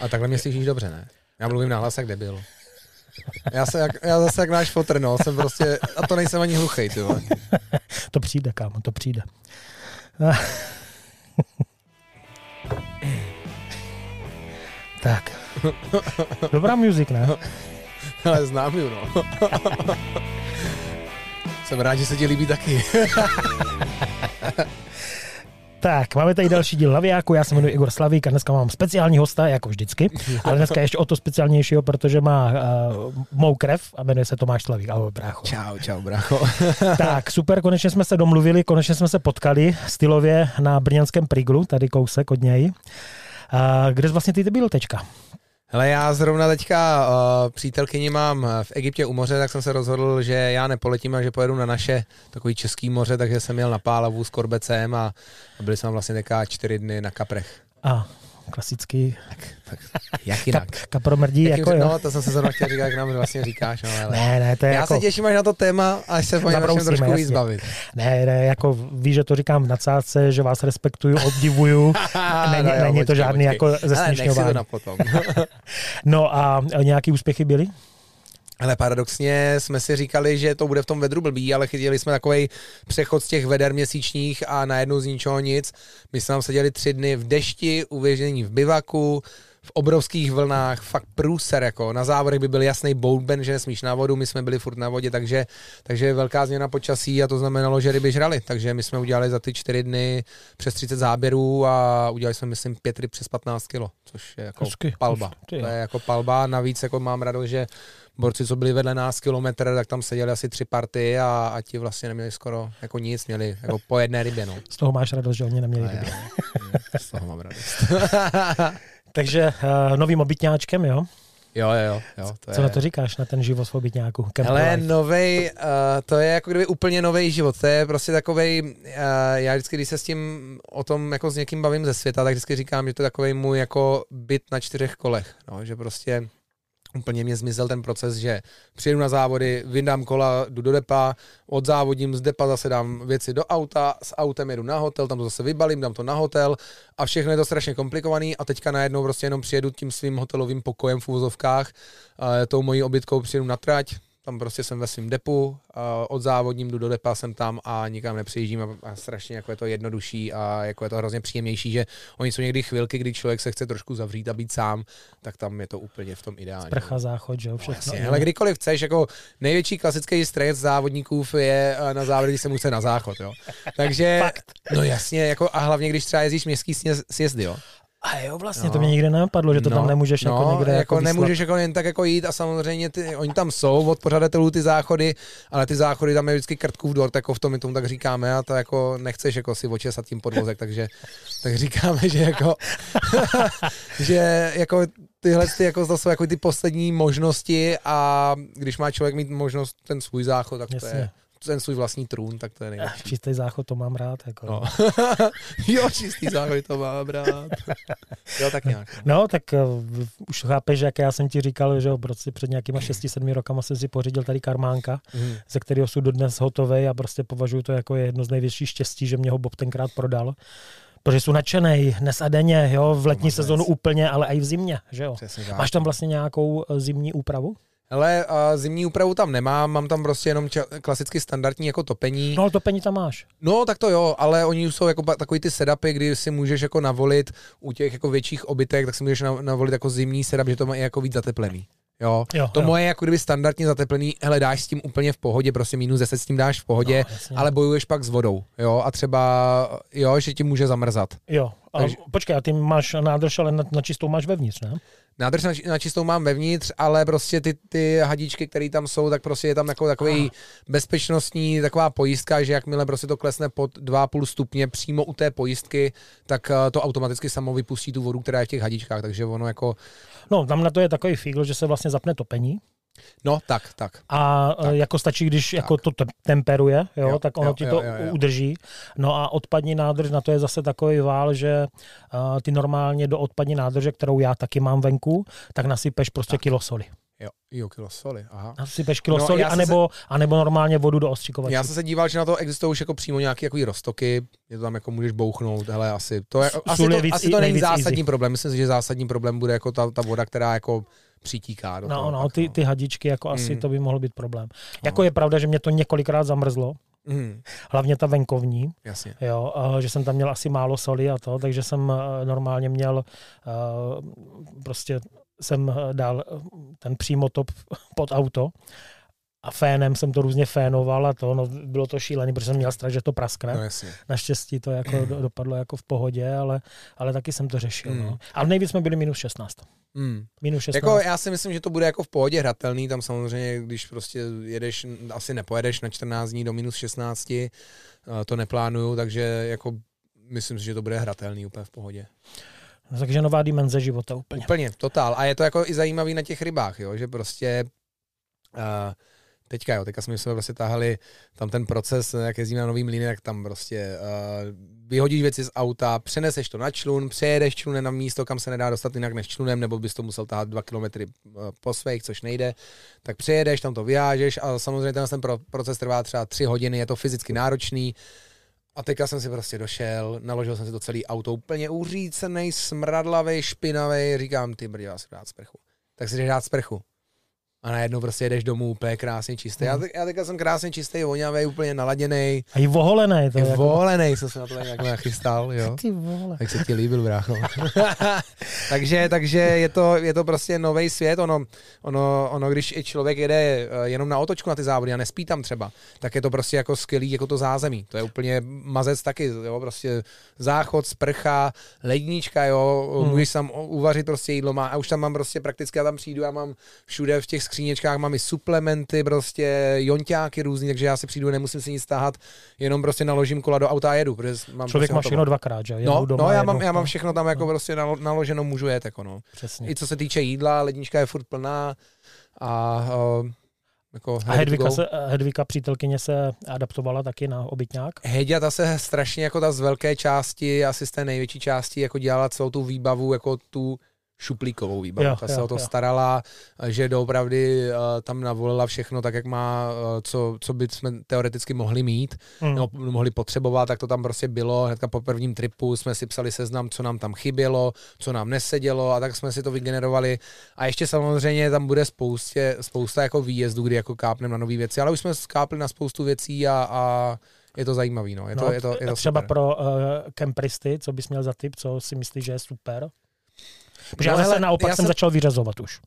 A takhle mě slyšíš dobře, ne? Já mluvím nahlas jak debil. Já, se jak, já zase jak náš fotr, no, jsem prostě, a to nejsem ani hluchej, ty vole. To přijde, kámo, to přijde. tak. Dobrá muzik, ne? Ale znám ju, no. jsem rád, že se ti líbí taky. Tak, máme tady další díl Laviáku, já se jmenuji Igor Slavík a dneska mám speciální hosta, jako vždycky, ale dneska ještě o to speciálnějšího, protože má uh, mou krev a jmenuje se Tomáš Slavík. Ahoj, brácho. Čau, čau, brácho. tak, super, konečně jsme se domluvili, konečně jsme se potkali stylově na brněnském Priglu, tady kousek od něj. Uh, kde jsi vlastně ty byl teďka? Hele, já zrovna teďka uh, přítelkyni mám v Egyptě u moře, tak jsem se rozhodl, že já nepoletím a že pojedu na naše takový český moře, takže jsem jel na Pálavu s Korbecem a, a byli jsme vlastně teďka čtyři dny na Kaprech. A klasický. Tak, tak jak jinak? Kap, kapromrdí, jak jako jo. No, to jsem se zrovna chtěl říkat, jak nám vlastně říkáš. No, ale... Ne, ne, to je Já jako... se těším až na to téma, až se po něm trošku víc bavit. Ne, ne, jako víš, že to říkám v nadsázce, že vás respektuju, obdivuju. není, no, jo, není počkej, to žádný počkej. jako zesměšňování. to potom. no a nějaký úspěchy byly? Ale paradoxně jsme si říkali, že to bude v tom vedru blbý, ale chytili jsme takový přechod z těch veder měsíčních a najednou z ničeho nic. My jsme tam seděli tři dny v dešti, uvěžení v bivaku, v obrovských vlnách, fakt průser, jako na závodech by byl jasný boatben, že nesmíš na vodu, my jsme byli furt na vodě, takže, takže velká změna počasí a to znamenalo, že ryby žrali, takže my jsme udělali za ty čtyři dny přes 30 záběrů a udělali jsme, myslím, pět ryb přes 15 kilo, což je jako Hezky, palba. To je jako palba, navíc jako mám radost, že borci, co byli vedle nás kilometr, tak tam seděli asi tři party a, a ti vlastně neměli skoro jako nic, měli jako po jedné rybě. No. Z toho máš radost, že oni neměli ryby. Z toho mám radost. Takže uh, novým obytňáčkem, jo? Jo, jo, jo. To Co je... na to říkáš, na ten život v obytňáku? Ale novej, uh, to je jako kdyby úplně nový život. To je prostě takovej, uh, já vždycky, když se s tím o tom jako s někým bavím ze světa, tak vždycky říkám, že to je takový můj jako byt na čtyřech kolech. No, že prostě Úplně mě zmizel ten proces, že přijedu na závody, vyndám kola, jdu do depa, odzávodím z depa, zase dám věci do auta, s autem jedu na hotel, tam to zase vybalím, dám to na hotel a všechno je to strašně komplikovaný a teďka najednou prostě jenom přijedu tím svým hotelovým pokojem v úvozovkách, tou mojí obytkou přijedu na trať, tam prostě jsem ve svém depu, od závodním jdu do depa, jsem tam a nikam nepřijíždím a, a strašně jako je to jednodušší a jako je to hrozně příjemnější, že oni jsou někdy chvilky, kdy člověk se chce trošku zavřít a být sám, tak tam je to úplně v tom ideálně. Sprcha, záchod, že jo, všechno. No, ale kdykoliv chceš, jako největší klasický stres závodníků je eh, na závody, když se musí na záchod, jo. Takže, no jasně, jako a hlavně, když třeba jezdíš městský sjezdy, jo a jo, vlastně no. to mě nikdy nenapadlo, že to no, tam nemůžeš jako no, jako někde jako, jako nemůžeš jako jen tak jako jít a samozřejmě ty, oni tam jsou od pořadatelů ty záchody, ale ty záchody tam je vždycky krtkův dvor, tak jako v tom my tomu tak říkáme a to jako nechceš jako si očesat tím podvozek, takže tak říkáme, že jako že jako tyhle ty, jako to jsou jako ty poslední možnosti a když má člověk mít možnost ten svůj záchod, tak Jasně. to je ten svůj vlastní trůn, tak to je nejlepší. Čistý záchod to mám rád. Jako. No. jo, čistý záchod to mám rád. jo, tak nějak. No, no tak uh, už chápeš, jak já jsem ti říkal, že prostě před nějakýma 6-7 rokama jsem si pořídil tady karmánka, mm. ze kterého jsou dodnes hotové a prostě považuji to jako jedno z největších štěstí, že mě ho Bob tenkrát prodal protože jsou nadšený dnes a denně, jo, v letní sezónu úplně, ale i v zimě, že jo. Máš tam vlastně nějakou eh, zimní úpravu? Ale a zimní úpravu tam nemám, mám tam prostě jenom ča- klasicky standardní jako topení. No ale topení tam máš. No tak to jo, ale oni jsou jako takový ty sedapy, kdy si můžeš jako navolit u těch jako větších obytek, tak si můžeš navolit jako zimní setup, že to má i jako víc zateplený. Jo, jo to jo. moje jako kdyby standardně zateplený, hele, dáš s tím úplně v pohodě, prostě minus 10 s tím dáš v pohodě, no, ale bojuješ pak s vodou, jo, a třeba, jo, že ti může zamrzat. Jo, a Takže... počkej, a ty máš nádrž, ale na, na čistou máš vevnitř, ne? Nádrž na, na čistou mám vevnitř, ale prostě ty, ty hadičky, které tam jsou, tak prostě je tam jako takový bezpečnostní taková pojistka, že jakmile prostě to klesne pod 2,5 stupně přímo u té pojistky, tak eh, to automaticky samo vypustí tu vodu, která je v těch hadičkách, takže ono jako... No, tam na to je takový fígl, že se vlastně zapne topení, No, tak, tak. A e, tak. jako stačí, když tak. jako to temperuje, jo, jo tak ono jo, ti to jo, jo, jo. udrží. No a odpadní nádrž, na to je zase takový vál, že uh, ty normálně do odpadní nádrže, kterou já taky mám venku, tak nasypeš prostě tak. kilo soli. Jo, jo kilo soli, aha. Nasypeš kilo No, soli, já jsem anebo, anebo normálně vodu do ostřikovače. Já jsem se díval, že na to existují už jako přímo nějaké jako roztoky, je to tam jako můžeš bouchnout, hele, asi to, je, asi to, víc- asi to není zásadní easy. problém, myslím si, že zásadní problém bude jako ta, ta voda, která jako přitíká do No, toho. no, ty, ty hadičky, jako asi Mm. to by mohl být problém. Jako je pravda, že mě to několikrát zamrzlo, Mm, hlavně ta venkovní, jasně. jo, a že jsem tam měl asi málo soli a to, takže jsem eh, normálně měl eh, prostě jsem eh, dal eh, ten přímotop pod auto a fénem jsem to různě fénoval a to, no, bylo to šílený, protože jsem měl strach, že to praskne. No jasně. Naštěstí to jako do, dopadlo jako v pohodě, ale, ale taky jsem to řešil. Mm. No. Ale nejvíc jsme byli minus 16. Mm. Minus 16. Jako já si myslím, že to bude jako v pohodě hratelný, tam samozřejmě, když prostě jedeš, asi nepojedeš na 14 dní do minus 16, eh, to neplánuju, takže jako myslím si, že to bude hratelný úplně v pohodě. Takže nová dimenze života úplně. Úplně, totál. A je to jako i zajímavý na těch rybách, jo, že prostě uh, teďka, jo, teďka jsme se prostě tahali tam ten proces, jak jezdíme na nový mlýny, tak tam prostě uh, vyhodíš věci z auta, přeneseš to na člun, přejedeš člunem na místo, kam se nedá dostat jinak než člunem, nebo bys to musel tahat dva kilometry uh, po svých, což nejde, tak přijedeš, tam to vyhážeš a samozřejmě ten, ten pro, proces trvá třeba tři hodiny, je to fyzicky náročný, a teďka jsem si prostě došel, naložil jsem si to celý auto úplně uřícený, smradlavý, špinavý, říkám, ty brdě, já si dát sprchu. Tak si jdeš dát sprchu. A najednou prostě jedeš domů úplně krásně čistý. Já, Mhm. te- já teďka jsem krásně čistý, voňavý, úplně naladěný, A i voholené. To je jako... volený, jsem se na to nějak nachystal, jo. Ty vole. Tak se ti líbil, brácho. takže, takže je to, je to prostě nový svět. Ono, ono, ono, když i člověk jede eh, jenom na otočku na ty závody a nespí tam třeba, tak je to prostě jako skvělý, jako to zázemí. To je úplně mazec taky, jo, prostě záchod, sprcha, lednička, jo, Hmm. můžeš tam uvařit prostě jídlo má, a už tam mám prostě prakticky, já tam přijdu, já mám všude v těch skříněčkách mám i suplementy, prostě jonťáky různý, takže já si přijdu, nemusím si nic stáhat, jenom prostě naložím kola do auta a jedu, protože mám Člověk prostě má všechno dvakrát, že? No, doma, no já, jednou- mám, já mám no, všechno tam jako prostě nalo- naloženo, můžu jet, jako no. Přesně. I co se týče jídla, lednička je furt plná a uh, jako A Hedvika, se, Hedvika přítelkyně se adaptovala taky na obytňák? Heďa ta se strašně jako ta z velké části, asi z té největší části, jako dělala celou tu výbavu, jako tu šuplíkovou výbavu. Jo, ta se jo, o to jo. starala, že doopravdy uh, tam navolila všechno tak, jak má, uh, co, co by jsme teoreticky mohli mít. Hmm. no, mohli potřebovat, tak to tam prostě bylo. Hnedka po prvním tripu jsme si psali seznam, co nám tam chybělo, co nám nesedělo a tak jsme si to vygenerovali. A ještě samozřejmě tam bude spoustě, spousta jako výjezdů, kdy jako kápneme na nové věci, ale už jsme skápli na spoustu věcí a, a je to zajímavý. No. Je to, no, je to, je to třeba super. pro uh, kempristy, co bys měl za tip, co si myslíš, že je super? Protože No, já zase hele, naopak já jsem začal vyřazovat už.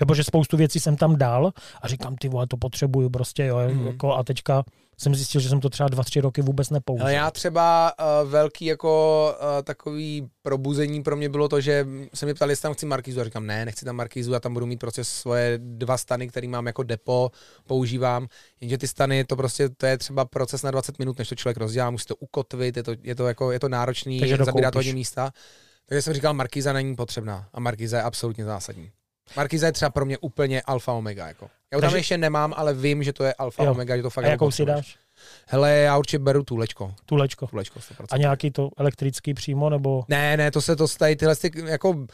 Jo, protože spoustu věcí jsem tam dal a říkám, ty vole, to potřebuju prostě, jo, Mhm. jako, a teďka jsem zjistil, že jsem to třeba dva, tři roky vůbec nepoužil. Ale já třeba uh, velký jako uh, takový probuzení pro mě bylo to, že se mi ptali, jestli tam chci markízu a říkám, ne, nechci tam markízu, já tam budu mít prostě svoje dva stany, který mám jako depo, používám, jenže ty stany, to prostě, to je třeba proces na 20 minut, než to člověk rozdělá, musí to ukotvit, je to, je to, jako, je to náročný, zabírá to hodně místa. Takže jsem říkal, markíza není potřebná a markíza je absolutně zásadní. Markíza je třeba pro mě úplně alfa omega. Jako. Já ho tam Takže- ještě nemám, ale vím, že to je alfa Jo. omega, že to fakt a jako jakou si dáš? Hele, já určitě beru tu lečko. Tu lečko. Tu lečko 100%. A nějaký to elektrický přímo, nebo... Ne, ne, to se to tady tyhle, ty, jako, uh,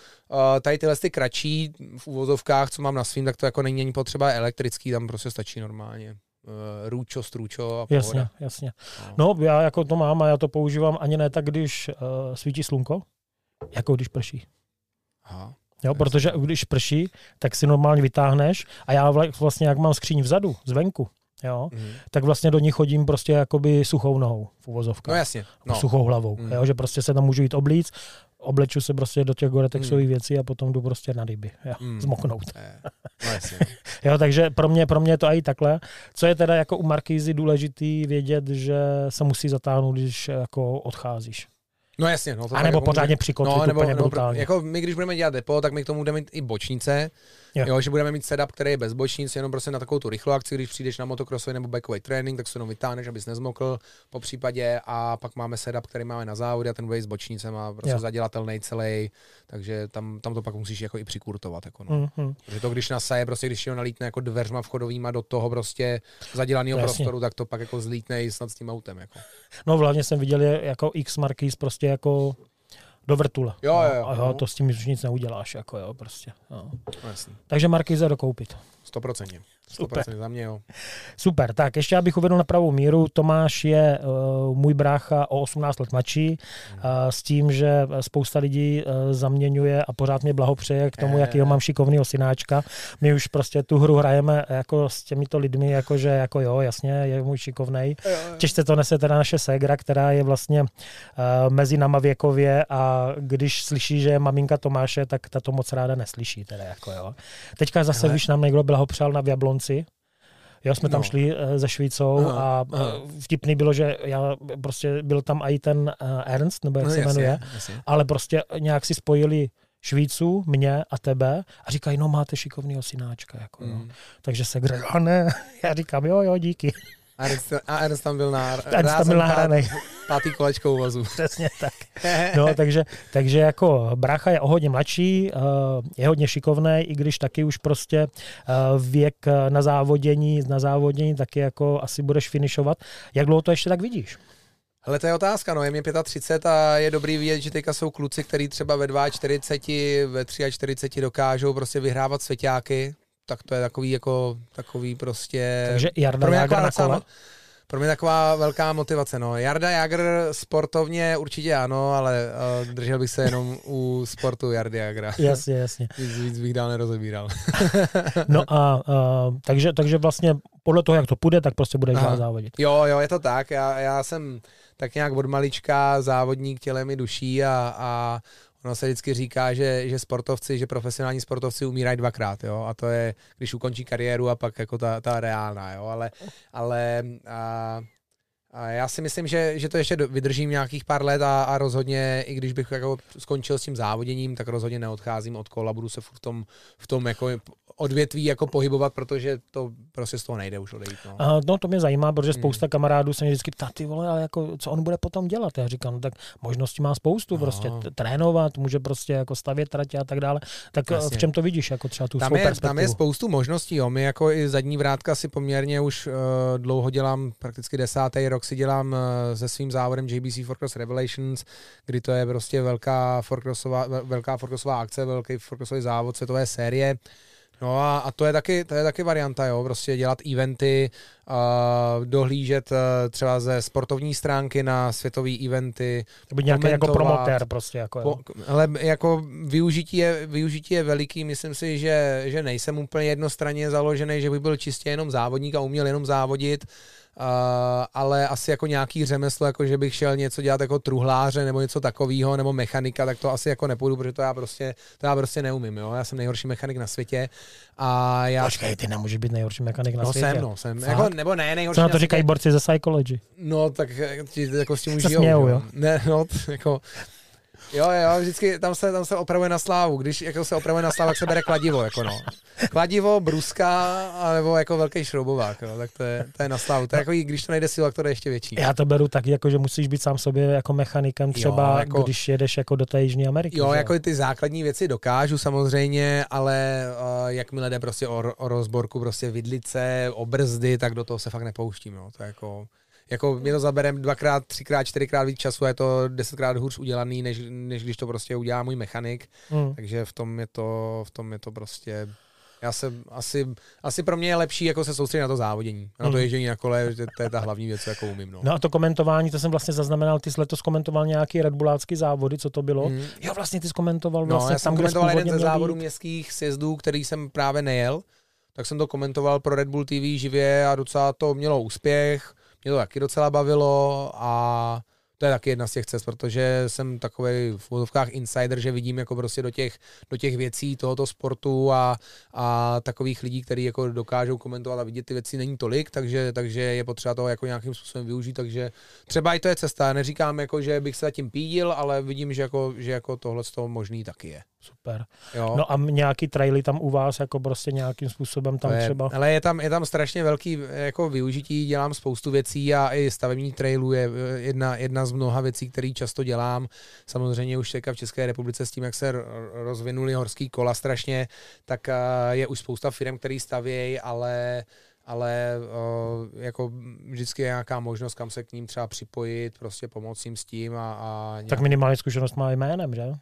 tady tyhle ty kratší v úvozovkách, co mám na svým, tak to jako není ani potřeba elektrický, tam prostě stačí normálně. Uh, růčo, strůčo a pohoda. Jasně, jasně. No, já jako to mám a já to používám ani ne tak, když uh, svítí slunko, jako když prší. Aha. Jo, protože když prší, tak si normálně vytáhneš a já vla- vlastně, jak mám skříň vzadu, zvenku, jo, Mhm. tak vlastně do ní chodím prostě jakoby suchou nohou v No uvozovkách. jasně. No. No. Suchou hlavou, Mm. jo, že prostě se tam můžu jít oblíc, obleču se prostě do těch goretexových Mm. věcí a potom jdu prostě na ryby, jo, Mm. zmoknout. No jasně. Jo, takže pro mě, pro mě je to i takhle. Co je teda jako u Markýzy důležitý vědět, že se musí zatáhnout, když jako odcházíš. No jasně. No, to A nebo jako pořádně může- přikotvit No, nebo, úplně nebo brutálně. jako my, když budeme dělat depo, tak my k tomu budeme mít i bočnice, Jo. jo. že budeme mít setup, který je bez bočnic, jenom prostě na takovou tu rychlou akci, když přijdeš na motocrossový nebo bikeový trénink, tak se jenom vytáhneš, abys nezmokl po případě a pak máme setup, který máme na závody a ten bude s bočnicema, prostě Jo. zadělatelný celý, takže tam, tam to pak musíš jako i přikurtovat. Jako no. Mm-hmm. Protože to, když nasaje, prostě když ho nalítne jako dveřma vchodovýma do toho prostě zadělaného Jasně. prostoru, tak to pak jako zlítne i snad s tím autem. Jako. No hlavně jsem viděl jako X Markýz prostě jako Do vrtule. Jo, jo, jo. A jo, to s tím už nic neuděláš, jako jo, prostě. Jo. Jasný. Takže Markize dokoupit. 100%. Super. 100% za mě, jo. Super, tak ještě abych uvedl na pravou míru, Tomáš je uh, můj brácha o 18 let mladší, uh, s tím, že spousta lidí uh, zaměňuje a pořád mě blahopřeje k tomu, Eh. jakýho mám šikovného synáčka. My už prostě tu hru hrajeme jako s těmito lidmi, jakože jako jo, jasně, je můj šikovnej. Těžce to nese teda naše ségra, která je vlastně uh, mezi náma věkově a když slyší, že je maminka Tomáše, tak ta to moc ráda neslyší. Teda jako jo. Teďka zase, víš, nám někdo blahopřál na Jablonci. Jo, jsme tam No. šli eh, se Švýcou Aha, a aha. eh, vtipný bylo, že já prostě byl tam i ten eh, Ernst, nebo jak No, se jasně, jmenuje, jasně. ale prostě nějak si spojili Švýcu, mě a tebe a říkají, no máte šikovnýho synáčka. Jako, jo. Mm. Takže se a ne, já říkám, jo, jo, díky. A Ernst, a Ernst tam byl na Ernst tam byl nahranej. pátý kolečko u vozu. Přesně tak. No, takže, takže jako brácha je o hodně mladší, eh, je hodně šikovný, i když taky už prostě eh, věk eh, na závodění, na závodění taky jako asi budeš finišovat. Jak dlouho to ještě tak vidíš? Hele, to je otázka, no, je mě 35 a je dobrý vidět, že teďka jsou kluci, kteří třeba ve 42, ve 43 dokážou prostě vyhrávat svěťáky, tak to je takový jako, takový prostě... Takže Jarda pro mě, Jágr taková na kole? pro mě taková velká motivace, no. Jarda Jagr sportovně určitě ano, ale uh, držel bych se jenom u sportu Jardy Jagra. Jasně, jasně. Víc, víc bych dál nerozebíral. No a uh, takže, takže vlastně podle toho, jak to půjde, tak prostě budeš dál závodit. Jo, jo, je to tak. Já, já jsem tak nějak od malička závodník tělem i duší a, a ono se vždycky říká, že, že sportovci, že profesionální sportovci umírají dvakrát, jo, a to je, když ukončí kariéru a pak jako ta, ta reálná, jo, ale, ale a, a já si myslím, že, že to ještě vydržím nějakých pár let a, a rozhodně, i když bych jako skončil s tím závoděním, tak rozhodně neodcházím od kola, budu se v tom, v tom jako odvětví jako pohybovat, protože to prostě z toho nejde už odejít. No. Uh, no to mě zajímá, protože Hmm. spousta kamarádů se mě vždycky ptá, ty vole, ale jako, co on bude potom dělat? Já říkám, no, tak možností má spoustu, No. prostě trénovat, může prostě jako stavět tratě a tak dále. Tak Jasně. Jasně. v čem to vidíš, jako třeba tu tam je, tam je spoustu možností. Jo. My jako i zadní vrátka si poměrně už uh, dlouho dělám, prakticky desátý rok si dělám uh, se svým závodem JBC Forcross Revelations, kdy to je prostě velká forcrossová, vel- velká forcrossová akce, velký forcrossový závod, světové série. No a, a to, je taky, to je taky varianta, jo, prostě dělat eventy, dohlížet uh, třeba ze sportovní stránky na světové eventy, být nějaký jako promotér prostě. Jako, Po, ale jako využití je, využití je veliký, myslím si, že, že nejsem úplně jednostranně založený, že bych byl čistě jenom závodník a uměl jenom závodit, uh, ale asi jako nějaký řemeslo, jako že bych šel něco dělat jako truhláře nebo něco takového, nebo mechanika, tak to asi jako nepůjdu, protože to já prostě, to já prostě neumím, jo? já jsem nejhorší mechanik na světě a já... Počkej, ty nemůžeš být nejhorší mechanik na no světě. jsem, no, jsem, Fakt? jako, nebo ne, nejhorší Co na to říkají borci ze Psychology? No, tak eh, ti jako s tím už žijou, smějou, že jo? Ne, no, t- jako... Jo, jo, vždycky tam se, tam se opravuje na slávu. Když jako se opravuje na slávu, tak se bere kladivo, jako no. Kladivo, bruska, nebo jako velký šroubovák, jo, tak to je, to je na slávu. To je jako, když to nejde sila, to je ještě větší. Já to beru tak, jako, že musíš být sám sobě jako mechanikem třeba, Jo, jako- když jedeš jako do té Jižní Ameriky. Jo, že jako ty základní věci dokážu samozřejmě, ale uh, jakmile jde prostě o, o rozborku prostě vidlice, o brzdy, tak do toho se fakt nepouštím, no. To je jako, jako mě to zabere dvakrát, třikrát, čtyřikrát víc času a je to desetkrát hůř udělaný, než, než když to prostě udělá můj mechanik, Hmm. takže v tom je to, v tom je to prostě já se asi, asi pro mě je lepší jako se soustředit na to závodění, na to Mhm. ježdění na kole, že to je ta hlavní věc, co jako umím. No. No a to komentování, to jsem vlastně zaznamenal, ty jsi letos komentoval nějaký Red Bullácký závody, co to bylo? Mhm. Jo, vlastně ty jsi komentoval No, vlastně já jsem tam, komentoval jeden ze závodů být. městských sjezdů, který jsem právě nejel, tak jsem to komentoval pro Red Bull TV živě a docela to mělo úspěch, mě to taky docela bavilo a to je taky jedna z těch cest, protože jsem takový v úvodovkách insider, že vidím jako prostě do těch, do těch věcí tohoto sportu a, a takových lidí, kteří jako dokážou komentovat a vidět ty věci není tolik, takže, takže je potřeba toho jako nějakým způsobem využít, takže třeba i to je cesta. Neříkám jako, že bych se zatím pídil, ale vidím, že jako, že jako tohle z toho možný taky je. Super. Jo. No a nějaký traily tam u vás, jako prostě nějakým způsobem tam je, třeba... Ale je tam, je tam strašně velký jako využití, dělám spoustu věcí a i stavební trailů je eh, jedna, jedna z mnoha věcí, které často dělám. Samozřejmě už teďka v České republice s tím, jak se ro- rozvinuly horský kola strašně, tak eh, je už spousta firm, který stavějí, ale ale uh, jako vždycky je nějaká možnost, kam se k ním třeba připojit, prostě pomoct jim s tím a, a nějak... Tak minimální zkušenost má jménem, že?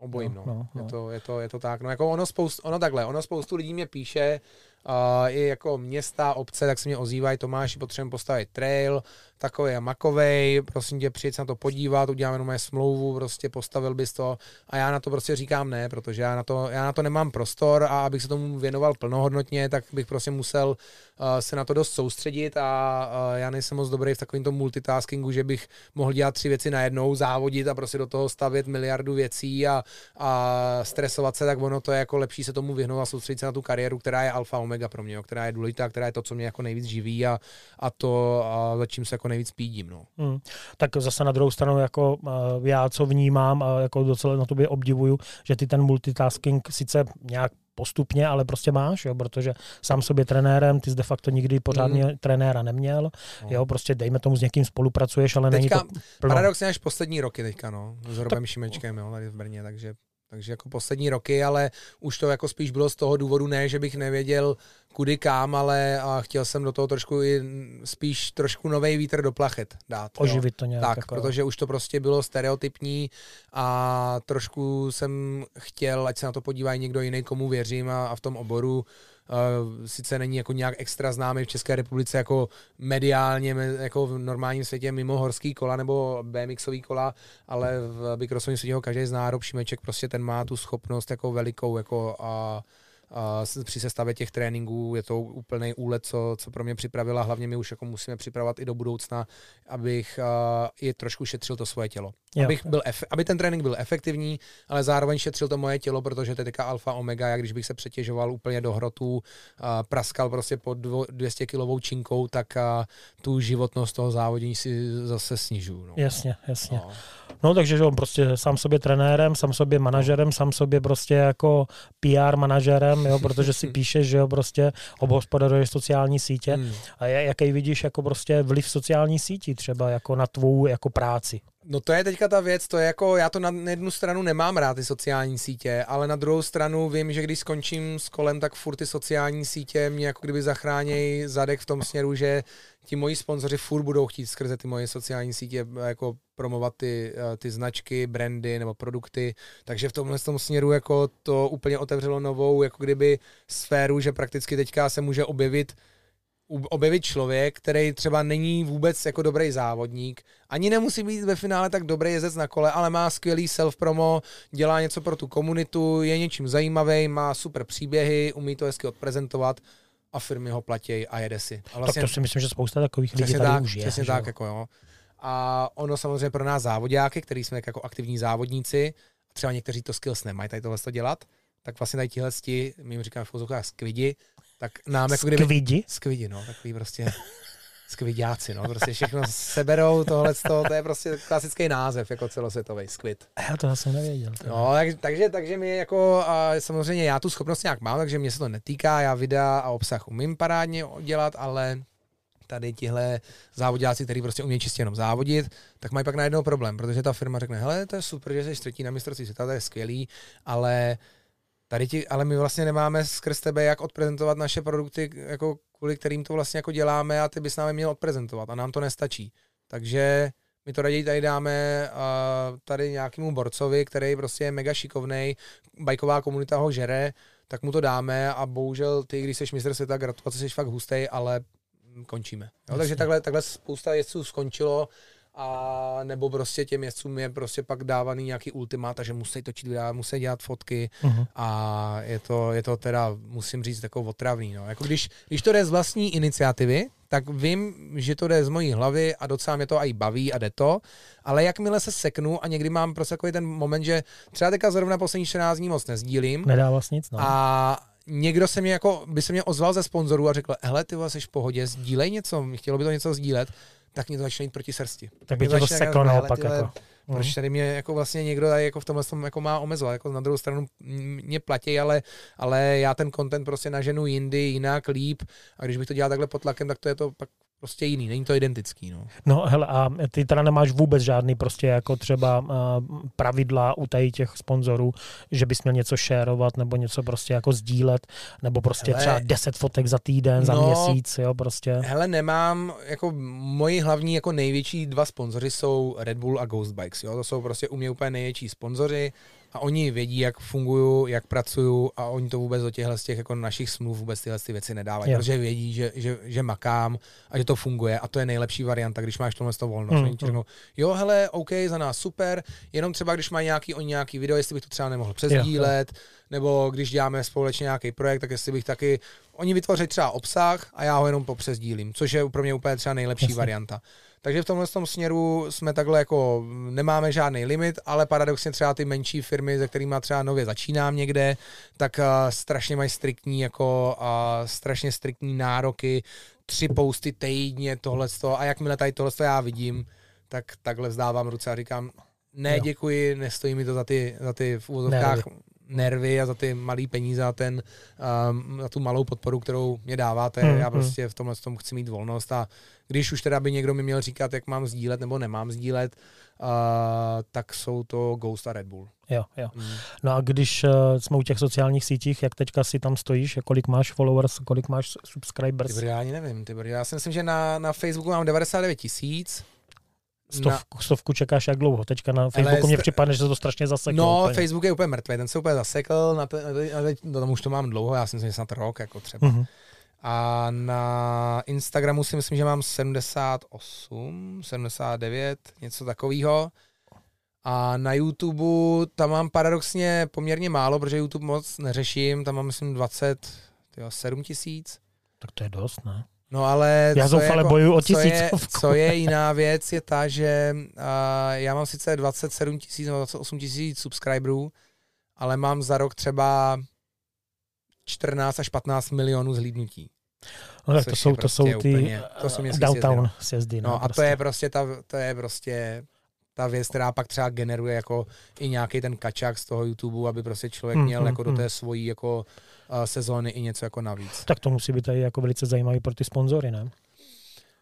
No, obojím, no. no, no, no. Je, to, je, to, je to tak. No jako ono, spoust, ono takhle, ono spoustu lidí mě píše, uh, i jako města, obce, tak se mě ozývají, Tomáši, potřebujeme postavit trail, takový a makovej, prosím tě, přijď se na to podívat, uděláme jenom moje smlouvu, prostě postavil bys to. A já na to prostě říkám ne, protože já na to, já na to nemám prostor a abych se tomu věnoval plnohodnotně, tak bych prostě musel uh, se na to dost soustředit a uh, já nejsem moc dobrý v takovém tom multitaskingu, že bych mohl dělat tři věci najednou, závodit a prostě do toho stavět miliardu věcí a, a stresovat se, tak ono to je jako lepší se tomu vyhnout a soustředit se na tu kariéru, která je alfa omega pro mě, jo, která je důležitá, která je to, co mě jako nejvíc živí a, a to, a za čím se jako nejvíc pídím. No. Hmm. Tak zase na druhou stranu, jako uh, já co vnímám a jako docela na tobě obdivuju, že ty ten multitasking sice nějak postupně, ale prostě máš, jo, protože sám sobě trenérem, ty jsi de facto nikdy pořádně mm. trenéra neměl, no. jo, prostě dejme tomu s někým spolupracuješ, ale teďka, není to plno. Paradoxně až poslední roky teďka, no, s Robem tak, Šimečkem, jo, tady v Brně, takže takže jako poslední roky, ale už to jako spíš bylo z toho důvodu ne, že bych nevěděl kudy kam, ale a chtěl jsem do toho trošku i spíš trošku nový vítr do plachet dát. Oživit to nějak. Tak, jako... protože už to prostě bylo stereotypní a trošku jsem chtěl, ať se na to podívá někdo jiný, komu věřím a, a v tom oboru sice není jako nějak extra známý v České republice jako mediálně, jako v normálním světě mimo horský kola nebo BMXový kola, ale v bikrossovém světě ho každý zná, Rob Šimeček prostě ten má tu schopnost jako velikou jako a uh, a při sestavě těch tréninků je to úplný úlet, co, co pro mě připravila. Hlavně my už jako musíme připravovat i do budoucna, abych uh, i trošku šetřil to svoje tělo. Jo. Abych byl aby ten trénink byl efektivní, ale zároveň šetřil to moje tělo, protože to je teďka alfa omega, jak když bych se přetěžoval úplně do hrotů, uh, praskal prostě pod 200 kilovou činkou, tak uh, tu životnost toho závodění si zase snižuju. No. Jasně, jasně. No. No takže že on prostě sám sobě trenérem, sám sobě manažerem, sám sobě prostě jako PR manažerem, jo, protože si píše, že jo, prostě obhospodaruje sociální sítě. Hmm. A jaký vidíš jako prostě vliv sociální sítí třeba jako na tvou jako práci? No to je teďka ta věc, to je jako, já to na jednu stranu nemám rád, ty sociální sítě, ale na druhou stranu vím, že když skončím s kolem, tak furt ty sociální sítě mě jako kdyby zachránějí zadek v tom směru, že ti moji sponzoři furt budou chtít skrze ty moje sociální sítě jako promovat ty, eh, ty značky, brandy nebo produkty, takže v tomhle tom směru jako to úplně otevřelo novou jako kdyby sféru, že prakticky teďka se může objevit objevit člověk, který třeba není vůbec jako dobrý závodník, ani nemusí být ve finále tak dobrý jezec na kole, ale má skvělý self-promo, dělá něco pro tu komunitu, je něčím zajímavý, má super příběhy, umí to hezky odprezentovat a firmy ho platí a jede si. A vlastně, tak to si myslím, že spousta takových lidí tady tak, už je. Přesně tak, jako jo. A ono samozřejmě pro nás závodňáky, který jsme jako aktivní závodníci, třeba někteří to skills nemají tady tohle dělat, tak vlastně tady tihle my jim říkáme v pozorkách skvidi, tak nám jako kdyby... Skvidi? Skvidi, no, takový prostě skvidáci, no, prostě všechno seberou, tohle, to je prostě klasický název, jako celosvětový skvid. Já to jsem nevěděl. To no, tak, takže, takže mi jako, a samozřejmě já tu schopnost nějak mám, takže mě se to netýká, já videa a obsah umím parádně dělat, ale tady tihle závodíci, kteří prostě umějí čistě jenom závodit, tak mají pak najednou problém, protože ta firma řekne, hele, to je super, že jsi třetí na mistrovství světa, to je skvělý, ale Tady ti, ale my vlastně nemáme skrz tebe, jak odprezentovat naše produkty, jako kvůli kterým to vlastně jako děláme a ty bys nám měl odprezentovat a nám to nestačí. Takže my to raději tady dáme uh, tady nějakému borcovi, který prostě je mega šikovný, bajková komunita ho žere, tak mu to dáme a bohužel ty, když jsi mistr světa, gratulace, jsi fakt hustý, ale končíme. Jo, takže takhle, takhle spousta jezdců skončilo a nebo prostě těm jezdcům je prostě pak dávaný nějaký ultimát, že musí točit videa, musí dělat fotky uh-huh. a je to, je to teda, musím říct, takový otravný. No. Jako když, když to jde z vlastní iniciativy, tak vím, že to jde z mojí hlavy a docela mě to i baví a jde to, ale jakmile se seknu a někdy mám prostě takový ten moment, že třeba teďka zrovna poslední 14 dní moc nezdílím. Nedá vlastně nic, no. A někdo se mě jako, by se mě ozval ze sponzorů a řekl, hele, ty jsi v pohodě, sdílej něco, chtělo by to něco sdílet tak mě to začne jít proti srsti. Tak by to seklo naopak. Jako. Proč mhm. tady mě jako vlastně někdo tady jako v tomhle tom jako má omezovat, jako na druhou stranu mě platí, ale, ale já ten content prostě naženu jindy, jinak, líp a když bych to dělal takhle pod tlakem, tak to je to pak prostě jiný, není to identický. No. no hele, a ty teda nemáš vůbec žádný prostě jako třeba uh, pravidla u tady těch sponzorů, že bys měl něco šérovat nebo něco prostě jako sdílet, nebo prostě hele, třeba 10 fotek za týden, za no, měsíc, jo, prostě. Hele, nemám, jako moji hlavní jako největší dva sponzory jsou Red Bull a Ghost Bikes, jo, to jsou prostě u mě úplně největší sponzory, a oni vědí, jak fungují, jak pracují a oni to vůbec do těchhle z těch jako našich smluv vůbec tyhle ty věci nedávají, jo. protože vědí, že, že, že, makám a že to funguje a to je nejlepší varianta, když máš tohle to volno. Mm, oni ti řeknou, jo, hele, OK, za nás super, jenom třeba když mají nějaký, oni nějaký video, jestli bych to třeba nemohl přesdílet, jo, jo. nebo když děláme společně nějaký projekt, tak jestli bych taky, oni vytvoří třeba obsah a já ho jenom popřesdílím, což je pro mě úplně třeba nejlepší Jasně. varianta. Takže v tomhle tom směru jsme takhle jako, nemáme žádný limit, ale paradoxně třeba ty menší firmy, ze kterými třeba nově začínám někde, tak uh, strašně mají striktní jako strašně striktní nároky, tři posty týdně, tohle a jakmile tady tohle já vidím, tak takhle vzdávám ruce a říkám, ne, jo. děkuji, nestojí mi to za ty, za ty v úvozovkách nervy a za ty malý peníze a ten, um, za tu malou podporu, kterou mě dáváte. Hmm, Já hmm. prostě v tomhle tom chci mít volnost a když už teda by někdo mi měl říkat, jak mám sdílet nebo nemám sdílet, uh, tak jsou to Ghost a Red Bull. Jo, jo. Hmm. No a když uh, jsme u těch sociálních sítích, jak teďka si tam stojíš, kolik máš followers, kolik máš subscribers? Ty já ani nevím, ty já si myslím, že na, na Facebooku mám 99 tisíc, Stovku, na... stovku čekáš jak dlouho? Teďka na Facebooku mě připadne, že se to strašně zaseklo. No, úplně. Facebook je úplně mrtvý, ten se úplně zasekl, na te, na te, no, tam už to mám dlouho, já si myslím, že snad rok, jako třeba. Mm-hmm. A na Instagramu si myslím, že mám 78, 79, něco takového. A na YouTube tam mám paradoxně poměrně málo, protože YouTube moc neřeším, tam mám myslím 27 tisíc. Tak to je dost, ne? No ale... Já zoufale jako, bojuju o tisícovku. Co je, co je jiná věc, je ta, že uh, já mám sice 27 tisíc nebo 28 tisíc subscriberů, ale mám za rok třeba 14 až 15 milionů zhlídnutí. No tak to jsou, to prostě jsou ty úplně, to jsou downtown sjezdy. No, no a prostě. to je prostě ta, to je prostě ta věc, která pak třeba generuje jako i nějaký ten kačák z toho YouTube, aby prostě člověk mm, měl mm, jako mm. do té svojí jako sezóny i něco jako navíc. Tak to musí být tady jako velice zajímavý pro ty sponzory, ne?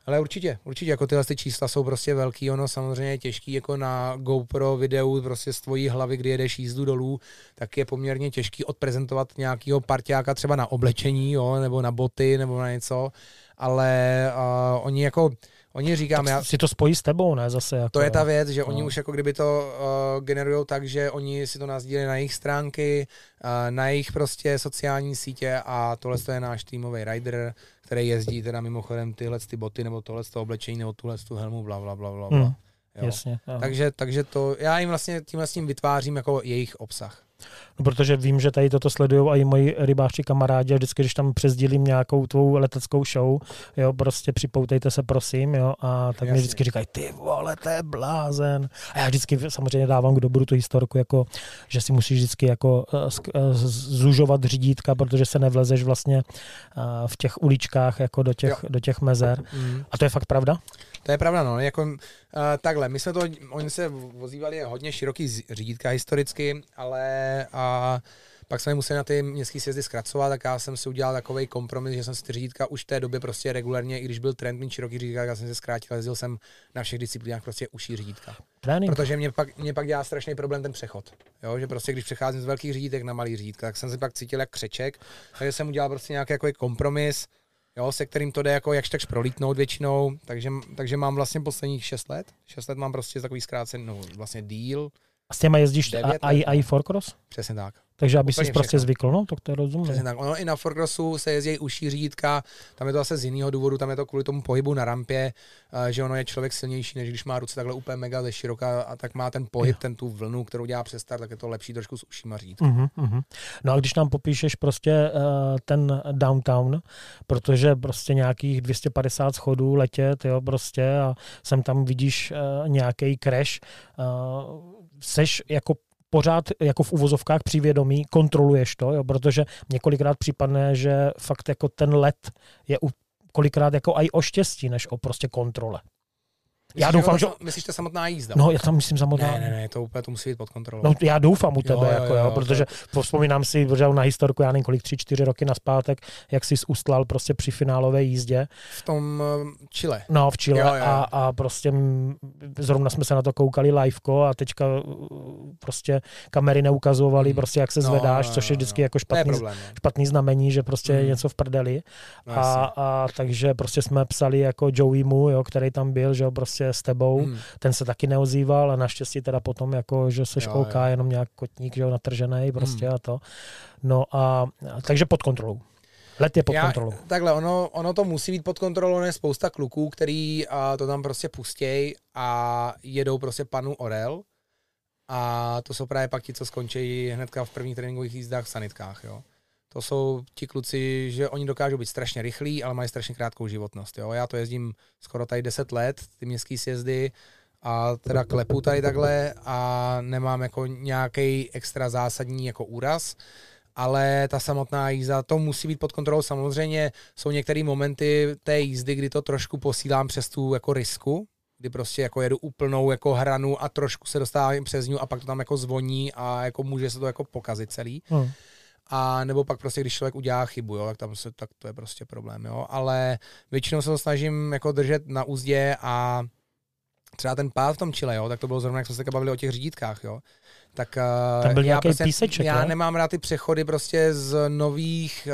Ale určitě, určitě, jako tyhle ty čísla jsou prostě velký, ono samozřejmě je těžký, jako na GoPro videu prostě z tvojí hlavy, kdy jedeš jízdu dolů, tak je poměrně těžký odprezentovat nějakého parťáka třeba na oblečení, jo, nebo na boty, nebo na něco, ale uh, oni jako, Oni říkám, tak já... si to spojí s tebou, ne? Zase jako... To je ta věc, že no. oni už jako kdyby to uh, generují tak, že oni si to nazdílí na jejich stránky, uh, na jejich prostě sociální sítě a tohle je náš týmový rider, který jezdí teda mimochodem tyhle ty boty nebo tohle to oblečení nebo tuhle tu helmu, bla, bla, bla, bla. Hmm. Jo. Jasně. Takže, takže to, já jim vlastně tímhle s tím vytvářím jako jejich obsah. No, protože vím, že tady toto sledují i moji rybáři kamarádi a vždycky, když tam přezdílím nějakou tvou leteckou show, jo, prostě připoutejte se prosím, jo, a tak Jasně. mi vždycky říkají, ty vole, to je blázen. A já vždycky samozřejmě dávám k dobru tu historku, jako, že si musíš vždycky jako uh, zužovat řídítka, protože se nevlezeš vlastně uh, v těch uličkách jako do těch, do těch mezer. Mm. A to je fakt pravda? To je pravda, no. Jako, uh, takhle, my jsme to, oni se vozívali hodně široký řídítka historicky, ale a pak jsme museli na ty městské sjezdy zkracovat, tak já jsem si udělal takový kompromis, že jsem si ty řídítka už v té době prostě regulárně, i když byl trend mít široký řídítka, tak já jsem se zkrátil, jezdil jsem na všech disciplínách prostě uší řídítka. Trénink. Protože mě pak, mě pak dělá strašný problém ten přechod. Jo? Že prostě když přecházím z velkých řídítek na malý řídítka, tak jsem si pak cítil jak křeček, takže jsem udělal prostě nějaký jako kompromis, jo, se kterým to jde jako jakž takž prolítnout většinou, takže, takže mám vlastně posledních 6 let, 6 let mám prostě takový zkrácený, no vlastně deal. A s těma jezdíš i, i for cross? Přesně tak. Takže aby si prostě zvykl, no, tak to je rozumné. Přesně tak. Ono i na Forcrossu se jezdí uší řídítka, tam je to zase z jiného důvodu, tam je to kvůli tomu pohybu na rampě, eh, že ono je člověk silnější, než když má ruce takhle úplně mega ze široka a tak má ten pohyb, jo. ten tu vlnu, kterou dělá přes start, tak je to lepší trošku s ušíma řídítka. Uh-huh, uh-huh. No a když nám popíšeš prostě uh, ten downtown, protože prostě nějakých 250 schodů letět, jo, prostě a sem tam vidíš uh, nějaký crash, uh, seš jako pořád jako v uvozovkách přivědomí, kontroluješ to, jo, protože několikrát připadne, že fakt jako ten let je u, kolikrát jako i o štěstí, než o prostě kontrole. Já doufám, že... Myslíš to samotná jízda? No, já tam myslím samotná. Ne, ne, ne, to úplně to musí být pod kontrolou. No, já doufám u tebe, Jo, jo, jako, jo, jo, protože to- vzpomínám si že na historku, já nevím kolik, tři, čtyři roky naspátek, jak jsi ustlal prostě při finálové jízdě, V tom eh, Chile. no v Chile Jo, jo, jo. A, a prostě zrovna jsme se na to koukali liveko a teďka uh, prostě kamery neukazovaly Hmm. prostě jak se No, zvedáš, no, což je no, vždycky no. jako To je špatný, problém. No. špatný znamení, že prostě je Hmm. něco v prdeli. No, A, a, takže prostě jsme psali jako Joeymu, jo, který tam byl, že jo, prostě s tebou, Hmm. ten se taky neozýval a naštěstí teda potom jako, že se školká jo. jenom nějak kotník, že jo, natržený prostě Hmm. a to. No a a takže pod kontrolou. Let je pod Já- kontrolou. Takhle, ono, ono to musí být pod kontrolou, je spousta kluků, který a, to tam prostě pustěj a jedou prostě panu Orel a to jsou právě pak ti, co skončí hnedka v prvních tréninkových jízdách v sanitkách, jo. To jsou ti kluci, že oni dokážou být strašně rychlí, ale mají strašně krátkou životnost, jo. Já to jezdím skoro tady 10 let, ty městský sjezdy, a teda klepu tady takhle a nemám jako nějaký extra zásadní jako úraz, ale ta samotná jízda, to musí být pod kontrolou. Samozřejmě jsou některé momenty té jízdy, kdy to trošku posílám přes tu jako risku, kdy prostě jako jedu úplnou jako hranu a trošku se dostávám přes ní a pak to tam jako zvoní a jako může se to jako pokazit celý. Hmm. A nebo pak prostě, když člověk udělá chybu, jo, tak tam se, tak to je prostě problém, jo. Ale většinou se to snažím jako držet na úzdě a třeba ten pád v tom Chile, jo, tak to bylo zrovna, jak jsme se bavili o těch řídítkách, jo. Tak eh, Tam byl já prostě, píseček, Já ne? nemám rád ty přechody prostě z nových,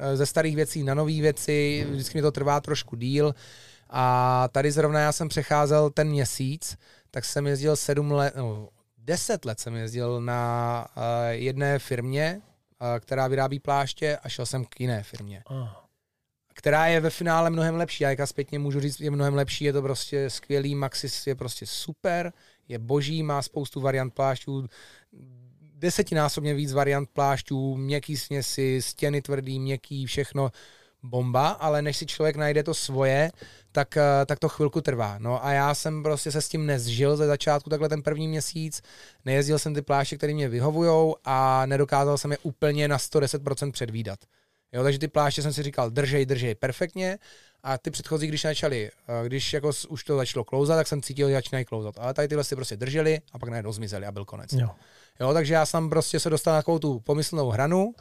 eh, ze starých věcí na nové věci, vždycky mi to trvá trošku díl. A tady zrovna já jsem přecházel ten měsíc, tak jsem jezdil sedm let, no, deset let jsem jezdil na uh, jedné firmě, která vyrábí pláště a šel jsem k jiné firmě, Ah. která je ve finále mnohem lepší. Já jaká zpětně můžu říct, je mnohem lepší, je to prostě skvělý, Maxis je prostě super, je boží, má spoustu variant plášťů, desetinásobně víc variant plášťů, měkký směsi, stěny tvrdý, měkký, všechno bomba, ale než si člověk najde to svoje, tak, eh, tak to chvilku trvá. No a já jsem prostě se s tím nezžil ze začátku takhle ten první měsíc, nejezdil jsem ty pláště, které mě vyhovujou a nedokázal jsem je úplně na 110% předvídat. Jo, takže ty pláště jsem si říkal, držej, držej perfektně a ty předchozí, když začaly, eh, když jako už to začalo klouzat, tak jsem cítil, že začínají klouzat. Ale tady tyhle si prostě drželi a pak najednou zmizeli a byl konec. Jo. Jo, takže já jsem prostě se dostal na takovou tu pomyslnou hranu,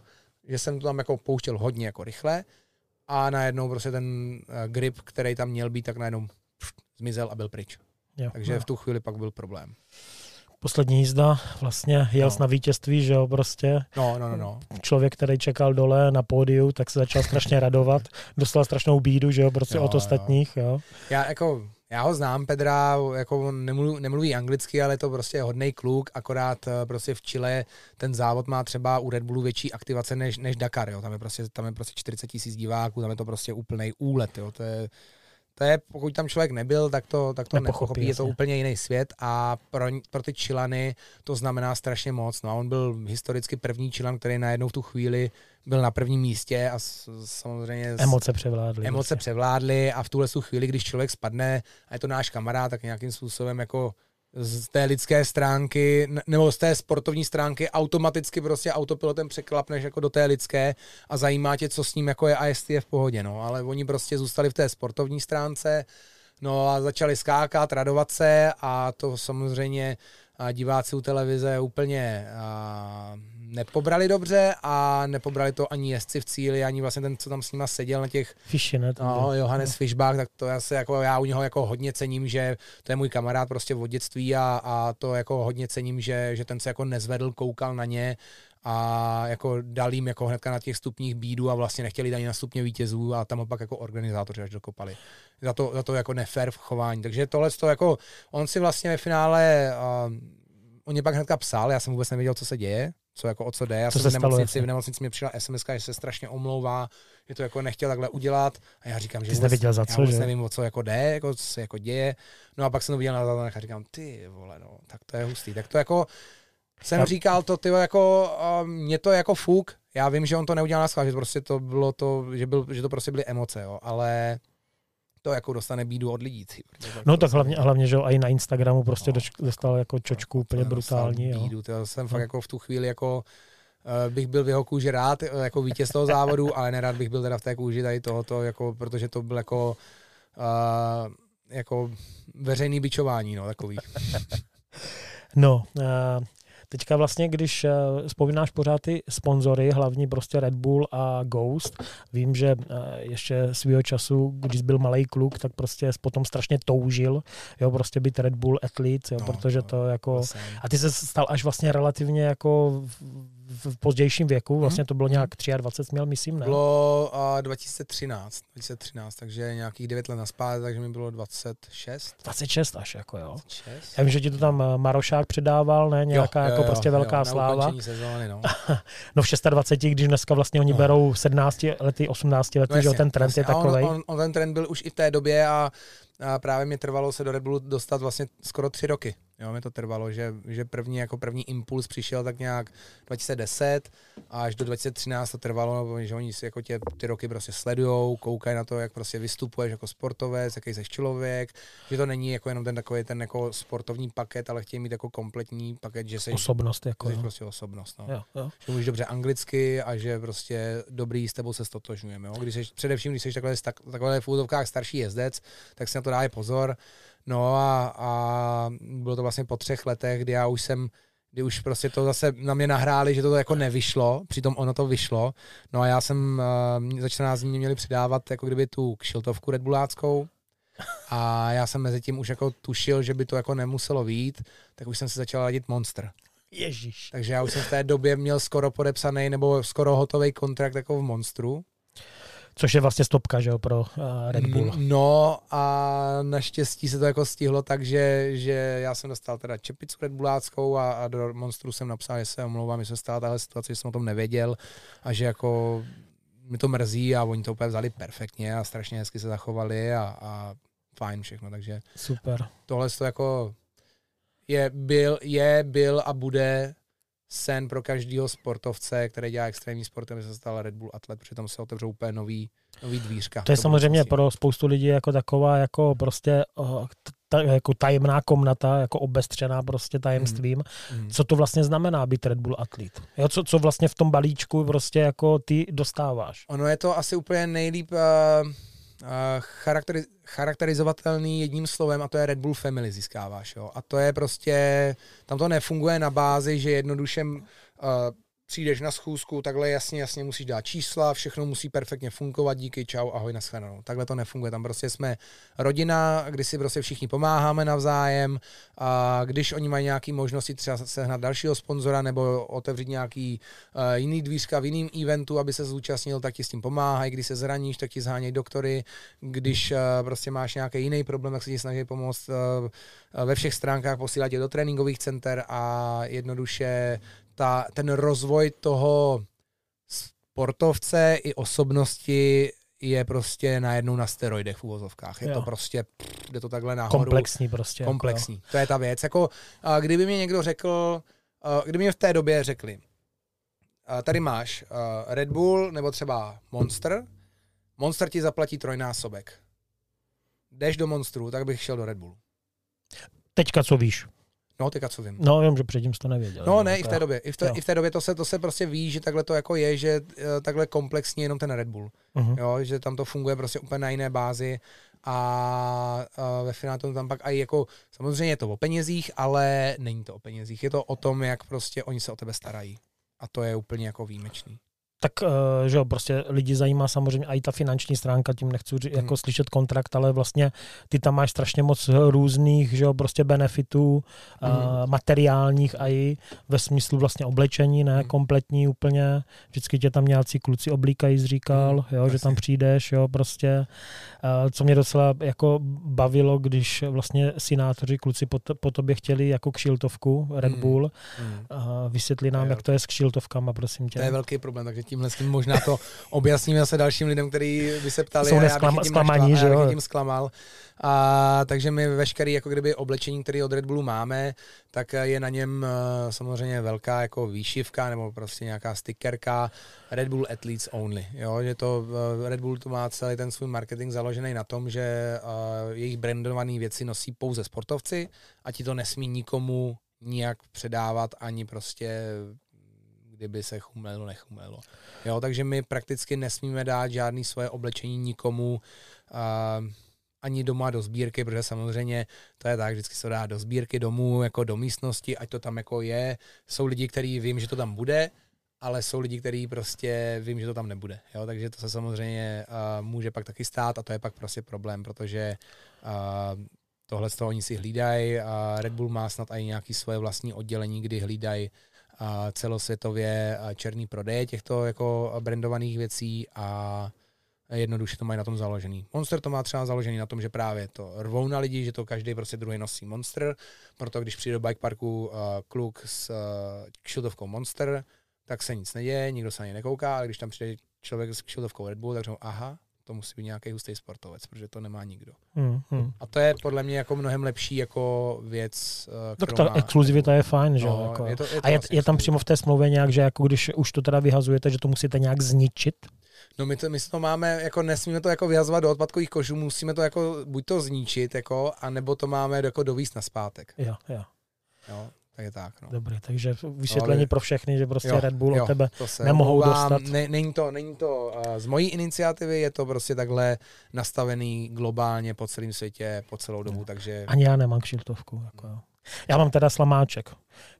že jsem to tam jako pouštěl hodně jako rychle a najednou prostě ten uh, grip, který tam měl být, tak najednou pff, zmizel a byl pryč. Jo. Takže No. v tu chvíli pak byl problém. Poslední jízda, vlastně jel No. na vítězství, že jo, prostě No, no, no, no. člověk, který čekal dole na pódiu, tak se začal strašně radovat, dostal strašnou bídu, že jo, prostě Jo, od jo. ostatních, jo. Já jako, já ho znám, Pedra, jako nemluví, nemluví anglicky, ale je to prostě hodný kluk, akorát eh, prostě v Chile ten závod má třeba u Red Bullu větší aktivace než, než Dakar, jo. Tam je prostě, tam je prostě 40 tisíc diváků, tam je to prostě úplný úlet, jo. To je, to je, pokud tam člověk nebyl, tak to, tak to Nepochopí, nepochopí, je to úplně jiný svět a pro, pro ty Čilany to znamená strašně moc. No a on byl historicky první Čilan, který najednou v tu chvíli byl na prvním místě a s, samozřejmě Emoce převládly. emoce vlastně. převládly a v tuhle tu chvíli, když člověk spadne a je to náš kamarád, tak nějakým způsobem jako z té lidské stránky, ne- nebo z té sportovní stránky automaticky prostě autopilotem překlapneš jako do té lidské a zajímá tě, co s ním jako je a jestli je v pohodě, no. Ale oni prostě zůstali v té sportovní stránce, no a začali skákat, radovat se a to samozřejmě a diváci u televize úplně a, nepobrali dobře a nepobrali to ani jezdci v cíli, ani vlastně ten, co tam s nima seděl na těch Fishy, ne? No. Johannes Fischbach, tak to já se jako, já u něho jako hodně cením, že to je můj kamarád prostě od dětství a, a to jako hodně cením, že, že ten se jako nezvedl, koukal na ně a jako dal jim jako hnedka na těch stupních bídu a vlastně nechtěli ani na stupně vítězů a tam ho pak jako organizátoři až dokopali. Za to, za to jako nefér v chování. Takže tohle to jako, on si vlastně ve finále, uh, on mě pak hnedka psal, já jsem vůbec nevěděl, co se děje, co jako o co jde. Já Co jsem se v stalo, nemocnici, jasně. v nemocnici mi přišla SMS, že se strašně omlouvá, že to jako nechtěl takhle udělat a já říkám, že vůbec, za já co, vůbec že? nevím, o co jako jde, jako co se jako děje. No a pak jsem to viděl na záznamech a říkám, ty vole, no, tak to je hustý. Tak to jako, jsem Já- říkal to, ty jako, uh, mě to jako fuk, já vím, že on to neudělal na schvál, že prostě to bylo to, že, byl, že to prostě byly emoce, jo, ale to jako dostane bídu od lidí. Ty, protože No tak hlavně, hlavně, že jo, i na Instagramu prostě No. dostal jako čočku úplně to nedostal brutální, jo. Bídu, to jsem No. fakt jako v tu chvíli jako eh, bych byl v jeho kůži rád, eh, jako vítěz toho závodu, ale nerad bych byl teda v té kůži tady tohoto, jako, protože to byl jako uh, jako veřejný bičování, no, takový. no, uh, Teďka vlastně, když uh, vzpomínáš pořád ty sponzory, hlavní prostě Red Bull a Ghost, vím, že uh, ještě svého času, když byl malý kluk, tak prostě potom strašně toužil, jo, prostě být Red Bull athlete, jo, no, protože to jako... Vlastně. A ty se stal až vlastně relativně jako v pozdějším věku, mhm. vlastně to bylo nějak 23 měl, myslím, ne? Bylo uh, 2013, 2013, takže nějakých 9 let naspát, takže mi bylo 26. 26 až, jako jo. 26? Já vím, že ti to tam Marošák předával, ne? Nějaká jo, jako jo, prostě jo, velká jo, sláva. Sezóny, no. no v 26, když dneska vlastně oni no. berou 17 lety, 18 lety, no, že ten trend jasně. je takový. On, on, on, ten trend byl už i v té době a, a právě mi trvalo se do Red Bullu dostat vlastně skoro tři roky. Jo, mi to trvalo, že, že první, jako první impuls přišel tak nějak 2010 a až do 2013 to trvalo, že oni si jako tě ty roky prostě sledujou, koukají na to, jak prostě vystupuješ jako sportovec, jaký jsi člověk, že to není jako jenom ten takový ten jako sportovní paket, ale chtějí mít jako kompletní paket, že jsi osobnost, jako jsi prostě osobnost, no. Jo, jo. Že mluvíš dobře anglicky a že prostě dobrý s tebou se stotožňujeme, jo. Když jsi, především, když jsi takhle, tak, takhle v úvodovkách starší jezdec, tak si na to dá pozor, No a, a bylo to vlastně po třech letech, kdy já už jsem kdy už prostě to zase na mě nahráli, že to jako nevyšlo, přitom ono to vyšlo. No a já jsem uh, za 14 dní měli přidávat jako kdyby tu kšiltovku redbuláckou a já jsem mezi tím už jako tušil, že by to jako nemuselo vít, tak už jsem se začal ladit Monster. Ježíš. Takže já už jsem v té době měl skoro podepsaný nebo skoro hotový kontrakt jako v Monstru což je vlastně stopka že jo, pro uh, Red Bull. No a naštěstí se to jako stihlo tak, že, že já jsem dostal teda čepicu Red Bulláckou a, a do Monstru jsem napsal, že se omlouvám, že se stala tahle situace, že jsem o tom nevěděl a že jako mi to mrzí a oni to úplně vzali perfektně a strašně hezky se zachovali a, a fajn všechno, takže super. Tohle to jako je, byl, je, byl a bude sen pro každého sportovce, který dělá extrémní sport, aby se stal Red Bull atlet, protože tam se otevřou úplně nový, nový dvířka. To je samozřejmě pro spoustu lidí jako taková jako prostě ta, jako tajemná komnata, jako obestřená prostě tajemstvím. Mm. Co to vlastně znamená být Red Bull atlet? Jo, co, co vlastně v tom balíčku prostě jako ty dostáváš? Ono je to asi úplně nejlíp uh, charakteriz- charakterizovatelný jedním slovem a to je Red Bull Family získáváš. Jo? A to je prostě, tam to nefunguje na bázi, že jednoduše uh, přijdeš na schůzku, takhle jasně, jasně musíš dát čísla, všechno musí perfektně fungovat, díky, čau, ahoj, nashledanou. Takhle to nefunguje, tam prostě jsme rodina, kdy si prostě všichni pomáháme navzájem a když oni mají nějaké možnosti třeba sehnat dalšího sponzora nebo otevřít nějaký uh, jiný dvířka v jiném eventu, aby se zúčastnil, tak ti s tím pomáhají, když se zraníš, tak ti zhánějí doktory, když uh, prostě máš nějaký jiný problém, tak se ti snaží pomoct uh, ve všech stránkách, posílat tě do tréninkových center a jednoduše ta, ten rozvoj toho sportovce i osobnosti je prostě najednou na steroidech v uvozovkách. Je jo. to prostě, pff, jde to takhle nahoru. Komplexní prostě. Komplexní, jako. to je ta věc. Jako, kdyby mě někdo řekl, kdyby mě v té době řekli, tady máš Red Bull nebo třeba Monster, Monster ti zaplatí trojnásobek. Jdeš do Monstru, tak bych šel do Red Bullu. Teďka co víš? No, teďka co vím. No, vím, že předtím jsi to nevěděl. No, ne, i v té době. I v, té, I v té době to se, to se prostě ví, že takhle to jako je, že uh, takhle komplexně jenom ten Red Bull. Uh-huh. Jo, že tam to funguje prostě úplně na jiné bázi a uh, ve finále to tam pak i jako, samozřejmě je to o penězích, ale není to o penězích. Je to o tom, jak prostě oni se o tebe starají. A to je úplně jako výjimečný tak eh, že jo, prostě lidi zajímá samozřejmě i ta finanční stránka, tím nechci hmm. jako slyšet kontrakt, ale vlastně ty tam máš strašně moc různých, že jo, prostě benefitů, hmm. uh, materiálních a i ve smyslu vlastně oblečení, ne, hmm. kompletní úplně, vždycky tě tam nějací kluci oblíkají, říkal, hmm. jo, že tam přijdeš, jo, prostě, uh, co mě docela jako bavilo, když vlastně sinátoři, kluci po, po tobě chtěli jako kšiltovku Red hmm. Bull, hmm. Uh, vysvětli nám, jak to je s kšiltovkama, prosím tě. To je velký problém, takže tímhle s tím možná to objasníme zase dalším lidem, kteří by se ptali. Jsou nesklam, zklamaní, že jo? tím zklamal. A, takže my veškerý jako kdyby oblečení, který od Red Bullu máme, tak je na něm uh, samozřejmě velká jako výšivka nebo prostě nějaká stickerka Red Bull Athletes Only. Jo? Že to, uh, Red Bull to má celý ten svůj marketing založený na tom, že uh, jejich brandované věci nosí pouze sportovci a ti to nesmí nikomu nijak předávat ani prostě kdyby se chumelo, nechumelo. Jo, takže my prakticky nesmíme dát žádný svoje oblečení nikomu, uh, ani doma do sbírky, protože samozřejmě to je tak, vždycky se dá do sbírky domů, jako do místnosti, ať to tam jako je. Jsou lidi, kteří vím, že to tam bude, ale jsou lidi, kteří prostě vím, že to tam nebude. Jo? Takže to se samozřejmě uh, může pak taky stát a to je pak prostě problém, protože uh, tohle z toho oni si hlídají a Red Bull má snad i nějaký svoje vlastní oddělení, kdy hlídají celosvětově černý prodej těchto jako brandovaných věcí a jednoduše to mají na tom založený. Monster to má třeba založený na tom, že právě to rvou na lidi, že to každý prostě druhý nosí Monster, proto když přijde do bike parku uh, kluk s uh, kšiltovkou Monster, tak se nic neděje, nikdo se ani nekouká, ale když tam přijde člověk s kšiltovkou Red Bull, tak řeknou, aha, to musí být nějaký hustý sportovec, protože to nemá nikdo. Hmm, hmm. A to je podle mě jako mnohem lepší jako věc. Uh, tak ta exkluzivita je fajn, že no, jako, je to, je to A je, vlastně je tam přímo v té smlouvě nějak, že jako když už to teda vyhazujete, že to musíte nějak zničit? No my to, my to máme, jako nesmíme to jako vyhazovat do odpadkových kožů, musíme to jako buď to zničit, jako, anebo to máme jako dovíst na zpátek. Jo, jo. Jo, je tak. No. Dobrý, takže vysvětlení no, pro všechny, že prostě jo, Red Bull jo, od tebe nemohou omlouvám, dostat. Ne, není to, není to uh, z mojí iniciativy, je to prostě takhle nastavený globálně po celém světě, po celou dobu, takže... Ani já nemám kšiltovku. Jako, jo. Já mám teda slamáček,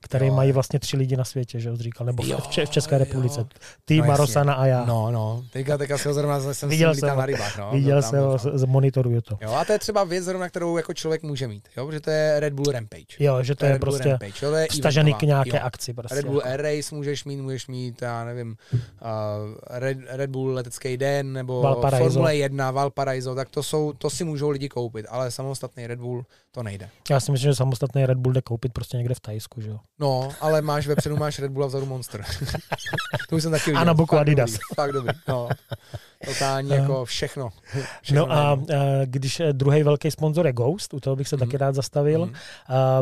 který jo. mají vlastně tři lidi na světě, že ho říkal, nebo jo, v, v České republice. Jo. Ty, no, Marosana a já. No, no, teďka, teďka se ho zrovna jsem viděl jsem na rybách. No, viděl jsem ho, no. monitoruju to. Jo, a to je třeba věc, zrovna, kterou jako člověk může mít, jo, protože to je Red Bull Rampage. Jo, že to, to je, je prostě Rampage, to je stažený k nějaké jo. akci. Prostě. Red Bull Air Race můžeš mít, můžeš mít, já nevím, uh, Red, Red Bull letecký den, nebo Valparaiso. Formule 1, Valparaiso, tak to, jsou, to si můžou lidi koupit, ale samostatný Red Bull to nejde. Já si myslím, že samostatný Red Bull jde koupit prostě někde v Tajsku, že jo. No, ale máš vepředu máš Red Bull a vzadu Monster. to už jsem taky viděl. A na boku Adidas. Dobrý, fakt dobrý. No. Totálně jako všechno. všechno no a uh, když druhý velký sponzor je Ghost, u toho bych se mm. taky rád zastavil, mm. uh,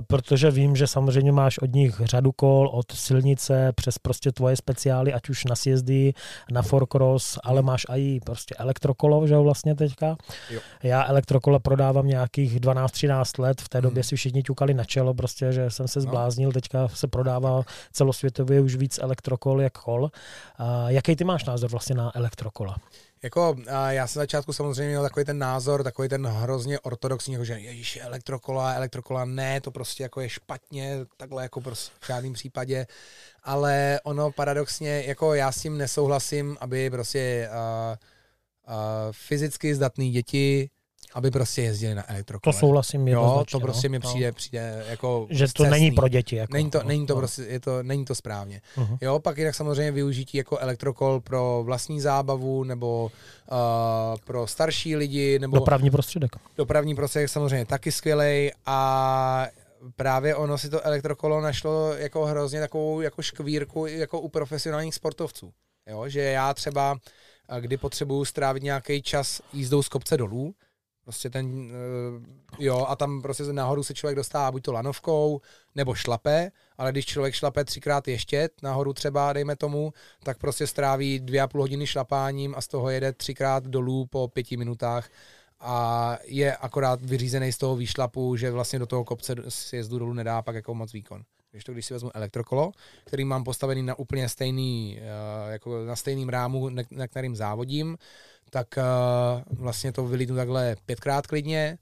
protože vím, že samozřejmě máš od nich řadu kol, od silnice přes prostě tvoje speciály, ať už na sjezdy, na forecross, ale máš i prostě elektrokolo, že jo, vlastně teďka. Jo. Já elektrokola prodávám nějakých 12-13 let, v té době mm. si všichni ťukali na čelo, prostě, že jsem se no. Zbláznil, teďka se prodává celosvětově už víc elektrokol jak kol. Uh, jaký ty máš názor vlastně na elektrokola? Jako, já jsem začátku samozřejmě měl takový ten názor, takový ten hrozně ortodoxní, jako že ježiš, elektrokola, elektrokola, ne, to prostě jako je špatně, takhle jako prostě v žádném případě, ale ono paradoxně, jako já s tím nesouhlasím, aby prostě uh, uh, fyzicky zdatný děti aby prostě jezdili na elektrokole. To souhlasím Jo, to prostě no. mi přijde, no. přijde jako Že to cestný. není pro děti. Jako, není to, no, není to no. prostě, je to, není to správně. Uh-huh. Jo, pak jinak samozřejmě využití jako elektrokol pro vlastní zábavu nebo uh, pro starší lidi. Nebo dopravní prostředek. Dopravní prostředek samozřejmě taky skvělej a právě ono si to elektrokolo našlo jako hrozně takovou jako škvírku jako u profesionálních sportovců. Jo, že já třeba, kdy potřebuju strávit nějaký čas jízdou z kopce dolů, Prostě ten, eh, jo, a tam prostě nahoru se člověk dostává buď to lanovkou, nebo šlape, ale když člověk šlape třikrát ještě nahoru třeba, dejme tomu, tak prostě stráví dvě a půl hodiny šlapáním a z toho jede třikrát dolů po pěti minutách a je akorát vyřízený z toho výšlapu, že vlastně do toho kopce sjezdu dolů nedá pak jako moc výkon. Když to, když si vezmu elektrokolo, který mám postavený na úplně stejný, eh, jako na stejným rámu, na kterým závodím, tak uh, vlastně to vylítnu takhle pětkrát klidně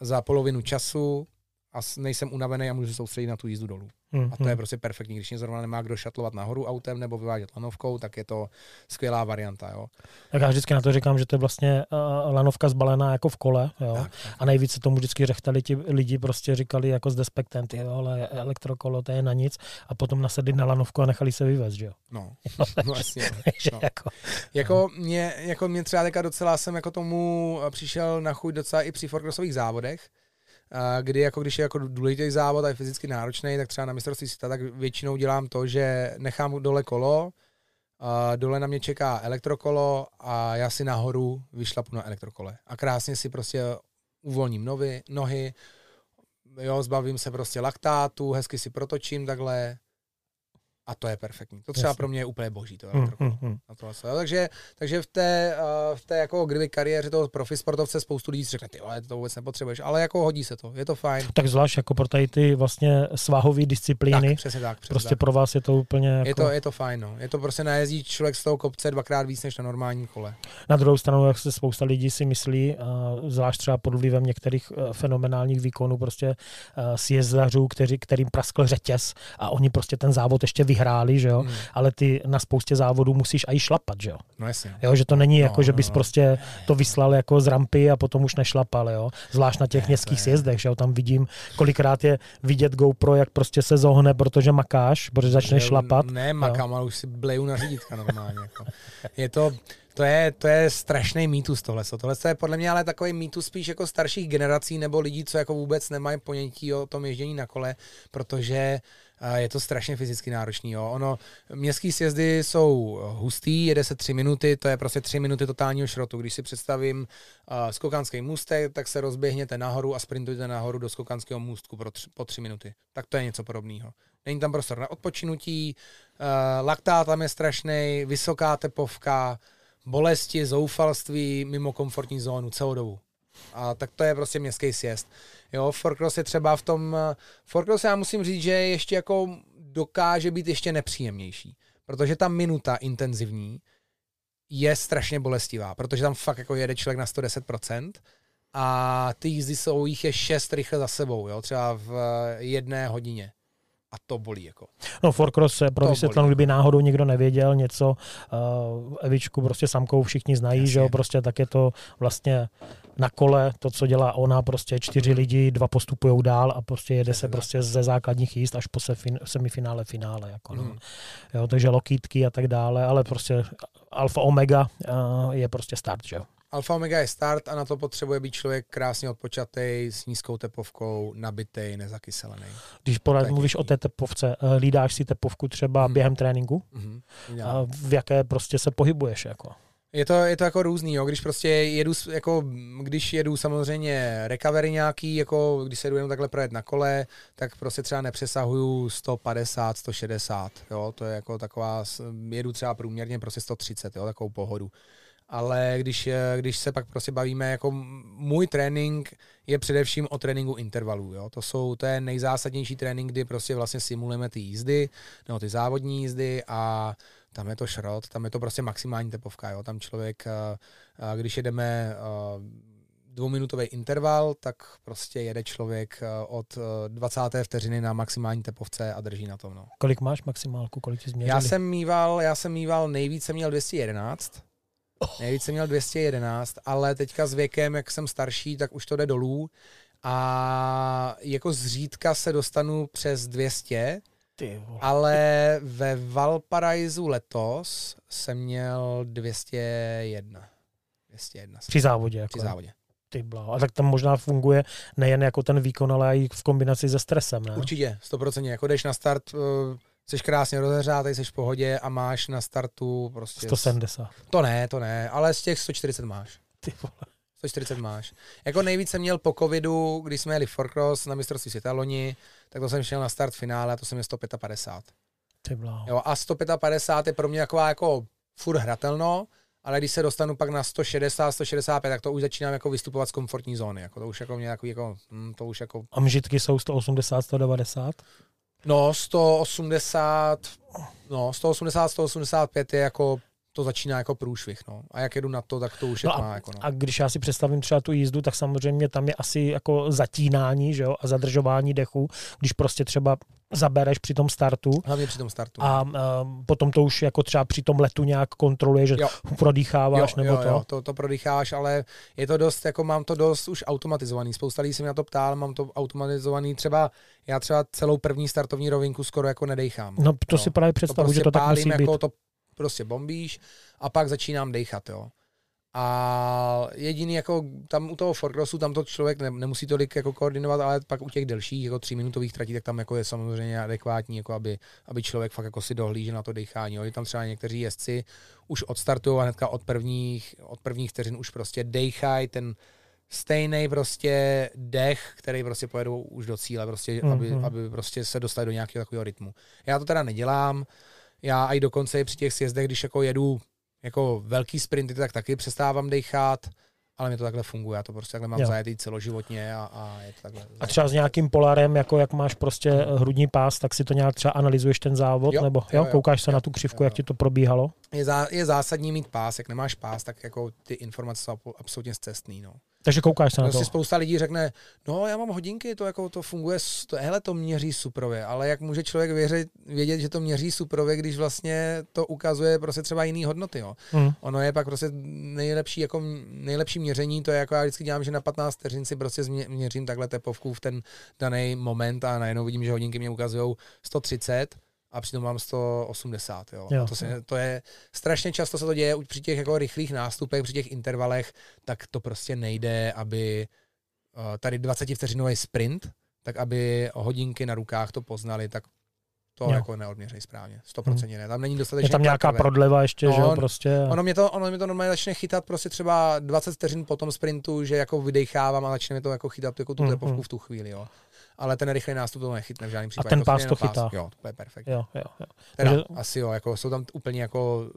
za polovinu času a nejsem unavený a můžu se soustředit na tu jízdu dolů. Hmm, a to je prostě perfektní. Když mě zrovna nemá kdo šatlovat nahoru autem nebo vyvádět lanovkou, tak je to skvělá varianta. Jo. Tak já vždycky na to říkám, že to je vlastně uh, lanovka zbalená jako v kole. Jo. Tak, tak. A nejvíce tomu vždycky řechtali ti lidi, prostě říkali jako s despektem, jo, ale elektrokolo to je na nic. A potom nasedli na lanovku a nechali se vyvést, že jo. No, no jasně. no. jako, jako, mě, jako mě třeba docela jsem jako tomu přišel na chuť docela i při forkrosových závodech, kdy jako když je jako důležitý závod a je fyzicky náročný, tak třeba na mistrovství světa, tak většinou dělám to, že nechám dole kolo, a dole na mě čeká elektrokolo a já si nahoru vyšlapu na elektrokole. A krásně si prostě uvolním novy, nohy, jo, zbavím se prostě laktátu, hezky si protočím takhle A to je perfektní. To třeba Jasně. pro mě je úplně boží. To hmm, hmm. Na to takže, takže v té, uh, v té jako kdyby kariéře toho profi sportovce spoustu lidí řekne, ty ale to vůbec nepotřebuješ, ale jako hodí se to, je to fajn. Tak zvlášť jako pro tady ty vlastně svahové disciplíny. Tak, přesně tak. Přesně prostě tak. pro vás je to úplně jako... Je to, je to fajn, no. Je to prostě najezdí člověk z toho kopce dvakrát víc než na normální kole. Na druhou stranu, jak se spousta lidí si myslí, uh, zvlášť třeba pod vlivem některých uh, fenomenálních výkonů prostě uh, sjezdařů, kteří, kterým praskl řetěz a oni prostě ten závod ještě vyhráli, že jo, hmm. ale ty na spoustě závodů musíš i šlapat, že jo. No jasně. Jo, že to není no, jako, že bys no, no. prostě to vyslal jako z rampy a potom už nešlapal, jo. Zvlášť na těch městských sjezdech, že jo, tam vidím, kolikrát je vidět GoPro, jak prostě se zohne, protože makáš, protože začne šlapat. Ne, makám, ale už si bleju na řídítka normálně. Jako. Je to, to je, to je strašný mýtus tohle. Tohle je podle mě ale takový mýtus spíš jako starších generací nebo lidí, co jako vůbec nemají ponětí o tom ježdění na kole, protože je to strašně fyzicky náročný. Jo. Ono, městský sjezdy jsou hustý, jede se tři minuty, to je prostě tři minuty totálního šrotu. Když si představím uh, skokanský můstek, tak se rozběhněte nahoru a sprintujete nahoru do skokanského můstku pro tři, po tři minuty. Tak to je něco podobného. Není tam prostor na odpočinutí, uh, laktát tam je strašný, vysoká tepovka, bolesti, zoufalství mimo komfortní zónu celou dobu. A tak to je prostě městský sjezd. Jo, Forkross je třeba v tom, Forkross já musím říct, že ještě jako dokáže být ještě nepříjemnější, protože ta minuta intenzivní je strašně bolestivá, protože tam fakt jako jede člověk na 110% a ty jízdy jsou, jich je šest rychle za sebou, jo, třeba v jedné hodině a to bolí. Jako. No Forcross se pro vysvětlenou, kdyby náhodou někdo nevěděl něco, uh, Evičku prostě samkou všichni znají, Jasně. že jo, prostě tak je to vlastně na kole, to, co dělá ona, prostě čtyři mm. lidi, dva postupují dál a prostě jede se prostě ze základních jíst až po semifinále, finále. Jako, no. mm. jo, takže lokítky a tak dále, ale prostě alfa omega uh, je prostě start, že jo. Alfa Omega je start a na to potřebuje být člověk krásně odpočatý, s nízkou tepovkou, nabitý, nezakyselený. Když porad, mluvíš o té tepovce, eh, lídáš si tepovku třeba hmm. během tréninku? Hmm. A v jaké prostě se pohybuješ? Jako? Je to, je to jako různý, jo. když prostě jedu, jako, když jedu samozřejmě recovery nějaký, jako když se jdu jenom takhle projet na kole, tak prostě třeba nepřesahuju 150, 160, jo, to je jako taková, jedu třeba průměrně prostě 130, jo, takovou pohodu ale když, eh, když se pak prostě bavíme, jako můj trénink je především o tréninku intervalů. Jo? To, jsou, to je nejzásadnější trénink, kdy prostě vlastně simulujeme ty jízdy, nebo ty závodní jízdy a tam je to šrot, tam je to prostě maximální tepovka. Jo? Tam člověk, eh, eh, když jedeme dvouminutový interval, tak prostě jede člověk od 20. vteřiny na maximální tepovce a drží na tom. No. Kolik máš maximálku, kolik ti změřili? Já jsem mýval, já jsem mýval nejvíce měl 211 Nejvíc jsem měl 211, ale teďka s věkem, jak jsem starší, tak už to jde dolů. A jako zřídka se dostanu přes 200, Ty ale ve Valparaisu letos jsem měl 201. 201 Při závodě. Jako. Při závodě. Ty bláho. A tak tam možná funguje nejen jako ten výkon, ale i v kombinaci se stresem, ne? Určitě, 100%. Jako jdeš na start, uh, jsi krásně rozehřátej, jsi v pohodě a máš na startu prostě... 170. To ne, to ne, ale z těch 140 máš. Ty vole. 140 máš. Jako nejvíc jsem měl po covidu, když jsme jeli Forcross na mistrovství světa loni, tak to jsem šel na start finále a to jsem měl 155. Ty bláho. Jo, a 155 je pro mě taková jako furt hratelno, ale když se dostanu pak na 160, 165, tak to už začínám jako vystupovat z komfortní zóny. Jako to už jako mě takový jako, hm, to už jako... A mžitky jsou 180, 190? No, 180, no, 180, 185 je jako to začíná jako průšvih, no. A jak jedu na to, tak to už no je má, jako, no. A když já si představím třeba tu jízdu, tak samozřejmě tam je asi jako zatínání, že jo, a zadržování dechu, když prostě třeba zabereš při tom startu. Hlavně při tom startu. A uh, potom to už jako třeba při tom letu nějak kontroluje, že jo. prodýcháváš jo, nebo jo, to? Jo, to, to prodýcháš, ale je to dost, jako mám to dost už automatizovaný. Spousta lidí se mi na to ptál, mám to automatizovaný. Třeba já třeba celou první startovní rovinku skoro jako nedejchám. No to jo. si právě představu, prostě že to tak musí jako být. To prostě bombíš a pak začínám dechat, jo. A jediný jako tam u toho Forcrossu, tam to člověk ne, nemusí tolik jako koordinovat, ale pak u těch delších, jako tříminutových tratí, tak tam jako je samozřejmě adekvátní, jako aby, aby člověk fakt jako si dohlížel na to dechání. Jo. tam třeba někteří jezdci už odstartují a hnedka od prvních, od prvních vteřin už prostě dechají ten stejný prostě dech, který prostě pojedou už do cíle, prostě, mm-hmm. aby, Mhm. aby prostě se dostali do nějakého takového rytmu. Já to teda nedělám, já i dokonce i při těch sjezdech, když jako jedu jako velký sprinty, tak taky přestávám dechat, ale mě to takhle funguje, já to prostě takhle mám Jo. zajetý celoživotně a, a je to takhle. A třeba s nějakým polarem, jako jak máš prostě hrudní pás, tak si to nějak třeba analyzuješ ten závod, Jo, nebo jo, jo, jo, koukáš se jo, na tu křivku, jo, jak jo. ti to probíhalo? je, zá, je zásadní mít pás, jak nemáš pás, tak jako ty informace jsou absolutně zcestný, no. Takže koukáš se na to. Prostě spousta lidí řekne, no já mám hodinky, to jako to funguje, to, hele, to měří suprově, ale jak může člověk věřit, vědět, že to měří suprově, když vlastně to ukazuje prostě třeba jiný hodnoty, jo. Hmm. Ono je pak prostě nejlepší, jako nejlepší měření, to je jako já vždycky dělám, že na 15 vteřin si prostě měřím takhle tepovku v ten daný moment a najednou vidím, že hodinky mě ukazují 130 a přitom mám 180, jo. Jo. A to, se, to je, strašně často se to děje při těch jako rychlých nástupech, při těch intervalech, tak to prostě nejde, aby uh, tady 20 vteřinový sprint, tak aby hodinky na rukách to poznali, tak to Jo. Hmm. jako neodměřej správně. 100% ne. Tam není dostatečně Je tam nějaká krve. prodleva ještě, že jo, No, prostě. Ono mě, to, ono mě to normálně začne chytat prostě třeba 20 vteřin po tom sprintu, že jako vydechávám a začne mi to jako chytat jako tu Mm, tepovku mm. v tu chvíli, jo. Ale ten rychlý nástup to nechytne v žádném případě. ten to pás to chytá. Jo, to je perfektní. Jo, jo, jo. Teda, Takže- asi jo, jako jsou tam úplně jako...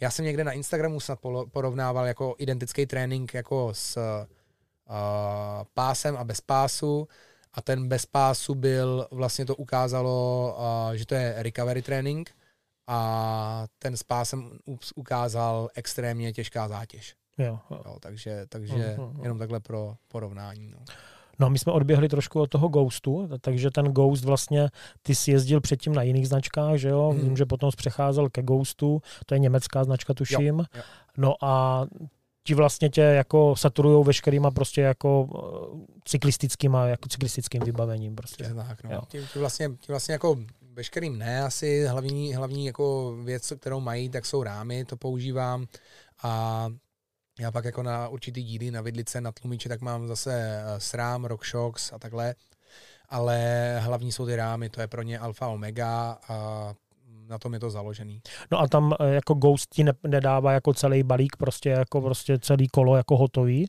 Já jsem někde na Instagramu snad porovnával jako identický trénink jako s uh, pásem a bez pásu a ten bez pásu byl, vlastně to ukázalo, uh, že to je recovery trénink a ten s pásem ukázal extrémně těžká zátěž. jo, jo. Jo, takže, takže mhm. jenom takhle pro porovnání. No. No my jsme odběhli trošku od toho Ghostu, takže ten Ghost vlastně, ty si jezdil předtím na jiných značkách, že jo? Mhm. Vím, že potom přecházel ke Ghostu, to je německá značka, tuším. Jo, jo. No a ti vlastně tě jako saturujou veškerýma prostě jako eh, cyklistickýma, jako cyklistickým vybavením prostě. Tak, Jo. no. Tím, tím, vlastně, tím vlastně jako veškerým ne, asi hlavní, hlavní jako věc, kterou mají, tak jsou rámy, to používám a já pak jako na určitý díly, na vidlice, na tlumiče, tak mám zase eh, SRAM, RockShox a takhle, ale hlavní jsou ty rámy, to je pro ně alfa omega a na tom je to založený. No a tam eh, jako Ghost ti ne, nedává jako celý balík, prostě jako prostě celý kolo jako hotový,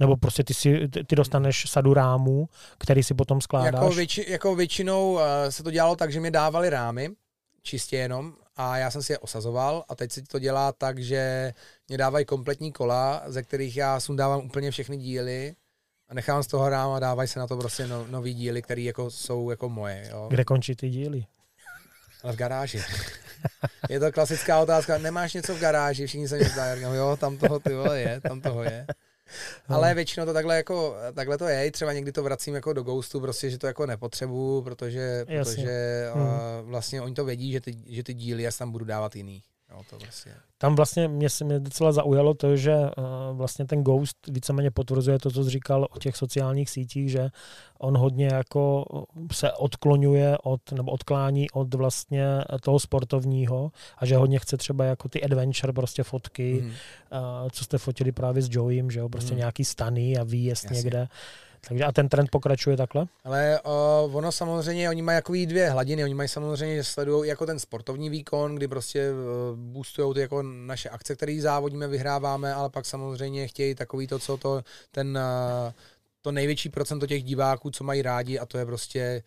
nebo prostě ty, si, ty, dostaneš sadu rámů, který si potom skládáš. Jako, větši, jako většinou uh, se to dělalo tak, že mě dávali rámy, čistě jenom, a já jsem si je osazoval a teď se to dělá tak, že mě dávají kompletní kola, ze kterých já sundávám úplně všechny díly a nechám z toho ráma a dávají se na to prostě no, nový díly, které jako jsou jako moje. Jo. Kde končí ty díly? Ale v garáži. je to klasická otázka, nemáš něco v garáži, všichni se mě ptají, jo, tam toho ty vole je, tam toho je. Ale většinou to takhle jako, takhle to je, třeba někdy to vracím jako do Ghostu, prostě, že to jako nepotřebuju, protože, Jasně. protože Hmm. uh, vlastně oni to vědí, že ty, že ty díly já tam budu dávat jiný. Jo, to prostě. Tam vlastně mě, se- mě docela zaujalo to, že uh, vlastně ten Ghost víceméně potvrzuje to, co jsi říkal o těch sociálních sítích, že on hodně jako se odklonuje od, nebo odklání od vlastně toho sportovního a že hodně chce třeba jako ty adventure prostě fotky, Mhm. uh, co jste fotili právě s Joeym, že jo, prostě Mhm. nějaký stany a výjezd Jasně. někde. Takže a ten trend pokračuje takhle? Ale uh, ono samozřejmě, oni mají jakový dvě hladiny, oni mají samozřejmě, že sledují jako ten sportovní výkon, kdy prostě uh, boostujou ty jako naše akce, které závodíme, vyhráváme, ale pak samozřejmě chtějí takový to, co to, ten, uh, to největší procento těch diváků, co mají rádi a to je prostě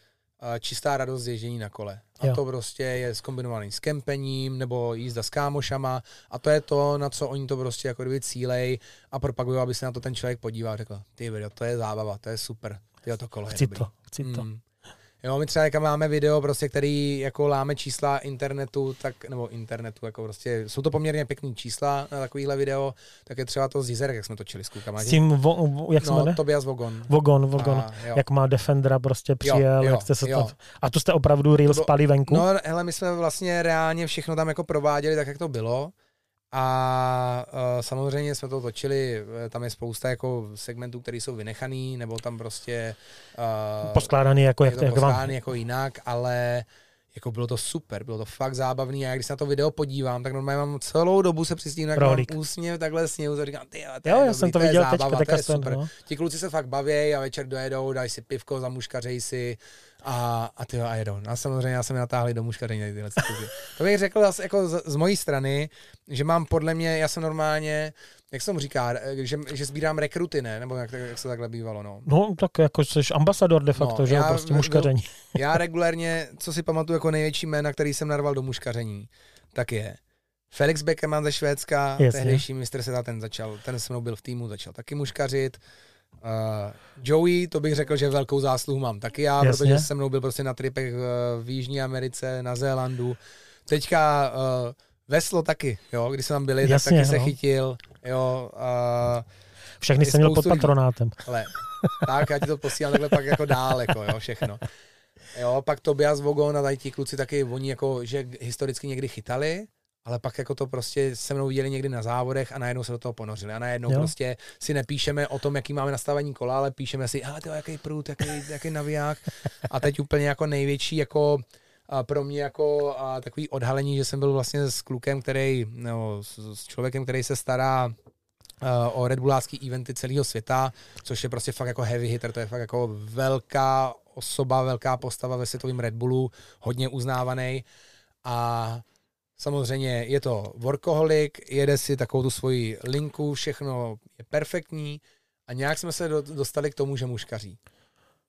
čistá radost z ježdění na kole. A Jo. to prostě je zkombinovaný s kempením nebo jízda s kámošama a to je to, na co oni to prostě jako kdyby cílej a propagují, aby se na to ten člověk podíval a řekl, ty video, to je zábava, to je super, ty to kolo je Chci dobrý. to, chci to. Jo, my třeba jak máme video, prostě, který jako láme čísla internetu, tak, nebo internetu, jako prostě, jsou to poměrně pěkný čísla na takovýhle video, tak je třeba to z Jizerek, jak jsme točili s klukama. S tím, vo, vo, jak se no, jmenuje? Tobias Vogon. Vogon, Vogon. A, jo. Jak má Defendera prostě přijel, jo, jak jste se jo. to... A to jste opravdu real To bylo- spali venku? No, hele, my jsme vlastně reálně všechno tam jako prováděli tak, jak to bylo. A uh, samozřejmě jsme to točili, eh, tam je spousta jako segmentů, které jsou vynechaný, nebo tam prostě uh, Poskládaný jako je jak, to jak vám... poskládaný jako jinak, ale jako bylo to super, bylo to fakt zábavný a já když se na to video podívám, tak normálně mám celou dobu se přistím, Rohlík. úsměv takhle sněhu, a říkám, ty, to Jo, je já dobrý, jsem to je viděl zábava, teďka, to je super. no. Ti kluci se fakt baví a večer dojedou, dají si pivko, zamuškařej si a, a ty a jedou. No a samozřejmě já jsem je natáhli do muškaření tyhle kluky. To bych řekl zase jako z, z mojí strany, že mám podle mě, já jsem normálně jak se mu říká, že, že sbírám rekruty, ne? Nebo jak, jak se takhle bývalo, no. No, tak jako jsi ambasador de facto, no, že jo, prostě muškaření. Já regulérně, co si pamatuju jako největší jména, který jsem narval do muškaření, tak je Felix Beckerman ze Švédska, Jasně. tehdejší mistr světa, ten začal, ten se mnou byl v týmu, začal taky muškařit. Uh, Joey, to bych řekl, že velkou zásluhu mám taky já, Jasně. protože se mnou byl prostě na tripech v Jižní Americe, na Zélandu. Teďka uh, veslo taky, jo, když jsme tam byli, Jasně, tak taky no. se chytil, jo. Uh, Všechny jsem měl pod patronátem. Ale, tak, já ti to posílám takhle pak jako dál, jako, jo, všechno. Jo, pak Tobias Vogon a tady ti kluci taky, oni jako, že historicky někdy chytali, ale pak jako to prostě se mnou viděli někdy na závodech a najednou se do toho ponořili. A najednou jo. prostě si nepíšeme o tom, jaký máme nastavení kola, ale píšeme si, a to jaký prut, jaký, jaký naviják. A teď úplně jako největší jako a pro mě jako a takový odhalení, že jsem byl vlastně s klukem, který, no, s, s člověkem, který se stará uh, o Red Bullácký eventy celého světa, což je prostě fakt jako heavy hitter, to je fakt jako velká osoba, velká postava ve světovém Red Bullu, hodně uznávaný a samozřejmě je to workaholic, jede si takovou tu svoji linku, všechno je perfektní a nějak jsme se do, dostali k tomu, že muškaří.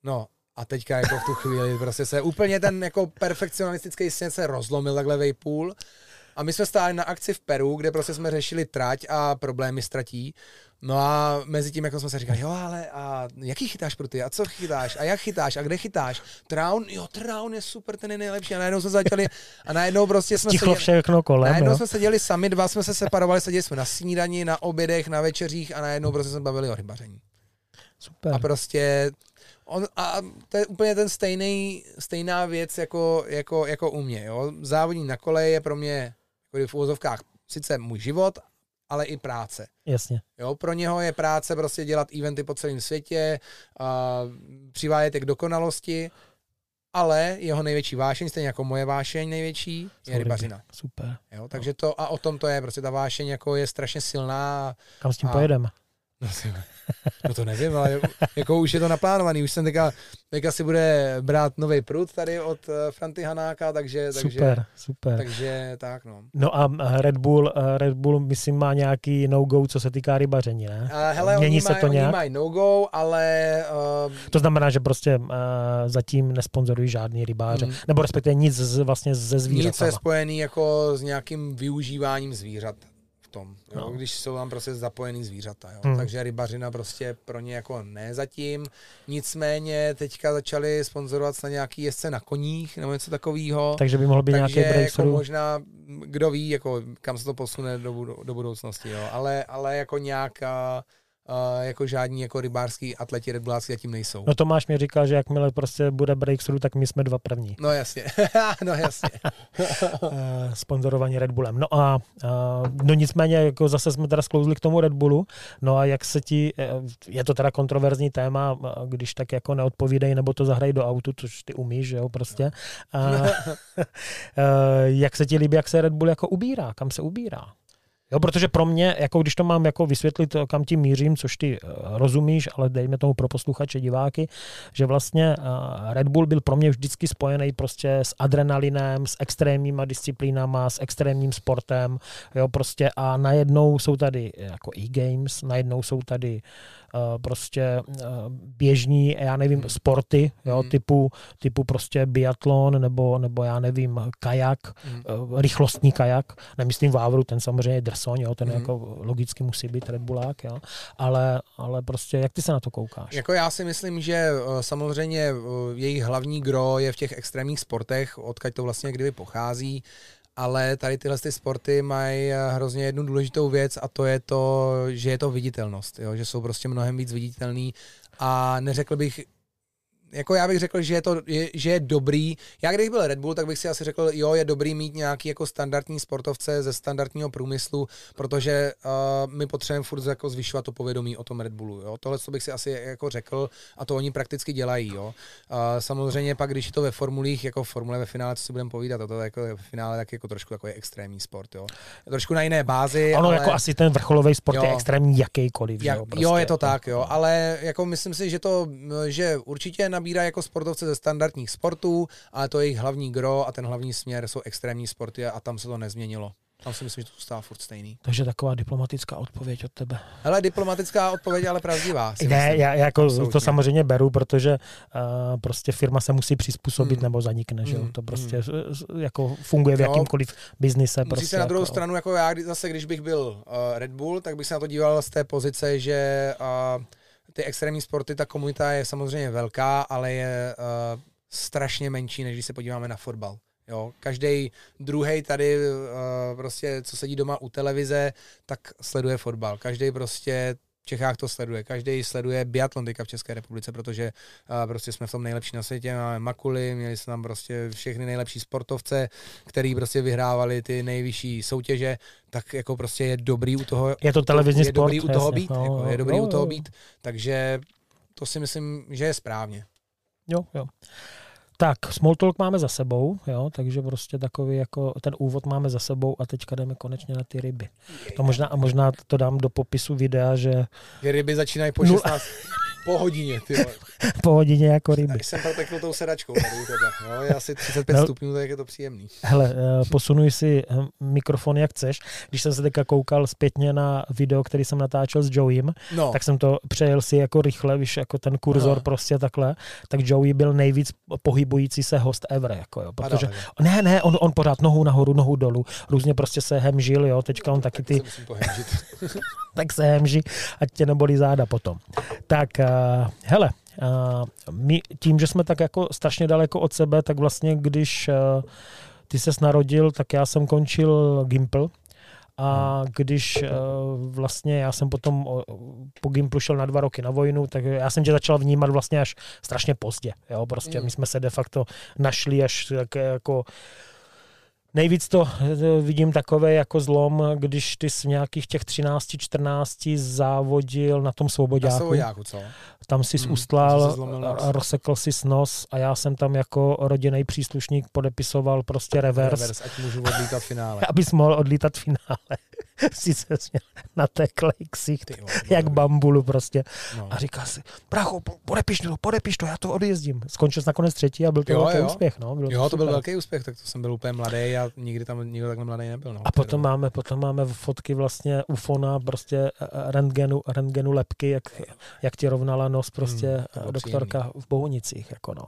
No a teďka jako v tu chvíli prostě se úplně ten jako perfekcionistický svět se rozlomil takhle vejpůl. A my jsme stáli na akci v Peru, kde prostě jsme řešili trať a problémy s tratí. No a mezi tím, jako jsme se říkali, jo, ale a jaký chytáš pro ty? A co chytáš? A jak chytáš? A kde chytáš? Traun? Jo, Traun je super, ten je nejlepší. A najednou jsme začali, a najednou prostě jsme seděli, všechno kolem, najednou jo. jsme seděli sami, dva jsme se separovali, seděli jsme na snídani, na obědech, na večeřích a najednou prostě jsme bavili o rybaření. Super. A prostě on, a to je úplně ten stejný, stejná věc jako, jako, jako u mě. Jo? Závodní na kole je pro mě jako v úvozovkách sice můj život, ale i práce. Jasně. Jo, pro něho je práce prostě dělat eventy po celém světě, a přivádět je k dokonalosti, ale jeho největší vášeň, stejně jako moje vášeň největší, je rybařina. Super. Jo, takže to a o tom to je, prostě ta vášeň jako je strašně silná. Kam s tím a, pojedeme? No, no to nevím, ale jako už je to naplánovaný. Už jsem teďka, teďka si bude brát nový prut tady od uh, Franty Hanáka, takže... Super, takže, super. Takže tak no. No a Red Bull, Red Bull myslím má nějaký no-go, co se týká rybaření, ne? Uh, hele, Mění oni se maj, to nějak? Mají no-go, ale... Uh, to znamená, že prostě uh, zatím nesponzorují žádný rybáře, mm. nebo respektive nic z, vlastně ze zvířat. Nic je spojený jako s nějakým využíváním zvířat tom, jo, no. když jsou tam prostě zapojený zvířata. Jo. Hmm. Takže rybařina prostě pro ně jako ne zatím. Nicméně teďka začali sponzorovat na nějaký jezdce na koních nebo něco takového. Takže by mohl být Takže nějaký jako možná, kdo ví, jako kam se to posune do, do budoucnosti. Jo. Ale, ale jako nějaká uh, jako žádní jako rybářský atleti Red Bulláci zatím nejsou. No Tomáš mi říkal, že jakmile prostě bude breakthrough, tak my jsme dva první. No jasně, no jasně. uh, sponzorovaní Red Bullem. No a uh, no nicméně, jako zase jsme teda sklouzli k tomu Red Bullu, no a jak se ti, je to teda kontroverzní téma, když tak jako neodpovídej, nebo to zahraj do autu, což ty umíš, že jo, prostě. Uh, jak se ti líbí, jak se Red Bull jako ubírá, kam se ubírá? Jo, protože pro mě, jako když to mám jako vysvětlit, kam tím mířím, což ty uh, rozumíš, ale dejme tomu pro posluchače, diváky, že vlastně uh, Red Bull byl pro mě vždycky spojený prostě s adrenalinem, s extrémníma disciplínama, s extrémním sportem, jo, prostě a najednou jsou tady jako e-games, najednou jsou tady uh, prostě uh, běžní, já nevím, hmm. sporty, jo, hmm. typu, typu prostě biatlon nebo, nebo já nevím, kajak, hmm. uh, rychlostní kajak, nemyslím Vávru, ten samozřejmě Drsoň, jo, ten mm. jako logicky musí být Red Bullák, jo, ale, ale prostě jak ty se na to koukáš? Jako já si myslím, že samozřejmě jejich hlavní gro je v těch extrémních sportech, odkud to vlastně kdyby pochází, ale tady tyhle ty sporty mají hrozně jednu důležitou věc a to je to, že je to viditelnost, jo? že jsou prostě mnohem víc viditelný a neřekl bych jako já bych řekl, že je to, je, že je dobrý. Já když byl Red Bull, tak bych si asi řekl, jo, je dobrý mít nějaký jako standardní sportovce ze standardního průmyslu, protože uh, my potřebujeme furt jako zvyšovat to povědomí o tom Red Bullu. Jo? Tohle co bych si asi jako řekl a to oni prakticky dělají. Jo? Uh, samozřejmě pak, když je to ve formulích, jako formule ve finále, co si budeme povídat, to jako ve finále tak jako trošku jako je extrémní sport. Jo? Trošku na jiné bázi. Ono ale... jako asi ten vrcholový sport jo. je extrémní jakýkoliv. Jak, jo, prostě. jo, je to tak, jo, ale jako myslím si, že to, že určitě na nabírá jako sportovce ze standardních sportů, ale to je jejich hlavní gro a ten hlavní směr jsou extrémní sporty a tam se to nezměnilo. Tam si myslím, že to zůstává furt stejný. Takže taková diplomatická odpověď od tebe. Hele, diplomatická odpověď, ale pravdivá. Ne, já jako Absolutně. to samozřejmě beru, protože uh, prostě firma se musí přizpůsobit hmm. nebo zanikne, že hmm. To prostě hmm. jako funguje v jakýmkoliv biznise. Musí prostě se na druhou jako, stranu, jako já zase, když bych byl uh, Red Bull, tak bych se na to díval z té pozice, že uh, ty extrémní sporty, ta komunita je samozřejmě velká, ale je uh, strašně menší, než když se podíváme na fotbal. Jo, každý druhý tady uh, prostě, co sedí doma u televize, tak sleduje fotbal. Každý prostě Čechách to sleduje. Každý sleduje biatlon teďka v České republice, protože uh, prostě jsme v tom nejlepší na světě. Máme Makuly, měli jsme tam prostě všechny nejlepší sportovce, který prostě vyhrávali ty nejvyšší soutěže, tak jako prostě je dobrý u toho. Je to televizní je sport. Dobrý u toho jasně, být, no, jako, je no, dobrý no, u toho no. být. Takže to si myslím, že je správně. Jo, jo. Tak, small talk máme za sebou, jo, takže prostě takový jako ten úvod máme za sebou a teďka jdeme konečně na ty ryby. To možná, a možná to dám do popisu videa, že Že ryby začínají po Nul- 16, po hodině, ty vole. po hodině jako ryby. Já jsem protekl tou sedačkou tady u tebe. Jo, je asi 35 No. stupňů, tak je to příjemný. Hele, eh, posunuj si eh, mikrofon jak chceš. Když jsem se teďka koukal zpětně na video, který jsem natáčel s Joeym, No, tak jsem to přejel si jako rychle, víš, jako ten kurzor Aha. prostě takhle, tak Joey byl nejvíc pohybující se host ever, jako jo, protože Padal, ne, ne, on, on pořád nohu nahoru, nohu dolů, různě prostě se hemžil, jo, teďka on taky tak ty, se musím pohemžit. tak se hemží, ať tě nebolí záda potom. Tak, uh, hele, uh, my tím, že jsme tak jako strašně daleko od sebe, tak vlastně když uh, ty ses narodil, tak já jsem končil Gimpl, a když uh, vlastně já jsem potom po Gimplu šel na dva roky na vojnu, tak já jsem tě začal vnímat vlastně až strašně pozdě. Jo? Prostě Mm. my jsme se de facto našli až tak jako Nejvíc to eh, vidím takové jako zlom, když ty z nějakých těch 13-14 závodil na tom Na svobodáku. Svobodáku, co? Tam si Hmm, ustlal tam si zlomil nos. a rozsekl si nos a já jsem tam jako rodinný příslušník podepisoval prostě reverse, Revers, ať můžu odlítat finále. abys mohl odlítat finále. Sice jsi měl nateklej ksicht, jak bambulu prostě. No. A říkal si, bracho, po- podepiš to, podepiš to, já to odjezdím. Skončil jsi nakonec třetí a byl to Jo, velký jo. úspěch. No, bylo Jo, to byl super. velký úspěch, tak to jsem byl úplně mladý a nikdy tam nikdo takhle mladý nebyl. No, A potom máme, potom máme fotky vlastně ufona, prostě eh, rentgenu, rentgenu lepky, jak, jak ti rovnala nos prostě Hmm, bylo doktorka v Bohunicích. Jako no.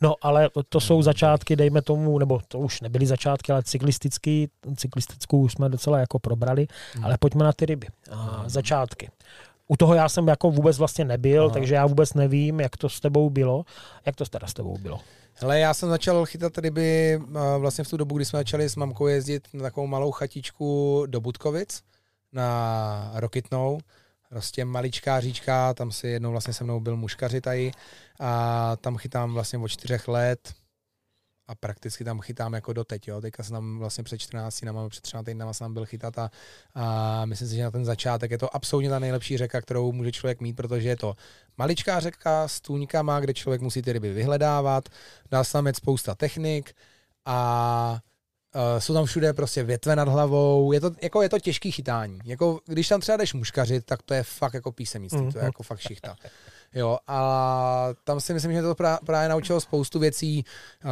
no. ale to jsou začátky, dejme tomu, nebo to už nebyly začátky, ale cyklistický, cyklistickou už jsme docela jako probrali, Hmm. ale pojďme na ty ryby. A Hmm. začátky. U toho já jsem jako vůbec vlastně nebyl, Aha. takže já vůbec nevím, jak to s tebou bylo. Jak to teda s tebou bylo? Hele, já jsem začal chytat ryby a vlastně v tu dobu, kdy jsme začali s mamkou jezdit na takovou malou chatičku do Budkovic na Rokitnou. Prostě maličká říčka, tam si jednou vlastně se mnou byl muškaři tady a tam chytám vlastně od čtyřech let a prakticky tam chytám jako doteď, jo. Teďka jsem tam vlastně před 14 dnama, před 13 dnama jsem tam byl chytat a, a myslím si, že na ten začátek je to absolutně ta nejlepší řeka, kterou může člověk mít, protože je to maličká řeka s tůňkama, kde člověk musí ty ryby vyhledávat, dá se tam jet spousta technik a Uh, jsou tam všude prostě větve nad hlavou, je to, jako je to těžký chytání. Jako, když tam třeba jdeš muškařit, tak to je fakt jako písemnictví, mm. to je Mhm. jako fakt šichta. Jo, a tam si myslím, že to právě, naučilo spoustu věcí.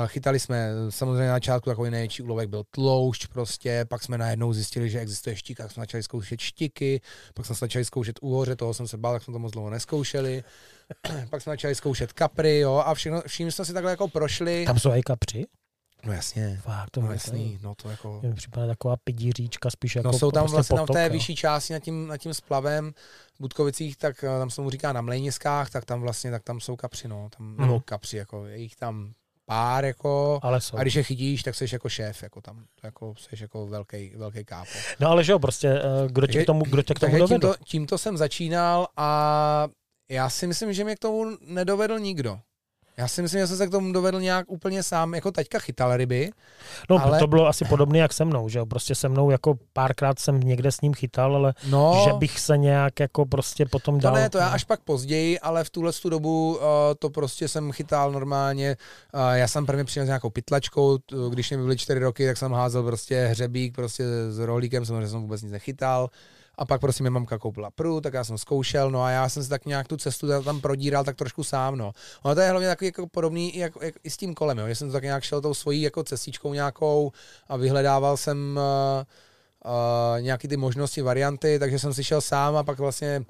Chytali jsme samozřejmě na začátku takový největší úlovek byl tloušť prostě, pak jsme najednou zjistili, že existuje štík, tak jsme začali zkoušet štiky, pak jsme začali zkoušet úhoře, toho jsem se bál, tak jsme to moc dlouho neskoušeli. pak jsme začali zkoušet kapry, jo, a všechno, všichni jsme si takhle jako prošli. Tam jsou i kapři? No jasně, Fakt, to no jasný, no to jako... Mně připadá taková pidí říčka, spíš jako No jsou tam prostě vlastně tam v potok, té jo. vyšší části nad tím, nad tím splavem v Budkovicích, tak eh, tam se mu říká na Mlejniskách, tak tam vlastně, tak tam jsou kapři, no, tam, Mhm. nebo kapři, jako, je jich tam pár, jako, Ale jsou. a když je chytíš, tak jsi jako šéf, jako tam, jako jsi jako velký, velký kápo. No ale že jo, prostě, eh, kdo tě k tomu, kdo tě k tomu dovedl? tímto, tímto jsem začínal a já si myslím, že mě k tomu nedovedl nikdo. Já si myslím, že jsem se k tomu dovedl nějak úplně sám, jako teďka chytal ryby. No ale- to bylo asi podobné jak se mnou, že jo, prostě se mnou jako párkrát jsem někde s ním chytal, ale No, že bych se nějak jako prostě potom To dal. ne, to já až pak později, ale v tuhle tu dobu uh, to prostě jsem chytal normálně. Uh, já jsem prvně přijel s nějakou pytlačkou, když mě byly čtyři roky, tak jsem házel prostě hřebík prostě s rohlíkem, samozřejmě jsem vůbec nic nechytal. A pak prostě mi mamka koupila prut, tak já jsem zkoušel, no a já jsem si tak nějak tu cestu tam prodíral tak trošku sám, no. Ono to je hlavně takový jako podobný i, jako, jako, i s tím kolem, jo, že jsem to tak nějak šel tou svojí jako cestičkou nějakou a vyhledával jsem uh, uh, nějaký ty možnosti, varianty, takže jsem si šel sám a pak vlastně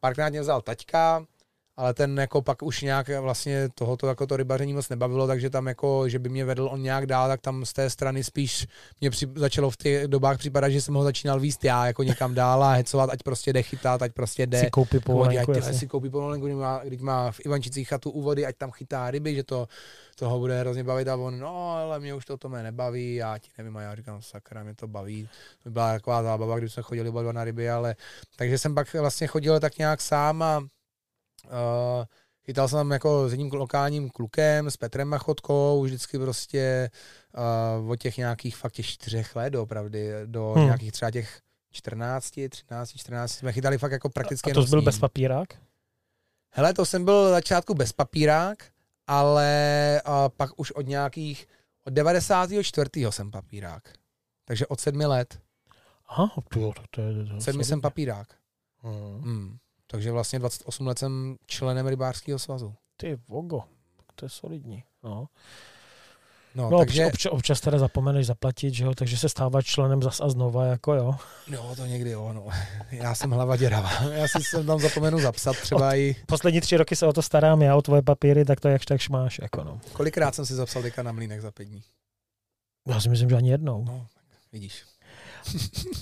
párkrát mě vzal taťka, ale ten jako pak už nějak vlastně tohoto jako to rybaření moc nebavilo, takže tam jako, že by mě vedl on nějak dál, tak tam z té strany spíš mě při, začalo v těch dobách připadat, že jsem ho začínal výst já jako někam dál a hecovat, ať prostě jde chytat, ať prostě jde. Si koupí povolenku, ať si koupí povolenku, když má, když má v Ivančicích chatu u vody, ať tam chytá ryby, že to toho bude hrozně bavit a on, no ale mě už to to mě nebaví, já ti nevím a já říkám, sakra, mě to baví. To byla taková zábava, když jsme chodili oba dva na ryby, ale takže jsem pak vlastně chodil tak nějak sám a Uh, chytal jsem tam jako s jedním lokálním klukem, s Petrem Machotkou, vždycky prostě uh, od těch nějakých fakt těch čtyřech let opravdu, do hmm. nějakých třeba těch 14, 13, 14, jsme chytali fakt jako prakticky A to byl bez papírák? Hele, to jsem byl začátku bez papírák, ale uh, pak už od nějakých, od 94. jsem papírák. Takže od sedmi let. Aha, to, to, to je... To sedmi jsem papírák. Hmm. Hmm. Takže vlastně 28 let jsem členem rybářského svazu. Ty vogo, to je solidní. No. No, no takže... občas, občas teda zapomeneš zaplatit, že jo, takže se stáváš členem zas a znova, jako jo. No, to někdy jo, no. Já jsem hlava děravá. Já si sem tam zapomenu zapsat třeba o, i... Poslední tři roky se o to starám, já o tvoje papíry, tak to jakž tak máš, jako no. Kolikrát jsem si zapsal teďka na mlínek za pět dní? Já si myslím, že ani jednou. No, vidíš.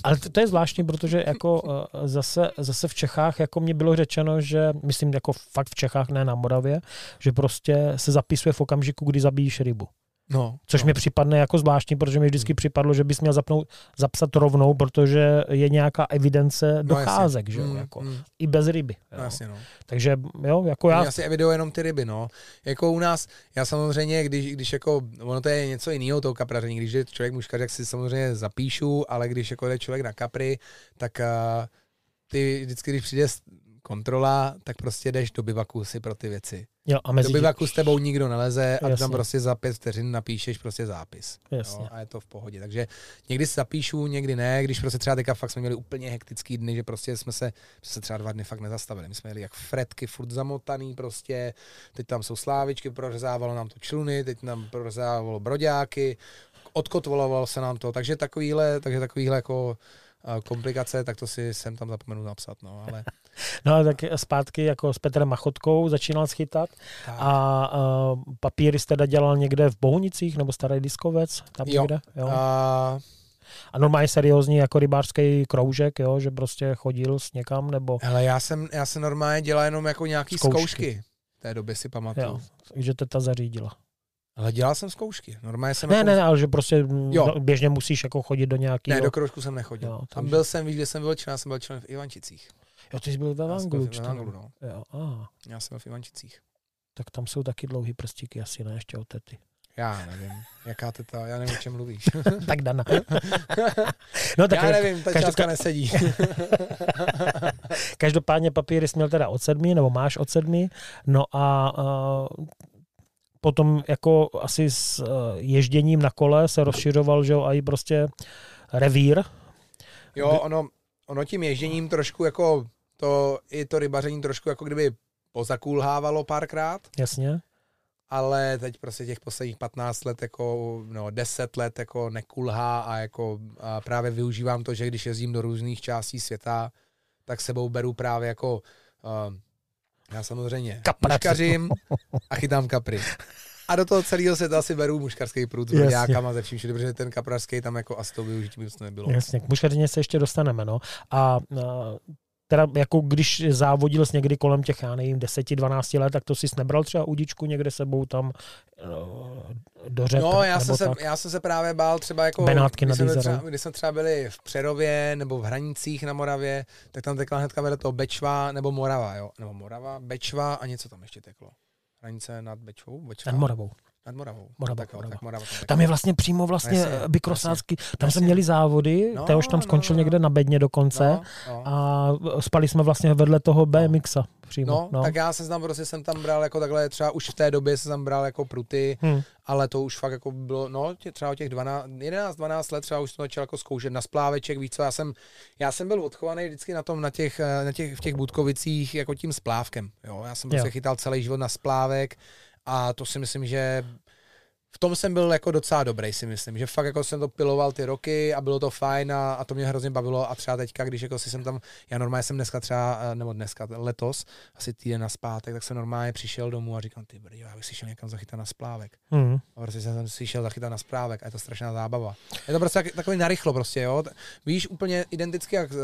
Ale to, to je zvláštní, protože jako uh, zase, zase v Čechách jako mě bylo řečeno, že myslím jako fakt v Čechách, ne na Moravě, že prostě se zapisuje v okamžiku, kdy zabíjíš rybu. No, Což no. mi připadne jako zvláštní, protože mi vždycky hmm. připadlo, že bys měl zapnout, zapsat rovnou, protože je nějaká evidence no, docházek, no, že mm, jako, mm. i bez ryby. Jo. No, jasně, no. Takže jo, jako já... Já si eviduju jenom ty ryby, no. Jako u nás, já samozřejmě, když, když jako, ono to je něco jiného, to kapraření, když je člověk muškař, tak si samozřejmě zapíšu, ale když jako jde člověk na kapry, tak uh, ty vždycky, když přijde kontrola, tak prostě jdeš do bivaku si pro ty věci. Jo, a mezi... Do bivaku s tebou nikdo neleze a ty tam prostě za pět vteřin napíšeš prostě zápis. Jasně. Jo, a je to v pohodě. Takže někdy si zapíšu, někdy ne, když prostě třeba teďka fakt jsme měli úplně hektický dny, že prostě jsme se, se třeba dva dny fakt nezastavili. My jsme měli jak fretky, furt zamotaný prostě, teď tam jsou slávičky, prořezávalo nám to čluny, teď nám prořezávalo broďáky, odkotvolovalo se nám to, takže takovýhle, takže takovýhle jako komplikace, tak to si sem tam zapomenu napsat, no, ale... No tak zpátky jako s Petrem Machotkou začínal schytat tak. a uh, papíry jste teda dělal někde v Bohunicích nebo Starý Diskovec? Tam jo. někde? Jo. A... a normálně seriózní jako rybářský kroužek, jo, že prostě chodil s někam nebo... Hele, já jsem, já jsem normálně dělal jenom jako nějaký zkoušky. zkoušky. té doby si pamatuju. Jo, takže teta zařídila. Ale dělal jsem zkoušky. Normálně jsem ne, jako... ne, ale že prostě jo. běžně musíš jako chodit do nějakého... Ne, do kroužku jsem nechodil. Jo, Tam byl jsem, víš, kde jsem byl člen, jsem byl člen v Ivančicích. Jo, ty jsi byl ve. Ve Vanglu, no. Jo, aha. Já jsem byl v Ivančicích. Tak tam jsou taky dlouhý prstíky, asi ne, ještě od tety. Já nevím, jaká teta, já nevím, o čem mluvíš. tak Dana. no, tak já nevím, ta každopád... nesedí. Každopádně papíry jsi měl teda od sedmi, nebo máš od sedmi, no a uh, potom jako asi s uh, ježděním na kole se rozšiřoval, že jo, a i prostě revír. Jo, ono, ono tím ježděním trošku jako to, i to rybaření trošku jako kdyby pozakulhávalo párkrát. Jasně. Ale teď prostě těch posledních 15 let, jako, no 10 let jako nekulhá a jako a právě využívám to, že když jezdím do různých částí světa, tak sebou beru právě jako uh, já samozřejmě muškařím a chytám kapry. A do toho celého se asi beru muškarský prut s broďákama ze vším všude, protože ten kaprařský tam jako asi to využití by to nebylo. Jasně, k muškařině se ještě dostaneme, no. A, a teda jako když závodil s někdy kolem těch, já nevím, 10-12 let, tak to si nebral třeba udičku někde sebou tam eh, do řep, No, já jsem, se, já jsem se právě bál třeba jako, Benátky když, jsme třeba, když jsme třeba byli v Přerově nebo v Hranicích na Moravě, tak tam tekla hnedka vedle toho Bečva nebo Morava, jo? Nebo Morava, Bečva a něco tam ještě teklo. Hranice nad Bečvou? Bečva? Nad Moravou. Nad Moravou. Morava, tak, Morava. Tak Morava tam, tam je vlastně přímo vlastně jasně, bykrosácky. Tam jasně. jsme měli závody, no, už tam no, skončil no, no. někde na bedně dokonce no, no. a spali jsme vlastně vedle toho BMXa přímo. No, no, tak já se znám, prostě jsem tam bral jako takhle, třeba už v té době jsem tam bral jako pruty, hmm. ale to už fakt jako bylo, no tě, třeba o těch 12, 11, 12 let třeba už jsem začal jako zkoušet na spláveček, víc co, já jsem, já jsem byl odchovaný vždycky na tom, na těch, na těch, v těch Budkovicích jako tím splávkem, jo, já jsem prostě chytal celý život na splávek a to si myslím, že v tom jsem byl jako docela dobrý, si myslím, že fakt jako jsem to piloval ty roky a bylo to fajn a, a to mě hrozně bavilo a třeba teďka, když jako si jsem tam, já normálně jsem dneska třeba, eh, nebo dneska, letos, asi týden na zpátek, tak jsem normálně přišel domů a říkal, ty brdio, já bych si šel někam zachytat na splávek. Mm. A prostě jsem si šel zachytat na správek a je to strašná zábava. Je to prostě tak, takový narychlo prostě, jo. Víš, úplně identicky jak uh,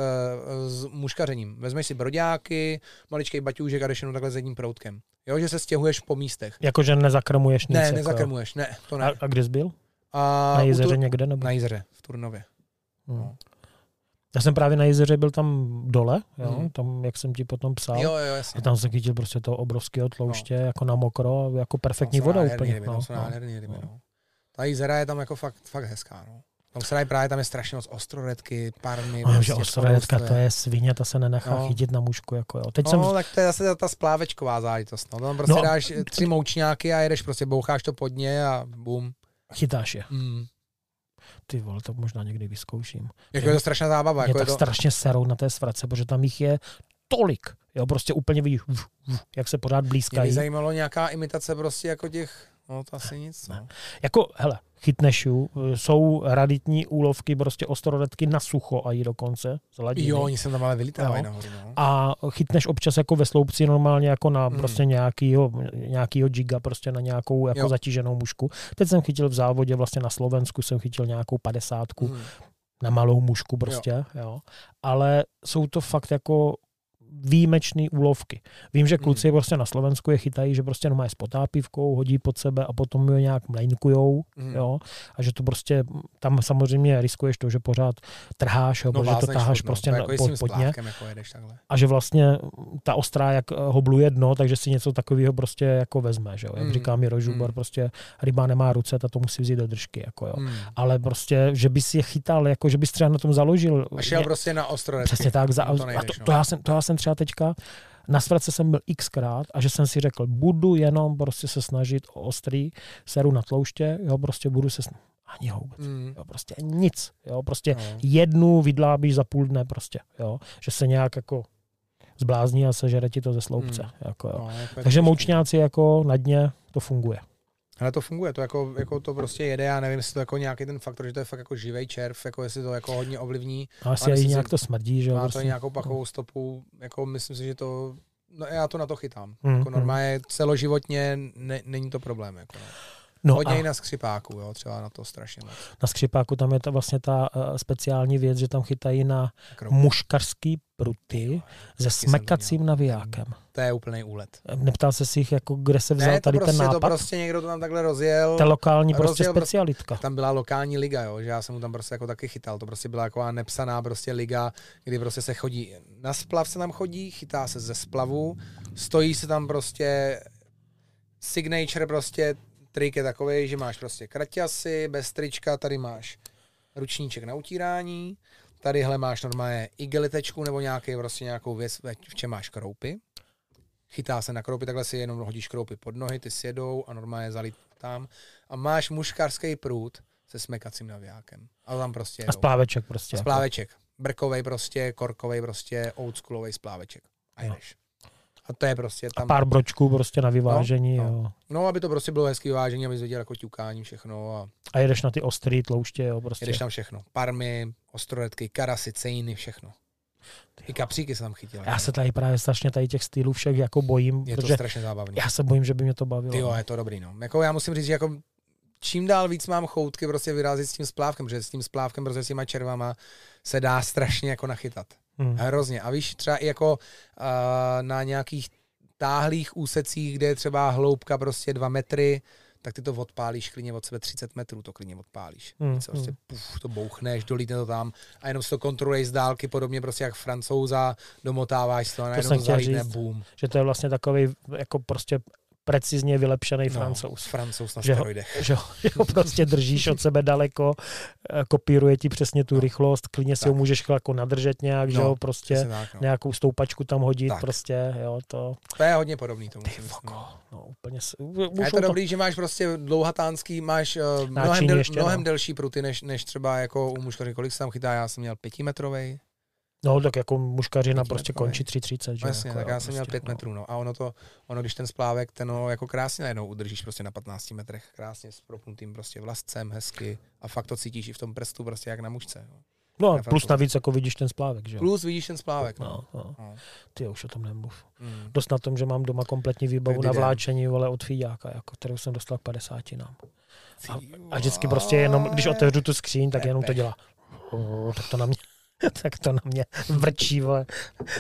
s muškařením. Vezmeš si broďáky, maličký baťůžek a jdeš jenom takhle s jedním proutkem. Jo, že se stěhuješ po místech. Jakože nezakrmuješ nic. Ne, jako, nezakrmuješ, ne, to ne. A, a kde jsi byl? A Na jezeře tu- někde? Nebo? Na jezeře, v Turnově. Hmm. no. Já jsem právě na jezeře byl tam dole, jo, Mhm. tam, jak jsem ti potom psal. Jo, jo, jasně. A tam jsem chytil prostě toho obrovského tlouště, jako na mokro, jako perfektní voda úplně. Ryby, no, no. ryby, no. no. Ta jízera je tam jako fakt, fakt hezká, no. Tam se dají právě, tam je strašně moc ostroredky, parmy. No, že prostě ostrojedka, spoustu to je svině, ta se nenechá No. chytit na mušku. Jako, jo. Teď No, jsem, tak to je zase ta, ta splávečková záležitost. No. Tam prostě No. dáš tři moučňáky a jedeš prostě, boucháš to pod ně a bum. chytáš je. Mm. Ty vole, to možná někdy vyzkouším. Jako je to strašná zábava. Mě Jako je tak to, strašně serou na té svrace, protože tam jich je tolik. Jo, prostě úplně vidíš, uf, uf, jak se pořád mě by blízkají. zajímalo nějaká imitace prostě jako těch, no to asi nic. No. Jako, hele, chytneš ju, jsou raditní úlovky, prostě ostroredky na sucho a jí dokonce z hladiny. Jo, oni se tam ale vylitávají nahoru. No. a chytneš občas jako ve sloupci normálně jako na Hmm. prostě nějakýho, nějakýho giga, prostě na nějakou jako Jo. zatíženou mušku. Teď jsem chytil v závodě vlastně na Slovensku, jsem chytil nějakou padesátku Mm. na malou mušku prostě, jo. jo. Ale jsou to fakt jako výjimečné úlovky. Vím, že kluci prostě na Slovensku je chytají, že prostě normálně s potápivkou, hodí pod sebe a potom je nějak mlejnkujou, Mm. jo, a že to prostě, tam samozřejmě riskuješ to, že pořád trháš, jo, No, protože to taháš no. prostě To jako pod, pod ně jako a že vlastně ta ostrá jak eh, hobluje dno, takže si něco takového prostě jako vezme, že jo. Jak Mm. říká mi Rožubor, Mm. prostě ryba nemá ruce, ta to musí vzít do držky, jako jo. Mm. Ale prostě, že bys je chytal, jako že bys třeba na tom založil. A šel ně- prostě na ostroredky. Přesně tak. Za, No, a to to, nejdeš, to, já jsem, to já jsem třeba teďka, na svratce jsem byl xkrát a že jsem si řekl, budu jenom prostě se snažit o ostrý, seru na tlouště, jo, prostě budu se snažit. Ani houbec. Mm. Jo, prostě nic. Jo, prostě No. jednu vydlábíš za půl dne prostě, jo, že se nějak jako zblázní a sežere ti to ze sloupce. Hmm. Jako, jo. No, Takže moučňáci jako na dně to funguje. Ale to funguje, to jako, jako to prostě jede, já nevím, jestli to jako nějaký ten faktor, že to je fakt jako živej červ, jako jestli to jako hodně ovlivní, A asi Ale i nějak si, to smrdí, že jo. má to prostě. i nějakou pachovou stopu, jako myslím si, že to, no já to na to chytám. Mm, Jako mm. normálně celoživotně ne, není to problém. Jako no. No Hodně a i na skřipáku, jo, třeba na to strašně moc. na skřipáku tam je to vlastně ta uh, speciální věc, že tam chytají na Krok. muškarský pruty se jsem to smekacím navijákem. To je úplný úlet. Neptal se si jich, jako kde se vzal Ne, tady prostě, ten nápad? to prostě někdo to tam takhle rozjel. Ta lokální prostě rozjel prostě- specialitka. Tam byla lokální liga, jo, že já jsem mu tam prostě jako taky chytal. To prostě byla jako nepsaná prostě liga, kdy prostě se chodí, na splav se tam chodí, chytá se ze splavu, stojí se tam prostě signature prostě, trik je takový, že máš prostě kraťasy, bez trička, tady máš ručníček na utírání, tadyhle máš normálně igelitečku nebo nějaký, prostě nějakou věc, v čem máš kroupy. Chytá se na kroupy, takhle si jenom hodíš kroupy pod nohy, ty sjedou a normálně zalít tam. A máš muškarský prut se smekacím navijákem. A tam prostě A jedou. spláveček prostě. Jako. Spláveček. Brkovej prostě, korkovej prostě, oldschoolovej spláveček. A jdeš. A to je prostě A tam. pár bročků prostě na vyvážení. No, No. Jo. No, aby to prostě bylo hezký vážení, aby viděl jako ťukání všechno a A jedeš na ty ostrý tlouště, jo, prostě. jedeš tam všechno. Parmy, ostroredky, karasy, cejny, všechno. I kapříky se tam chytily. Já se tady právě strašně tady těch stylů všech jako bojím, Je to strašně zábavný. já se bojím, že by mě to bavilo. Ty jo, je to dobrý, no. Jako já musím říct, že jako čím dál víc mám choutky prostě vyrazit s tím splávkem, protože s tím splávkem, prostě s těma červama se dá strašně jako nachytat. Hmm. Hrozně. A víš, třeba i jako uh, na nějakých táhlých úsecích, kde je třeba hloubka prostě dva metry, tak ty to odpálíš klidně od sebe 30 metrů, to klidně odpálíš. Hmm, Hmm, prostě puf, to bouchneš, dolítne to tam a jenom si to kontroluješ z dálky, podobně prostě jak francouza, domotáváš to a najednou to chtěl zalítne, říct. boom. Že to je vlastně takový jako prostě precizně vylepšený francouz. Francouz na Že steroidech. že ho, že ho prostě držíš od sebe daleko, eh, kopíruje ti přesně tu No. rychlost, klidně si Tak. ho můžeš jako nadržet nějak, že No, ho prostě tak, no. nějakou stoupačku tam hodit, Tak. prostě, jo, to, To je hodně podobný tomu. ty voko, no. no úplně, s- A už je jsou to dobrý, že máš prostě dlouhatánský, máš uh, mnohem, del, ještě, mnohem no. delší pruty, než, než třeba jako u muškaři. Kolik se tam chytá? Já jsem měl pětimetrovej. No, tak jako muškařina prostě končí 3,30. že No, jasně, jako, tak já jsem měl prostě, 5 metrů, no. A ono to, ono když ten splávek, ten ho jako krásně najednou udržíš prostě na 15 metrech, krásně s propnutým prostě vlastcem, hezky a fakt to cítíš i v tom prstu prostě jak na mužce. No. No, a plus navíc jako vidíš ten splávek, že jo. Plus vidíš ten splávek, no. No, no. no. Ty už o tom nemluv. Mm. Dost na tom, že mám doma kompletní výbavu na vláčení, vole, od Fíďáka, jako, kterou jsem dostal k 50 nám. A, a vždycky prostě jenom, když otevřu tu skříň, tak jenom to dělá. Tak to na mě, tak to na mě vrčí, vole,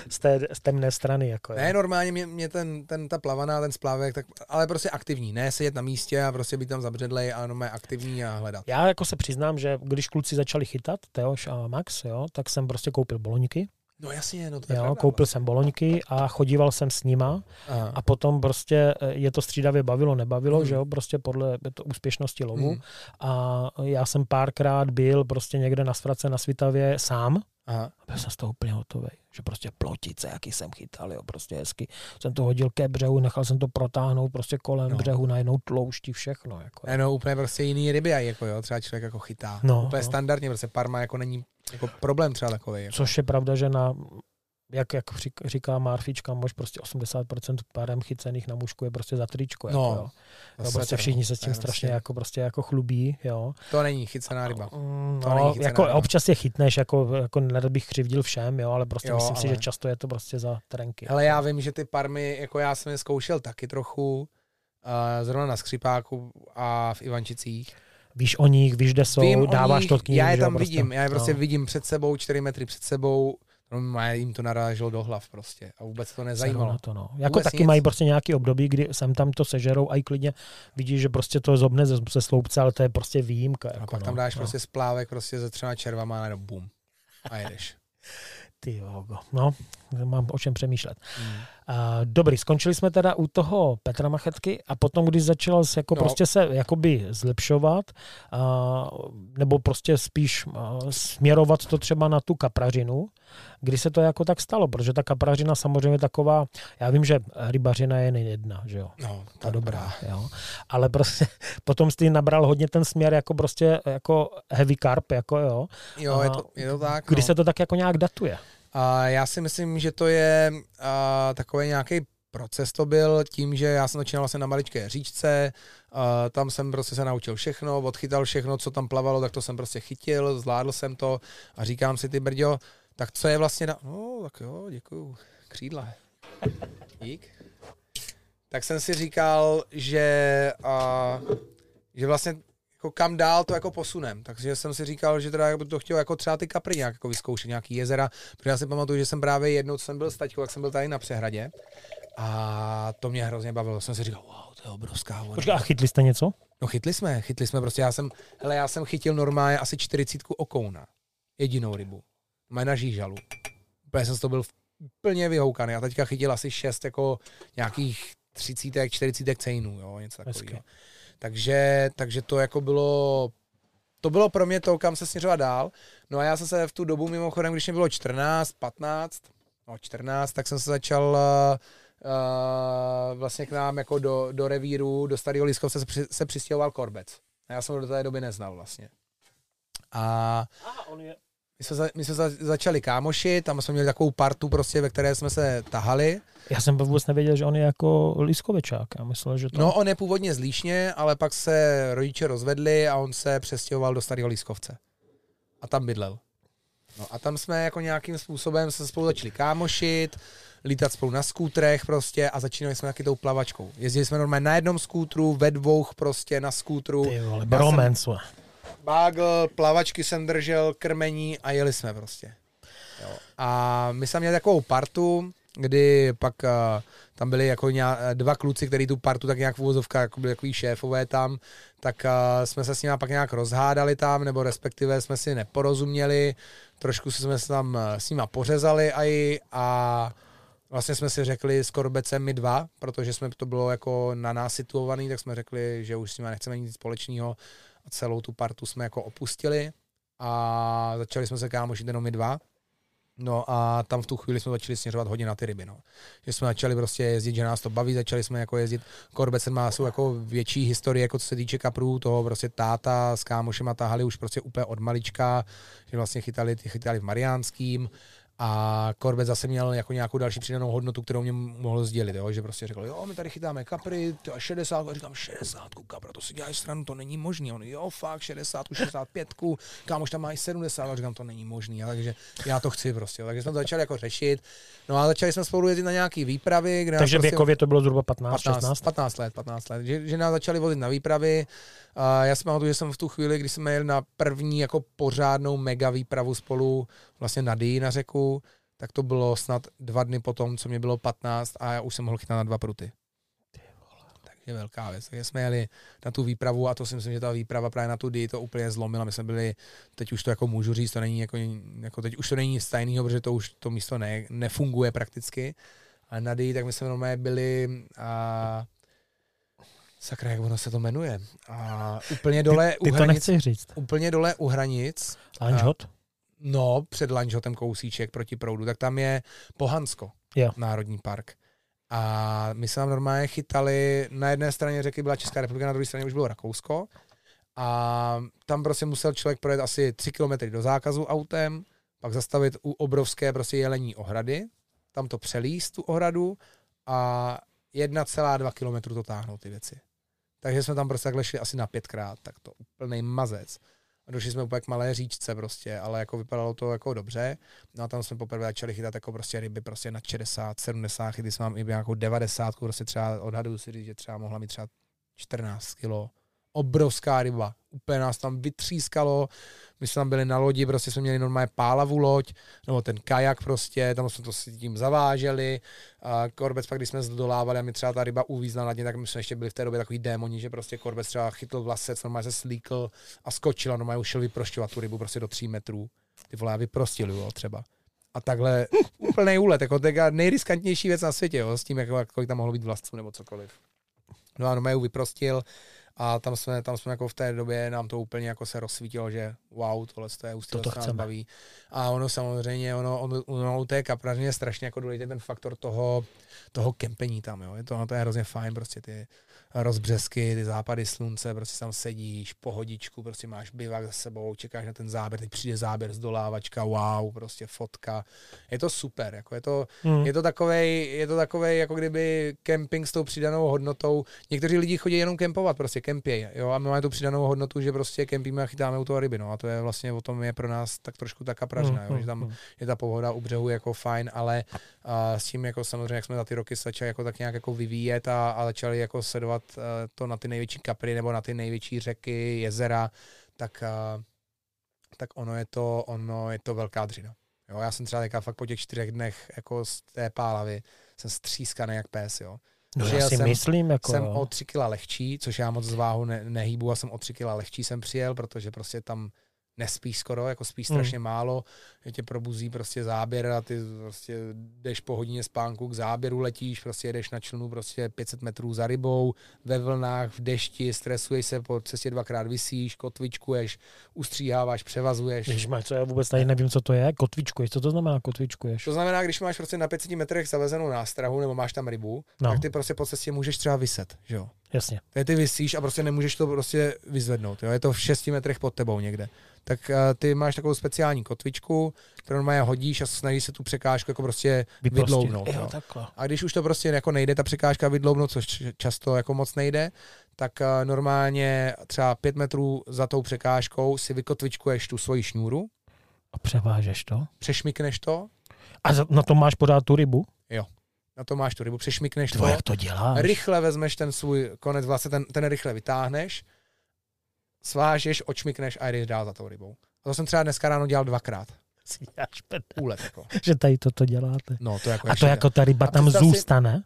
z té z temné strany, jako. Ne, normálně mě, mě ten, ten, ta plavaná, ten splávek, tak, ale prostě aktivní, ne sedět na místě a prostě být tam zabředlej a jenom aktivní a hledat. Já jako se přiznám, že když kluci začali chytat, Teoš a Max, jo, tak jsem prostě koupil boloňky. No jasně, no to je Jo, pravda, koupil jsem boloňky a chodíval jsem s nima Aha. a potom prostě eh, je to střídavě bavilo, nebavilo, Hmm. že jo, prostě podle to úspěšnosti lovu. Hmm. A já jsem párkrát byl prostě někde na svrace na Svitavě sám Aha. a byl jsem z toho úplně hotový. Že prostě plotice, jaký jsem chytal, jo, prostě hezky. Jsem to hodil ke břehu, nechal jsem to protáhnout prostě kolem No. břehu, najednou tloušti, všechno. Jako. Ne, no úplně prostě jiný ryby, jako jo, třeba člověk jako chytá. No, úplně no. standardně, prostě parma jako není jako problém třeba takový. Jako. Což je pravda, že na jak, jak řík- říká Marfička, mož prostě 80% párem chycených na mužku je prostě za tričko. Jako, No, jo. To Jo, prostě to- všichni se s tím je strašně prostě- jako, prostě jako chlubí, jo. To není chycená ryba. Mm, To není No, chycená jako ryba. občas je chytneš, jako, jako nerad bych křivdil všem, jo, ale prostě Jo, myslím si, ale- že často je to prostě za trenky. Ale já vím, že ty parmy, jako já jsem je zkoušel taky trochu, uh, zrovna na skřipáku a v Ivančicích. Víš o nich, víš, kde jsou, Vím dáváš nich, to k ním. Já je že tam prostě. vidím, já je prostě no. vidím před sebou, 4 metry před sebou, no, jim to naráželo do hlav prostě a vůbec to nezajímalo. Na to, no. Jako Vůbec taky nic. mají prostě nějaký období, kdy sem tam to sežerou a i klidně vidíš, že prostě to zobne ze, ze sloupce, ale to je prostě výjimka. A Jako, pak tam no, dáš no. prostě splávek prostě ze třema červama a jenom bum. A jedeš. Ty jogo. No, mám o čem přemýšlet. Mm. A, dobrý, skončili jsme teda u toho Petra Machetky a potom, když začal se jako No. prostě se jakoby zlepšovat, a, nebo prostě spíš a, směrovat to třeba na tu kaprařinu, kdy se to jako tak stalo, protože ta kaprařina samozřejmě taková, já vím, že rybařina je nejedna, že jo, No, ta dobrá, jo. Ale prostě potom jsi nabral hodně ten směr jako prostě jako heavy carp, jako jo. Jo, je to, je to tak. Kdy no. se to tak jako nějak datuje? A já si myslím, že to je a, takový nějaký proces to byl tím, že já jsem začínal vlastně na maličké říčce, a, tam jsem prostě se naučil všechno, odchytal všechno, co tam plavalo, tak to jsem prostě chytil, zvládl jsem to a říkám si ty brďo, tak co je vlastně, na... no tak jo, děkuju, křídla. Dík. Tak jsem si říkal, že, a, že vlastně jako kam dál to jako posunem. Takže jsem si říkal, že teda bych to chtěl jako třeba ty kapry nějak jako vyzkoušet, nějaký jezera, protože já si pamatuju, že jsem právě jednou, co jsem byl s taťkou, jak jsem byl tady na přehradě a to mě hrozně bavilo. Jsem si říkal, wow, to je obrovská voda. Počkej, a chytli jste něco? No chytli jsme, chytli jsme prostě, já jsem, hele, já jsem chytil normálně asi 40 okouna. Jedinou rybu. Na žížalu. Úplně jsem z toho byl úplně vyhoukaný. A teďka chytil asi 6 jako nějakých 30, 40 cejnů, jo, něco takového. Takže, takže to jako bylo, to bylo pro mě to, kam se směřovat dál. No a já jsem se v tu dobu mimochodem, když mě bylo 14, 15, no 14, tak jsem se začal uh, vlastně k nám jako do, do revíru, do starého Lískovce se, při, se přistěhoval Korbec. A já jsem ho do té doby neznal vlastně. A Aha, on je... my jsme, za, my jsme za, začali kámoši, tam jsme měli takovou partu prostě, ve které jsme se tahali. Já jsem vůbec nevěděl, že on je jako Liskovečák. Já myslel, že to... No on je původně z Líšně, ale pak se rodiče rozvedli a on se přestěhoval do starého Lískovce. A tam bydlel. No a tam jsme jako nějakým způsobem se spolu začali kámošit, lítat spolu na skútrech prostě a začínali jsme taky tou plavačkou. Jezdili jsme normálně na jednom skútru, ve dvou prostě na skútru. Ty vole, jsem- bromance. vole. Bágl, plavačky jsem držel, krmení a jeli jsme prostě. Jo. A my jsme měli takovou partu, kdy pak uh, tam byli jako nějak, dva kluci, kteří tu partu tak nějak v uvozovkách, jako byli takový šéfové tam, tak uh, jsme se s nimi pak nějak rozhádali tam, nebo respektive jsme si neporozuměli, trošku jsme se tam eh, s nima pořezali aj a vlastně jsme si řekli s Korbecem my dva, protože jsme to bylo jako na nás situovaný, tak jsme řekli, že už s nimi nechceme nic společného a celou tu partu jsme jako opustili a začali jsme se kámošit jenom my dva. No a tam v tu chvíli jsme začali směřovat hodně na ty ryby, no. Že jsme začali prostě jezdit, že nás to baví, začali jsme jako jezdit. Korbecen má svou jako větší historii, jako co se týče kaprů, toho prostě táta s kámošema tahali už prostě úplně od malička, že vlastně chytali, chytali v Mariánským A Corbett zase měl jako nějakou další přidanou hodnotu, kterou mě mohl sdělit, jo? že prostě řekl, jo, my tady chytáme kapry, ty a 60, a říkám, 60 kapra, to si děláš stranu, to není možný. On, jo, fakt, 60, 65, kámoš tam mají 70, a říkám, to není možný, ale takže já to chci prostě. Takže jsme to začali jako řešit. No a začali jsme spolu jezdit na nějaký výpravy. Kde Takže prostě, věkově to bylo zhruba 15, 15, 16? 15 let, 15 let. Že, že nás začali vozit na výpravy. A já si pamatuju, že jsem v tu chvíli, kdy jsme jeli na první jako pořádnou mega výpravu spolu vlastně na Dý na řeku, tak to bylo snad dva dny potom, co mě bylo 15 a já už jsem mohl chytat na dva pruty. Takže velká věc. Takže jsme jeli na tu výpravu a to si myslím, že ta výprava právě na tu Dý to úplně zlomila. My jsme byli, teď už to jako můžu říct, to není jako, jako teď už to není nic tajného, protože to už to místo ne, nefunguje prakticky. A na Dý, tak my jsme normálně byli a Sakra, jak ono se to jmenuje. A úplně dole Ty, ty u to hranic, nechci říct. úplně dole u hranic, Lanžhot? no, před Lanžhotem kousíček proti proudu, tak tam je Pohansko, Jo. národní park. A my jsme tam normálně chytali, na jedné straně řeky byla Česká republika, na druhé straně už bylo Rakousko. A tam prostě musel člověk projet asi 3 kilometry do zákazu autem, pak zastavit u obrovské prostě jelení ohrady, tam to přelíst tu ohradu a 1,2 kilometru to táhnou ty věci. Takže jsme tam prostě takhle šli asi na pětkrát, tak to úplný mazec. A došli jsme úplně k malé říčce prostě, ale jako vypadalo to jako dobře. No a tam jsme poprvé začali chytat jako prostě ryby prostě na 60, 70, chytli jsme mám i nějakou 90, prostě třeba odhaduju si říct, že třeba mohla mít třeba 14 kilo. Obrovská ryba. Úplně nás tam vytřískalo. My jsme tam byli na lodi, prostě jsme měli normálně pálavu loď, nebo ten kajak prostě, tam jsme to s tím zaváželi. A korbec pak, když jsme zdolávali a mi třeba ta ryba uvízla na dně, tak my jsme ještě byli v té době takový démoni, že prostě korbec třeba chytl vlasec, normálně se slíkl a skočil a normálně už šel vyprošťovat tu rybu prostě do tří metrů. Ty vole, já vyprostil, jo, třeba. A takhle úplný úlet, jako nejriskantnější věc na světě, jo, s tím, jako, kolik tam mohlo být vlasců nebo cokoliv. No a normálně vyprostil a tam jsme, tam jsme jako v té době nám to úplně jako se rozsvítilo, že wow, tohle to je ústí, Toto to nás chceme. baví. A ono samozřejmě, ono, ono, ono u té kaprařiny je strašně jako důležitý ten faktor toho, toho kempení tam, jo. Je to, ono to je hrozně fajn, prostě ty rozbřesky, ty západy slunce, prostě tam sedíš, pohodičku, prostě máš bivak za sebou, čekáš na ten záběr, teď přijde záběr z dolávačka, wow, prostě fotka. Je to super, jako je to, Hmm. je to takovej, je to takovej, jako kdyby camping s tou přidanou hodnotou. Někteří lidi chodí jenom kempovat, prostě kempěj, jo, a my máme tu přidanou hodnotu, že prostě kempíme a chytáme u toho ryby, no, a to je vlastně o tom je pro nás tak trošku ta kapražina, jo, že tam je ta pohoda u břehu jako fajn, ale a s tím jako samozřejmě, jak jsme za ty roky začali jako tak nějak jako vyvíjet a, a začali jako sledovat uh, to na ty největší kapry nebo na ty největší řeky, jezera, tak, uh, tak ono je to, ono je to velká dřina. Jo, já jsem třeba teďka fakt po těch čtyřech dnech jako z té pálavy jsem střískaný jak pes, jo. No Přijel já si jsem- myslím, jako Jsem jo. o tři kila lehčí, což já moc z váhu ne, nehýbu a jsem o tři kila lehčí jsem přijel, protože prostě tam nespíš skoro, jako spíš Hmm. strašně málo, že tě probuzí prostě záběr a ty prostě jdeš po hodině spánku k záběru, letíš, prostě jedeš na člunu prostě 500 metrů za rybou, ve vlnách, v dešti, stresuješ se, po cestě dvakrát vysíš, kotvičkuješ, ustříháváš, převazuješ. Když máš, co já vůbec tady nevím, co to je, kotvičkuješ, co to znamená kotvičkuješ? To znamená, když máš prostě na 500 metrech zavezenou nástrahu nebo máš tam rybu, No. tak ty prostě po cestě můžeš třeba vyset, že jo. Jasně. Tady ty vysíš a prostě nemůžeš to prostě vyzvednout. Jo? Je to v 6 metrech pod tebou někde. Tak uh, ty máš takovou speciální kotvičku, kterou normálně hodíš a snažíš se tu překážku jako prostě Vyprostit. vydloubnout. Jo, Jo. A když už to prostě jako nejde ta překážka vydloubnout, což často jako moc nejde, tak uh, normálně třeba 5 metrů za tou překážkou si vykotvičkuješ tu svoji šňůru, A převážeš to? přešmikneš to, A na to máš pořád tu rybu? Na to máš tu rybu, přešmikneš to, jak to děláš? rychle vezmeš ten svůj konec, vlastně ten, ten rychle vytáhneš, svážeš, očmikneš a jdeš dál za tou rybou. A to jsem třeba dneska ráno dělal dvakrát. Úlet jako. že tady toto děláte. No, to jako A to jako ta ryba tam představ si- zůstane?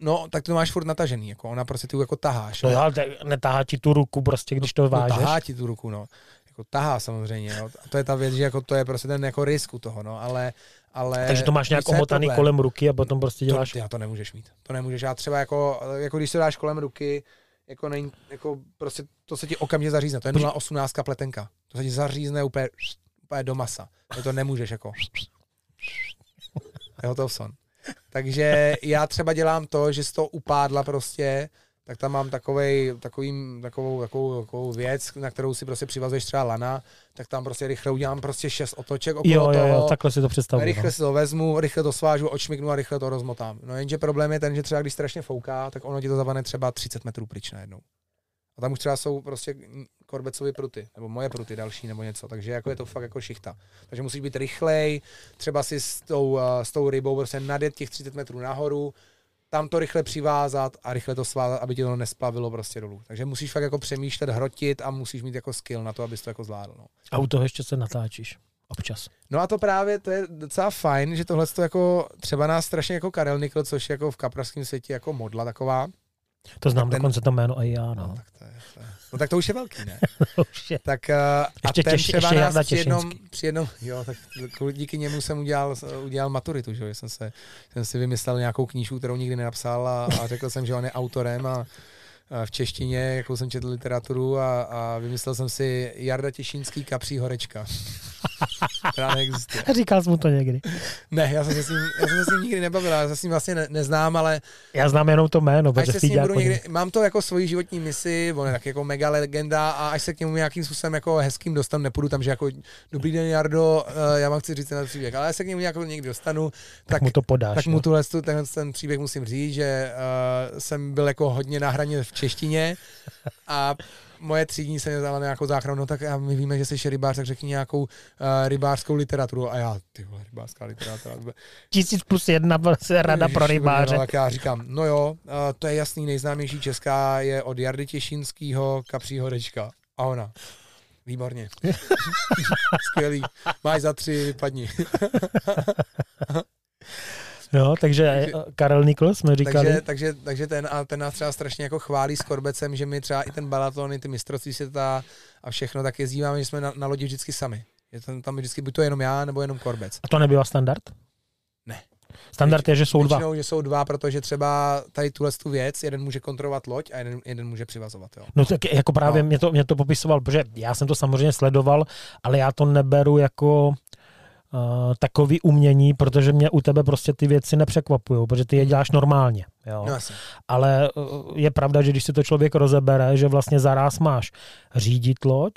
No, tak to máš furt natažený, jako ona prostě ty jako taháš. No ale netahá ti tu ruku prostě, když to no, vážeš. tahá ti tu ruku, no. Jako tahá samozřejmě, no. A to je ta věc, že jako to je prostě ten jako risk u toho, no, ale... ale Takže to máš nějak omotaný kolem ruky a potom prostě děláš... To, ty, to nemůžeš mít. To nemůžeš. Já třeba jako, jako když to dáš kolem ruky, jako, nej, jako prostě to se ti okamžitě zařízne. To je 0,18 pletenka. To se ti zařízne úplně, úplně do masa. To, to nemůžeš jako. Je hotov son. Takže já třeba dělám to, že z toho upádla prostě tak tam mám takovej, takový, takovou, takovou, takovou věc, na kterou si prostě přivazuješ třeba lana, tak tam prostě rychle udělám prostě šest otoček okolo jo, jo, toho. jo, takhle si to představuji. Rychle no. si to vezmu, rychle to svážu, očmiknu a rychle to rozmotám. No jenže problém je ten, že třeba když strašně fouká, tak ono ti to zavane třeba 30 metrů pryč najednou. A tam už třeba jsou prostě korbecové pruty, nebo moje pruty další, nebo něco, takže jako je to fakt jako šichta. Takže musíš být rychlej, třeba si s tou, uh, s tou rybou prostě nadjet těch 30 metrů nahoru, tam to rychle přivázat a rychle to svázat, aby ti to nesplavilo prostě dolů. Takže musíš fakt jako přemýšlet, hrotit a musíš mít jako skill na to, abys to jako zvládl. No. A u toho ještě se natáčíš. Občas. No a to právě, to je docela fajn, že tohle to jako, třeba nás strašně jako Karel Nikl, což je jako v kapraském světě jako modla taková. To znám ten- dokonce to jméno i já, No, no. tak to je, to je. no tak to už je velký, ne? Už je. Tak uh, a Ještě ten těžší- třeba ještě nás při jednom, při jednom, jo, tak díky němu jsem udělal, udělal maturitu, že jo, jsem, se, jsem si vymyslel nějakou knížku, kterou nikdy nenapsal a, a řekl jsem, že on je autorem a, a v češtině, jakou jsem četl literaturu a, a vymyslel jsem si Jarda Těšínský kapří horečka. Která neexistuje. Říkal jsi mu to někdy. Ne, já jsem se s ním, já jsem se s ním nikdy nebavil, já se s ním vlastně ne, neznám, ale Já znám jenom to jméno, protože se s ním budu někdy, mám to jako svoji životní misi, on je tak jako mega legenda a až se k němu nějakým způsobem jako hezkým dostanu, nepůjdu tam, že jako dobrý den Jardo, eh, já vám chci říct ten příběh, ale až se k němu jako někdy dostanu, tak, tak, mu to podáš. tak no. mu tuhle, tu- tenhle ten příběh musím říct, že uh, jsem byl jako hodně na hraně v češtině a moje třídní se mě vzala nějakou záchranu, no tak a my víme, že jsi rybář, tak řekni nějakou uh, rybářskou literaturu. A já, ty vole, rybářská literatura. Tisíc plus jedna rada pro Ježiši, rybáře. No, tak já říkám, no jo, uh, to je jasný, nejznámější česká je od Jardy Těšínskýho Kapří horečka. A ona, výborně. Skvělý. Máš za tři, vypadni. Jo, takže Takže- eh, Karel Nikl jsme říkali. takže, takže, takže ten, a ten nás třeba strašně jako chválí s Korbecem, že my třeba i ten balaton, i ty mistrovství světa a všechno, tak jezdíváme, že jsme na, na lodi vždycky sami. Je tam, tam vždycky buď to jenom já, nebo jenom Korbec. A to nebyla standard? Ne. Standard je, že jsou dva. Většinou, že jsou dva, protože třeba tady tuhle tu věc, jeden může kontrolovat loď a jeden, jeden může přivazovat. Jo. No tak jako právě No. mě, to, mě to popisoval, protože já jsem to samozřejmě sledoval, ale já to neberu jako uh, takový umění, protože mě u tebe prostě ty věci nepřekvapují, protože ty je děláš normálně. Jo. No, jasně. Ale uh, je pravda, že když si to člověk rozebere, že vlastně zaráz máš řídit loď,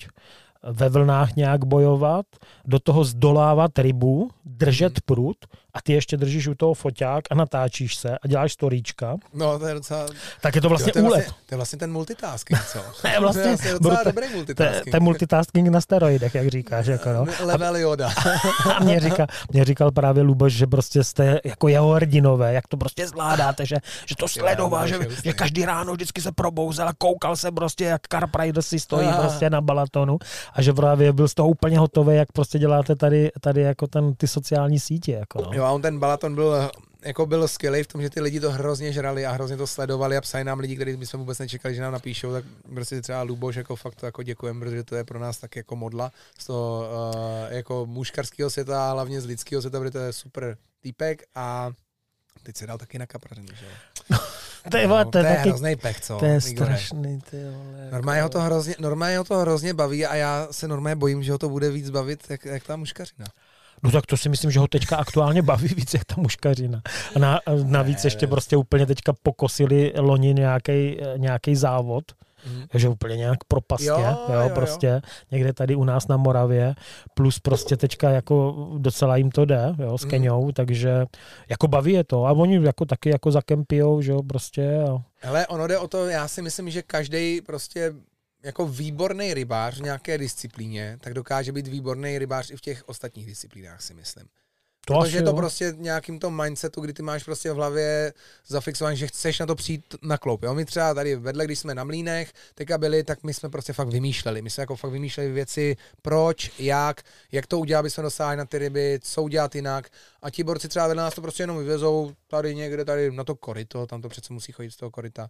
ve vlnách nějak bojovat, do toho zdolávat rybu, držet Mhm. prut a ty ještě držíš u toho foťák a natáčíš se a děláš storíčka, No, to je docela... tak je to vlastně to, je úlet. vlastně to je vlastně ten multitasking, co? To je vlastně to je vlastně docela bruta- dobrý multitasking. to je multitasking na steroidech, jak říkáš. Jako no. Level Yoda. A mě, říkal, mě říkal právě Luboš, že prostě jste jako jeho hrdinové, jak to prostě zvládáte, že, že to sledoval, že, že každý ráno vždycky se probouzel a koukal se prostě, jak Carprider si stojí Aha. prostě na balatonu a že právě byl z toho úplně hotový, jak prostě děláte tady, tady jako ten, ty sociální sítě. Jako no. Jo, a on ten balaton byl jako byl skvělý v tom, že ty lidi to hrozně žrali a hrozně to sledovali a psali nám lidi, kteří bychom vůbec nečekali, že nám napíšou, tak prostě třeba Luboš jako fakt to jako děkujeme, protože to je pro nás tak jako modla z toho uh, jako muškarského světa, a hlavně z lidského světa, protože to je super týpek a teď se dal taky na kapraření, že jo? To je, No, to je, taky, hrozný pech, co? to je strašný, ty vole. Normálně ho to hrozně, normálně ho to hrozně baví a já se normálně bojím, že ho to bude víc bavit, jak, jak ta muškařina. No tak to si myslím, že ho teďka aktuálně baví víc, jak ta muškařina. A na, navíc Ne, ještě ne. prostě úplně teďka pokosili loni nějaký závod, Mhm. že úplně nějak propastě, Jo, jo, jo, jo, jo. prostě někde tady u nás na Moravě, plus prostě teďka jako docela jim to jde, jo, s Mhm. Keňou, takže jako baví je to a oni jako taky jako zakempijou, že jo, prostě a Hele, ono jde o to, já si myslím, že každý prostě jako výborný rybář v nějaké disciplíně, tak dokáže být výborný rybář i v těch ostatních disciplínách, si myslím. to Protože asi to jo. prostě nějakým tom mindsetu, kdy ty máš prostě v hlavě zafixovaný, že chceš na to přijít na kloup. Jo? My třeba tady vedle, když jsme na mlínech teďka byli, tak my jsme prostě fakt vymýšleli. My jsme jako fakt vymýšleli věci, proč, jak, jak to udělat, aby jsme dosáhli na ty ryby, co udělat jinak. A ti borci třeba vedle nás to prostě jenom vyvezou tady někde, tady na to koryto, tam to přece musí chodit z toho koryta.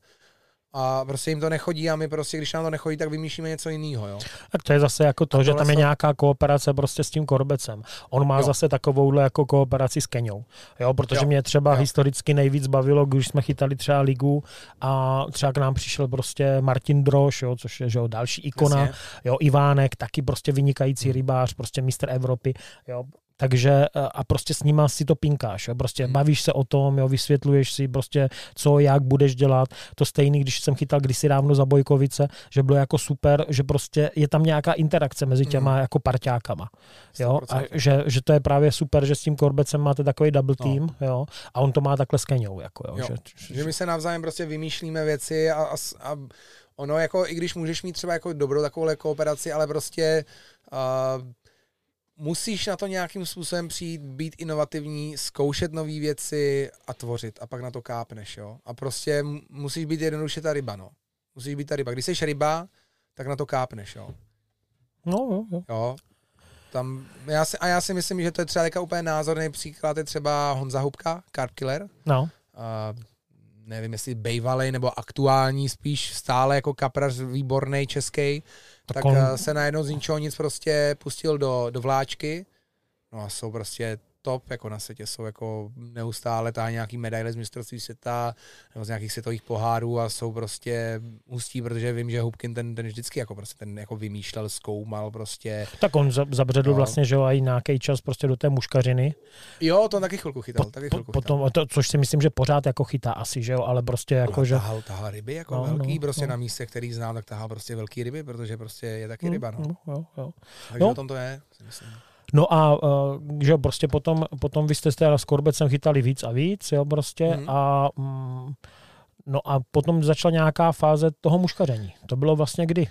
A prostě jim to nechodí a my prostě, když nám to nechodí, tak vymýšlíme něco jiného. Jo? Tak to je zase jako to, že tam je nějaká kooperace prostě s tím Korbecem. On má Jo. zase takovouhle jako kooperaci s Keňou. Jo, protože Jo. mě třeba Jo. historicky nejvíc bavilo, když jsme chytali třeba ligu a třeba k nám přišel prostě Martin Droš, jo, což je že jo, další ikona, Jasně. jo, Ivánek, taky prostě vynikající Hmm. rybář, prostě mistr Evropy, jo, Takže eh, a prostě s nima si to pinkáš, jo? prostě hmm. bavíš se o tom, jo? vysvětluješ si prostě, co, jak budeš dělat. To stejný, když jsem chytal kdysi dávno za Bojkovice, že bylo jako super, že prostě je tam nějaká interakce mezi těma hmm. jako parťákama. Jo? A že, že, to je právě super, že s tím Korbecem máte takový double no. team, no. jo? a on to má takhle s Keňou. Jako, jo? Jo. Že, že, my se navzájem prostě vymýšlíme věci a, a, a ono jako, i když můžeš mít třeba jako dobrou takovou kooperaci, ale prostě uh, musíš na to nějakým způsobem přijít, být inovativní, zkoušet nové věci a tvořit a pak na to kápneš, jo. A prostě musíš být jednoduše ta ryba, no. Musíš být ta ryba. Když jsi ryba, tak na to kápneš, jo. No, jo, jo. jo. Tam, já si, a já si myslím, že to je třeba úplně názorný příklad, je třeba Honza Hubka, Carp Killer. No. Uh, nevím, jestli bejvalej nebo aktuální, spíš stále jako kaprař výborný český, tak, tak on... Eh, se najednou z ničeho nic prostě pustil do, do vláčky. No a jsou prostě top jako na světě, jsou jako neustále tá nějaký medaile z mistrovství světa nebo z nějakých světových pohárů a jsou prostě hustí, protože vím, že Hubkin ten, ten vždycky jako prostě ten jako vymýšlel, zkoumal prostě. Tak on zabředl no. vlastně, že jo, i nějaký čas prostě do té muškařiny. Jo, to taky chvilku chytal, po, taky chvilku po, potom, to, což si myslím, že pořád jako chytá asi, že jo, ale prostě jako, no, že... Tahal, tahal ryby jako no, velký, no, prostě no. na místě, který znám, tak tahal prostě velký ryby, protože prostě je taky mm, ryba, no. no jo, jo. Takže no. o tom to je, si myslím. No a uh, že prostě potom, potom vy jste s Korbecem chytali víc a víc, jo, prostě mm. a mm, no a potom začala nějaká fáze toho muškaření. To bylo vlastně kdy?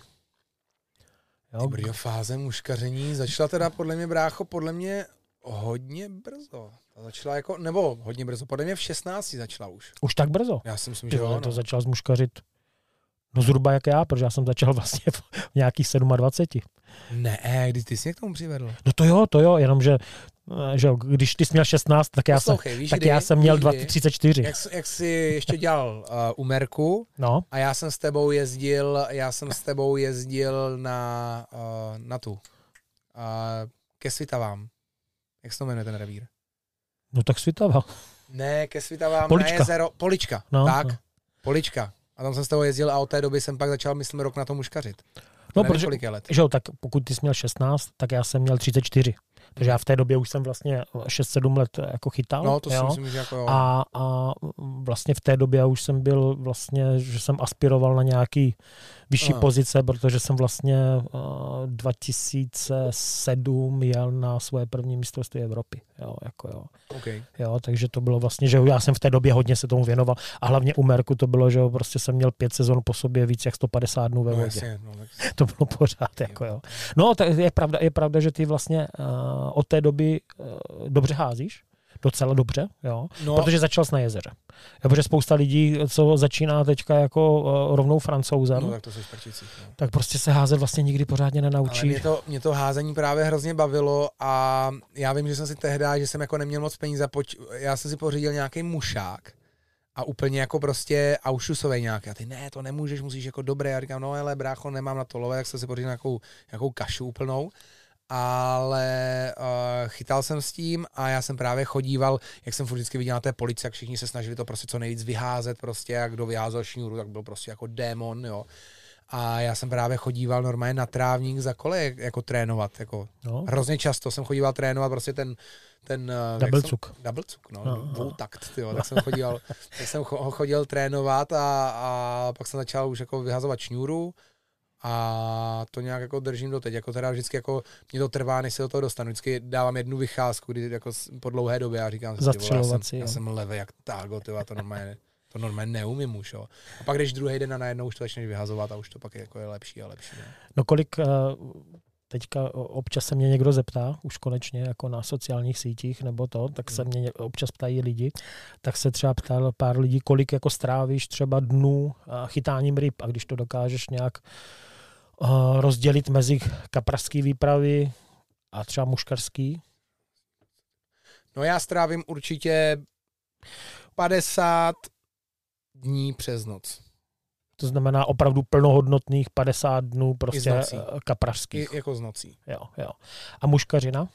Jo. Dobrý, fáze muškaření začala teda podle mě, brácho, podle mě hodně brzo. Ta začala jako, nebo hodně brzo, podle mě v 16 začala už. Už tak brzo? Já si myslím, že jo. No. To začal zmuškařit No zhruba jak já, protože já jsem začal vlastně v nějakých 27. Ne, když ty jsi mě k tomu přivedl. No to jo, to jo, jenomže že jo, když ty jsi měl 16, tak já, Poslouchej, jsem, víš, tak kdy, já jsem měl 20, 34. Jak, jak jsi ještě dělal uh, u Merku no. a já jsem s tebou jezdil, já jsem s tebou jezdil na, uh, na tu, uh, ke Svitavám. Jak se to jmenuje ten revír? No tak Svitava. Ne, ke Svitavám Polička. na jezero, Polička, no, tak, no. Polička. A tam jsem s tebou jezdil a od té doby jsem pak začal, myslím, rok na tom muškařit. No, protože, let. Že jo, tak pokud ty jsi měl 16, tak já jsem měl 34. Takže já v té době už jsem vlastně 6-7 let jako chytal. No, to jo? si myslím, že jako jo. A, a vlastně v té době už jsem byl vlastně, že jsem aspiroval na nějaký vyšší Aha. pozice, protože jsem vlastně uh, 2007 jel na svoje první mistrovství Evropy. Jo, jako jo. Okay. jo, takže to bylo vlastně, že já jsem v té době hodně se tomu věnoval a hlavně u Merku to bylo, že prostě jsem měl pět sezon po sobě víc jak 150 dnů ve no, vodě. Jasně, no, tak... to bylo pořád. Jako, jo. No, tak je pravda, je pravda, že ty vlastně uh, od té doby uh, dobře házíš, docela dobře, jo? No. protože začal na jezeře. Jo, protože spousta lidí, co začíná teďka jako uh, rovnou francouzem, no, tak, to prčicích, no. tak prostě se házet vlastně nikdy pořádně nenaučí. Ale mě to, mě to házení právě hrozně bavilo a já vím, že jsem si tehdy, že jsem jako neměl moc peníze, poč- já jsem si pořídil nějaký mušák, a úplně jako prostě aušusový nějaký. A ty ne, to nemůžeš, musíš jako dobré. Já říkám, no ale brácho, nemám na to lové, jak jsem si pořídil nějakou, nějakou kašu úplnou ale uh, chytal jsem s tím a já jsem právě chodíval, jak jsem vždycky viděl na té polici, jak všichni se snažili to prostě co nejvíc vyházet prostě, jak kdo vyházel šňůru, tak byl prostě jako démon, jo. A já jsem právě chodíval normálně na trávník za kole, jako trénovat, jako no. hrozně často jsem chodíval trénovat prostě ten, ten uh, double cuk. Double cuk, no, no, no. dvoutakt, tyjo, tak jsem chodil, tak jsem ho chodil trénovat a, a pak jsem začal už jako vyhazovat šňůru, a to nějak jako držím doteď, jako teda vždycky jako mě to trvá, než se do toho dostanu, vždycky dávám jednu vycházku, kdy jako po dlouhé době a říkám si, já jsem, já jsem levý jak tágo, tyva, to normálně, to normálně neumím už, jo. A pak když druhý den a najednou už to začneš vyhazovat a už to pak je, jako je lepší a lepší. Jo. No kolik, uh teďka občas se mě někdo zeptá, už konečně jako na sociálních sítích nebo to, tak se hmm. mě občas ptají lidi, tak se třeba ptal pár lidí, kolik jako strávíš třeba dnů chytáním ryb a když to dokážeš nějak rozdělit mezi kaprařský výpravy a třeba muškarský? No já strávím určitě 50 dní přes noc. To znamená opravdu plnohodnotných 50 dnů prostě eh, kaprařských. I, jako z nocí. Jo, jo. A muškařina?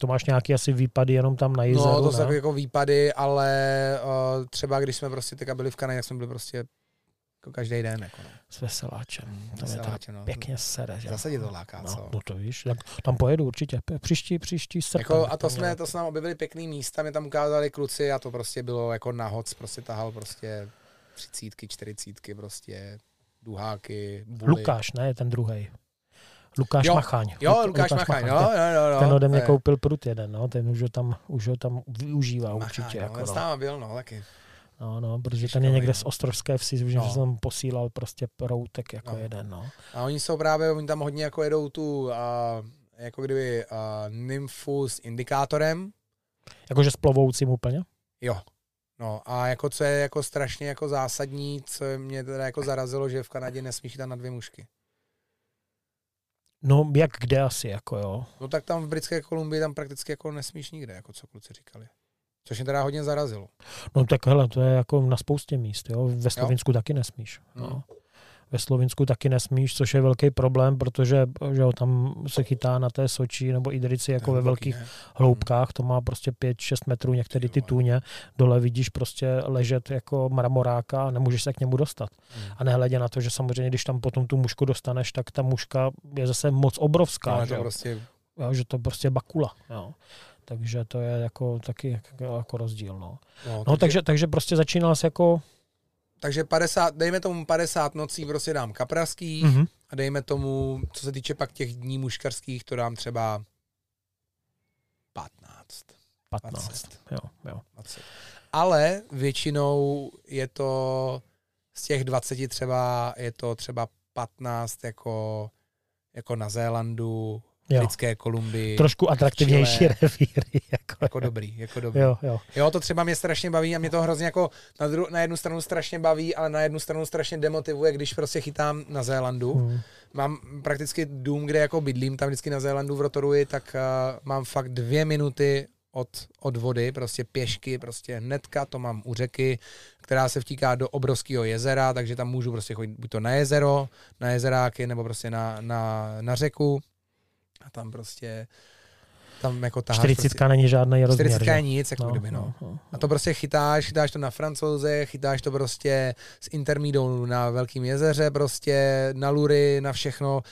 To máš nějaký asi výpady jenom tam na jezeru, No, to jsou jako výpady, ale uh, třeba když jsme prostě teďka byli v Kanadě, jak jsme byli prostě Jako každý den. Jako no. S veseláčem. To je to no. pěkně sere. Že? Zase tě to láká, no, co? no, to víš, tak tam pojedu určitě. Příští, příští srpen. Jako, a to tam jsme, to jsme nám objevili pěkný místa, mě tam ukázali kluci a to prostě bylo jako nahoc, prostě tahal prostě třicítky, čtyřicítky, prostě duháky, buly. Lukáš, ne, ten druhý. Lukáš Jo, Macháň. Jo, Lu- Lukáš Machaj, Ten, no, no, no, no. ten ode mě je- koupil prut jeden, no, ten už ho tam, už ho tam využívá Machaj, určitě. no, jako, no. byl, no, taky. No, no, protože ten je někde z Ostrovské vsi, že No. jsem posílal prostě proutek jako No. jeden, no. A oni jsou právě, oni tam hodně jako jedou tu, a, jako kdyby a, nymfu s indikátorem, Jakože s plovoucím úplně. jo. No a jako co je jako strašně jako zásadní, co mě teda jako zarazilo, že v Kanadě nesmíš tam na dvě mušky. No, jak kde asi, jako jo. No tak tam v Britské Kolumbii tam prakticky jako nesmíš nikde, jako co kluci říkali. Což mě teda hodně zarazilo. No tak hele, to je jako na spoustě míst, jo. Ve Slovinsku taky nesmíš. No. Hmm. Ve Slovinsku taky nesmíš, což je velký problém, protože že jo, tam se chytá na té Soči nebo Idrici jako ve Hluboký, velkých ne? hloubkách, to má prostě 5-6 metrů, některé ty Jo, tůně, dole vidíš prostě ležet jako mramoráka a nemůžeš se k němu dostat. Hmm. A nehledě na to, že samozřejmě, když tam potom tu mušku dostaneš, tak ta muška je zase moc obrovská, No, že, to jo? prostě, Jo, že to prostě bakula. Jo. Takže to je jako taky jako, rozdíl. No, no, no takže, takže prostě začínal se jako... takže 50, dejme tomu 50 nocí prostě dám kapraských Mhm. a dejme tomu, co se týče pak těch dní muškarských, to dám třeba 15. 15. 20. Jo, jo. 20. Ale většinou je to z těch 20 třeba, je to třeba 15 jako, jako na Zélandu, Jo. Britské Kolumbii. Trošku atraktivnější Chile. revíry. Jako, Jako dobrý, jako dobrý. jo, jo. Jo, to třeba mě strašně baví a mě to hrozně jako na, dru- na jednu stranu strašně baví, ale na jednu stranu strašně demotivuje, když prostě chytám na Zélandu. Hmm. Mám prakticky dům, kde jako bydlím, tam vždycky na Zélandu v Rotoruji, tak uh, mám fakt dvě minuty od, od vody, prostě pěšky, prostě hnedka, to mám u řeky, která se vtíká do obrovského jezera, takže tam můžu prostě chodit buď to na jezero, na jezeráky, nebo prostě na, na, na řeku. A tam prostě, tam jako taháš 40 prostě, není žádný rozměr. 40 že? je nic, jako kdyby, no. no. A to prostě chytáš, chytáš to na francouze, chytáš to prostě s intermídou na Velkým jezeře, prostě na lury, na všechno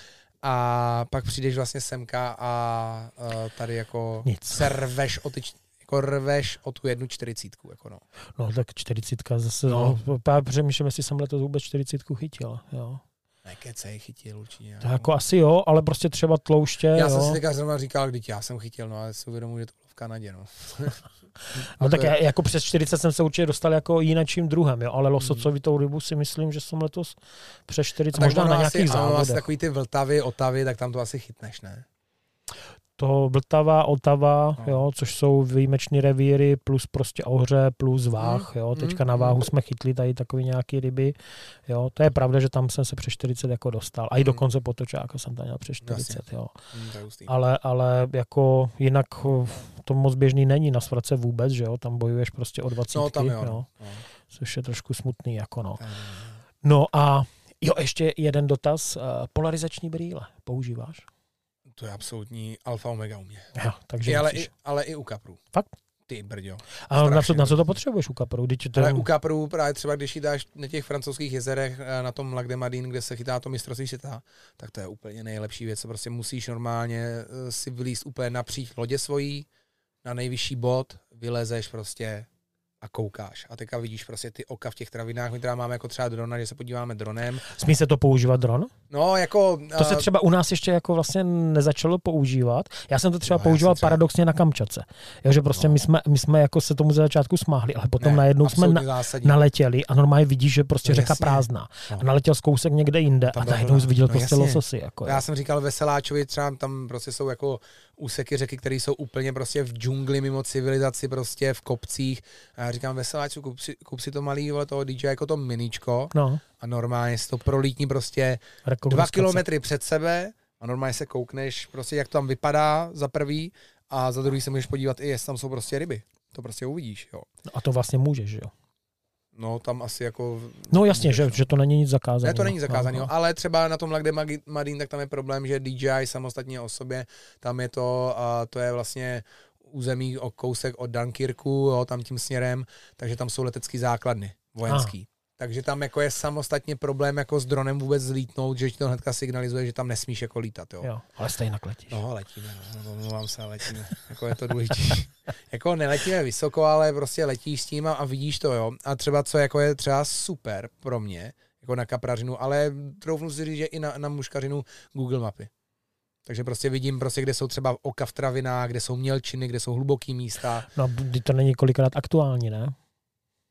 a pak přijdeš vlastně semka a uh, tady jako Nic. se rveš o ty, jako rveš o tu jednu čtyřicítku, jako no. No tak 40 zase, No. no. no přemýšlím, jestli jsem letos vůbec 40 chytil. Jo. Nekecej, chytil určitě. To jako asi jo, ale prostě třeba tlouště, já jo. jsem si teďka zrovna říkal, když já jsem chytil, no ale si uvědomuji, že to bylo v Kanadě, no. No tak je- jako přes 40 jsem se určitě dostal jako jinačím druhem, jo, ale losocovitou rybu si myslím, že jsem letos přes 40, tak možná na asi, nějakých ano, asi závodech. takový ty vltavy, otavy, tak tam to asi chytneš, ne? To Vltava, Otava, No. jo, což jsou výjimečné revíry, plus prostě ohře, plus váh. Jo. Teďka mm, na váhu mm. jsme chytli tady takový nějaký ryby. Jo. To je pravda, že tam jsem se přes 40 jako dostal. A i Mm. dokonce potočáka jsem tam měl přes 40. Jo. Hustý. Ale, ale jako jinak eh, to moc běžný není na svrace vůbec, že jo. Tam bojuješ prostě o 20. No, tam jo. jo. No. Což je trošku smutný. Jako no. Eh, no a jo, ještě jeden dotaz. Eh, Polarizační brýle používáš? To je absolutní alfa omega u mě. Jo, takže I, ale, i, ale i u kaprů. Fakt? Ty brďo. A na co, na co to potřebuješ u kaprů? Když to, Ale u kaprů právě třeba, když ji dáš na těch francouzských jezerech eh, na tom Lac de Madin, kde se chytá to mistrovství světa, tak to je úplně nejlepší věc. Prostě musíš normálně eh, si vylíst úplně napříč lodě svojí, na nejvyšší bod, vylezeš prostě a koukáš. A teďka vidíš prostě ty oka v těch travinách. My teda máme jako třeba drona, že se podíváme dronem. Smí se to používat dron? No, jako... To se eh, třeba u nás ještě jako vlastně nezačalo používat. Já jsem to třeba No, používal třeba- paradoxně na Kamčace. Jo, že prostě No. my, jsme, my jsme jako se tomu za začátku smáhli, ale potom ne, najednou jsme na, zásadní. naletěli a normálně vidíš, že prostě No, řeka jasně. prázdná. No. A naletěl z kousek někde jinde Tam a najednou vlna. viděl No, prostě jasně. lososy. Jako, Já jsem říkal Veseláčovi, třeba tam prostě jsou jako úseky řeky, které jsou úplně prostě v džungli mimo civilizaci, prostě v kopcích. A já říkám Veseláču, kup si, kup si to malý vole, toho DJ jako to miničko No, a normálně si to prolítní prostě dva rekognoskace. kilometry před sebe a normálně se koukneš prostě, jak to tam vypadá za prvý a za druhý se můžeš podívat i jestli tam jsou prostě ryby. To prostě uvidíš, jo. No, A to vlastně můžeš, že jo? No tam asi jako... No jasně, že, že to není nic zakázaného. Ne, to není zakázaný, no, no, ale třeba na tom Lac de Magi- Madin, tak tam je problém, že DJI samostatně o sobě, tam je to, a to je vlastně území o kousek od Dunkirku, jo, tam tím směrem, takže tam jsou letecké základny vojenský. Takže tam jako je samostatně problém jako s dronem vůbec zlítnout, že ti to hnedka signalizuje, že tam nesmíš jako lítat. Jo, jo ale stejně letíš. No, letíme, no, omlouvám se, letíme. jako je to důležité. jako neletíme vysoko, ale prostě letíš s tím a, a, vidíš to, jo. A třeba co jako je třeba super pro mě, jako na kaprařinu, ale troufnu si říct, že i na, na muškařinu Google mapy. Takže prostě vidím, prostě, kde jsou třeba oka v travinách, kde jsou mělčiny, kde jsou hluboký místa. No, to není kolikrát aktuální, ne?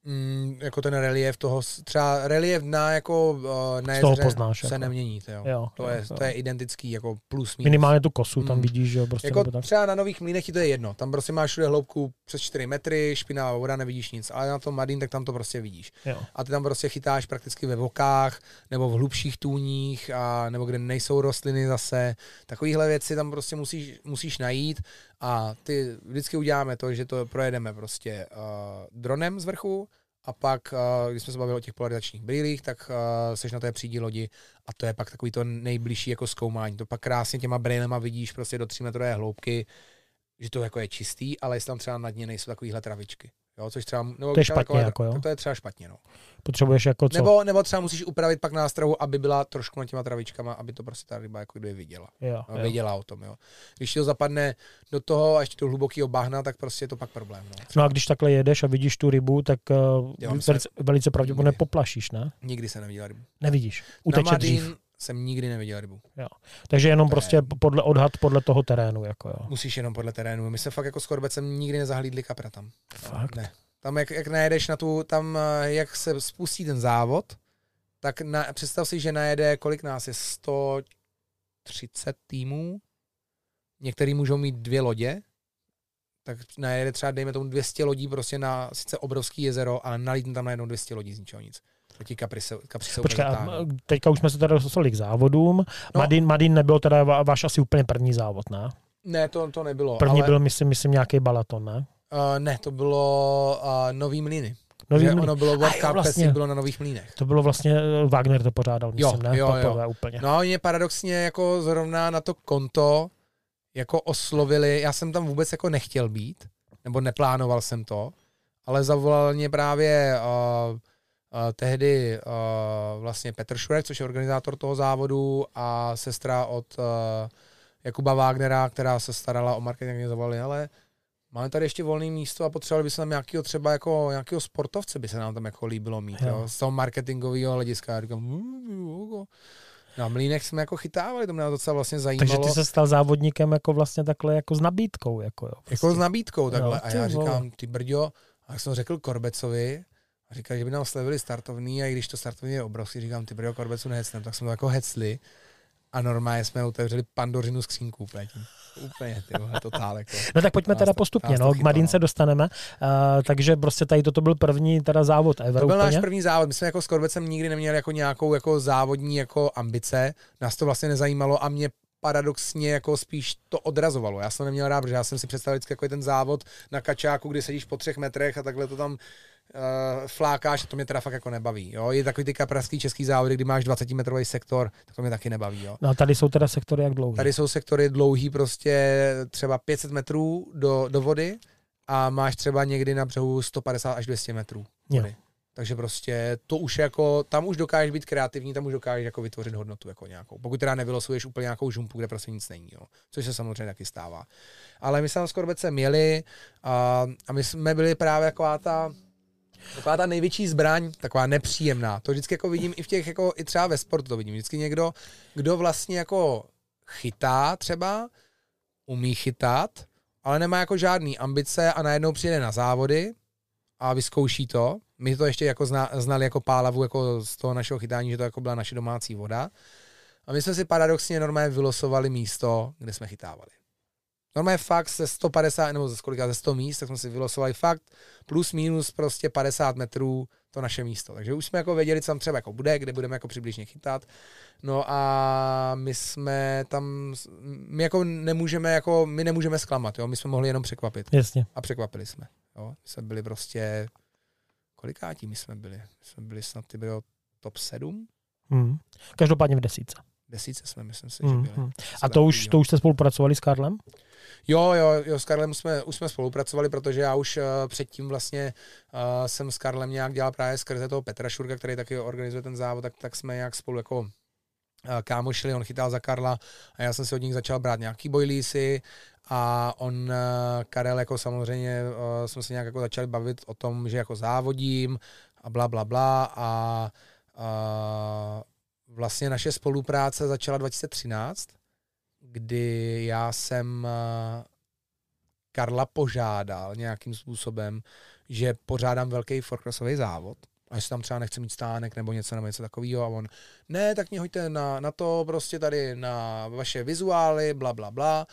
Mm, jako ten relief toho, třeba relief na jako uh, na toho poznáš, se jako. nemění, to, jo. Jo, to, jo, je, jo. to je identický, jako plus minus. Minimálně tu kosu tam mm. vidíš, že jo, prostě jako tak. třeba na nových mlínech ti to je jedno, tam prostě máš všude hloubku přes 4 metry, špinavá voda, nevidíš nic, ale na tom Madin, tak tam to prostě vidíš. Jo. A ty tam prostě chytáš prakticky ve vokách, nebo v hlubších tůních, a, nebo kde nejsou rostliny zase. Takovéhle věci tam prostě musíš, musíš najít a ty vždycky uděláme to, že to projedeme prostě uh, dronem z vrchu, a pak, uh, když jsme se bavili o těch polarizačních brýlích, tak uh, seš na té přídí lodi a to je pak takový to nejbližší jako zkoumání. To pak krásně těma brýlema vidíš prostě do 3 metrové hloubky, že to jako je čistý, ale jestli tam třeba na dně nejsou takovýhle travičky. Jo, což třeba, nebo to je špatně, takové, jako, jo? To je třeba špatně, no. Potřebuješ jako co? Nebo, nebo třeba musíš upravit pak nástrahu, aby byla trošku na těma travičkama, aby to prostě ta ryba jako kdyby viděla. Jo, no, věděla o tom, jo. Když to zapadne do toho a ještě do hlubokého bahna, tak prostě je to pak problém. No, no a když takhle jedeš a vidíš tu rybu, tak uh, jo, velice, velice pravděpodobně poplašíš, ne? Nikdy se neviděla rybu. Nevidíš. Uteče dřív jsem nikdy neviděl rybu. Jo. Takže jenom to prostě podle odhad podle toho terénu. Jako jo. Musíš jenom podle terénu. My se fakt jako s korbecem nikdy nezahlídli kapra tam. Fakt? Ne. Tam jak, jak najedeš na tu, tam eh, jak se spustí ten závod, tak na, představ si, že najede, kolik nás je, 130 týmů, některý můžou mít dvě lodě, tak najede třeba, dejme tomu 200 lodí prostě na sice obrovský jezero, ale nalítne tam najednou 200 lodí z ničeho nic. Ti kapři se, kapři se Počkej, teďka už jsme se teda dostali k závodům. No, Madin, Madin nebyl teda váš asi úplně první závod, ne? Ne, to, to nebylo. První ale... byl, myslím, myslím nějaký balaton, ne? Uh, ne, to bylo uh, Nový mlíny. Nový mlíny. Ono bylo World Cup vlastně, bylo na Nových mlínech. To bylo vlastně, eh, Wagner to pořádal, myslím, jo, ne? Jo, Poprvé jo. úplně. No, mě paradoxně jako zrovna na to konto jako oslovili, já jsem tam vůbec jako nechtěl být, nebo neplánoval jsem to, ale zavolal mě právě uh, tehdy vlastně Petr Šurek, což je organizátor toho závodu a sestra od Jakuba Wagnera, která se starala o marketing, mě zavolali, ale Máme tady ještě volné místo a potřebovali bychom tam nějakého třeba jako nějakého sportovce by se nám tam jako líbilo mít, jo. Jo, z toho marketingového hlediska. Já říkám, hm, na mlínech jsme jako chytávali, to mě docela vlastně zajímalo. Takže ty se stal závodníkem jako vlastně takhle jako s nabídkou. Jako, jo, prostě. jako s nabídkou takhle. Jo, a já říkám, ty brďo, a jak jsem řekl Korbecovi, a říkal, že by nám slevili startovný a i když to startovní je obrovský, říkám, ty brďo, Korbecu nehecnem, tak jsme to jako hecli a normálně jsme otevřeli pandořinu skřínku úplně tím. Úplně, ty vole, totál, jako. No tak pojďme teda postupně, no, k Madince no. dostaneme. Uh, takže prostě tady toto byl první teda závod ever To byl úplně. náš první závod. My jsme jako s Korbecem nikdy neměli jako nějakou jako závodní jako ambice. Nás to vlastně nezajímalo a mě paradoxně jako spíš to odrazovalo. Já jsem neměl rád, protože já jsem si představil vždycky jako ten závod na kačáku, kdy sedíš po třech metrech a takhle to tam uh, flákáš, to mě teda fakt jako nebaví. Jo? Je takový ty kapraský český závody, kdy máš 20 metrový sektor, tak to mě taky nebaví. Jo? No a tady jsou teda sektory jak dlouhý? Tady jsou sektory dlouhý prostě třeba 500 metrů do, do vody a máš třeba někdy na břehu 150 až 200 metrů vody. Jo. Takže prostě to už jako, tam už dokážeš být kreativní, tam už dokážeš jako vytvořit hodnotu jako nějakou. Pokud teda nevylosuješ úplně nějakou žumpu, kde prostě nic není, jo. což se samozřejmě taky stává. Ale my jsme tam s Korbece měli a, a my jsme byli právě taková ta, Taková ta největší zbraň, taková nepříjemná. To vždycky jako vidím i v těch, jako i třeba ve sportu to vidím. Vždycky někdo, kdo vlastně jako chytá třeba, umí chytat, ale nemá jako žádný ambice a najednou přijde na závody a vyzkouší to. My to ještě jako zna, znali jako pálavu jako z toho našeho chytání, že to jako byla naše domácí voda. A my jsme si paradoxně normálně vylosovali místo, kde jsme chytávali. Normálně fakt ze 150, nebo ze kolika, ze 100 míst, tak jsme si vylosovali fakt plus minus prostě 50 metrů to naše místo. Takže už jsme jako věděli, co tam třeba jako bude, kde budeme jako přibližně chytat. No a my jsme tam, my jako nemůžeme, jako, my nemůžeme zklamat, jo? my jsme mohli jenom překvapit. Jasně. A překvapili jsme. Jo? My jsme byli prostě, kolikátí my jsme byli? My jsme byli snad ty bylo top 7. Hmm. Každopádně v desíce. Desíce jsme, myslím si, že byli. Mm-hmm. A to už, to už jste spolupracovali s Karlem? Jo, jo, jo, s Karlem jsme, už jsme spolupracovali, protože já už uh, předtím vlastně uh, jsem s Karlem nějak dělal právě skrze toho Petra Šurka, který taky organizuje ten závod, tak, tak jsme nějak spolu jako uh, kámošili, on chytal za Karla a já jsem si od nich začal brát nějaký bojlísy a on, uh, Karel, jako samozřejmě uh, jsme se nějak jako začali bavit o tom, že jako závodím a bla, bla, bla a uh, vlastně naše spolupráce začala 2013, kdy já jsem uh, Karla požádal nějakým způsobem, že pořádám velký forkrosový závod. A jestli tam třeba nechce mít stánek nebo něco nebo něco takového a on, ne, tak mě hoďte na, na to prostě tady na vaše vizuály, bla, bla, bla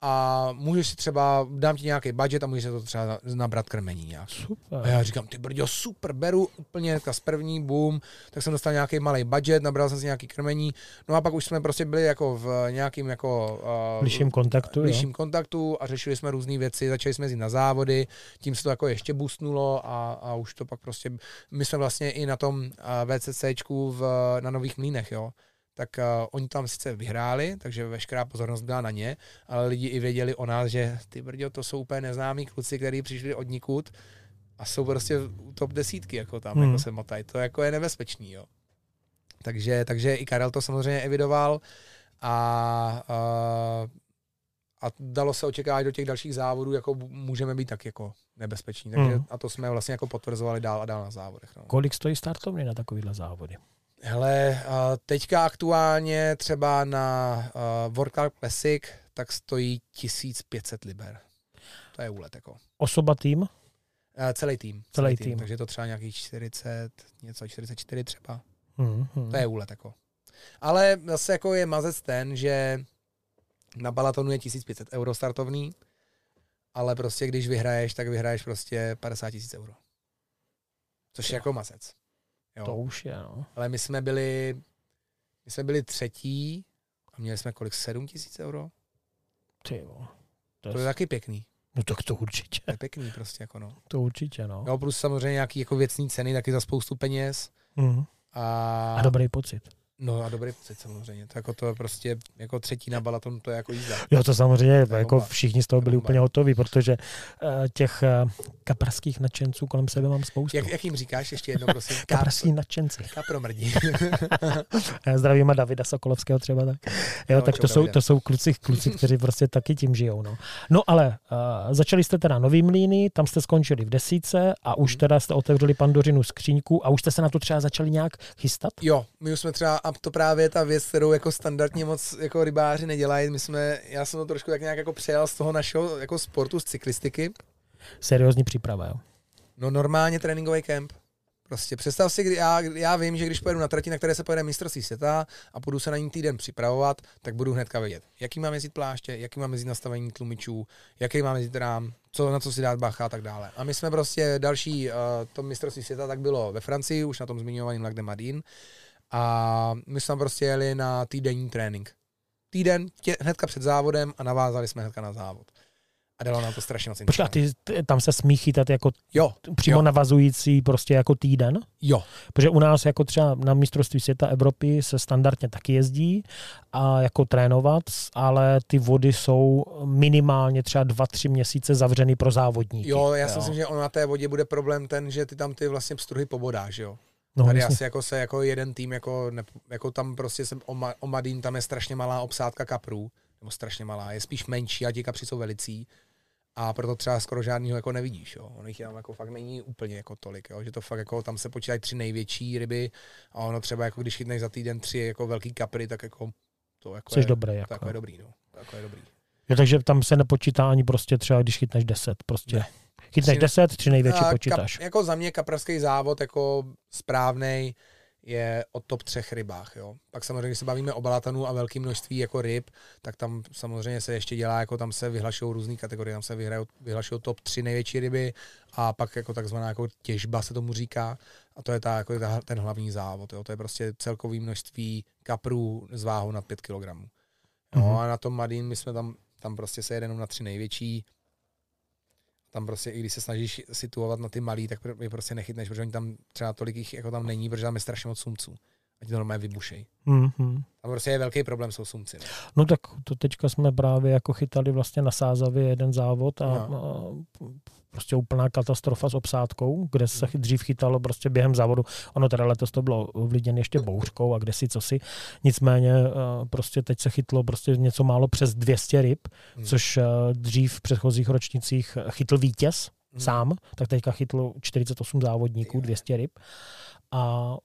a můžeš si třeba, dám ti nějaký budget a můžeš si to třeba nabrat krmení nějak. Super. A já říkám, ty brďo, super, beru úplně z první, boom, tak jsem dostal nějaký malý budget, nabral jsem si nějaký krmení, no a pak už jsme prostě byli jako v nějakým jako... Uh, bližším kontaktu, bližším kontaktu a řešili jsme různé věci, začali jsme jít na závody, tím se to jako ještě boostnulo a, a už to pak prostě, my jsme vlastně i na tom uh, VCCčku v, na Nových Mlínech, jo, tak uh, oni tam sice vyhráli, takže veškerá pozornost byla na ně, ale lidi i věděli o nás, že ty brďo, to jsou úplně neznámí kluci, kteří přišli od nikud a jsou prostě u top desítky, jako tam, hmm. jako se motají. To jako je nebezpečný, jo. Takže, takže i Karel to samozřejmě evidoval a, uh, a dalo se očekávat do těch dalších závodů, jako můžeme být tak jako nebezpeční. Takže, hmm. A to jsme vlastně jako potvrzovali dál a dál na závodech. No. Kolik stojí startovny na takovýhle závody? Hele, teďka aktuálně třeba na World Cup Classic tak stojí 1500 liber. To je úlet jako. Osoba tým? Celý tým. Celý, celý tým. tým. Takže to třeba nějakých 40, něco 44 třeba. Mm-hmm. To je úlet jako. Ale zase jako je mazec ten, že na balatonu je 1500 euro startovný, ale prostě když vyhraješ, tak vyhraješ prostě 50 tisíc euro. Což je jako mazec. Jo. To už je, no. Ale my jsme byli, my jsme byli třetí a měli jsme kolik, 7 tisíc euro? Ty jo. To, to je taky pěkný. No tak to určitě. To je pěkný prostě, jako no. To určitě, no. Jo, plus samozřejmě nějaký jako věcní ceny, taky za spoustu peněz. Mm. A... a dobrý pocit. No a dobrý pocit samozřejmě. To jako to je prostě jako třetí na balaton, to je jako jízda. Jo, to samozřejmě, to jako bomba. všichni z toho byli úplně hotoví, protože uh, těch uh, kaprských nadšenců kolem sebe mám spoustu. Jak, jak jim říkáš ještě jednou, prosím? Kaprský nadšenci. Kapromrdí. Zdravím a Davida Sokolovského třeba tak. Jo, no, tak to jsou, to jsou kluci, kluci, kteří prostě taky tím žijou. No, no ale uh, začali jste teda nový mlíny, tam jste skončili v desíce a už hmm. teda jste otevřeli pandořinu skříňku a už jste se na to třeba začali nějak chystat? Jo, my už jsme třeba a to právě je ta věc, kterou jako standardně moc jako rybáři nedělají. My jsme, já jsem to trošku tak nějak jako přejal z toho našeho jako sportu, z cyklistiky. Seriózní příprava, jo? No normálně tréninkový kemp. Prostě představ si, kdy já, já vím, že když pojedu na trati, na které se pojede mistrovství světa a budu se na ní týden připravovat, tak budu hnedka vědět, jaký mám jezdit pláště, jaký mám jezdit nastavení tlumičů, jaký mám jezdit rám, co, na co si dát bacha a tak dále. A my jsme prostě další, uh, to mistrovství světa tak bylo ve Francii, už na tom zmiňovaném Lac de Madin. A my jsme prostě jeli na týdenní trénink. Týden tě, hnedka před závodem a navázali jsme hnedka na závod. A dalo nám to strašně moc Počkej, a ty, tam se smí chytat jako jo, přímo jo. navazující prostě jako týden? Jo. Protože u nás jako třeba na mistrovství světa Evropy se standardně taky jezdí a jako trénovat, ale ty vody jsou minimálně třeba dva, tři měsíce zavřený pro závodníky. Jo, já si myslím, že on na té vodě bude problém ten, že ty tam ty vlastně pstruhy pobodáš, jo. No, Tady jasně. asi jako se jako jeden tým, jako, ne, jako tam prostě jsem o Madín, tam je strašně malá obsádka kaprů, nebo strašně malá, je spíš menší a ti kapři jsou velicí a proto třeba skoro žádného jako nevidíš, jo. On jich tam jako fakt není úplně jako tolik, jo. že to fakt jako tam se počítají tři největší ryby a ono třeba jako když chytneš za týden tři jako velký kapry, tak jako to jako Jsi je, dobrý, jako. Jako je dobrý, no. Jako je dobrý. Jo, takže tam se nepočítá ani prostě třeba, když chytneš deset, prostě. Ne. Chytneš tři, deset, tři největší a, počítáš. Kap, jako za mě kapravský závod jako správný je o top třech rybách. Jo. Pak samozřejmě, když se bavíme o balatanu a velké množství jako ryb, tak tam samozřejmě se ještě dělá, jako tam se vyhlašují různé kategorie, tam se vyhlašují top tři největší ryby a pak jako takzvaná jako těžba se tomu říká a to je ta, jako ta, ten hlavní závod. Jo. To je prostě celkový množství kaprů s váhou nad 5 kg. Jo, mm-hmm. A na tom Madin my jsme tam, tam prostě se jedenou na tři největší, tam prostě, i když se snažíš situovat na ty malý, tak je prostě nechytneš, protože oni tam třeba tolik jich jako tam není, protože tam je strašně moc sumců. A ti normálně vybušej. Mm-hmm. Tam prostě je velký problém, jsou sumci. No. No tak to teďka jsme právě jako chytali vlastně na Sázavě jeden závod a, No. a prostě úplná katastrofa s obsádkou, kde se dřív chytalo prostě během závodu. Ono teda letos to bylo ovlivněné ještě bouřkou a kde si co si. Nicméně eh, prostě teď se chytlo prostě něco málo přes 200 ryb, Hmm. což eh, dřív v předchozích ročnicích chytl vítěz Hmm. sám, tak teďka chytlo 48 závodníků, Jo. 200 ryb. A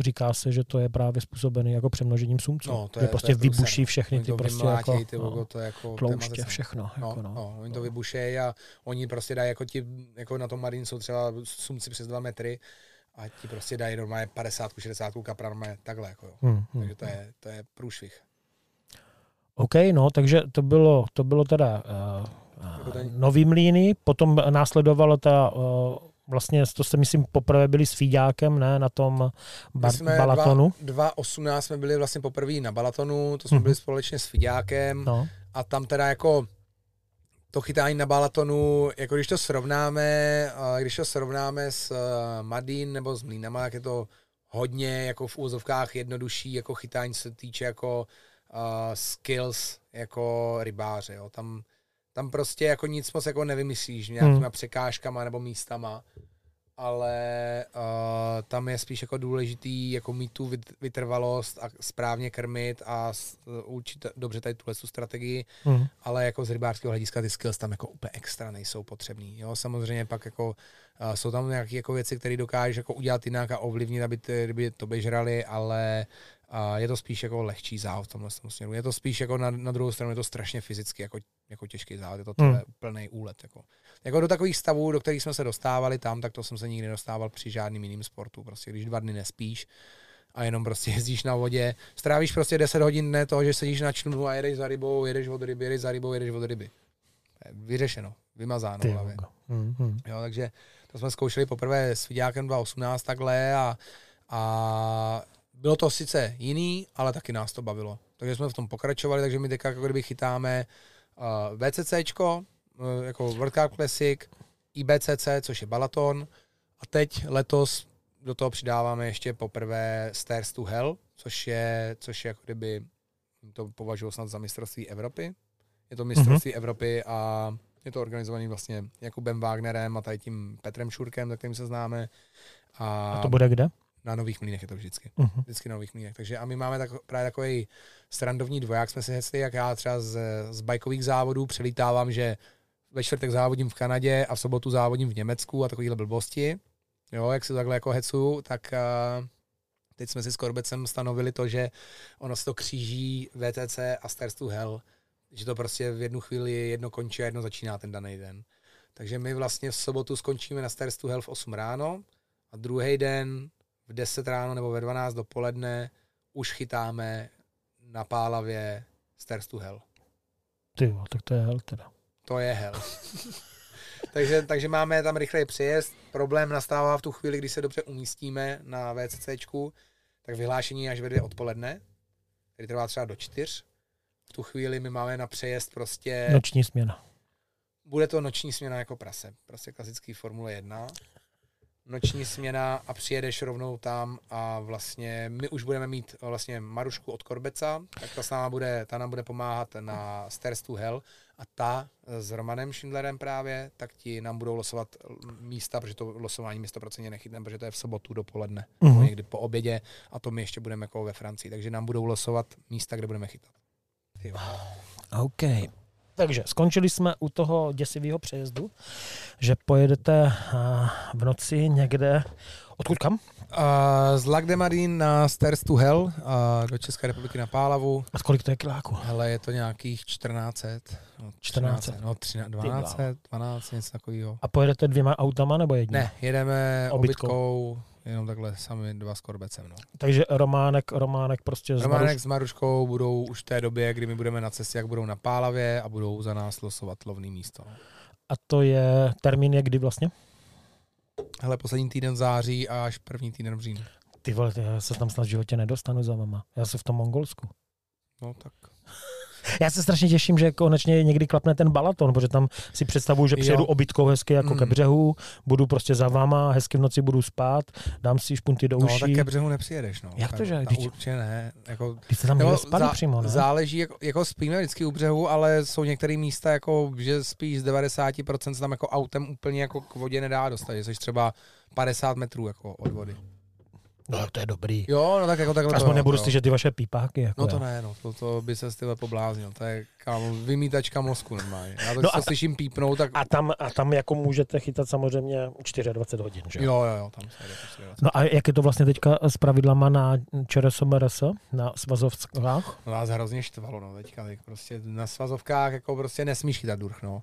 říká se, že to je právě způsobený jako přemnožením sumců. No, to že je- prostě to je vybuší no. všechny ty prostě jako ty no, to jako tlouště, no. všechno. No, Jako no. no, oni to vybušejí a oni prostě dají jako ti, jako na tom Marín jsou třeba sumci přes dva metry a ti prostě dají normálně 50, 60 kapra normálně takhle, jako jo. Hmm, hmm. Takže to je, to je průšvih. OK, no, takže to bylo, to bylo teda uh, uh, nový mlíny, potom následovalo ta, uh, vlastně to jste myslím poprvé byli s Fíďákem, ne, na tom bar, jsme Balatonu. 2.18 jsme byli vlastně poprvé na Balatonu, to jsme Mhm. byli společně s Fidiákem No, a tam teda jako to chytání na Balatonu, jako když to srovnáme, když to srovnáme s uh, Madín nebo s Mlínama, jak je to hodně jako v úzovkách jednodušší jako chytání se týče jako uh, skills jako rybáře, jo. Tam, tam prostě jako nic moc jako nevymyslíš nějakýma Hmm. překážkama nebo místama, ale uh, tam je spíš jako důležitý jako mít tu vyt- vytrvalost a správně krmit a s- učit dobře tady tuhle tu strategii hmm. ale jako z rybářského hlediska ty skills tam jako úplně extra nejsou potřebný. Jo, samozřejmě pak jako uh, jsou tam nějaké jako věci, které dokážeš jako udělat jinak a ovlivnit, aby ty ryby to žrali, ale uh, je to spíš jako lehčí závod v tomhle tom směru. Je to spíš jako na, na druhou stranu je to strašně fyzicky jako, jako těžký závod, je to Hmm. úplný úlet. Jako. jako do takových stavů, do kterých jsme se dostávali tam, tak to jsem se nikdy nedostával při žádným jiným sportu. Prostě když dva dny nespíš, a jenom prostě jezdíš na vodě. Strávíš prostě 10 hodin dne toho, že sedíš na člunu a jedeš za rybou, jedeš od ryby, jedeš za rybou, jedeš od ryby. Vyřešeno, vymazáno Ty hlavě. Hmm, hmm. Jo, takže to jsme zkoušeli poprvé s Viděákem 2018 takhle a, a bylo to sice jiný, ale taky nás to bavilo. Takže jsme v tom pokračovali, takže my teďka jako kdyby chytáme uh, VCCčko, uh, jako World Cup Classic, IBCC, což je Balaton, a teď letos do toho přidáváme ještě poprvé Stairs to Hell, což je, což je jako kdyby, to považuji snad za mistrovství Evropy. Je to mistrovství mm-hmm. Evropy a je to organizovaný vlastně Jakubem Wagnerem a tady tím Petrem Šurkem, tak kterým se známe. A, A to bude kde? Na nových mlínech je to vždycky. Uh-huh. Vždycky na nových mlínech. Takže a my máme tak, právě takový srandovní dvoják, jsme si hecli, jak já třeba z, z bajkových závodů přelítávám, že ve čtvrtek závodím v Kanadě a v sobotu závodím v Německu a takovýhle blbosti. Jo, jak se takhle jako hecu, tak uh, teď jsme si s Korbecem stanovili to, že ono se to kříží VTC a Stairs to Hell, že to prostě v jednu chvíli jedno končí a jedno začíná ten daný den. Takže my vlastně v sobotu skončíme na Stairs to Hell v 8 ráno a druhý den v 10 ráno nebo ve 12 dopoledne už chytáme na Pálavě Stairs to Hell. Ty jo, tak to je hell teda. To je hell. takže, takže máme tam rychlej přejezd. Problém nastává v tu chvíli, kdy se dobře umístíme na VCCčku, tak vyhlášení až ve dvě odpoledne, který trvá třeba do čtyř. V tu chvíli my máme na přejezd prostě... Noční směna. Bude to noční směna jako prase. Prostě klasický Formule 1. Noční směna a přijedeš rovnou tam a vlastně my už budeme mít vlastně Marušku od Korbeca, tak ta s náma bude, ta nám bude pomáhat na Stairs to Hell a ta s Romanem Schindlerem právě, tak ti nám budou losovat místa, protože to losování mi 100% nechytneme, protože to je v sobotu dopoledne, Mhm. nebo někdy po obědě a to my ještě budeme jako ve Francii, takže nám budou losovat místa, kde budeme chytat. Jo. OK. Takže skončili jsme u toho děsivého přejezdu, že pojedete a, v noci někde, odkud kam? Z Lac de Marin na Stairs to Hell do České republiky na Pálavu. A kolik to je kiláku? Hele, je to nějakých 1400. No, 1400. No, 13, 12, 12, něco takového. A pojedete dvěma autama nebo jedním? Ne, jedeme Obytkou. obytkou, jenom takhle sami dva s korbecem. No. Takže Románek, Románek prostě z Románek s Maruškou budou už v té době, kdy my budeme na cestě, jak budou na Pálavě a budou za nás losovat lovný místo. no. A to je, termín je kdy vlastně? Hele, poslední týden září a až první týden v říjnu. Ty vole, já se tam snad v životě nedostanu za mama. Já jsem v tom Mongolsku. No tak. Já se strašně těším, že konečně někdy klapne ten balaton, protože tam si představuju, že přijedu obytkou hezky jako mm. ke břehu, budu prostě za váma, hezky v noci budu spát, dám si špunty do uší. No, tak ke břehu nepřijedeš, no. Jak to, že? Když... Určitě ne. Jako, když se tam nebo zá, přímo, ne? Záleží, jako, jako, spíme vždycky u břehu, ale jsou některé místa, jako, že spíš z 90% se tam jako autem úplně jako k vodě nedá dostat, že jsi třeba 50 metrů jako od vody. No to je dobrý. Jo, no tak jako takhle. Aspoň nebudu slyšet ty vaše pípáky. Jako no to já. ne, no, to, to by se s tyhle pobláznil. To je kámo, vymítačka mozku normálně. Já to, no a slyším pípnout, tak... A tam, a tam jako můžete chytat samozřejmě 24 hodin, že jo? Jo, jo, tam se jde No a jak je to vlastně teďka s pravidlama na ČRSMRS, na svazovkách? No vás hrozně štvalo, no teďka, tak prostě na svazovkách jako prostě nesmíš chytat durch, no.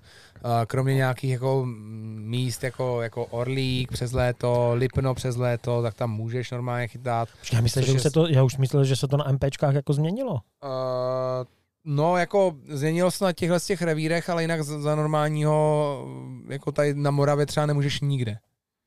Kromě nějakých jako míst jako, jako Orlík přes léto, Lipno přes léto, tak tam můžeš normálně chytat. Já, myslím, že už se to, já už myslel, že se to na MPčkách jako změnilo. Uh, No, jako změnilo se na těchhle těch revírech, ale jinak za, za normálního, jako tady na Moravě třeba nemůžeš nikde.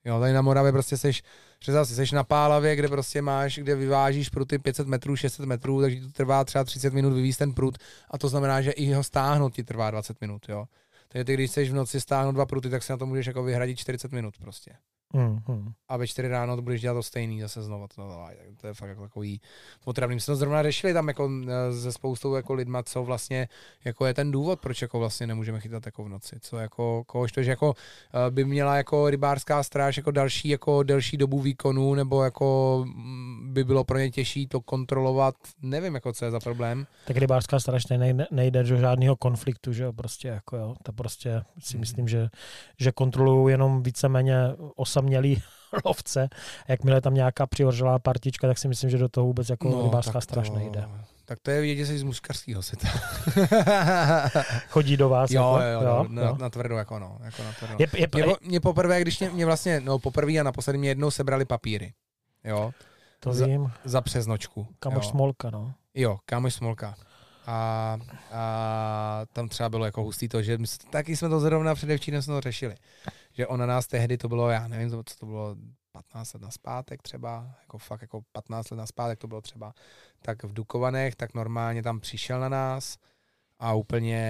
Jo, tady na Moravě prostě seš, si, seš na Pálavě, kde prostě máš, kde vyvážíš pruty 500 metrů, 600 metrů, takže to trvá třeba 30 minut vyvízt ten prut a to znamená, že i ho stáhnout ti trvá 20 minut, jo. Takže ty, když chceš v noci stáhnout dva pruty, tak si na to můžeš jako vyhradit 40 minut prostě. Mm-hmm. A ve 4 ráno to budeš dělat to stejný zase znovu. To, to, to je fakt jako takový potravný. My jsme to zrovna řešili tam jako ze spoustou jako lidma, co vlastně jako je ten důvod, proč jako vlastně nemůžeme chytat jako v noci. Co jako, kohož to, že jako eh, by měla jako rybářská stráž jako další jako delší dobu výkonu, nebo jako mm, by bylo pro ně těžší to kontrolovat. Nevím, jako co je za problém. Tak rybářská stráž nejde, nejde do žádného konfliktu, že jo, prostě jako jo, to prostě si hmm. myslím, že, že kontrolují jenom víceméně osamělý lovce. A jakmile tam nějaká přihořelá partička, tak si myslím, že do toho vůbec jako no, rybářská stráž nejde. Tak to je vidět, že jsi z muškarského světa. Chodí do vás? Jo, jako? jo, jo, na, jo. na tvrdo, jako no. Jako na tvrdo. Je, je, mě, mě, poprvé, když mě, mě vlastně, no poprvé a naposledy mě jednou sebrali papíry. Jo. To za, vím. Za přesnočku. Kamoš jo. Smolka, no. Jo, kamoš Smolka. A, a tam třeba bylo jako hustý to, že my, taky jsme to zrovna předevčírem jsme to řešili že ona nás tehdy, to bylo, já nevím, co to bylo, 15 let na zpátek třeba, jako fakt jako 15 let na zpátek to bylo třeba, tak v Dukovanech, tak normálně tam přišel na nás a úplně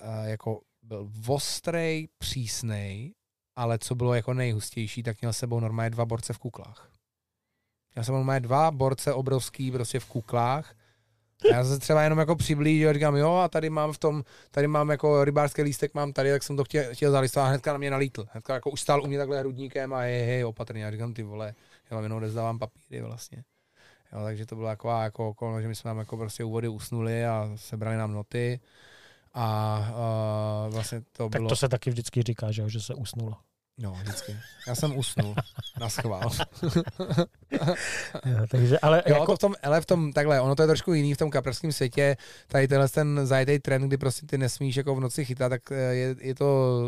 uh, jako byl ostrej, přísnej, ale co bylo jako nejhustější, tak měl sebou normálně dva borce v kuklách. Měl sebou normálně dva borce obrovský prostě v kuklách já se třeba jenom jako přiblížil, říkám, jo, a tady mám v tom, tady mám jako rybářský lístek, mám tady, tak jsem to chtěl, chtěl zalistovat a hnedka na mě nalítl. Hnedka jako ustál u mě takhle hrudníkem a hej, hej, opatrně. Já říkám, ty vole, já jenom nezdávám papíry vlastně. Jo, takže to byla taková jako okolnost, že my jsme tam jako prostě úvody usnuli a sebrali nám noty. A uh, vlastně to tak bylo... to se taky vždycky říká, že, že se usnulo. No, vždycky. Já jsem usnul. na schvál. jo, takže, ale jo, jako... to v tom, ale v tom, takhle, ono to je trošku jiný v tom kaprském světě. Tady tenhle ten zajetý trend, kdy prostě ty nesmíš jako v noci chytat, tak eh, je, je to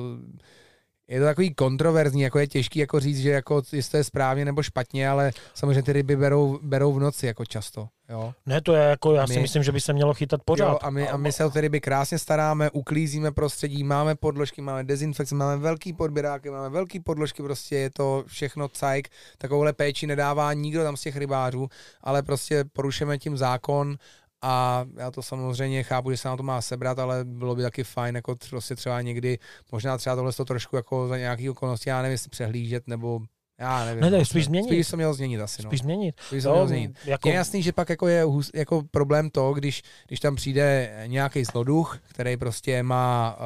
je to takový kontroverzní, jako je těžký jako říct, že jako jestli to je správně nebo špatně, ale samozřejmě ty ryby berou, berou v noci jako často. Jo. Ne, to je jako, já my, si myslím, že by se mělo chytat pořád. Jo, a, my, a my se o ty ryby krásně staráme, uklízíme prostředí, máme podložky, máme dezinfekce, máme velký podběráky, máme velký podložky, prostě je to všechno cajk, takovouhle péči nedává nikdo tam z těch rybářů, ale prostě porušeme tím zákon a já to samozřejmě chápu, že se na to má sebrat, ale bylo by taky fajn, jako prostě třeba někdy, možná třeba tohle to trošku jako za nějaký okolnosti, já nevím, jestli přehlížet, nebo já nevím. Ne, ne, spíš změnit. Spíš to měl změnit asi. No. Spíš změnit. Spíš to měl změnit. Jako... Je jasný, že pak jako je jako problém to, když, když tam přijde nějaký zloduch, který prostě má,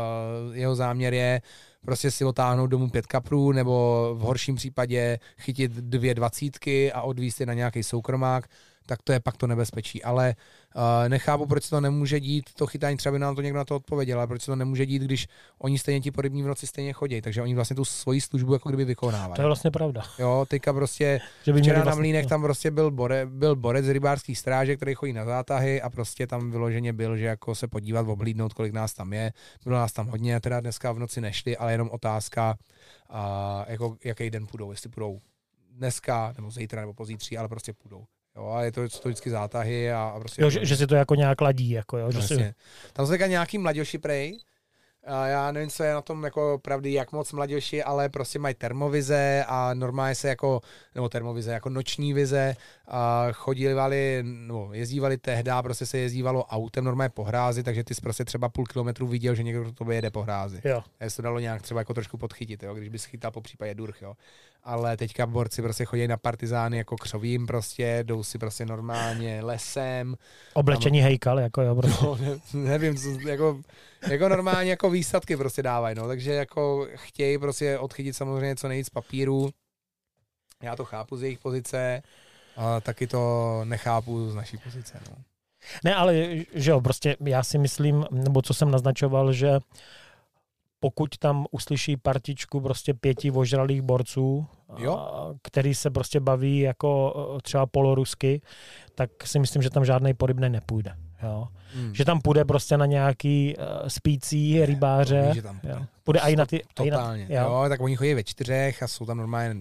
uh, jeho záměr je prostě si otáhnout domů pět kaprů, nebo v horším případě chytit dvě dvacítky a odvíst je na nějaký soukromák, tak to je pak to nebezpečí. Ale uh, nechápu, proč se to nemůže dít, to chytání třeba by nám to někdo na to odpověděl, ale proč se to nemůže dít, když oni stejně ti porybní v noci stejně chodí, takže oni vlastně tu svoji službu jako kdyby vykonávají. To je vlastně pravda. Jo, teďka prostě že by včera vlastně... na Mlínech tam prostě byl, bore, byl borec z rybářských stráže, který chodí na zátahy a prostě tam vyloženě byl, že jako se podívat, oblídnout, kolik nás tam je. Bylo nás tam hodně, teda dneska v noci nešli, ale jenom otázka, uh, jako, jaký den půjdou, jestli půjdou dneska, nebo zítra, nebo pozítří, ale prostě půjdou. Jo, a je to, to vždycky zátahy a, a prostě... Jo, že, že, si to jako nějak ladí, jako jo. Že si... Tam jsou nějaký mladěši prej, já nevím, co je na tom jako pravdy, jak moc mladější, ale prostě mají termovize a normálně se jako, nebo termovize, jako noční vize a chodívali, no, jezdívali tehdy, prostě se jezdívalo autem normálně po hrázi, takže ty jsi prostě třeba půl kilometru viděl, že někdo to jede po hrázi. Jo. A se to dalo nějak třeba jako trošku podchytit, jo, když bys chytal po případě durch, jo. Ale teďka borci prostě chodí na partizány jako křovím prostě, jdou si prostě normálně lesem. Oblečení tam... hejkal, jako jo, prostě. No, ne, nevím, co, jako, jako normálně jako výsadky prostě dávají, no, takže jako chtějí prostě odchytit samozřejmě co nejvíc papíru. Já to chápu z jejich pozice, a taky to nechápu z naší pozice, no. Ne, ale že jo, prostě já si myslím, nebo co jsem naznačoval, že pokud tam uslyší partičku prostě pěti ožralých borců, jo? který se prostě baví jako třeba polorusky, tak si myslím, že tam žádný porybnej nepůjde. Jo? Hmm. Že tam půjde prostě na nějaký uh, spící rybáře. Ví, že tam půjde. Jo. Půjde i na ty... Totálně. Na, jo. jo. tak oni chodí ve čtyřech a jsou tam normálně...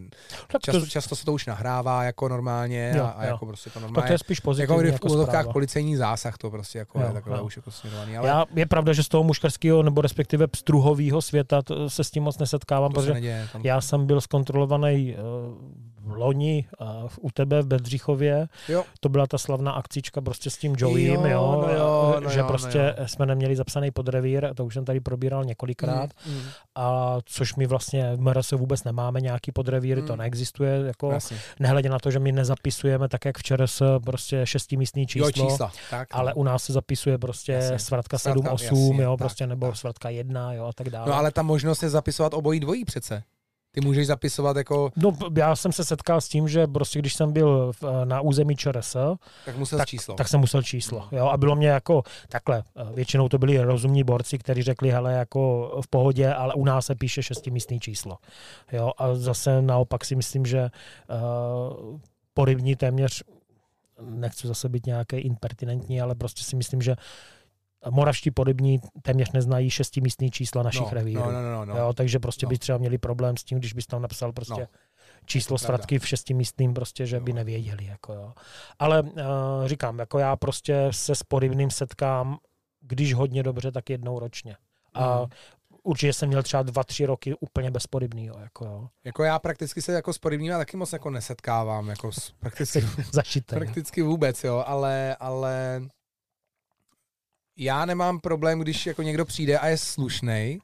Tak často, to... často se to už nahrává jako normálně jo, a, a jo. jako prostě to normálně... Tak to je spíš pozitivní jako, jako v úzovkách policejní zásah to prostě jako jo, je takhle jo. už jako směrovaný. Ale... Já, je pravda, že z toho muškarského nebo respektive pstruhového světa to, se s tím moc nesetkávám, to protože neděje, tam... já jsem byl zkontrolovaný uh, loni u tebe v Bedřichově. Jo. To byla ta slavná akcička prostě s tím Joeym, jo, jo, no jo no že jo, prostě no jo. jsme neměli zapsaný podrevír, to už jsem tady probíral několikrát. Mm, mm. A což my vlastně v MRS vůbec nemáme nějaký podrevír, mm. to neexistuje, jako nehledě na to, že my nezapisujeme tak, jak včera se prostě šestimístný číslo, jo, čísla. Tak, ale u nás se zapisuje prostě jasně. svratka 7, 8, jo, tak, prostě, nebo tak. svratka 1, jo, a tak dále. No ale ta možnost je zapisovat obojí dvojí přece. Ty můžeš zapisovat jako... No, já jsem se setkal s tím, že prostě když jsem byl v, na území ČRS, tak, musel tak, číslo. tak jsem musel číslo. Jo? A bylo mě jako takhle, většinou to byli rozumní borci, kteří řekli, hele, jako v pohodě, ale u nás se píše šestimístný číslo. Jo? A zase naopak si myslím, že uh, porybní téměř, nechci zase být nějaký impertinentní, ale prostě si myslím, že moravští podobní téměř neznají šestimístní čísla našich no, revírů. No, no, no, no. Jo, takže prostě no. by třeba měli problém s tím, když bys tam napsal prostě no. číslo svratky v šestimístným, prostě, že by nevěděli. Jako jo. Ale uh, říkám, jako já prostě se s podobným setkám, když hodně dobře, tak jednou ročně. A mm. určitě jsem měl třeba dva, tři roky úplně bezpodobnýho. Jako, jo. jako já prakticky se jako s podobnými taky moc jako nesetkávám. Jako s, prakticky, Zašité, prakticky vůbec, jo, ale, ale já nemám problém, když jako někdo přijde a je slušný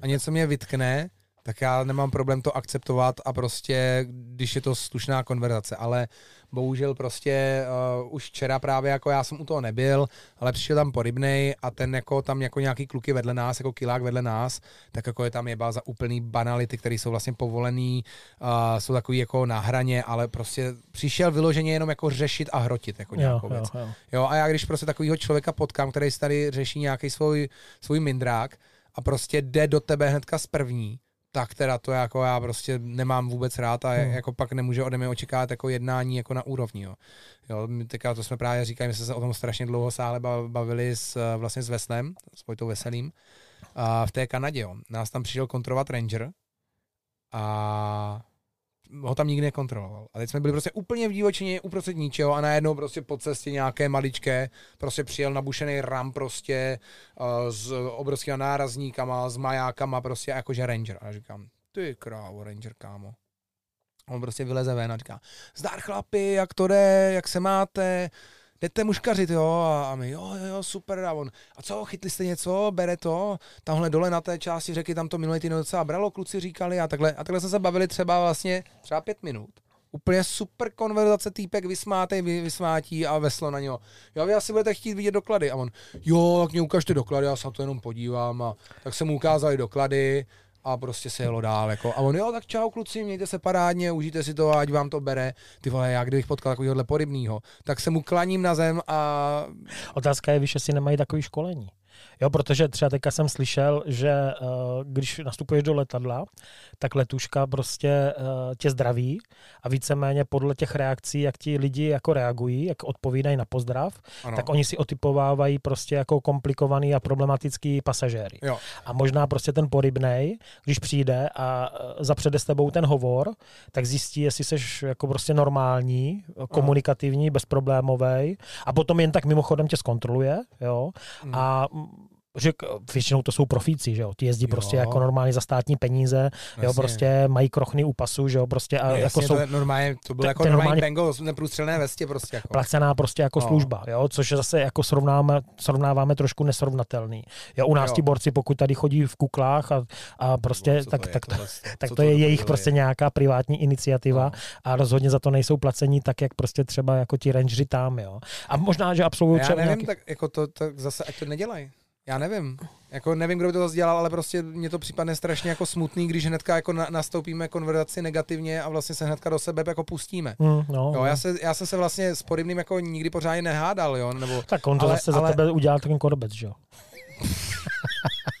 a něco mě vytkne, tak já nemám problém to akceptovat a prostě, když je to slušná konverzace, ale bohužel prostě uh, už včera právě jako já jsem u toho nebyl, ale přišel tam porybnej a ten jako tam jako nějaký kluky vedle nás, jako kilák vedle nás, tak jako je tam jeba za úplný banality, které jsou vlastně povolený, uh, jsou takový jako na hraně, ale prostě přišel vyloženě jenom jako řešit a hrotit jako nějakou jo, věc. Jo, jo. jo, a já když prostě takového člověka potkám, který si tady řeší nějaký svůj, svůj mindrák a prostě jde do tebe hnedka z první, tak teda to jako já prostě nemám vůbec rád a hmm. jako pak nemůže ode mě očekávat jako jednání jako na úrovni. Jo. Jo, teďka to jsme právě říkali, my jsme se o tom strašně dlouho sále bavili s, vlastně s Vesnem, s Vojtou Veselým, a v té Kanadě. Jo. Nás tam přišel kontrolovat Ranger a ho tam nikdy nekontroloval. A teď jsme byli prostě úplně v divočině, uprostřed ničeho a najednou prostě po cestě nějaké maličké, prostě přijel nabušený ram prostě uh, s obrovskými nárazníkama, s majákama prostě jakože ranger. A já říkám, ty krávo, ranger, kámo. On prostě vyleze ven a říká, zdar chlapi, jak to jde, jak se máte, jdete muškařit, jo, a my, jo, jo, super, a on, a co, chytli jste něco, bere to, tamhle dole na té části řeky, tam to minulý týden docela bralo, kluci říkali a takhle, a takhle jsme se bavili třeba vlastně třeba pět minut. Úplně super konverzace, týpek vysmátej, vy, vysmátí a veslo na něho. Jo, vy asi budete chtít vidět doklady. A on, jo, tak mě ukažte doklady, já se na to jenom podívám. A tak se mu ukázali doklady, a prostě se jelo dál. Jako. A on, jo, tak čau kluci, mějte se parádně, užijte si to, ať vám to bere. Ty vole, já kdybych potkal takovýhle podobnýho, tak se mu klaním na zem a... Otázka je, víš, jestli nemají takový školení. Jo, protože třeba teďka jsem slyšel, že uh, když nastupuješ do letadla, tak letuška prostě uh, tě zdraví a víceméně podle těch reakcí, jak ti lidi jako reagují, jak odpovídají na pozdrav, ano. tak oni si otypovávají prostě jako komplikovaný a problematický pasažéry. Jo. A možná prostě ten porybnej, když přijde a uh, zapřede s tebou ten hovor, tak zjistí, jestli jsi jako prostě normální, komunikativní, bezproblémový a potom jen tak mimochodem tě zkontroluje, jo, hmm. a že většinou to jsou profíci, že jo, ty jezdí Jo. prostě jako normálně za státní peníze, jo, Jasně. prostě mají krochny u pasu, že jo, prostě a No, jako jasně, jsou to je normálně, to byl to- jako to je normální Bengal v neprůstřelné vestě prostě jako. placená prostě jako No. služba, jo, což je zase jako srovnáme, srovnáváme trošku nesrovnatelný. Jo, u nás Jo. ti borci, pokud tady chodí v kuklách a, a prostě, No, tak, to je tak, tohle? tak Co to je jejich prostě nějaká privátní iniciativa No. a rozhodně za to nejsou placení tak, jak prostě třeba jako ti rangeři tam, jo. A možná, že absolvují Já třeba nevím, nějaký... tak jako to, tak zase ať to nedělají. Já nevím. Jako nevím, kdo by to dělal, ale prostě mně to připadne strašně jako smutný, když hnedka jako na, nastoupíme konverzaci negativně a vlastně se hnedka do sebe jako pustíme. Mm, no, Jo, já, se, já jsem se vlastně s podobným jako nikdy pořádně nehádal, jo, nebo tak on to ale- zase ale- za tebe udělal ten korbec, že jo.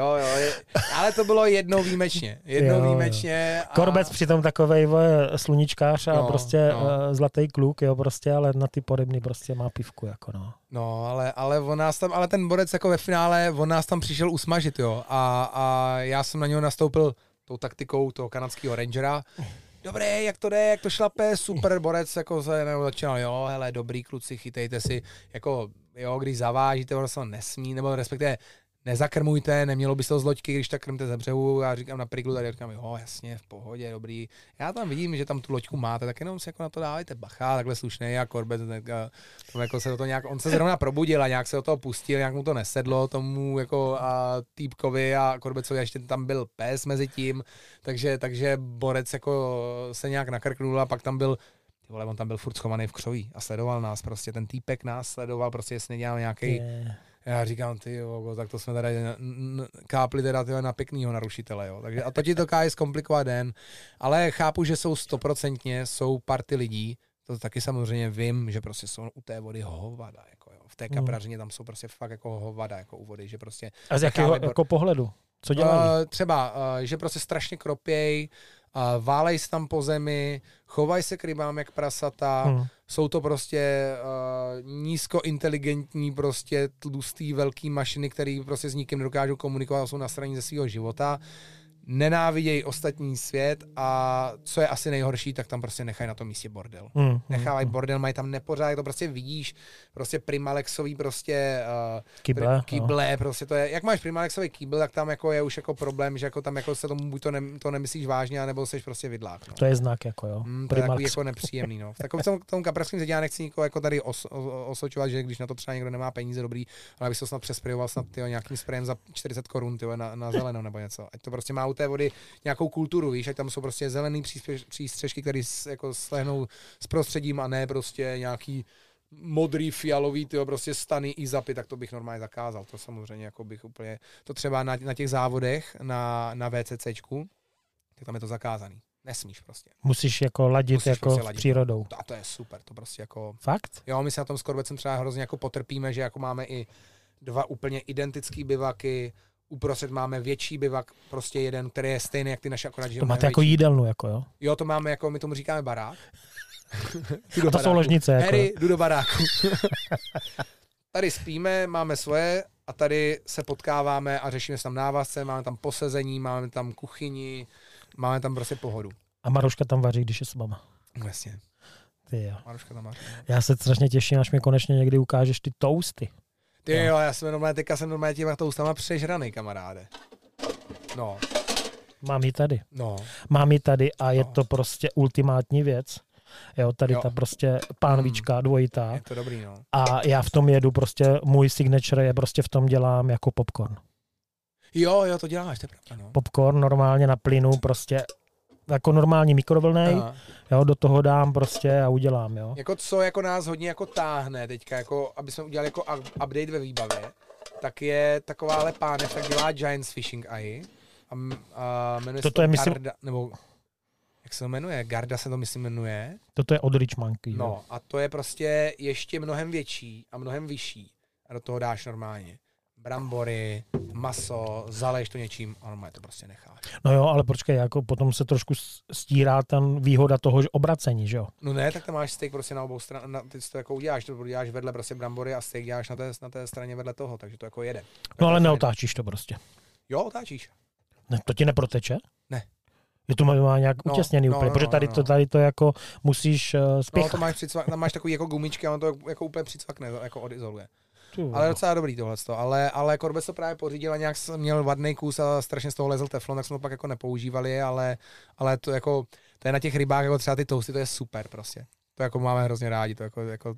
jo, jo, je, ale to bylo jednou výjimečně, jednou Jo, výjimečně. A, Korbec přitom takovej sluníčkář a No, prostě no. no. zlatý kluk, jo, prostě, ale na ty podobný prostě má pivku, jako no. No, ale, ale on nás tam, ale ten borec jako ve finále, on nás tam přišel usmažit, jo, a, a já jsem na něho nastoupil tou taktikou toho kanadského rangera, Dobré, jak to jde, jak to šlape, super, borec jako se nebo začínal, jo, hele, dobrý kluci, chytejte si, jako, jo, když zavážíte, ono se nesmí, nebo respektive nezakrmujte, nemělo by se to z loďky, když tak krmte ze břehu, já říkám na priglu, tady říkám, jo, jasně, v pohodě, dobrý. Já tam vidím, že tam tu loďku máte, tak jenom si jako na to dávajte bacha, takhle slušný a a, tam jako se toho nějak, on se zrovna probudil a nějak se do toho pustil, nějak mu to nesedlo, tomu jako a týpkovi a Corbettovi a ještě tam byl pes mezi tím, takže, takže Borec jako se nějak nakrknul a pak tam byl ty vole, on tam byl furt schovaný v křoví a sledoval nás prostě, ten týpek nás sledoval, prostě jestli nedělal nějaký Je. Já říkám, ty jo, tak to jsme tady kápli teda tyhle na pěknýho narušitele, jo. Takže, a to ti to káje zkomplikovat den, ale chápu, že jsou stoprocentně, jsou party lidí, to taky samozřejmě vím, že prostě jsou u té vody hovada, jako jo. V té Hmm. kaprařině tam jsou prostě fakt jako hovada, jako u vody, že prostě A z jakého jako pohledu? Co dělají? Uh, třeba, uh, že prostě strašně kropěj, uh, válej se tam po zemi, chovají se k rybám jak prasata, Hmm. jsou to prostě uh, nízkointeligentní, prostě tlustý velký mašiny, které prostě s nikým nedokážou komunikovat a jsou na straně ze svého života. Nenávidějí ostatní svět a co je asi nejhorší, tak tam prostě nechají na tom místě bordel. Hmm. hmm, Nechávají hmm. bordel, mají tam nepořádek, to prostě vidíš, prostě primalexový prostě uh, Kyble, no. kýble, prostě to je, jak máš primalexový kýbl, tak tam jako je už jako problém, že jako tam jako se tomu buď to, ne, to nemyslíš vážně, anebo jsi prostě vidlák. No. To je znak, jako jo. Mm, to je takový jako nepříjemný, no. V takovém tom, tom kapraském zetě já nechci nikoho jako tady os, osočovat, že když na to třeba někdo nemá peníze dobrý, ale aby se to snad přesprejoval snad tyjo, nějakým sprejem za 40 korun tyjo, na, na zeleno nebo něco. Ať to prostě má u té vody nějakou kulturu, víš, ať tam jsou prostě zelený přístřežky, které jako slehnou s prostředím a ne prostě nějaký modrý, fialový, tyjo, prostě stany i zapy, tak to bych normálně zakázal. To samozřejmě jako bych úplně, to třeba na, na těch závodech, na, na VCCčku, tak tam je to zakázaný. Nesmíš prostě. Musíš jako ladit Musíš jako prostě s ladit. přírodou. A to je super, to prostě jako... Fakt? Jo, my se na tom s třeba hrozně jako potrpíme, že jako máme i dva úplně identické bivaky, uprostřed máme větší bivak, prostě jeden, který je stejný jak ty naše, akorát, že To máte jako jídelnu, jako jo. Jo, to máme jako, my tomu říkáme barák. A to jsou baráku. ložnice, jako. Harry, jdu do baráku. tady spíme, máme svoje a tady se potkáváme a řešíme se tam návazce, máme tam posezení, máme tam kuchyni, máme tam prostě pohodu. A Maruška tam vaří, když je s váma. No, Jasně, Ty jo. Maruška tam má. Já se strašně těším, až mi konečně někdy ukážeš ty toasty. Ty jo, já jsem normálně, teďka jsem normálně těma toustama přežraný, kamaráde. No, Mám ji tady. no. Mám ji tady a je No. to prostě ultimátní věc. Jo, tady Jo. ta prostě pánvička dvojitá. Je to dobrý, no. A já v tom jedu prostě, můj signature je prostě v tom dělám jako popcorn. Jo, jo, to děláš, to je pravda, no. Popcorn normálně na plynu prostě jako normální mikrovlnej, Aha. jo, do toho dám prostě a udělám, jo. Jako co jako nás hodně jako táhne teďka, jako aby jsme udělali jako up- update ve výbavě, tak je takováhle pánev, tak dělá Giants Fishing Eye. A, a jmenuje Toto se to je, myslím- Garda, nebo jak se to jmenuje? Garda se to myslím jmenuje. Toto je od Rich Monkey, jo. No a to je prostě ještě mnohem větší a mnohem vyšší. A do toho dáš normálně brambory, maso, zaleješ to něčím a normálně to prostě necháš. No jo, ale počkej, jako potom se trošku stírá ten výhoda toho že obracení, že jo. No ne, tak tam máš steak prostě na obou stranách, ty to jako uděláš, to uděláš vedle prostě brambory a steak děláš na té, na té straně vedle toho, takže to jako jede. No ale jede. neotáčíš to prostě. Jo, otáčíš. Ne, to ti neproteče? Ne. Je to má, má nějak No, utěsněný no, úplně, no, protože no, tady, no. to, tady to jako musíš uh, No, spěchat. to máš přicvak, tam máš takový jako gumičky a on to jako úplně přicvakne, jako odizoluje. Tu, Ale docela dobrý tohle. Ale, ale Corbes to právě pořídil a nějak měl vadný kus a strašně z toho lezl teflon, tak jsme to pak jako nepoužívali, ale, ale to jako, to je na těch rybách, jako třeba ty toasty, to je super prostě. To jako máme hrozně rádi, to jako, jako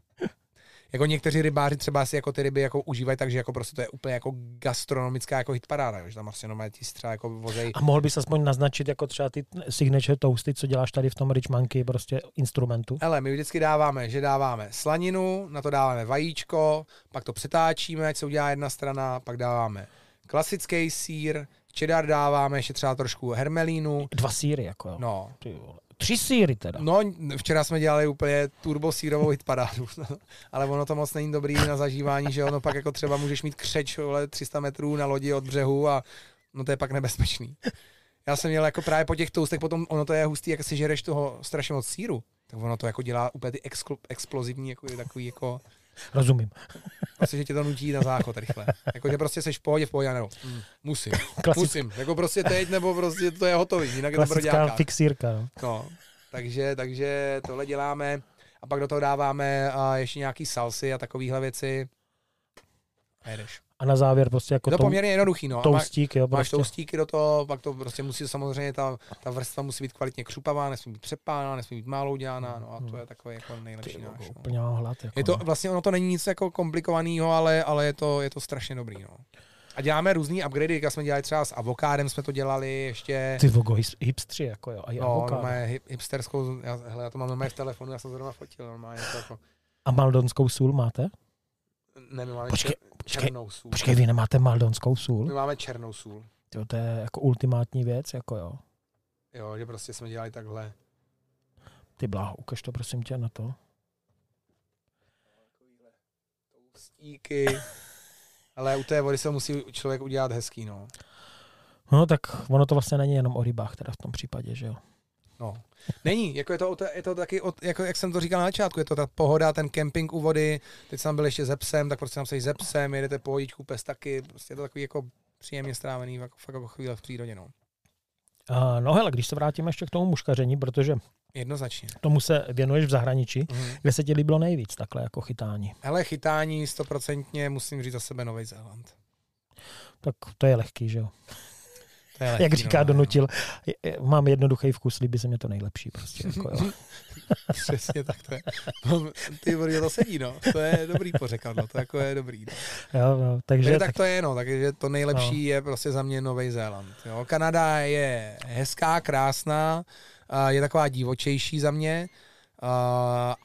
jako někteří rybáři třeba si jako ty ryby jako užívají, takže jako prostě to je úplně jako gastronomická jako hitparáda, že tam vlastně no ti třeba jako vozej. A mohl bys aspoň naznačit jako třeba ty signature toasty, co děláš tady v tom Rich Monkey prostě instrumentu? Ale my vždycky dáváme, že dáváme slaninu, na to dáváme vajíčko, pak to přetáčíme, ať se udělá jedna strana, pak dáváme klasický sír, cheddar dáváme ještě třeba trošku hermelínu. Dva síry jako jo. No. Ty vole. Tři síry teda. No, včera jsme dělali úplně turbo sírovou hitparádu, ale ono to moc není dobrý na zažívání, že ono pak jako třeba můžeš mít křeč vole, 300 metrů na lodi od břehu a no to je pak nebezpečný. Já jsem měl jako právě po těch toustech, potom ono to je hustý, jak si žereš toho strašně moc síru, tak ono to jako dělá úplně ty exkl- explozivní, jako takový jako Rozumím. Prostě, že tě to nutí na záchod rychle. Jako, že prostě seš v pohodě, v pohodě, nebo mm, musím, Klasick- musím. Jako prostě teď, nebo prostě to je hotový, jinak je to Klasická broďáka. fixírka. No. No, takže, takže tohle děláme a pak do toho dáváme a ještě nějaký salsy a takovéhle věci. A jedeš. A na závěr prostě jako to tou, poměrně jednoduchý, no. Toustík, jo, Máš prostě. toustíky do toho, pak to prostě musí samozřejmě, ta, ta vrstva musí být kvalitně křupavá, nesmí být přepána, nesmí být málo udělaná, no a to je takový jako nejlepší Ty, náš. No. úplně mám hlad. Jako, Je to, no. vlastně ono to není nic jako komplikovaného, ale, ale je, to, je to strašně dobrý, no. A děláme různý upgradey, jak jsme dělali třeba s avokádem, jsme to dělali ještě. Ty vogo, hip- hipstři, jako jo. A, No, avokádo. normálně hip, hipsterskou, já, hele, já to mám normálně v telefonu, já jsem zrovna fotil, normálně to jako, a maldonskou sůl máte? Ne, my máme Počkej, čer, počkej, černou sůl. Počkej, vy nemáte maldonskou sůl? My máme černou sůl. To, to je jako ultimátní věc, jako jo. Jo, že prostě jsme dělali takhle. Ty bláho, ukaž to prosím tě na to. Stíky. Ale u té vody se musí člověk udělat hezký, no. No tak ono to vlastně není jenom o rybách teda v tom případě, že jo. No. Není, jako je to, je to taky, o, jako jak jsem to říkal na začátku, je to ta pohoda, ten kemping u vody, teď jsem byl ještě ze psem, tak prostě tam se ze psem, jedete pohodičku, pes taky, prostě je to takový jako příjemně strávený, jako, fakt jako chvíle v přírodě, no. A, no hele, když se vrátíme ještě k tomu muškaření, protože Jednoznačně. tomu se věnuješ v zahraničí, Mhm. kde se ti líbilo nejvíc takhle jako chytání. Hele, chytání stoprocentně musím říct za sebe Nový Zéland. Tak to je lehký, že jo. To je Jak říká no, Donutil, mám jednoduchý vkus, líbí se mi to nejlepší prostě. Jako jo. Přesně tak to je. No, ty vody, to sedí, no. To je dobrý pořekadlo, to jako je dobrý. No. Jo, jo, takže Takže tak, to je, no, takže to nejlepší je prostě za mě Nový Zéland. Jo. Kanada je hezká, krásná, je taková divočejší za mě,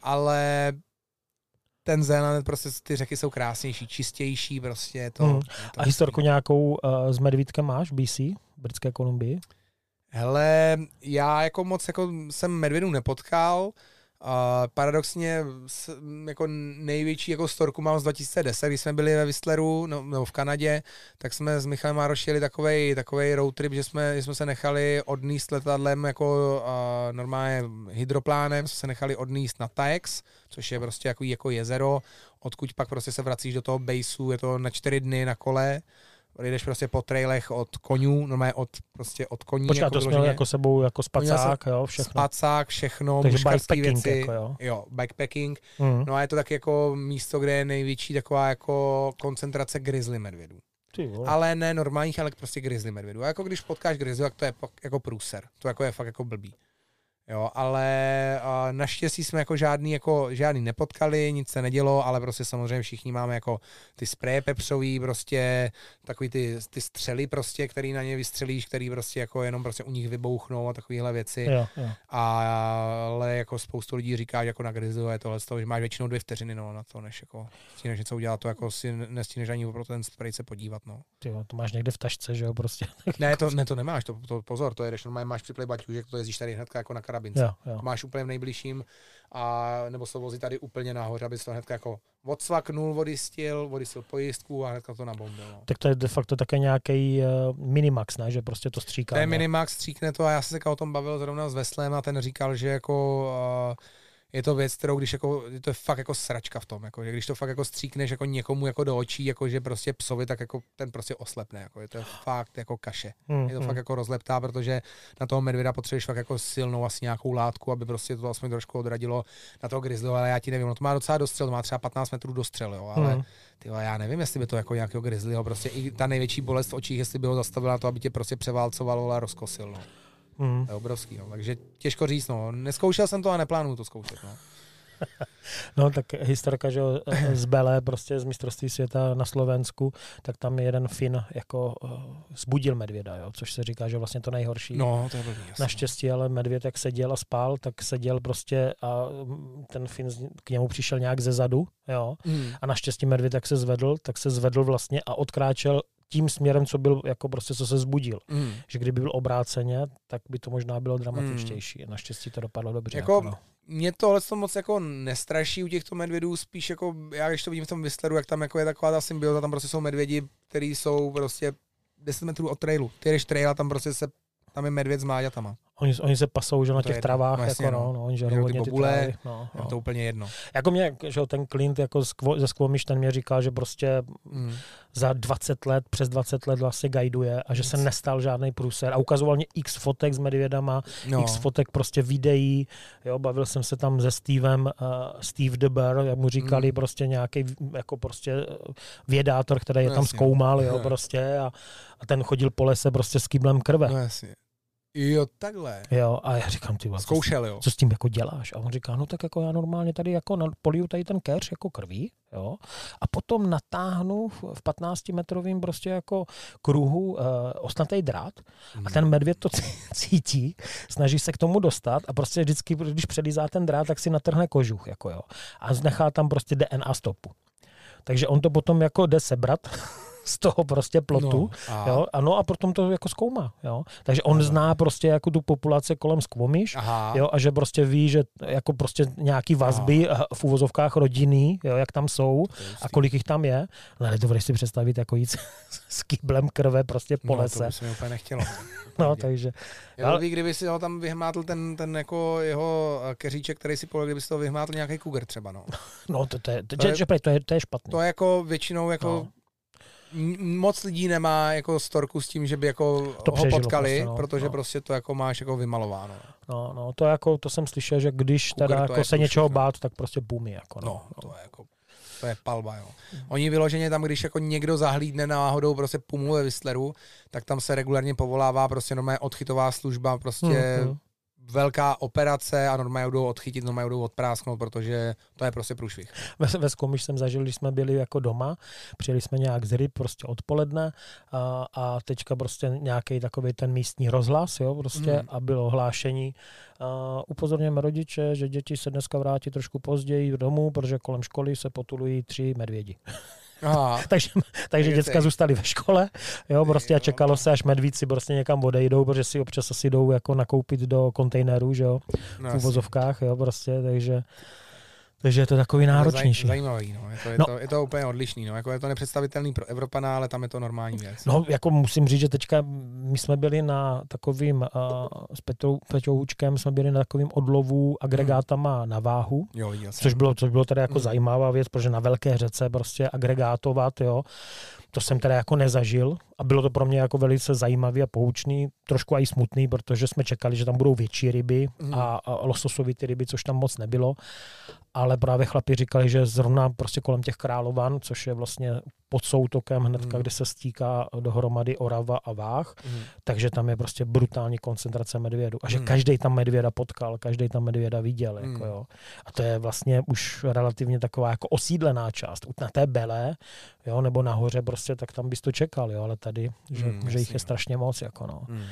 ale ten Zéland, prostě ty řeky jsou krásnější, čistější, prostě to. Je to a historku nějakou uh, s medvídkem máš BC, Britské Kolumbii? Hele, já jako moc jako jsem medvědů nepotkal, a paradoxně s, jako největší jako storku mám z 2010, když jsme byli ve Whistleru, no, nebo v Kanadě, tak jsme s Michalem Mároš jeli takovej, takovej road trip, že jsme, že jsme se nechali odníst letadlem jako a, normálně hydroplánem, jsme se nechali odníst na Taex, což je prostě jako, jako jezero, odkud pak prostě se vracíš do toho baseu, je to na čtyři dny na kole, jdeš prostě po trailech od konňů, normálně od, prostě od koní. Počkej, jako to jsme vyloženě. jako sebou jako spacák, jo, všechno. Spacák, všechno, Takže bikepacking věci. jako jo. jo, bikepacking. Mm. No a je to taky jako místo, kde je největší taková jako koncentrace grizzly medvědů. Ale ne normálních, ale prostě grizzly medvědů. A jako když potkáš grizzly, tak to je jako průser. To jako je fakt jako blbý. Jo, ale a naštěstí jsme jako žádný, jako žádný nepotkali, nic se nedělo, ale prostě samozřejmě všichni máme jako ty spreje pepřový, prostě takový ty, ty střely prostě, který na ně vystřelíš, který prostě jako jenom prostě u nich vybouchnou a takovéhle věci. Jo, jo. A, ale jako spoustu lidí říká, že jako na grizzly je tohle, z toho, že máš většinou dvě vteřiny no, na to, než jako stíneš něco udělat, to jako si nestíneš ani pro ten spray se podívat. No. Ty jo, to máš někde v tašce, že jo, prostě. Ne, to, ne, to nemáš, to, to pozor, to jedeš, normálně máš připlej baťužek, to jezdíš tady hnedka jako na karabince. Jo, jo. Máš úplně v nejbližším, a, nebo se vozí tady úplně nahoře, aby to hnedka jako odsvaknul, vodistil, vodistil pojistku a hnedka to nabombil. No. Tak to je de facto také nějaký uh, minimax, ne? Že prostě to stříká. To je? Minimax, stříkne to a já jsem se o tom bavil zrovna s Veslem a ten říkal, že jako uh, je to věc, kterou když jako, to je fakt jako sračka v tom, jako, že když to fakt jako stříkneš jako někomu jako do očí, jako že prostě psovi, tak jako ten prostě oslepne, jako je to fakt jako kaše. Hmm, Je to hmm. fakt jako rozleptá, protože na toho medvěda potřebuješ fakt jako silnou asi nějakou látku, aby prostě to aspoň trošku odradilo na toho grizzlyho, ale já ti nevím, no to má docela dostřel, to má třeba 15 metrů dostřel, jo, ale Hmm. ty vole, já nevím, jestli by to jako nějakého grizzlyho, prostě i ta největší bolest v očích, jestli by ho zastavila na to, aby tě prostě převálcoval a rozkosil, no. Hmm. To je obrovský, no. takže těžko říct, no. Neskoušel jsem to a neplánuju to zkoušet, no. No tak historka, že z Bele, prostě z mistrovství světa na Slovensku, tak tam jeden Fin jako uh, zbudil medvěda, jo, což se říká, že vlastně to nejhorší. No, to je blbý. Naštěstí ale medvěd, jak seděl a spal, tak seděl prostě a mm, ten Fin k němu přišel nějak ze zadu, jo. Hmm. A naštěstí medvěd, jak se zvedl, tak se zvedl vlastně a odkráčel tím směrem, co byl, jako prostě, co se zbudil. Hmm. Že kdyby byl obráceně, tak by to možná bylo dramatičtější. Naštěstí to dopadlo dobře. Jako, Jako, no. mě tohle to moc jako nestraší u těchto medvědů, spíš jako, já když to vidím v tom Whistleru, jak tam jako je taková ta symbioza, tam prostě jsou medvědi, který jsou prostě 10 metrů od trailu. Ty jdeš trail a tam prostě se, tam je medvěd s mláďatama. Oni, oni se pasou že na je těch travách, No jako, no, no. no, oni Žerou ty hodně ty bobule, trávy. No, Je no. to úplně jedno. Jako mě, že ten Clint jako Quo- ze Squamish, ten mě říkal, že prostě Hmm. za 20 let, přes 20 let vlastně guiduje a že se Nic. nestal žádný průser. A ukazoval mě x fotek s medvědama, No. x fotek prostě videí, jo, bavil jsem se tam se Stevem, uh, Steve the Bear, jak mu říkali, Mm. prostě nějaký jako prostě eh, vědátor, který je No tam jasně. zkoumal, jo, Aha. prostě a, a ten chodil po lese prostě s kýblem krve. No jasně. Jo, takhle. Jo, a já říkám, ty vole, co, s- Zkoušel, jo. co s tím jako děláš? A on říká, no tak jako já normálně tady jako na- poliju tady ten keř jako krví, jo, a potom natáhnu v v 15 metrovým prostě jako kruhu uh, osnatý drát a ten medvěd to cí- cítí, snaží se k tomu dostat a prostě vždycky, když předlízá ten drát, tak si natrhne kožuch, jako jo, a nechá tam prostě DNA stopu. Takže on to potom jako jde sebrat z toho prostě plotu, No, a- jo, ano, a potom to jako zkoumá, jo. Takže on No. zná prostě jako tu populaci kolem Squamish, Aha. Jo, a že prostě ví, že jako prostě nějaký vazby a v úvozovkách rodinný, jo, jak tam jsou To je a kolik jich tam je. No ale dovedeš si představit jako jít s kýblem krve prostě po no, lese. to by se mi úplně nechtělo. No, takže Je Ale- kdyby si ho tam vyhmátl ten, ten jako jeho eh, keříček, který si polil, kdyby si to vyhmátl nějaký kuger třeba, no. no, to, to, je, to, To je, je- že, prej, to, je, to je špatný. To je jako většinou jako No. Moc lidí nemá jako storku s tím, že by jako To ho potkali, prostě, no, protože no. prostě to jako máš jako vymalováno. No, no, to jako, to jsem slyšel, že když Kuger teda jako se něčeho průšvih, no. bát, tak prostě boomy, jako no. No, to je jako to je palba, jo. Oni vyloženě tam, když jako někdo zahlídne náhodou prostě pumu ve Whistleru, tak tam se regulárně povolává prostě normálně odchytová služba, prostě Hmm, hmm. Velká operace a normálně jdou odchytit, normálně jdou odprásknout, protože to je prostě průšvih. Ve, ve Skomiš jsem zažil, když jsme byli jako doma, přijeli jsme nějak z ryb prostě odpoledne a, a teďka prostě nějaký takový ten místní rozhlas, jo, prostě Mhm. a bylo hlášení. Upozorněme rodiče, že děti se dneska vrátí trošku později domů, protože kolem školy se potulují tři medvědi. Aha, takže takže děcka zůstali ve škole, jo, prostě a čekalo se, až medvíci prostě někam odejdou, protože si občas asi jdou jako nakoupit do kontejnerů, že jo, no v jasně. uvozovkách, jo, prostě, takže takže je to takový náročnější. Zaj, zajímavý, no. Je to, je, No. to, je to úplně odlišný, no. Jako je to nepředstavitelný pro Evropana, ale tam je to normální věc. No, jako musím říct, že teďka my jsme byli na takovým, uh, s Petrou, Peťou Hučkem, jsme byli na takovým odlovu agregátama na váhu, Jo, což bylo, což bylo teda jako Hmm. zajímavá věc, protože na velké řece prostě agregátovat, jo, to jsem teda jako nezažil a bylo to pro mě jako velice zajímavý a poučný, trošku i smutný, protože jsme čekali, že tam budou větší ryby Hmm. a, a lososovité ryby, což tam moc nebylo, ale právě chlapi říkali, že zrovna prostě kolem těch královan, což je vlastně pod soutokem hnedka, Hmm. kde se stýká dohromady Orava a Váh, Mhm. takže tam je prostě brutální koncentrace medvědu. A že Hmm. každý tam medvěda potkal, každý tam medvěda viděl. Jako Hmm. jo. A to je vlastně už relativně taková jako osídlená část. Na té Belé, jo, nebo nahoře prostě, tak tam bys to čekal, jo, ale tady, že, Hmm, že jich je strašně moc. Jako no. Hmm.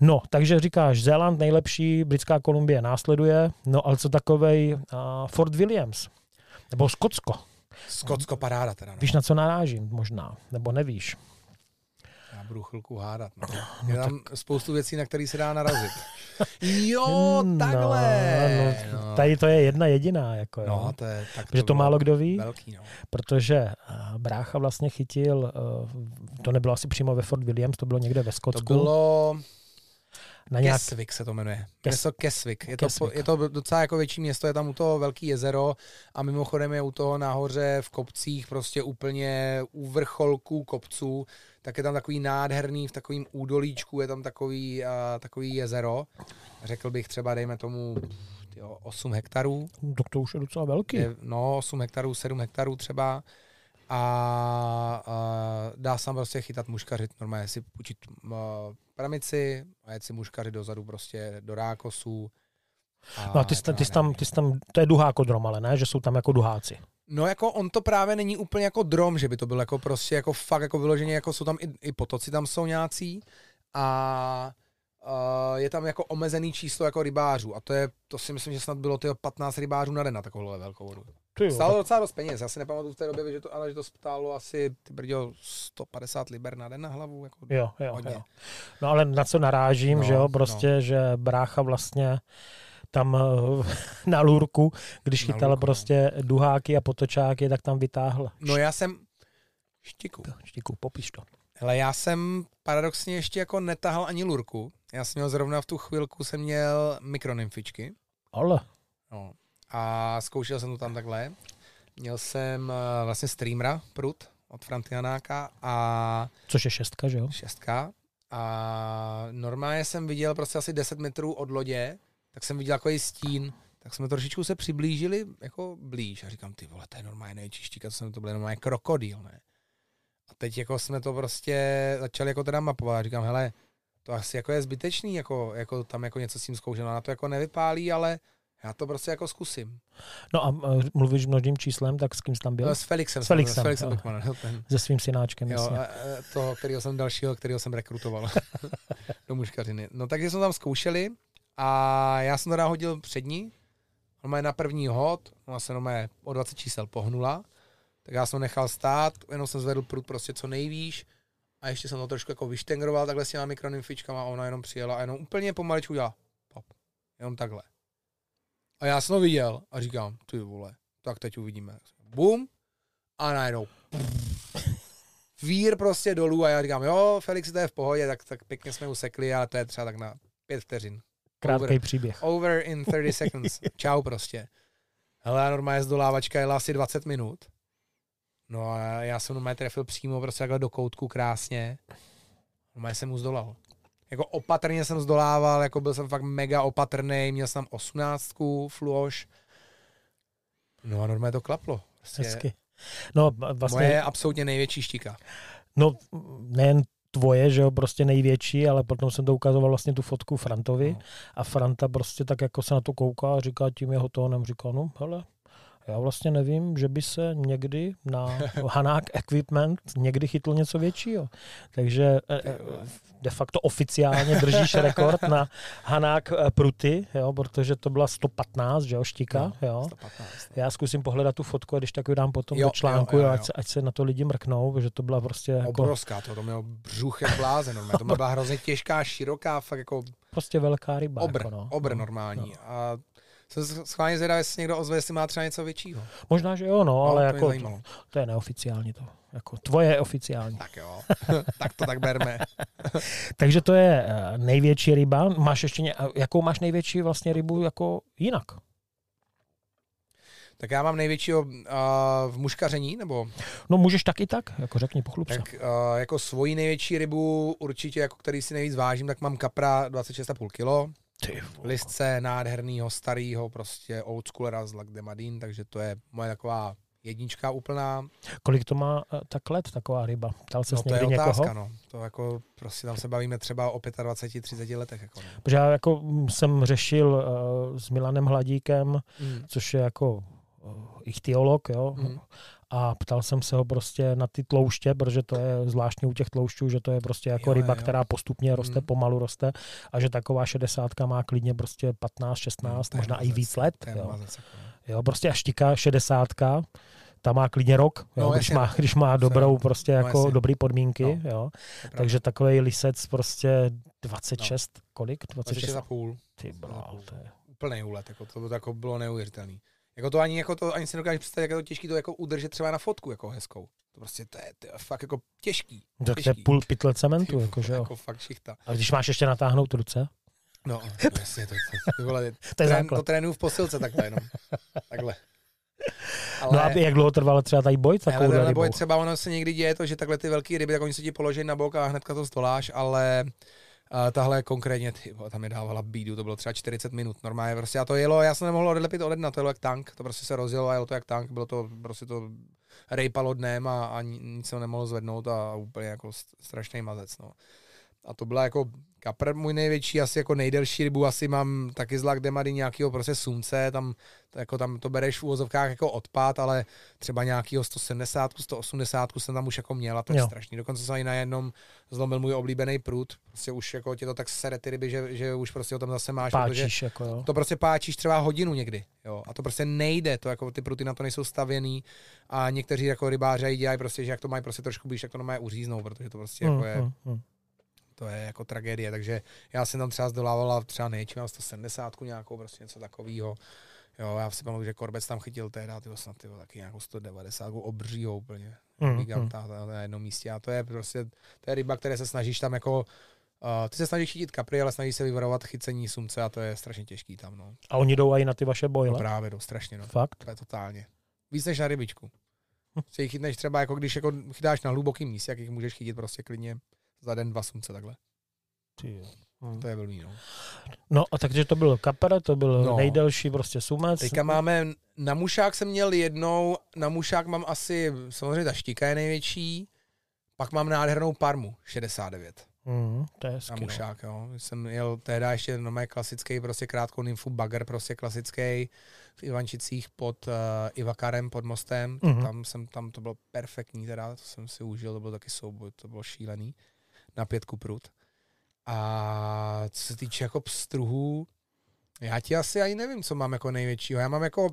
no, takže říkáš, Zéland nejlepší, Britská Kolumbie následuje, no ale co takovej uh, Fort Williams? Nebo Skotsko. Skotsko paráda teda, no. Víš, na co narážím možná, nebo nevíš. Já budu chvilku hádat, no. Je tam spoustu věcí, na které se dá narazit. jo, No, takhle. no, tady to je jedna jediná. Jako, jo. No, to je, tak Že to bylo málo kdo ví, Velký, no. protože eh, brácha vlastně chytil, eh, to nebylo asi přímo ve Fort Williams, to bylo někde ve To Skotsku. bylo, na nějak... Kesvik se to jmenuje. Kes- Město Kesvik. Je to, Kesvik. po, je to docela jako větší město, je tam u toho velký jezero a mimochodem je u toho nahoře v kopcích prostě úplně u vrcholků kopců, tak je tam takový nádherný, v takovým údolíčku je tam takový, uh, takový jezero. Řekl bych třeba, dejme tomu, jo, 8 hektarů. Tak to už je docela velký. Je, no, 8 hektarů, 7 hektarů třeba. A, a dá se tam prostě chytat muškařit, normálně si půjčit uh, pramici a jet si muškařit dozadu prostě do rákosů. No a ty, jsi, to ty, jsi tam, ty jsi tam, to je duhákodrom, ale ne, že jsou tam jako duháci. No jako on to právě není úplně jako drom, že by to byl jako prostě jako fakt jako vyloženě, jako jsou tam i, i potoci tam jsou nějací a uh, je tam jako omezený číslo jako rybářů a to je, to si myslím, že snad bylo tyjo 15 rybářů na den na takovouhle velkou vodu. Ty Stálo docela dost peněz, já si nepamatuju v té době, že to, ale že to stálo asi ty brďo 150 liber na den na hlavu. Jako Jo, jo, hodně. jo. No ale na co narážím, No, že jo, prostě, no. že brácha vlastně tam eh, na lůrku, když Na chytal lůrku, no. prostě duháky a potočáky, tak tam vytáhl. No já jsem, štiku, Štiku, popiš to. hele já jsem paradoxně ještě jako netahal ani lurku, já jsem měl zrovna v tu chvilku, jsem měl mikronymfičky, Ale, No. A zkoušel jsem to tam takhle. Měl jsem eh, vlastně streamera prut od Frantianáka a což je šestka, že jo? šestka. A normálně jsem viděl prostě asi 10 metrů od lodě, tak jsem viděl takový stín, tak jsme trošičku se přiblížili jako blíž a říkám, ty vole, to je normálně největší štíka, to jsem to byl normálně krokodýl, ne? A teď jako jsme to prostě začali jako teda mapovat a říkám, hele, to asi jako je zbytečný, jako, jako tam jako něco s tím zkoušet, na to jako nevypálí, ale já to prostě jako zkusím. No a eh, mluvíš množným číslem, tak s kým jsi tam byl? No, s Felixem. S Felixem, S Felixem jo. Ten, Se svým synáčkem, jo, jasně. a, a toho, kterého jsem dalšího, kterého jsem rekrutoval do muškařiny. No takže jsme tam zkoušeli a já jsem teda hodil přední, on na první hod, ona se normálně o 20 čísel pohnula, tak já jsem ho nechal stát, jenom jsem zvedl prut prostě co nejvýš a ještě jsem to trošku jako vyštengroval takhle s těma mikronymfičkama a ona jenom přijela a jenom úplně pomaličku udělala pop, jenom takhle. A já jsem ho viděl a říkám, ty vole, tak teď uvidíme. Bum, a najednou vír prostě dolů a já říkám, jo, Felix, to je v pohodě, tak, tak pěkně jsme usekli, ale to je třeba tak na pět vteřin. Krátký over. příběh. Over in 30 seconds. Čau prostě. Hele, normálně zdolávačka jela asi 20 minut. No a já jsem normálně trefil přímo prostě takhle do koutku krásně. Normálně jsem mu zdolal. Jako opatrně jsem zdolával, jako byl jsem fakt mega opatrný, měl jsem 18 fluoš. No a normálně to klaplo. Prostě Hezky. No vlastně, Moje absolutně největší štika. no nejen tvoje, že jo, prostě největší, ale potom jsem to ukazoval vlastně tu fotku Frantovi No. a Franta prostě tak jako se na to kouká a říká tím jeho tónem, říká, no hele, já vlastně nevím, že by se někdy na Hanák Equipment někdy chytlo něco většího. Takže eh, eh, de facto oficiálně držíš rekord na Hanák eh, Pruty, jo, protože to byla 115, že jo, štika, jo. 115. Já zkusím pohledat tu fotku a když tak ji dám potom Jo, do článku, jo, jo, jo. Ať, se, ať se na to lidi mrknou, protože to byla prostě jako, Obrovská, to, to mělo břuch jak blázen, normálně. to byla hrozně těžká, široká, fakt jako prostě velká ryba. obr, jako no. obr no. normální. A jsem schválně zvědavý, jestli někdo ozve, jestli má třeba něco většího. Možná, že jo, no, ale to jako to, to je neoficiální to. Jako, tvoje je oficiální. Tak jo, tak to tak berme. Takže to je eh, největší ryba. Máš ještě ně, jakou máš největší vlastně rybu jako jinak? Tak já mám největšího uh, v muškaření, nebo No můžeš tak i tak, jako řekni pochlup tak uh, jako svoji největší rybu, určitě jako který si nejvíc vážím, tak mám kapra 26,5 kilo. Ty vole. Listce nádhernýho, starýho, prostě old schoolera z Lac de Madin, takže to je moje taková jednička úplná. Kolik to má eh, tak let, taková ryba? Ptal ses No to je někdy otázka, někoho? no. To jako, prostě tam se bavíme třeba o 25-30 letech. Jako, no. Protože já jako mm, jsem řešil uh, s Milanem Hladíkem, mm. což je jako uh, ichtiolog, jo, Mhm. a ptal jsem se ho prostě na ty tlouště, protože to je zvláštní u těch tloušťů, že to je prostě jako Jo, ryba, jo, která postupně roste, Mhm. pomalu roste a že taková šedesátka má klidně prostě 15, 16, No, možná i víc let. Jo. mazec, jako, jo, prostě až šedesátka, ta má klidně rok, jo, No, když, jasně, má, no. když má dobrou prostě No, jako jasně. dobrý podmínky, No, jo. To. Takže takový lisec prostě 26, kolik? 26? 26,5. Ty brál, to je... Úplný úlet, jako to, to jako bylo neuvěřitelný. Jako to ani, jako to, ani si nedokážeš představit, jak je to těžký to jako udržet třeba na fotku jako hezkou. To prostě to je, to je fakt jako těžký. Tak to je půl pytle cementu, jako, že jo. jako fakt šichta. A když máš ještě natáhnout ruce, No, jasně, to, to, to, vole, To je trén, základ. to trénuju v posilce takhle jenom. Takhle. No a jak dlouho trvalo třeba tady boj s Ale takovou rybou? je třeba ono se někdy děje to, že takhle ty velké ryby, tak oni se ti položí na bok a hnedka to stoláš, ale a tahle konkrétně, ty, tam mi dávala bídu, to bylo třeba 40 minut, normálně prostě a to jelo, já jsem nemohl odlepit ode dna, to jelo jak tank, to prostě se rozjelo a jelo to jak tank, bylo to prostě to rejpalo dnem a, a ni- nic se nemohlo zvednout a, a úplně jako st- strašný mazec, no. A to byla jako kapr můj největší, asi jako nejdelší rybu, asi mám taky z Lagdemady nějakého prostě sumce, tam, jako tam to bereš v úvozovkách jako odpad, ale třeba nějakého 170, 180 jsem tam už jako měl a to je Jo. strašný. Dokonce jsem i na jednom zlomil můj oblíbený prut, prostě už jako tě to tak sere ty ryby, že, že už prostě ho tam zase máš, protože Páčíš, jako jo. to prostě páčíš třeba hodinu někdy, jo, a to prostě nejde, to jako ty pruty na to nejsou stavěný a někteří jako rybáři dělají prostě, že jak to mají prostě trošku blíž, jak to mají uříznou, protože to prostě jako je, Mm, mm, mm. To je jako tragédie, takže já jsem tam třeba zdolával třeba nejčím, mám 170 nějakou, prostě něco takového. Jo, já si pamatuju, že Korbec tam chytil tehdy, ty snad ty vole, taky nějakou 190, obřího úplně, Mm, giganta mm. na jednom místě a to je prostě, to je ryba, které se snažíš tam jako, uh, ty se snažíš chytit kapry, ale snažíš se vyvarovat chycení sumce a to je strašně těžký tam, no. A oni jdou i na ty vaše No boje. právě, no, strašně, no. Fakt? To je totálně. Víc než na rybičku. Si ji chytneš třeba, jako když jako chytáš na hlubokým místě, jak jich můžeš chytit prostě klidně za den dva sumce takhle. Ty jo. Mm. To je blbý, no. No a takže to byl kapr, to byl No. nejdelší prostě sumec. Teďka máme, na mušák jsem měl jednou, na mušák mám asi, samozřejmě ta štika je největší, pak mám nádhernou parmu, 69 Mm, to je na no. mušák, jo. Jsem jel tehdy ještě normálně klasický, prostě krátkou nymfu bagger, prostě klasický v Ivančicích pod uh, Ivakarem, pod mostem, Mhm. mm-hmm. tam jsem, tam to bylo perfektní teda, to jsem si užil, to byl taky souboj, to bylo šílený, na pětku prut. A co se týče jako pstruhů, já ti asi ani nevím, co mám jako největšího. Já mám jako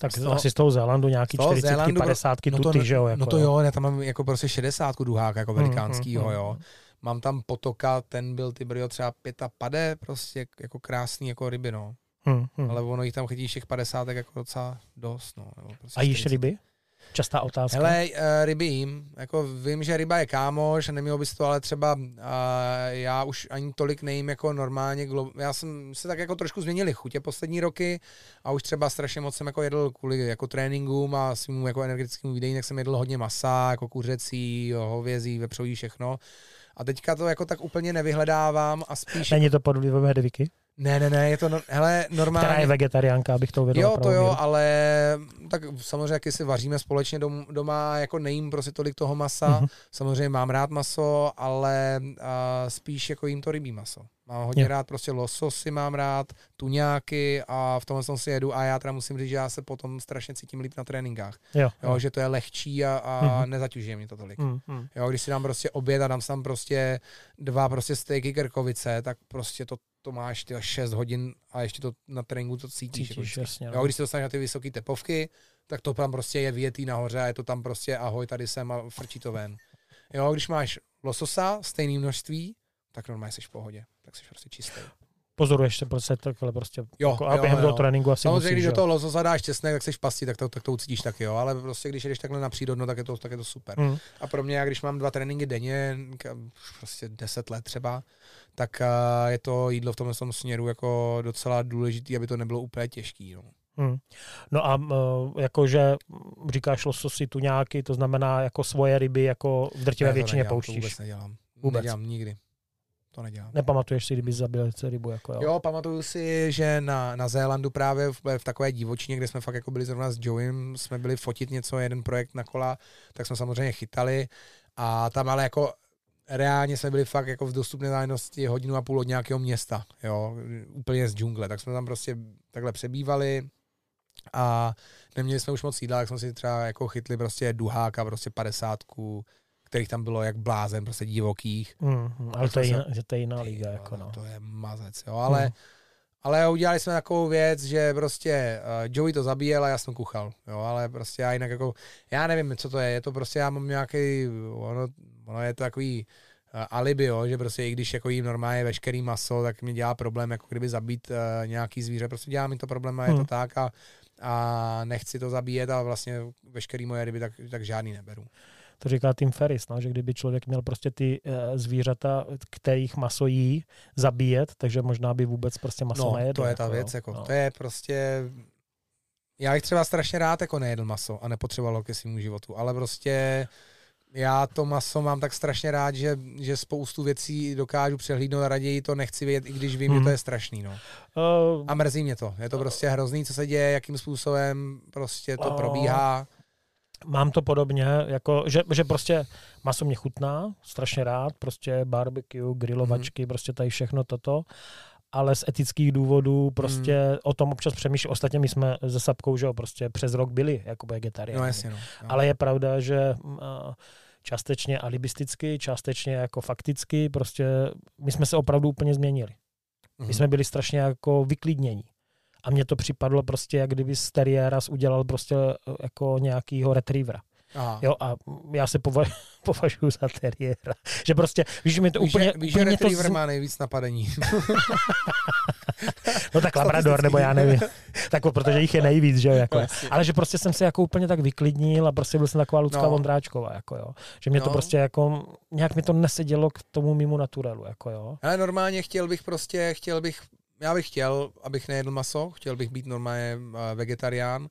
Tak Z toho- asi z toho Zélandu nějaký z toho 40, Zélandu- 50 no to, tuty, že jo? Jako, no to jo, já tam mám jako prostě 60 duháka jako velikánskýho, mm, jo. Mám tam potoka, ten byl ty bryo třeba pět a pade, prostě jako krásný jako ryby, no. Hmm, hmm. Ale ono jich tam chytíš těch 50 jako docela dost, no. Nebo prostě A jíš 40. ryby? Častá otázka. Hele, uh, ryby jím. Jako vím, že ryba je kámoš nemělo by se to, ale třeba uh, já už ani tolik nejím jako normálně. Glo- já jsem se tak jako trošku změnili chutě poslední roky a už třeba strašně moc jsem jako jedl kvůli jako tréninkům a svým jako energetickému výdejím, tak jsem jedl hodně masa, jako kuřecí, hovězí, vepřový, všechno. A teďka to jako tak úplně nevyhledávám a spíš... Není to pod vlivem Hedviky, Ne, ne, ne, je to, no, hele, normálně... která je vegetariánka, abych to uvěděl. Jo, to jo, ale tak samozřejmě, jak si vaříme společně dom, doma, jako nejím prostě tolik toho masa. Mhm. Mm-hmm. Samozřejmě mám rád maso, ale uh, spíš jako jím to rybí maso. Mám hodně Jo. rád prostě lososy, mám rád, tuňáky a v tomhle tom si jedu a já teda musím říct, že já se potom strašně cítím líp na tréninkách. Jo, Jo, že to je lehčí a, a Mhm. mm-hmm. nezaťužuje mě to tolik. Hmm, hmm. Jo, když si dám prostě oběd a dám si tam prostě dva prostě stejky krkovice, tak prostě to, to máš ty 6 hodin a ještě to na tréninku to cítíš. Cítíš, jasně. Jo, No. když se dostaneš na ty vysoké tepovky, tak to tam prostě je větý nahoře a je to tam prostě ahoj, tady jsem a frčí to ven. Jo, když máš lososa, stejné množství, tak normálně jsi v pohodě. Tak jsi prostě čistý. Pozoruješ se prostě takhle prostě. Jo, jako, a jo, během jo. toho tréninku asi Samozřejmě, musíš, když do toho lososa dáš česnek, tak jsi v pasti, tak to, tak to ucítíš taky, jo. Ale prostě, když jdeš takhle na přírodno, tak je to, tak je to super. Hmm. A pro mě, já když mám dva tréninky denně, prostě 10 let třeba, tak a, je to jídlo v tomhle tom směru jako docela důležité, aby to nebylo úplně těžký. No. Hmm. No a uh, jakože mm, říkáš lososy, tuňáky, to znamená jako svoje ryby, jako v drtivé Ne, většině nedělám, To pouštíš. vůbec nedělám. Vůbec. Nedělám nikdy. To nedělám. Nepamatuješ si, kdyby zabil rybu, jako jo. Jo, pamatuju si, že na, na Zélandu právě v, v takové divočině, kde jsme fakt jako byli zrovna s Joeym, jsme byli fotit něco, jeden projekt na kola, tak jsme samozřejmě chytali a tam ale jako reálně jsme byli fakt jako v dostupné zájemnosti hodinu a půl od nějakého města, jo, úplně z džungle, tak jsme tam prostě takhle přebývali a neměli jsme už moc jídla, tak jsme si třeba jako chytli prostě duháka, prostě padesátku, kterých tam bylo jak blázen, prostě divokých. Hmm, hmm. Ale to je, jiná, že to je jiná Ty liga, jako no. To je mazec, jo, ale, Hmm. ale udělali jsme takovou věc, že prostě uh, Joey to zabíjel a já jsem kuchal, jo, ale prostě já jinak jako, já nevím, co to je, je to prostě, já mám nějaký, ono, ono je to takový uh, alibi, jo, že prostě i když jako jím normálně veškerý maso, tak mi dělá problém, jako kdyby zabít uh, nějaký zvíře, prostě dělá mi to problém a je Hmm. to tak a, a nechci to zabíjet a vlastně veškerý moje ryby tak, tak žádný neberu. To říká Tim Ferris, no, že kdyby člověk měl prostě ty uh, zvířata, kterých maso jí, zabíjet, takže možná by vůbec prostě maso no, nejedl. to je ta jako, věc, jako, no. to je prostě, já bych třeba strašně rád jako nejedl maso a nepotřeboval ke svému životu, ale prostě já to maso mám tak strašně rád, že, že spoustu věcí dokážu přehlídnout a raději to nechci vědět, i když vím, Mhm. že to je strašný. No. Uh, A mrzí mě to. Je to prostě hrozný, co se děje, jakým způsobem prostě to No. probíhá. Mám to podobně, jako, že, že prostě maso mě chutná, strašně rád, prostě barbecue, grilovačky, mm. prostě tady všechno toto, ale z etických důvodů prostě mm. o tom občas přemýšlím. Ostatně my jsme se Sapkou, že jo, prostě přes rok byli jako vegetariáni. No jasně, no. no. Ale je pravda, že mm, částečně alibisticky, částečně jako fakticky, prostě my jsme se opravdu úplně změnili. My Mhm. jsme byli strašně jako vyklidnění. A mně to připadlo prostě, jak kdyby z teriéra udělal prostě eh, jako nějakýho retrievera. Aha. Jo, a já se pova- považuji za teriéra. Že prostě, víš, mi to Víš, úplně, víš, že to retriever z... má nejvíc napadení. No tak Labrador, nebo já nevím. tak protože jich je nejvíc, že jo, jako. Ale že prostě jsem se jako úplně tak vyklidnil a prostě byl jsem taková Lucka No. Vondráčková, jako jo. Že mě to No. prostě jako, nějak mi to nesedělo k tomu mimo naturelu, jako jo. Ale normálně chtěl bych prostě, chtěl bych, já bych chtěl, abych nejedl maso, chtěl bych být normálně eh, vegetarián,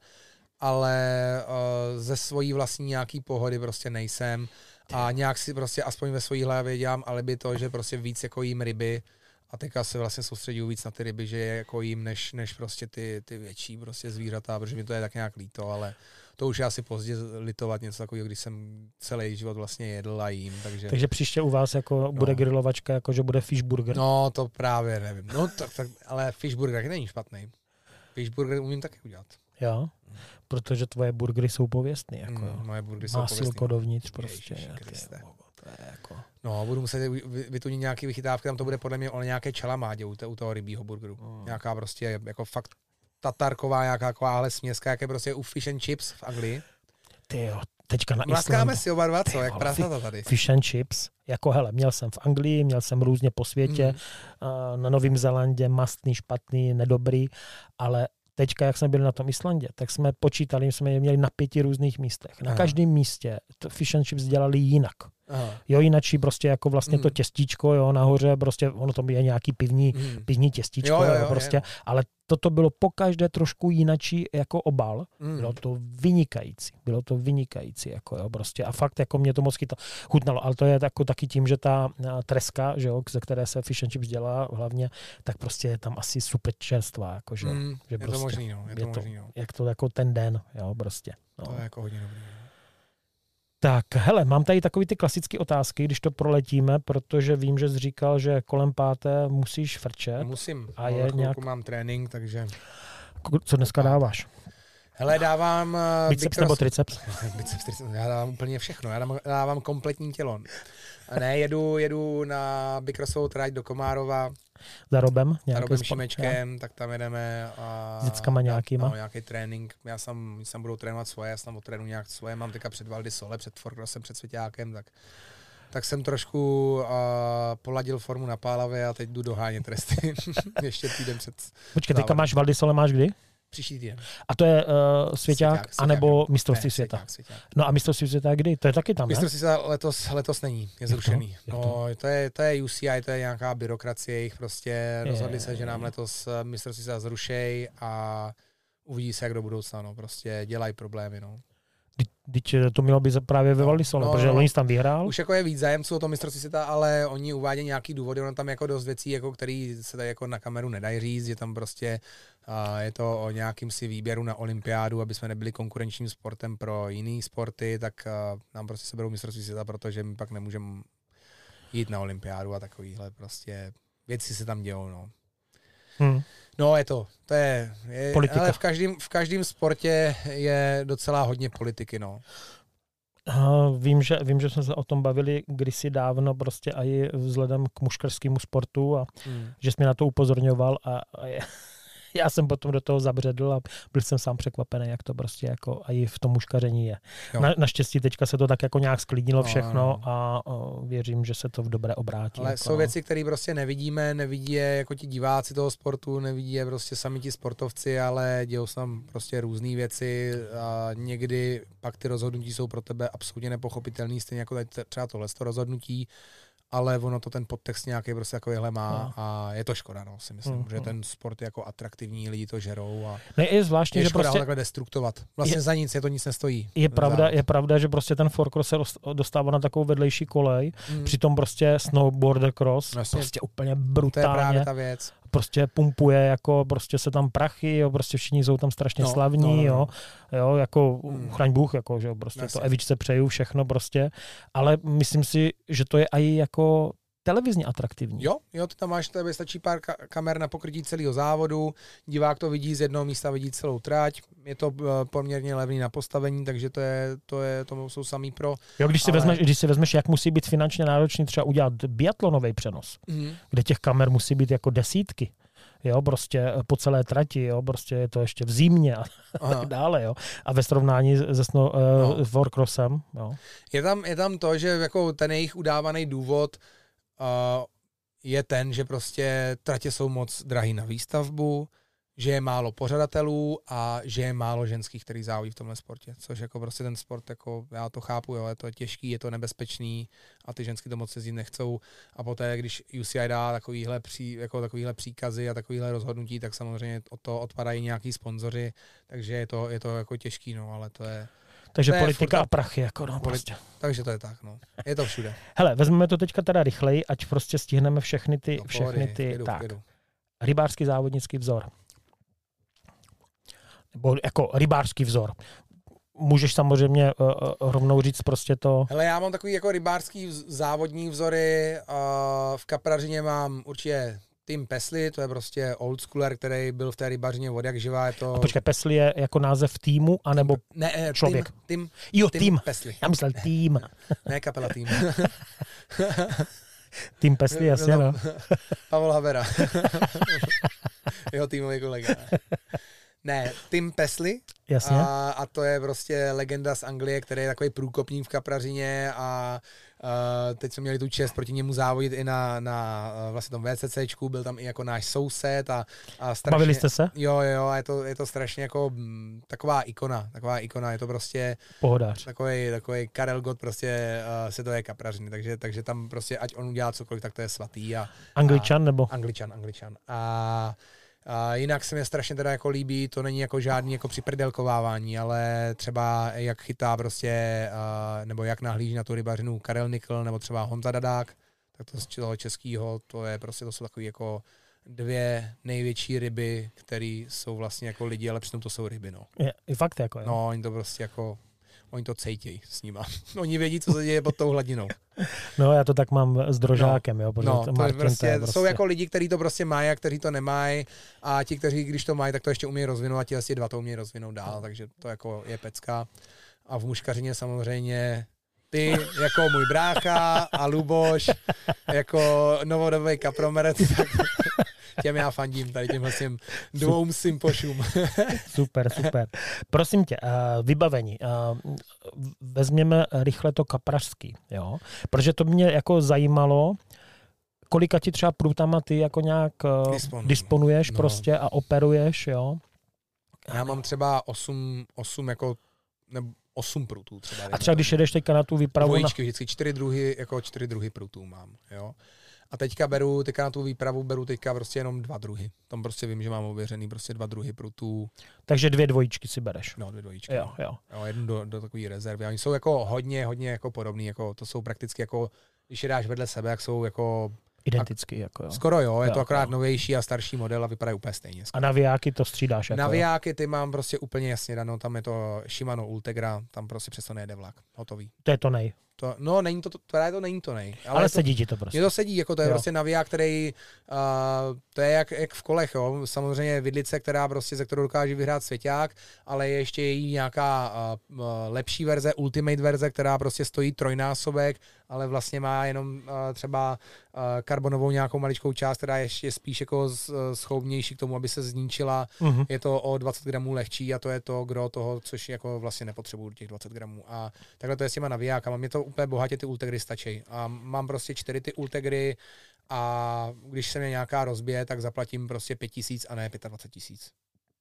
ale uh, ze svojí vlastní nějaký pohody prostě nejsem a nějak si prostě aspoň ve svojí hlavě dělám alibi to, že prostě víc jako jím ryby a teďka se vlastně soustředím víc na ty ryby, že je jako jím, než, než prostě ty, ty větší prostě zvířata, protože mi to je tak nějak líto, ale to už je asi pozdě litovat něco takového, když jsem celý život vlastně jedl a jím, takže... Takže příště u vás jako bude grilovačka, jako že bude fish burger. No, to právě nevím. No, tak, tak, ale fishburger taky není špatný. Fishburger umím taky udělat. Jo? Protože tvoje burgery jsou pověstný, jako. Mm, moje burgery jsou Másilko pověstný. dovnitř prostě. Ježiši jo, ty Kriste. bogo, to je jako... No, budu muset vy- vy- vytunit nějaký vychytávky, tam to bude podle mě o nějaké čelamádě u, toho rybího burgeru. Mm. Nějaká prostě jako fakt tatarková, nějaká takováhle směska, jak je prostě u fish and chips v Anglii. Ty jo, teďka na Mlaskáme Islandu. si oba dva, co? Ty Jak prasata tady. Fish and chips. Jako hele, měl jsem v Anglii, měl jsem různě po světě, Mm. na Novém Zelandě, mastný, špatný, nedobrý, ale teďka, jak jsme byli na tom Islandě, tak jsme počítali, jsme je měli na pěti různých místech. Na Aha. každém místě fish and chips dělali jinak. Aha. Jo, jinak prostě jako vlastně Mm. to těstíčko, jo, nahoře prostě, ono to je nějaký pivní, Mm. pivní těstíčko, Jo, jo, jo, jo, prostě, je, ale toto bylo pokaždé trošku jinačí jako obal. Mm. Bylo to vynikající. Bylo to vynikající. Jako jo, prostě. A fakt jako mě to moc chytalo. chutnalo. Ale to je jako taky tím, že ta a, treska, že jo, ze které se fish and chips dělá hlavně, tak prostě je tam asi super čerstvá. Jako, že, jo. Mm. že Je to prostě možný, no. Je to je to- možný, no. Jak to jako ten den, jo, prostě. No. To je jako hodně dobrý. no. Tak, hele, mám tady takový ty klasické otázky, když to proletíme, protože vím, že jsi říkal, že kolem páté musíš frčet. Musím. A je nějak... mám trénink, takže... Co dneska dáváš? Hele, dávám... Uh, Biceps nebo triceps? Biceps, triceps, já dávám úplně všechno, já dávám, dávám kompletní tělo. A ne, jedu, jedu na Bikrosovou trať do Komárova, Za Robem? a Nějaký Robem? Šimečkem, tak tam jedeme a... S dětskama nějakýma? No, nějaký trénink, já sam, oni sam budou trénovat svoje, já sam otrénu nějak svoje, mám teďka před Valdy Sole, před Forkrosem, před Svěťákem, tak tak jsem trošku uh, poladil formu na pálavě a teď jdu dohánět tresty. Ještě týden před Počkej, teďka máš Valdisole, máš kdy? Příští týden. A to je uh, svěťák, Svěťák, anebo jo. mistrovství Ne, světa? Svěťák, svěťák. No a mistrovství světa kdy? To je taky tam, ne? Mistrovství světa letos, letos není, je zrušený. Jak No, to je, to je UCI, to je nějaká byrokracie, jejich prostě Je, rozhodli se, že nám letos eh, mistrovství světa zrušej a uvidí se, jak do budoucna, no, prostě dělají problémy, no. Teď to mělo být právě ve No, Valdisole, no, protože no. loni jsi tam vyhrál. Už jako je víc zájemců o to mistrovství světa, ale oni uvádějí nějaký důvody, ono tam jako dost věcí, jako který se tady jako na kameru nedají říct, že tam prostě a je to o nějakým si výběru na olympiádu, aby jsme nebyli konkurenčním sportem pro jiný sporty, tak nám prostě seberou mistrovství světa, protože my pak nemůžeme jít na olympiádu a takovýhle prostě věci se tam dějou, no. Hm. No je to, to je, je Politika. ale v každém, v každém sportě je docela hodně politiky, no. Vím že, vím, že jsme se o tom bavili kdysi dávno prostě i vzhledem k muškarskému sportu a Hmm. že jsi mě na to upozorňoval a, a je, já jsem potom do toho zabředl a byl jsem sám překvapený, jak to prostě jako a i v tom muškaření je. Na, naštěstí teďka se to tak jako nějak sklidnilo všechno no, no. a o, věřím, že se to v dobré obrátí. Ale jako, jsou no. věci, které prostě nevidíme, nevidí je jako ti diváci toho sportu, nevidí je prostě sami ti sportovci, ale dějou se tam prostě různé věci a někdy pak ty rozhodnutí jsou pro tebe absolutně nepochopitelné, stejně jako třeba tohle to rozhodnutí ale ono to ten podtext nějaký prostě takovýhle má no. a je to škoda, no, si myslím, mm, že mm. ten sport je jako atraktivní, lidi to žerou a no je zvláštní, je že škoda prostě, ho takhle destruktovat. Vlastně je, za nic, je to nic nestojí. Je pravda, je pravda, že prostě ten four se dostává na takovou vedlejší kolej, mm. přitom prostě snowboarder cross, vlastně, prostě úplně brutálně. To je právě ta věc prostě pumpuje, jako prostě se tam prachy, jo, prostě všichni jsou tam strašně no, slavní, no, no, no. jo, jo, jako hmm. chraň Bůh, jako, že jo, prostě Jasně. to Evičce přeju všechno prostě, ale myslím si, že to je i jako televizně atraktivní. Jo, jo, ty tam máš, tebe stačí pár ka- kamer na pokrytí celého závodu, divák to vidí z jednoho místa, vidí celou trať, je to uh, poměrně levný na postavení, takže to je, to je, to jsou samý pro. Jo, když si, ale... vezmeš, když si vezmeš, jak musí být finančně náročný třeba udělat biatlonový přenos, mm. kde těch kamer musí být jako desítky jo, prostě eh, po celé trati, jo, prostě je to ještě v zimě a tak dále, jo. A ve srovnání se sno, uh, no. Warcrossem, jo. Je tam, je tam to, že jako ten jejich udávaný důvod je ten, že prostě tratě jsou moc drahý na výstavbu, že je málo pořadatelů a že je málo ženských, který závodí v tomhle sportě. Což jako prostě ten sport, jako já to chápu, jo, je to těžký, je to nebezpečný a ty ženský to moc se nechcou. A poté, když UCI dá takovýhle, pří, jako takovýhle příkazy a takovýhle rozhodnutí, tak samozřejmě od to odpadají nějaký sponzoři, takže je to, je to jako těžký, no, ale to je, takže politika a prachy, jako no, prostě. Takže to je tak, no. Je to všude. Hele, vezmeme to teďka teda rychleji, ať prostě stihneme všechny ty, no, všechny ty, jedu, tak. Jedu. Rybářský závodnický vzor nebo jako rybářský vzor. Můžeš samozřejmě uh, uh, rovnou říct prostě to. Hele, já mám takový jako rybářský závodní vzory. Uh, v Kaprařině mám určitě Tim Pesli, to je prostě old schooler, který byl v té rybařině od jak živá. Je to... A počkej, Pesli je jako název týmu, anebo ne, ne, člověk? Tim, Tim, jo, tým. tým Pesli. Já myslel tým. ne, kapela tým. tým Pesli, jasně, no. Pavel Havera. Jeho týmový kolega. Ne, Tim Pesley. Jasně. A, a to je prostě legenda z Anglie, který je takový průkopník v Kaprařině a Uh, teď jsme měli tu čest proti němu závodit i na, na uh, vlastně tom VCCčku, byl tam i jako náš soused a, a strašně, Bavili jste se? Jo, jo, a je to, je to strašně jako m, mm, taková ikona, taková ikona, je to prostě Pohodář. Takový, takový Karel Gott prostě uh, se to je kaprařiny, takže, takže tam prostě ať on udělá cokoliv, tak to je svatý. A, Angličan a, nebo? Angličan, Angličan. A a jinak se mi strašně teda jako líbí, to není jako žádný jako připrdelkovávání, ale třeba jak chytá prostě, uh, nebo jak nahlíží na tu rybařinu Karel Nikl, nebo třeba Honza Dadák, tak to z toho českého, to je prostě, to jsou takové jako dvě největší ryby, které jsou vlastně jako lidi, ale přitom to jsou ryby, no. Je, je fakt jako, jo. No, oni to prostě jako Oni to cejtějí s nima. Oni vědí, co se děje pod tou hladinou. No, já to tak mám s drožákem, no, jo. No, to Martin, prostě, to je prostě... Jsou jako lidi, kteří to prostě mají a kteří to nemají a ti, kteří když to mají, tak to ještě umějí rozvinout a ti asi dva to umějí rozvinout dál, takže to jako je pecka. A v muškařině samozřejmě ty jako můj brácha a Luboš jako novodobý kapromerec, tak těm já fandím, tady těm vlastně dvou sympošům. super, super. Prosím tě, uh, vybavení. Uh, vezměme rychle to kaprařský, jo? Protože to mě jako zajímalo, kolika ti třeba prutama ty jako nějak uh, disponuješ no. prostě a operuješ, jo? Já mám třeba 8, 8 jako, nebo 8 prutů třeba. A třeba když jedeš teďka na tu výpravu... Dvojičky, na... vždycky čtyři druhy, jako čtyři druhy prutů mám, jo. A teďka beru, teďka na tu výpravu beru teďka prostě jenom dva druhy. Tam prostě vím, že mám ověřený prostě dva druhy prutů. Takže dvě dvojičky si bereš. No, dvě dvojičky. Jo, jo. jo jeden do, do takové rezervy. Oni jsou jako hodně, hodně jako podobný, jako to jsou prakticky jako, když je dáš vedle sebe, jak jsou jako Identicky, jako jo. Skoro jo, je jo, to akorát jo. novější a starší model a vypadají úplně stejně. Skoro. A navijáky to střídáš? Jako navijáky ty mám prostě úplně jasně dano, tam je to Shimano Ultegra, tam prostě přesto nejde vlak, hotový. To je to nej. To, no, není to, to, to není to nej. Ale, ale to, sedí ti to prostě. Mně to sedí, jako to je jo. prostě naviják, který, uh, to je jak, jak v kolech, jo. Samozřejmě vidlice, která prostě, ze kterou dokáže vyhrát svěťák, ale je ještě její nějaká uh, lepší verze, ultimate verze, která prostě stojí trojnásobek, ale vlastně má jenom uh, třeba uh, karbonovou nějakou maličkou část, která je ještě spíš jako schopnější k tomu, aby se zničila. Uh-huh. Je to o 20 gramů lehčí a to je to gro toho, což jako vlastně nepotřebuju těch 20 gramů. A takhle to je s těma navijákama. Mě to úplně bohatě ty ultegry stačí. A mám prostě čtyři ty ultegry a když se mě nějaká rozbije, tak zaplatím prostě 5 tisíc a ne 25 tisíc.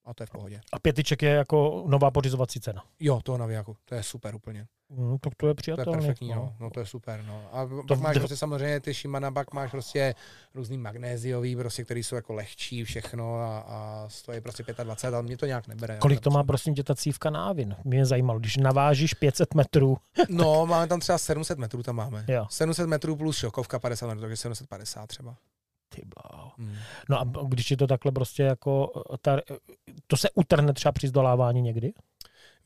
A to je v pohodě. A pětiček je jako nová pořizovací cena. Jo, toho navijáku. To je super úplně. No, tak to je přijatelné. To je perfektní, no. no. no. to je super, no. A to pak máš prostě samozřejmě ty Shimano, pak máš prostě různý magnéziový, prostě, který jsou jako lehčí, všechno a, a stojí prostě 25, ale mě to nějak nebere. Kolik to má prosím tě ta cívka návin? Mě zajímalo, když navážíš 500 metrů. no, máme tam třeba 700 metrů, tam máme. Jo. 700 metrů plus šokovka 50 metrů, takže 750 třeba. Ty bláho. Hmm. No a když je to takhle prostě jako, ta, to se utrhne třeba při zdolávání někdy?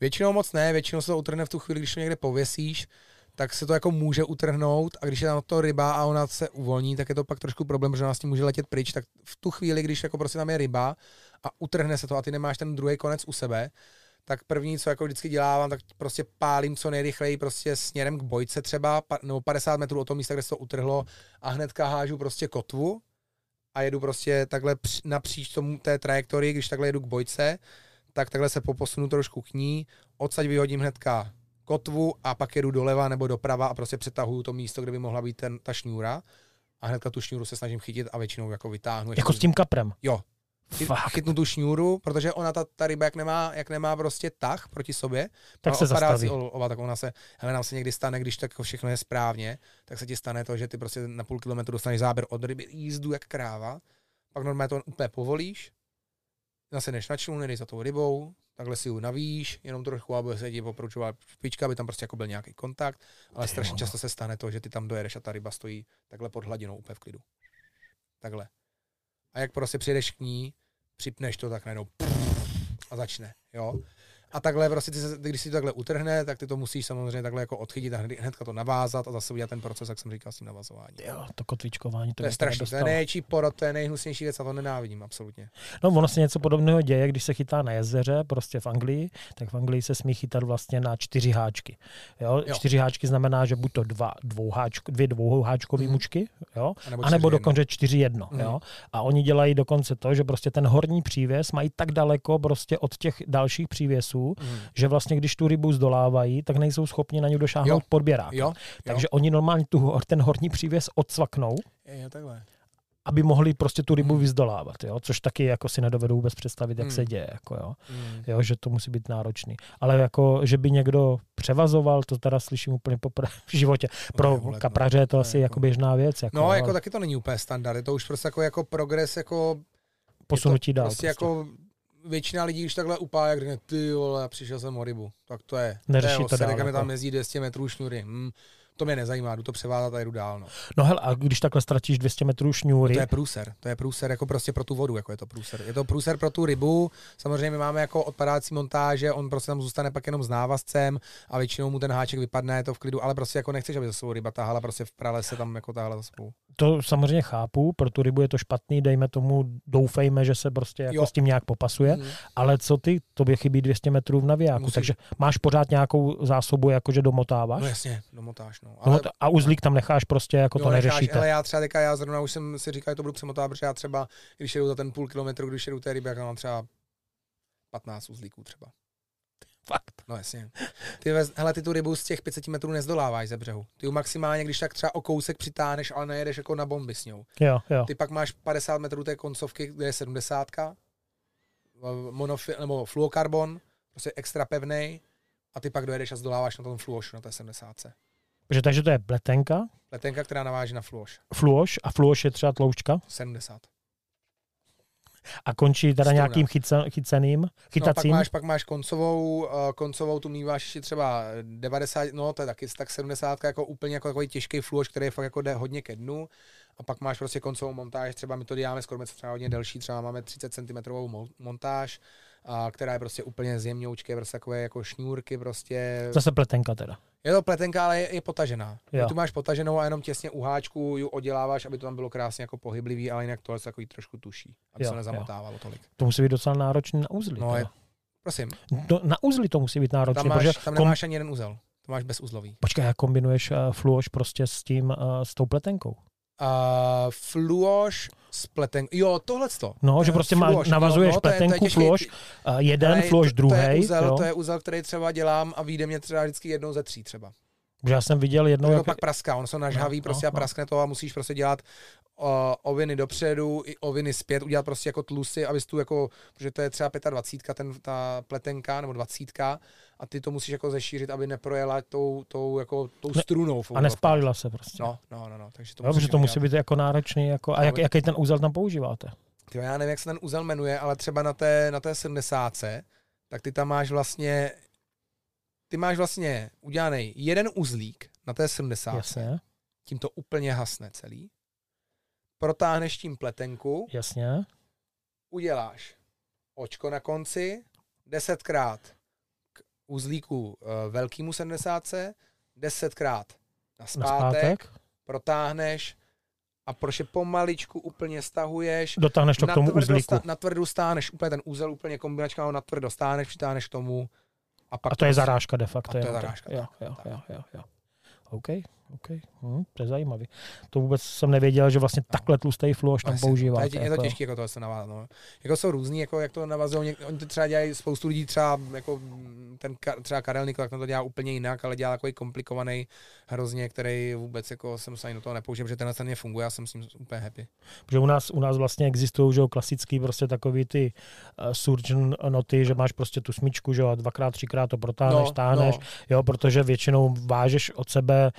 Většinou moc ne, většinou se to utrhne v tu chvíli, když to někde pověsíš, tak se to jako může utrhnout a když je tam to ryba a ona se uvolní, tak je to pak trošku problém, protože ona s tím může letět pryč, tak v tu chvíli, když jako prostě tam je ryba a utrhne se to a ty nemáš ten druhý konec u sebe, tak první, co jako vždycky dělávám, tak prostě pálím co nejrychleji prostě směrem k bojce třeba, nebo 50 metrů od toho místa, kde se to utrhlo a hnedka hážu prostě kotvu a jedu prostě takhle napříč tomu té trajektorii, když takhle jedu k bojce, tak takhle se poposunu trošku k ní, odsaď vyhodím hnedka kotvu a pak jedu doleva nebo doprava a prostě přetahuju to místo, kde by mohla být ten, ta šňůra a hnedka tu šňůru se snažím chytit a většinou jako vytáhnu. Jako s tím kaprem? Jo. Chy, chytnu tu šňůru, protože ona, ta, ta ryba, jak nemá, jak nemá prostě tah proti sobě, tak se zastaví. Ova, tak ona se, hele, nám se někdy stane, když tak všechno je správně, tak se ti stane to, že ty prostě na půl kilometru dostaneš záběr od ryby, jízdu jak kráva, pak normálně to úplně povolíš, zase než na čluny, za tou rybou, takhle si ji navíš, jenom trochu, aby se ti popručovala špička, aby tam prostě jako byl nějaký kontakt, ale strašně často se stane to, že ty tam dojedeš a ta ryba stojí takhle pod hladinou úplně v klidu. Takhle. A jak prostě přijdeš k ní, připneš to, tak najednou a začne, jo. A takhle prostě, když si to takhle utrhne, tak ty to musíš samozřejmě takhle jako odchytit a hned, hnedka to navázat a zase udělat ten proces, jak jsem říkal, s tím navazováním. Jo, to kotvičkování. To, to je strašné, to je největší porod, to je nejhnusnější věc a to nenávidím absolutně. No, ono se něco podobného děje, když se chytá na jezeře, prostě v Anglii, tak v Anglii se smí chytat vlastně na čtyři háčky. Jo? jo. Čtyři háčky znamená, že buď to dva dvouháčko, dvě dvouháčkové mm. mučky, jo? A nebo, nebo dokonce čtyři jedno. Mm. Jo? A oni dělají dokonce to, že prostě ten horní přívěs mají tak daleko prostě od těch dalších přívěsů, mm. že vlastně když tu rybu zdolávají, tak nejsou schopni na ní došáhnout podběrák. Jo, jo. Takže oni normálně tu, ten horní přívěs odsvaknou. Je takhle aby mohli prostě tu rybu hmm. vyzdolávat, jo? což taky jako si nedovedu vůbec představit, jak hmm. se děje, jako jo? Hmm. jo, že to musí být náročný. Ale jako, že by někdo převazoval, to teda slyším úplně poprvé v životě. Pro ne, kapraře je to asi jako, jako běžná věc. Jako, no, jako ale... taky to není úplně standard, je to už prostě jako, jako progres, jako posunutí dál. Prostě, prostě jako většina lidí, když takhle upá, jak řekne, ty vole, přišel jsem o rybu, tak to je. Neřeší to, dál. mi tam jako. jezdí 200 metrů šňury. Hmm, to mě nezajímá, jdu to převázat a jdu dál. No, no hele, a když takhle ztratíš 200 metrů šňůry? No to je průser, to je průser jako prostě pro tu vodu, jako je to průser. Je to průser pro tu rybu, samozřejmě my máme jako odpadácí montáže, on prostě tam zůstane pak jenom s návazcem a většinou mu ten háček vypadne, je to v klidu, ale prostě jako nechceš, aby za svou ryba tahala prostě v prale se tam jako tahala za svou. To samozřejmě chápu, pro tu rybu je to špatný, dejme tomu, doufejme, že se prostě jako s tím nějak popasuje, mm. ale co ty, tobě chybí 200 metrů v navijáku, Musíš. takže máš pořád nějakou zásobu, jakože domotáváš? No jasně, domotáš, no. Ale... no a uzlík tam necháš prostě, jako jo, to necháš, neřešíte. Ale já třeba teďka, já zrovna už jsem si říkal, že to budu přemotovat, protože já třeba, když jedu za ten půl kilometru, když jedu té ryby, jak mám třeba 15 uzlíků třeba. Fakt. No jasně. Ty, hele, ty tu rybu z těch 500 metrů nezdoláváš ze břehu. Ty maximálně, když tak třeba o kousek přitáhneš, ale nejedeš jako na bomby s ňou. Jo, jo. Ty pak máš 50 metrů té koncovky, kde je 70, monofi- nebo fluokarbon, prostě extra pevný, a ty pak dojedeš a zdoláváš na tom fluošu, na té 70. Takže, takže to je pletenka. Pletenka, která naváží na fluoš. Fluoš a fluoš je třeba tloušťka? 70. A končí teda Stuna. nějakým chyce, chyceným, chytacím? No, pak máš, pak máš koncovou, uh, koncovou tu míváš ještě třeba 90, no to je taky tak 70, jako úplně jako takový těžký fluoš, který fakt jako jde hodně ke dnu. A pak máš prostě koncovou montáž, třeba my to děláme skoro třeba hodně delší, třeba máme 30 cm montáž, a která je prostě úplně zjemňoučké, prostě takové jako šňůrky prostě. Zase pletenka teda. Je to pletenka, ale je, je potažená. Jo. Tu máš potaženou a jenom těsně u háčku ji oděláváš, aby to tam bylo krásně jako pohyblivý, ale jinak tohle se takový trošku tuší, aby Jo, se nezamotávalo tolik. To musí být docela náročný na uzly. No, je- Prosím, to, na uzly to musí být náročný, tam, protože máš, tam kom, nemáš ani jeden úzel. To máš bezuzlový. počkej, jak kombinuješ uh, fluoš prostě s tím, uh, s tou pletenkou. Fluoš s pleten... Jo, tohle to. No, že prostě máš- navazuješ pletenku, fluoš, Uh, jeden, fluoš, to, to, je druhý. uzel, to je uzel, který třeba dělám a vyjde mě třeba vždycky jednou ze tří třeba. Že já jsem viděl jednou, No, to jak, pak praská, on se nažhaví No, prostě no, a praskne to a musíš prostě dělat uh, oviny dopředu i oviny zpět, udělat prostě jako tlusy, abys tu jako, protože to je třeba 25, ten, ta pletenka, nebo 20, a ty to musíš jako zešířit, aby neprojela tou, tou, jako, tou Ne- strunou. v a nespálila se prostě. No, no, no, no, takže to jo, protože to musí být jako náročný. Jako, a No, jak, jaký ten úzel tam používáte? Ty, já nevím, jak se ten úzel jmenuje, ale třeba na té, na té 70, tak ty tam máš vlastně, ty máš vlastně udělaný jeden uzlík na té 70, Jasně, tím to úplně hasne celý. Protáhneš tím pletenku, jasně. uděláš očko na konci, desetkrát uzlíku uh, velkýmu 70, desetkrát na Na zpátek, protáhneš a proše pomaličku úplně stahuješ, Dotáhneš to k tomu uzlíku. sta- Natvrdo stáneš úplně ten úzel, úplně kombinačka ho natvrdo stáneš, přitáhneš k tomu a pak A to je prostě- zarážka de facto. A to je zarážka, Jo, tak, jo, jo, jo, jo. OK, OK. Hm, to je zajímavý. To vůbec jsem nevěděl, že vlastně takhle tlustý fluoš tam Vlastně, používáte. to je, je to jako- těžké jako to se navázat. No. Jako jsou různý, jako jak to navazují, oni to třeba dělají, spoustu lidí třeba, jako mm, ten třeba Karel Nikol, tak to dělá úplně jinak, ale dělá takový komplikovaný hrozně, který vůbec jako jsem se ani do toho nepoužil, protože tenhle ten mě funguje, já jsem s ním úplně happy. Protože u nás, u nás vlastně existují že jo, klasický prostě takový ty uh, surgeon noty, že máš prostě tu smyčku, že jo, a dvakrát, třikrát to protáhneš, stáhneš, no, jo, protože většinou vážeš od sebe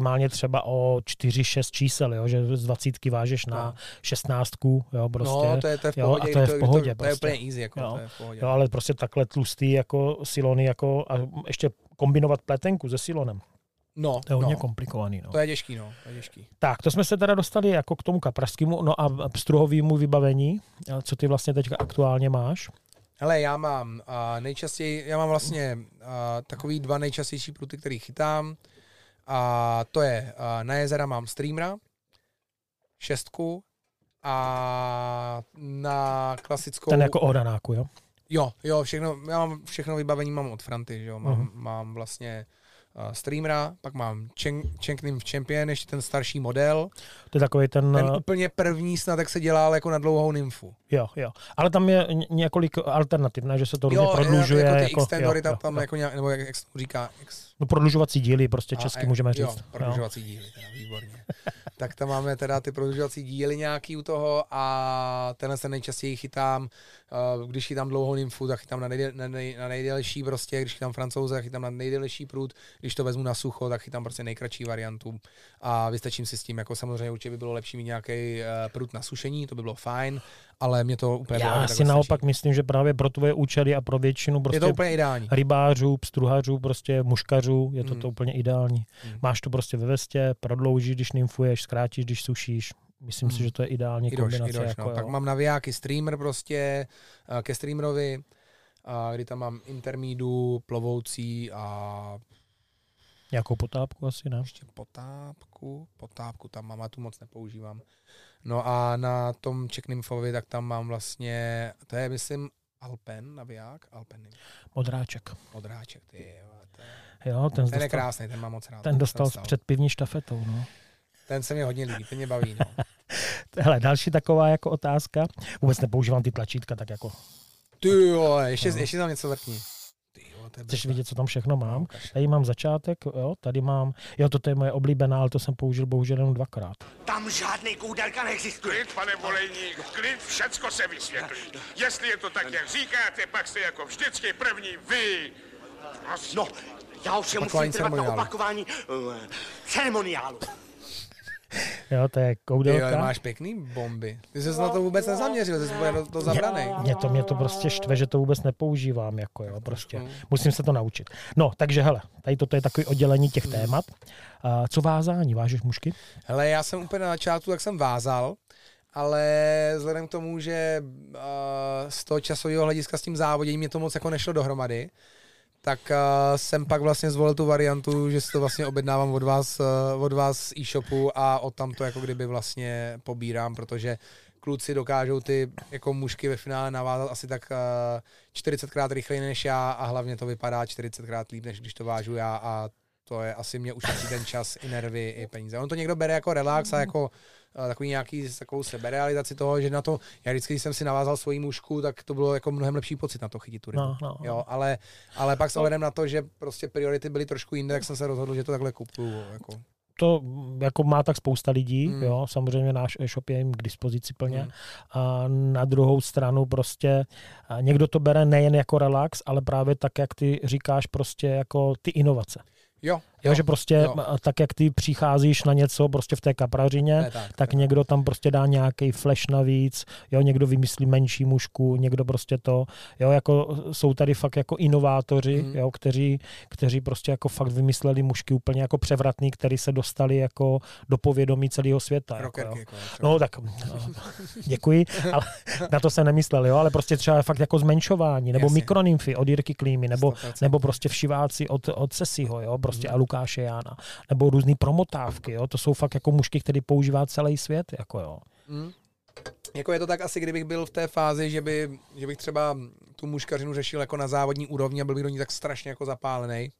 maximálně třeba o 4-6 čísel, jo, že z 20 vážeš na No. 16, jo, prostě. no, to je, to je v jo, pohodě, a to je v pohodě to, to, je prostě. úplně easy, jako, Jo. to je v pohodě. Jo, ale prostě takhle tlustý jako silony jako a ještě kombinovat pletenku se silonem. No, To je hodně no, komplikovaný. No. to je těžký, no, to je těžký. Tak, to jsme se teda dostali jako k tomu kaprařskému, no a pstruhovému vybavení. Co ty vlastně teďka aktuálně máš? Hele, já mám uh, nejčastěji, já mám vlastně uh, takový dva nejčastější pruty, který chytám. A to je, na jezera mám streamera, šestku a na klasickou... Ten jako ohranáku, jo? Jo, jo, všechno, já mám všechno vybavení mám od Franty, jo, mám, Mhm. mám vlastně uh, streamera, pak mám Chenknim Champion, ještě ten starší model, To je takový ten, ten úplně první snad, jak se dělal jako na dlouhou nymfu. jo, jo. Ale tam je ně- několik alternativ, ne? že se to různě Jo, prodlužuje. jako ty jako, extendory, jo, tam, jo, tam jo. jako nějak, nebo jak, jak se to říká, ex, No prodlužovací díly, prostě česky A, můžeme Jo, říct. Jo. prodlužovací díly, teda, výborně. tak tam máme teda ty prodlužovací díly nějaký u toho a tenhle se nejčastěji chytám, uh, když chytám dlouhou nymfu, tak chytám na, nejdě, na, nej, na nejdelší prostě, když chytám francouze, tak chytám na nejdelší prut, když to vezmu na sucho, tak chytám prostě nejkratší variantu a vystačím si s tím, jako samozřejmě určitě by bylo lepší mít nějaký uh, prut na sušení, to by bylo fajn, ale mě to úplně Já si stačí. naopak myslím, že právě pro tvoje účely a pro většinu Je prostě to úplně ideální. rybářů, pstruhařů, prostě muškařů, je to, Mm. to úplně ideální. Mm. Máš to prostě ve vestě, prodloužíš, když nymfuješ, zkrátíš, když sušíš. Myslím Mm. si, že to je ideální Idoš, kombinace. idoš, jako, no. jo. Pak mám navijáky streamer prostě, a ke streamerovi, a kdy tam mám intermídu, plovoucí a Nějakou potápku asi, ne? ještě potápku, potápku tam mám, a tu moc nepoužívám. No a na tom Czech Nymphovi, tak tam mám vlastně, to je myslím Alpen naviják, Alpen Modráček. odráček, ty jo, je, Jo, ten, ten je dostal, krásný, ten mám moc rád. ten dostal jsem s předpivní štafetou. No. Ten se mi hodně líbí, ten mě baví, no. Hele, další taková jako otázka. Vůbec nepoužívám ty tlačítka, tak jako Ty jo, ještě, No. ještě tam něco vrtní. Chceš vidět, co tam všechno mám. No, ukaž. Tady mám začátek, jo, tady mám, jo, toto je moje oblíbená, ale to jsem použil bohužel jenom dvakrát. Tam žádný koudelka neexistuje. Klid, pane Volejník, klid, všecko se vysvětlí. Jestli je to tak, jak říkáte, pak jste jako vždycky první vy. Prosím. No, já Opakování musím trvat na opakování uh, ceremoniálu. Jo, to je Ty jo, koudelka. máš pěkný bomby. Ty jsi na to vůbec nezaměřil, jsi byl do zabranej. Mě to, mě to prostě štve, že to vůbec nepoužívám, jako jo, prostě. trošku. Musím se to naučit. No, takže hele, tady toto je takový oddělení těch témat. A co vázání? Vážeš mušky? Hele, já jsem úplně na začátku, tak jsem vázal ale vzhledem k tomu, že uh, z toho časového hlediska s tím závoděním mě to moc jako nešlo dohromady, tak uh, jsem pak vlastně zvolil tu variantu, že si to vlastně objednávám od vás, uh, od vás z e-shopu a od tam to jako kdyby vlastně pobírám, protože kluci dokážou ty jako mužky ve finále navázat asi tak uh, 40krát rychleji než já a hlavně to vypadá 40krát líp, než když to vážu já a to je asi mě ušetří ten čas, i nervy, i peníze. On to někdo bere jako relax a jako uh, takový nějaký takovou seberealizaci toho, že na to, já vždycky, když jsem si navázal svoji mužku, tak to bylo jako mnohem lepší pocit na to chytit tu rybu. No, no, no. Jo, ale, ale pak s ohledem na to, že prostě priority byly trošku jinde, tak jsem se rozhodl, že to takhle kupuju. Jako. to jako má tak spousta lidí, Mm. jo, samozřejmě náš e-shop je jim k dispozici plně. Mm. A na druhou stranu prostě někdo to bere nejen jako relax, ale právě tak, jak ty říkáš, prostě jako ty inovace. Jo, Jo, že prostě jo. tak, jak ty přicházíš na něco prostě v té kaprařině, je tak, tak je někdo tam prostě dá nějaký flash navíc, jo, někdo vymyslí menší mušku, někdo prostě to, jo, jako jsou tady fakt jako inovátoři, Mhm. jo, kteří, kteří prostě jako fakt vymysleli mušky úplně jako převratný, který se dostali jako do povědomí celého světa. Jako, jo. Jako. No tak no, děkuji, ale na to jsem nemyslel, jo, ale prostě třeba fakt jako zmenšování, nebo Jasně. mikronymfy od Jirky Klímy, nebo, 100%. nebo prostě všiváci od, od Sesiho, jo, prostě Mhm. a Lukáše Jána, nebo různý promotávky, jo, to jsou fakt jako mušky, který používá celý svět, jako jo. Mm. Jako je to tak asi, kdybych byl v té fázi, že, by, že bych třeba tu muškařinu řešil jako na závodní úrovni a byl bych do ní tak strašně jako zapálený,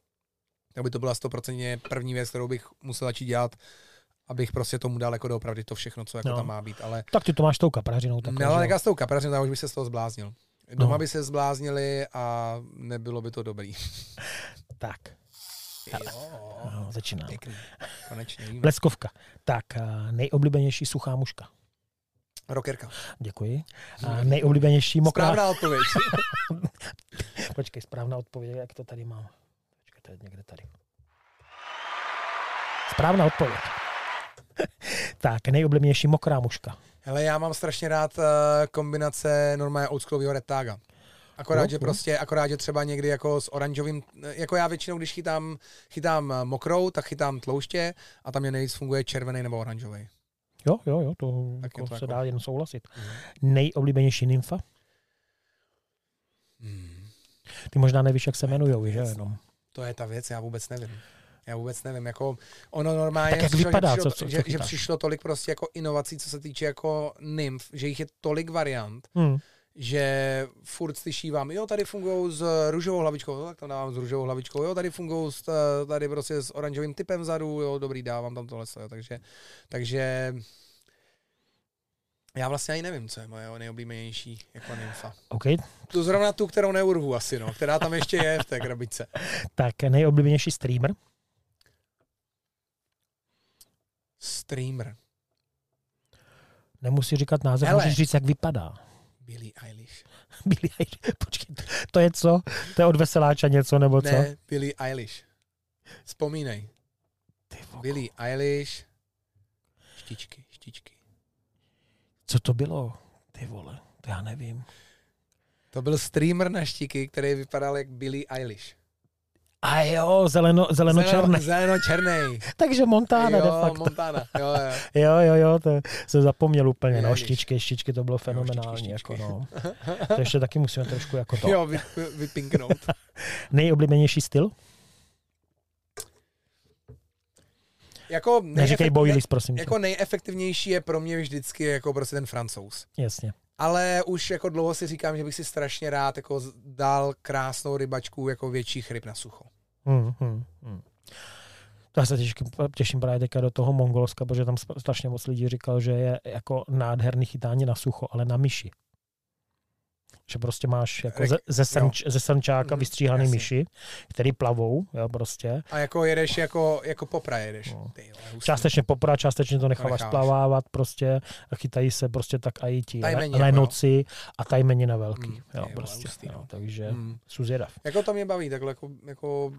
tak by to byla 100% první věc, kterou bych musel začít dělat, abych prostě tomu dal jako doopravdy to všechno, co jako No. tam má být. Ale, Tak ty to máš s tou kaprařinou. no, Takhle, ale že jo? nechá s tou kaprařinou, já už bych se z toho zbláznil. Doma No. by se zbláznili a nebylo by to dobrý. Tak, no, začínám. pěkný. Konečně víme. Leskovka. Tak, a nejoblíbenější suchá muška. Rockerka. Děkuji. A nejoblíbenější mokrá... Správná odpověď. Počkej, správná odpověď, jak to tady mám. Počkej, to je někde tady. Správná odpověď. tak, nejoblíbenější mokrá muška. Hele, já mám strašně rád uh, kombinace normálně oldschoolového retága. Akorát, Jo, že jo. prostě, akorát, že třeba někdy jako s oranžovým, jako já většinou, když chytám, chytám eh, mokrou, tak chytám tlouště a tam mě nejvíc funguje červený nebo oranžový. Jo, jo, jo, to, Tak jako to se jako- dá jen souhlasit. Mhm. Nejoblíbenější nymfa? Hmm. Ty možná nevíš, jak se jmenují, že jenom. To je ta věc, já vůbec nevím. Já vůbec nevím, jako ono normálně, Tak jak přišlo, vypadá, že, přišlo, co- co- že, co že přišlo tolik prostě jako inovací, co se týče jako nymf, že jich je tolik variant, Hmm. Že furt slyšívám, jo, tady fungují s růžovou hlavičkou, tak tam dávám s růžovou hlavičkou, jo, tady fungují s, eh, tady prostě s oranžovým typem vzadu, jo, dobrý, dávám tam tohle, jo, takže, takže já vlastně ani nevím, co je moje nejoblíbenější jako nymfa. OK, Tu zrovna tu, kterou neurvu asi, no, která tam ještě je v té krabičce. tak nejoblíbenější streamer? Streamer. Nemusí říkat název, Hele. můžeš říct, jak vypadá. Billie Eilish. Billie Eilish. Počkej, to- je co? To je od Veseláča něco, nebo co? Ne, Billie Eilish. Vzpomínej. Billie Eilish. Štičky, štičky. Co to bylo? Ty vole, to já nevím. To byl streamer na štiky, který vypadal jak Billie Eilish. A jo, zeleno, zeleno-černé. Zeleno černý. Takže Montana de jo, facto. Montana. Jo, jo. Jo, jo, jo, to jsem zapomněl úplně. No, Ježiš. štičky, štičky, to bylo fenomenální. štičky, Jako, štičky. no. To ještě taky musíme trošku jako to. Jo, vy, vy, vypinknout. Nejoblíbenější styl? Jako, Neříkej boilies, prosím tě. jako nejefektivnější je pro mě vždycky jako prostě ten francouz. Jasně. Ale už jako dlouho si říkám, že bych si strašně rád jako dal krásnou rybačku jako větších ryb na sucho. Hmm, hmm, hmm. Já se těším, těším právě teďka do toho Mongolska, protože tam strašně moc lidí říkal, že je jako nádherný chytání na sucho, ale na myši. Že prostě máš jako ze, ze, srnč, ze srnčáka Mhm, vystříhaný jasně. myši, který plavou, jo, prostě. A jako jedeš jako, jako popra jedeš. No. Ty, jo. Částečně popra, částečně to necháváš necháváš. splavávat, prostě a chytají se prostě tak a i ti Tajmeni, le- lenoci a tajmenina velký. Mm, jo, prostě, hustý, jo, no. takže Mm. Jako to mě baví, takhle jako, jako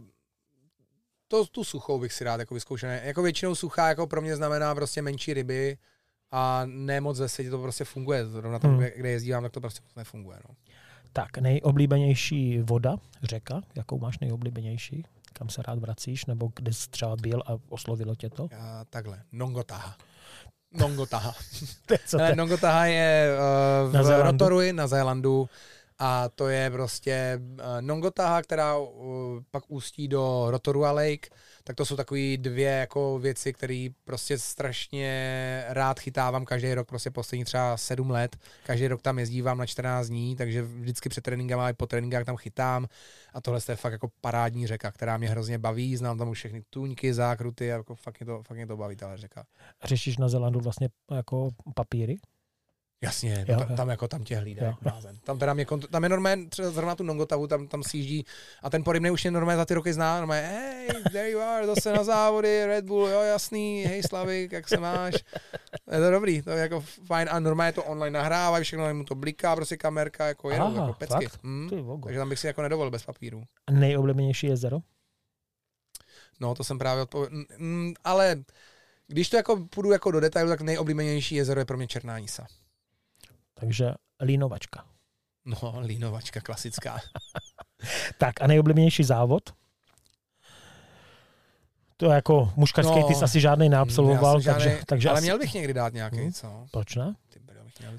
to, tu suchou bych si rád jako vyzkoušel. Jako většinou suchá jako pro mě znamená prostě menší ryby a ne moc ve světě to prostě funguje. Zrovna tam, Hmm. kde, jezdívám, tak to prostě moc nefunguje. No. Tak, nejoblíbenější voda, řeka, jakou máš nejoblíbenější? Kam se rád vracíš, nebo kde jsi třeba byl a oslovilo tě to? Já, takhle, Nongotaha. Nongotaha. Co to je? Nongotaha je uh, Na v Zélandu? Rotorui na Zélandu a to je prostě uh, Nongotaha, která uh, pak ústí do Rotorua Lake, tak to jsou takové dvě jako věci, které prostě strašně rád chytávám každý rok, prostě poslední třeba sedm let. Každý rok tam jezdívám na 14 dní, takže vždycky před tréninkama i po tréninkách tam chytám a tohle je fakt jako parádní řeka, která mě hrozně baví, znám tam už všechny tuňky, zákruty a jako fakt mě to, fakt mě to baví, tahle řeka. Řešíš na Zelandu vlastně jako papíry? Jasně, Jo, tam, jo. tam jako tam tě hlídá Jo, jak blázen. Tam teda mě, kont- tam je normálně, třeba zrovna tu Nongotavu, tam, tam sjíždí a ten porybnej už je normálně za ty roky zná, normálně, hey, there you are, zase na závody, Red Bull, jo, jasný, hej Slavik, jak se máš? Je to dobrý, to je jako fajn a normálně to online nahrávají, všechno mu to bliká, prostě kamerka, jako jenom, Aha, jako pecky. fakt? Hm? Vogo. Takže tam bych si jako nedovolil bez papíru. A Nejoblíbenější jezero? No, to jsem právě odpověděl. Mm, ale když to jako půjdu jako do detailu, tak nejoblíbenější jezero je pro mě Černá Nisa. Takže línovačka. No, línovačka klasická. Tak a nejoblíbenější závod? To jako muškarský No, ty jsi asi žádný neabsolvoval, jsem takže, žádnej- takže ale asi, měl bych někdy dát nějaký, Hmm. co? proč ne?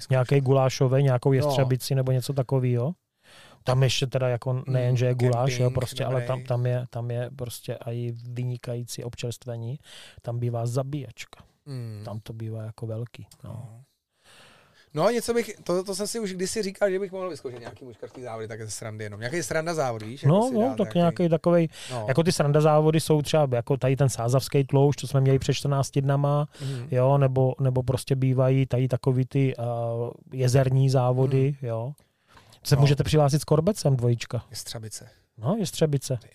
Nějaký gulášový, nějakou jestřebici nebo něco takového. Tam ještě teda jako nejen, že je guláš, jo, camping, prostě, ale tam, tam, je, tam je prostě i vynikající občerstvení. Tam bývá zabíjačka. Hmm. Tam to bývá jako velký. No. No. No, něco bych, to, to jsem si už kdysi říkal, že bych mohl vyzkoušet nějaký muškarský závody, tak ze srandy jenom. Nějaký sranda závod, víš? jako No, no, dát tak nějaký takový, no. jako ty sranda závody jsou třeba jako tady ten sázavský tloušť, co jsme měli před 14 dnama, Mhm. jo, nebo, nebo prostě bývají tady takový ty uh, jezerní závody, jo. Se No. můžete přihlásit s Korbecem dvojička. Je střabice. No,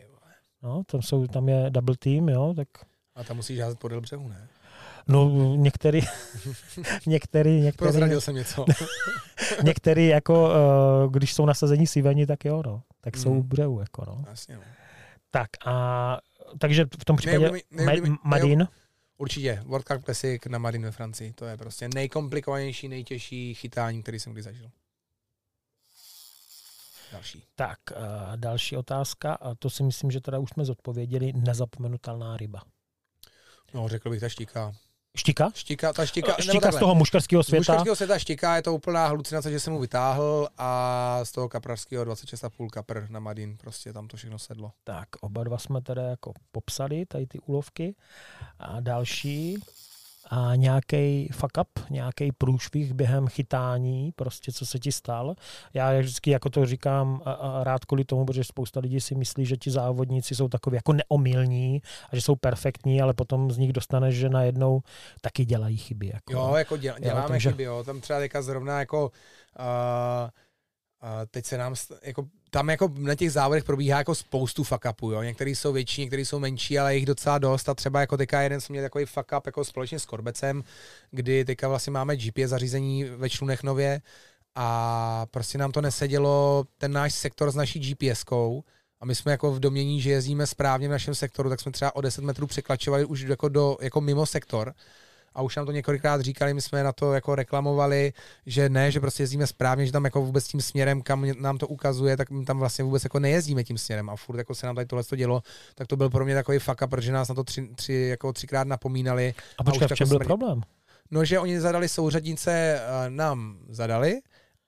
je vole. No, tam, jsou, tam je double team, jo, tak A tam musíš házet podél břehu, ne? No některý, některý, některý, Prozradil jsem něco. některý jako, uh, když jsou nasazení siveni, tak jo, no, tak jsou Mm. u břehu, jako no. Jasně, no. Tak a, takže v tom případě Ma- Madin, Určitě, World Cup Classic na Marin ve Francii, to je prostě nejkomplikovanější, nejtěžší chytání, který jsem kdy zažil. Další. tak uh, další otázka, a to si myslím, že teda už jsme zodpověděli, nezapomenutelná ryba. No, řekl bych ta štika. Štika? Ta štika, Štika z toho muškarského Z světa. muškarského světa štika je to úplná halucinace, že jsem mu vytáhl a z toho kaprařského 26,5 kapr na Madin, prostě tam to všechno sedlo. Tak oba dva jsme teda jako popsali tady ty úlovky. A další a nějaký fuck up, nějaký průšvih během chytání, prostě co se ti stal. Já vždycky jako to říkám a, a rád kvůli tomu, protože spousta lidí si myslí, že ti závodníci jsou takový jako neomylní a že jsou perfektní, ale potom z nich dostaneš, že najednou taky dělají chyby. Jako. Jo, jako děl, děláme takže- chyby, jo. Tam třeba teďka zrovna jako uh, uh, teď se nám, jako, tam jako na těch závodech probíhá jako spoustu fuck upů, jo. Některý jsou větší, některý jsou menší, ale jich docela dost. A třeba jako teďka jeden jsme měli takový fuck up jako společně s Korbecem, kdy teďka vlastně máme GPS zařízení ve Člunech nově a prostě nám to nesedělo ten náš sektor s naší GPSkou a my jsme jako v domění, že jezdíme správně v našem sektoru, tak jsme třeba o 10 metrů překlačovali už jako, do, jako mimo sektor a už nám to několikrát říkali, my jsme na to jako reklamovali, že ne, že prostě jezdíme správně, že tam jako vůbec tím směrem, kam nám to ukazuje, tak my tam vlastně vůbec jako nejezdíme tím směrem a furt jako se nám tady tohle to dělo, tak to byl pro mě takový up, protože nás na to tři, tři, jako třikrát napomínali. A počkej, už v čem byl smrť- problém? No, že oni zadali souřadnice, eh, nám zadali,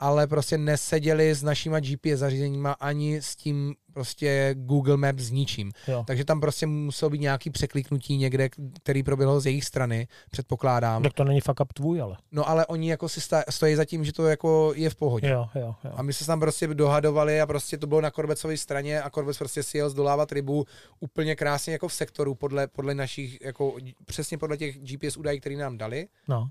ale prostě neseděli s našima GPS zařízeníma ani s tím prostě Google Maps s ničím. Jo. Takže tam prostě muselo být nějaký překliknutí někde, který proběhlo z jejich strany, předpokládám. Tak to není fuck up tvůj, ale. No ale oni jako si stojí za tím, že to jako je v pohodě. Jo, jo, jo. A my se tam prostě dohadovali a prostě to bylo na Korbecové straně a Korbec prostě si jel zdolávat rybu úplně krásně jako v sektoru podle, podle našich, jako přesně podle těch GPS údajů, které nám dali No.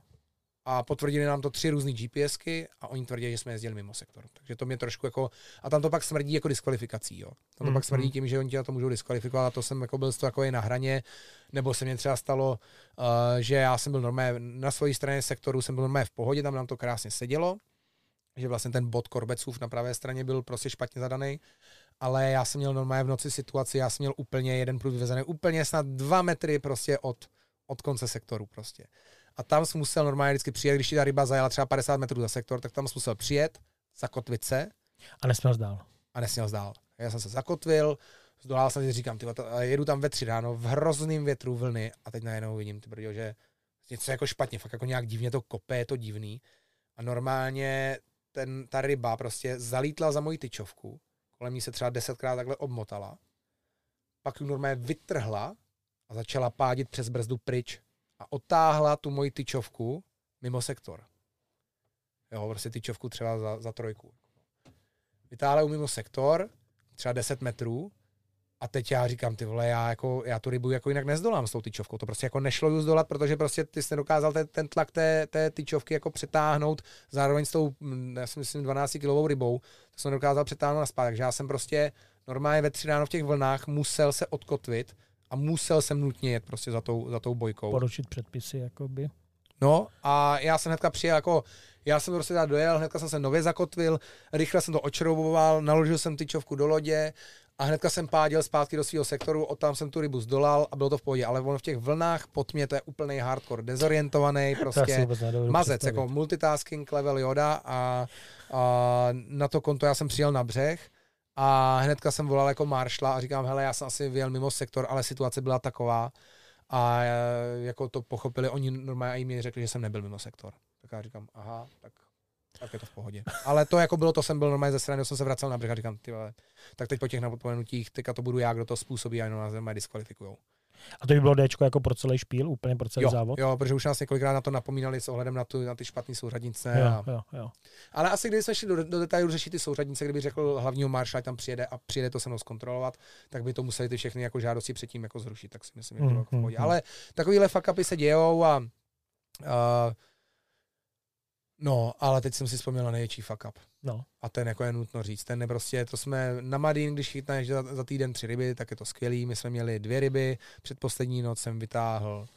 A potvrdili nám to tři různé GPSky a oni tvrdí, že jsme jezdili mimo sektor. Takže to mě trošku jako, a tam to pak smrdí jako diskvalifikací, jo. Tam to Mm, pak smrdí mm. tím, že oni tě na to můžou diskvalifikovat a to jsem jako byl z toho jako je na hraně, nebo se mně třeba stalo, uh, že já jsem byl normálně na své straně sektoru, jsem byl normálně v pohodě, tam nám to krásně sedělo, že vlastně ten bod Korbecův na pravé straně byl prostě špatně zadaný, ale já jsem měl normálně v noci situaci, já jsem měl úplně jeden prut vyvezený, úplně snad dva metry prostě od, od konce sektoru prostě. A tam jsem musel normálně vždycky přijet, když ti ta ryba zajela třeba 50 metrů za sektor, tak tam jsem musel přijet, zakotvit se A nesměl dál. a nesměl zdál. Já jsem se zakotvil, zdolal jsem si, říkám, ty, jedu tam ve tři ráno v hrozným větru vlny a teď najednou vidím, ty brďo, že něco jako špatně, fakt jako nějak divně to kope, je to divný. A normálně ten, ta ryba prostě zalítla za moji tyčovku, kolem ní se třeba desetkrát takhle obmotala, pak ji normálně vytrhla a začala pádit přes brzdu pryč a otáhla tu moji tyčovku mimo sektor. Jo, prostě tyčovku třeba za, za trojku. Vytáhla ji mimo sektor, třeba 10 metrů, a teď já říkám, ty vole, já, jako, já tu rybu jako jinak nezdolám s tou tyčovkou. To prostě jako nešlo ju zdolat, protože prostě ty jsi nedokázal ten, ten tlak té, té tyčovky jako přetáhnout zároveň s tou, mm, já si myslím, 12 kilovou rybou. To jsem nedokázal přetáhnout na spát. Takže já jsem prostě normálně ve tři ráno v těch vlnách musel se odkotvit a musel jsem nutně jet prostě za tou, za tou bojkou. Poručit předpisy, jakoby. No a já jsem hnedka přijel jako, já jsem prostě teda dojel, hnedka jsem se nově zakotvil, rychle jsem to očrouboval, naložil jsem tyčovku do lodě a hnedka jsem pádil zpátky do svého sektoru, od tam jsem tu rybu zdolal a bylo to v pohodě, ale on v těch vlnách pod mě to je úplný hardcore, dezorientovaný, prostě mazec, jako multitasking level Yoda a, a na to konto já jsem přijel na břeh a hnedka jsem volal jako maršla a říkám, hele, já jsem asi vyjel mimo sektor, ale situace byla taková, a e, jako to pochopili, oni normálně i mi řekli, že jsem nebyl mimo sektor. Tak já říkám, aha, tak, tak je to v pohodě. Ale to jako bylo, to jsem byl normálně ze strany, jsem se vracel na břeh a říkám, ty vole, tak teď po těch napomenutích, teďka to budu já, kdo to způsobí a jenom nás mě diskvalifikujou. A to by bylo Dčko jako pro celý špíl, úplně pro celý jo, závod? Jo, protože už nás několikrát na to napomínali s ohledem na, tu, na ty špatné souřadnice. Jo, a... jo, jo. Ale asi kdyby jsme šli do, do detailu řešit ty souřadnice, kdyby řekl hlavního maršala, tam přijede a přijede to se mnou zkontrolovat, tak by to museli ty všechny jako žádosti předtím jako zrušit, tak si myslím, že to bylo jako v pohodě. Ale takovýhle fuck upy se dějou a, a No, ale teď jsem si vzpomněl na největší fuck up. No. A ten jako je nutno říct. Ten je prostě, to jsme na Madín, když chytneš za, za týden tři ryby, tak je to skvělý. My jsme měli dvě ryby, předposlední noc jsem vytáhl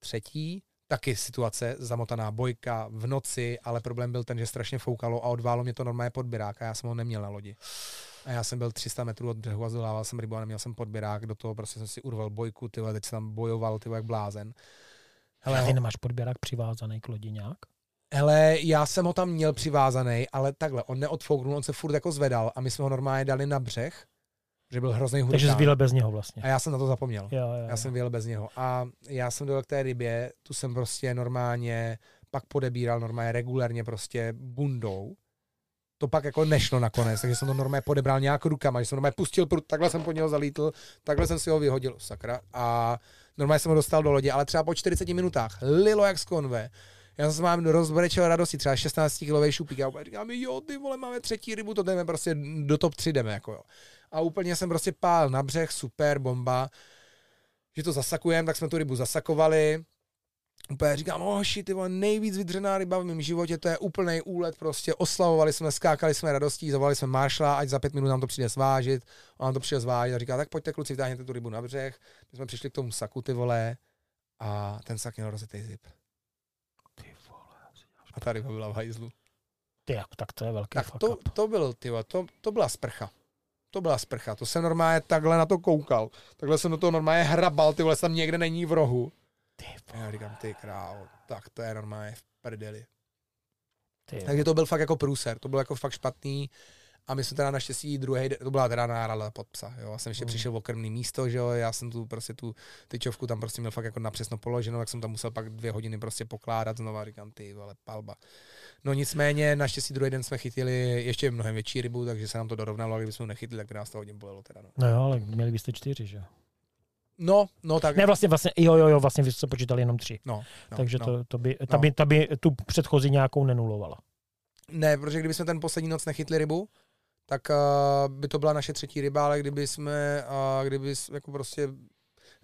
třetí, taky situace, zamotaná bojka v noci, ale problém byl ten, že strašně foukalo a odválo mě to normálně podběrák a já jsem ho neměl na lodi. A já jsem byl 300 metrů od břehu a zdolával jsem rybu a neměl jsem podběrák, do toho prostě jsem si urval bojku, ty teď jsem tam bojoval, ty jak blázen. Hele, a ty nemáš podběrák přivázaný k lodi nějak? Hele, já jsem ho tam měl přivázaný, ale takhle, on neodfouknul, on se furt jako zvedal a my jsme ho normálně dali na břeh, že byl hrozný hurikán. Takže jsi vyjel bez něho vlastně. A já jsem na to zapomněl. Jo, jo, jo. Já jsem vyjel bez něho. A já jsem dojel k té rybě, tu jsem prostě normálně pak podebíral normálně regulérně prostě bundou. To pak jako nešlo nakonec, takže jsem to normálně podebral nějak rukama, že jsem normálně pustil prut, takhle jsem po něho zalítl, takhle jsem si ho vyhodil, sakra. A normálně jsem ho dostal do lodě, ale třeba po 40 minutách lilo jak z konve já jsem mám rozbrečel radosti, třeba 16 kilový šupík, a říkám, jo, ty vole, máme třetí rybu, to jdeme prostě do top 3 jdeme, jako jo. A úplně jsem prostě pál na břeh, super, bomba, že to zasakujeme, tak jsme tu rybu zasakovali, úplně říkám, oh shit, ty vole, nejvíc vydřená ryba v mém životě, to je úplný úlet, prostě. Oslavovali jsme, skákali jsme radostí, zavolali jsme maršla, ať za pět minut nám to přijde svážit, a nám to přijde svážit a říká, tak pojďte kluci, vytáhněte tu rybu na břeh, my jsme přišli k tomu saku, ty vole, a ten sak měl rozjetý zip. A ta ryba byla v hajzlu. Ty, tak to je velký Tak to, to, byl, ty, to, to byla sprcha. To byla sprcha. To jsem normálně takhle na to koukal. Takhle jsem do toho normálně hrabal, ty vole, tam někde není v rohu. Ty a já říkám, ty krávo, tak to je normálně v prdeli. Ty Takže to byl fakt jako průser, to bylo jako fakt špatný. A my jsme teda naštěstí druhý, to byla teda nárada pod psa, jo. Já jsem ještě mm. přišel v okrmný místo, že jo, já jsem tu prostě tu tyčovku tam prostě měl fakt jako napřesno položenou, jak jsem tam musel pak dvě hodiny prostě pokládat znova, říkám, ty vole, palba. No nicméně, naštěstí druhý den jsme chytili ještě mnohem větší rybu, takže se nám to dorovnalo, a kdybychom nechytili, tak by nás to hodně bolelo teda. No. no jo, ale měli byste čtyři, že jo? No, no tak. Ne, vlastně, vlastně, jo, jo, jo, vlastně vy jste počítali jenom tři. No, no Takže no, to, to by, ta, no. by, ta by tu předchozí nějakou nenulovala. Ne, protože kdybychom ten poslední noc nechytli rybu, tak uh, by to byla naše třetí ryba, ale kdyby jsme, uh, kdyby jako prostě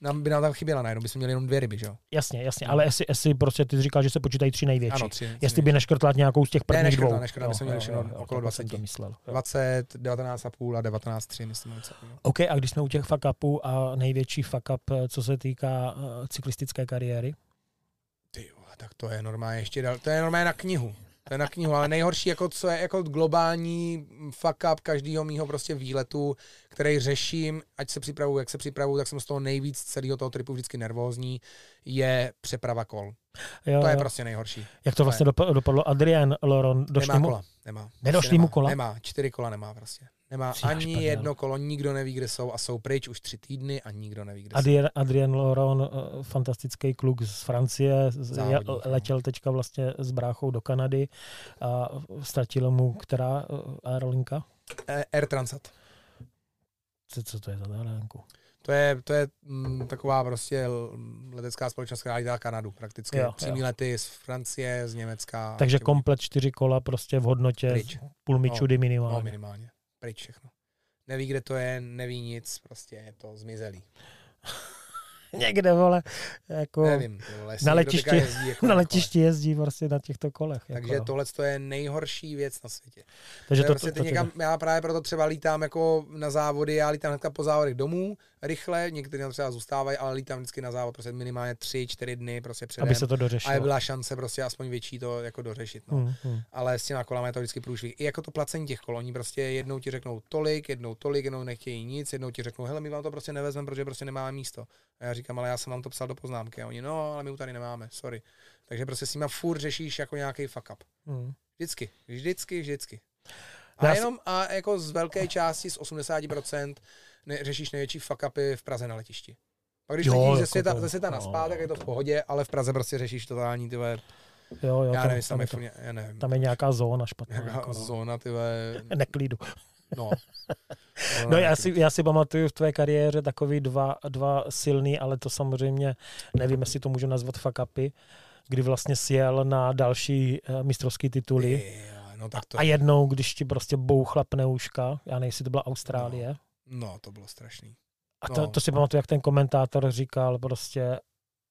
nám by nám tam chyběla najednou, bychom měli jenom dvě ryby, že jo? Jasně, jasně, ale jestli, jestli prostě ty jsi říkal, že se počítají tři největší. Ano, tři, jestli tři by neškrtla nějakou z těch prvních ne, neškrtla, dvou. Neškrtla, my jsme měli jo, jo, okolo 20. To myslel. 20, 19,5 a 19,3, myslím. Něco, OK, a když jsme u těch fuck upů a největší fuck up, eh, co se týká uh, cyklistické kariéry? Ty jo, tak to je normálně ještě dal, to je normálně na knihu. To je na knihu, ale nejhorší, jako co je jako globální fuck up každého mýho prostě výletu, který řeším, ať se připravuju, jak se připravuju, tak jsem z toho nejvíc celého toho tripu vždycky nervózní, je přeprava kol. Jo, To je jo. prostě nejhorší. Jak to vlastně dopa- dopadlo? Adrian Loron, došli nemá mu... kola. Nemá. Nedošli Prostě mu nemá. kola? Nemá. Čtyři kola nemá prostě. Nemá až ani prdel. jedno kolo, nikdo neví, kde jsou a jsou pryč už tři týdny a nikdo neví, kde jsou. Adrien, Loron, eh, fantastický kluk z Francie, Závodník, no. letěl teďka vlastně s bráchou do Kanady a ztratil mu která eh, aerolinka? Eh, Air Transat. Co, co to je za aerolinku? To je, to je mm, taková prostě l- letecká společnost, která dělá Kanadu prakticky. Jo, Přímý jo. lety z Francie, z Německa. Takže ještě- komplet čtyři kola prostě v hodnotě Pryč. půl mičudy No, minimálně. minimálně. Pryč všechno. Neví, kde to je, neví nic, prostě je to zmizelý. Někde, vole, jako Nevím, vole, na letišti- jezdí jako na kole. letišti jezdí prostě na těchto kolech. Takže jako. tohle to je nejhorší věc na světě. Takže to, to, prostě to, to, někam, já právě proto třeba lítám jako na závody, já lítám hnedka po závodech domů, rychle, někteří tam třeba zůstávají, ale lítám vždycky na závod prostě minimálně tři, čtyři dny prostě předem. aby se to a dořešilo. je byla šance prostě aspoň větší to jako dořešit. No. Hmm, hmm. Ale s těma kolama je to vždycky průšvih. I jako to placení těch kol, oni prostě jednou ti řeknou tolik, jednou tolik, jednou nechtějí nic, jednou ti řeknou, hele, my vám to prostě nevezmeme, protože prostě nemáme místo. A já říkám, ale já jsem vám to psal do poznámky. A oni, no, ale my tady nemáme, sorry. Takže prostě s nima furt řešíš jako nějaký fuck up. Hmm. Vždycky, vždycky, vždycky. A jenom a jako z velké části, z 80%, ne, řešíš největší fuck upy v Praze na letišti. Pak když Jo, ze jako světa, to- ze světa no. na zpátek, je to v pohodě, ale v Praze prostě řešíš totální ty vole, Jo, jo, já tam, nevím, tam, je je to, furt, já nevím. tam je nějaká zóna špatná. Nějaká Jako, no. zóna, ty vole, Neklidu. no. No já si, já si pamatuju v tvé kariéře takový dva, dva silný, ale to samozřejmě nevím, jestli to můžu nazvat fuck upy, kdy vlastně sjel na další uh, mistrovský tituly Jo, no tak to, a jednou, když ti prostě bouchla pneuška, já nevím, jestli to byla Austrálie, no to bylo strašný. a to, no, to si no. pamatuju, jak ten komentátor říkal prostě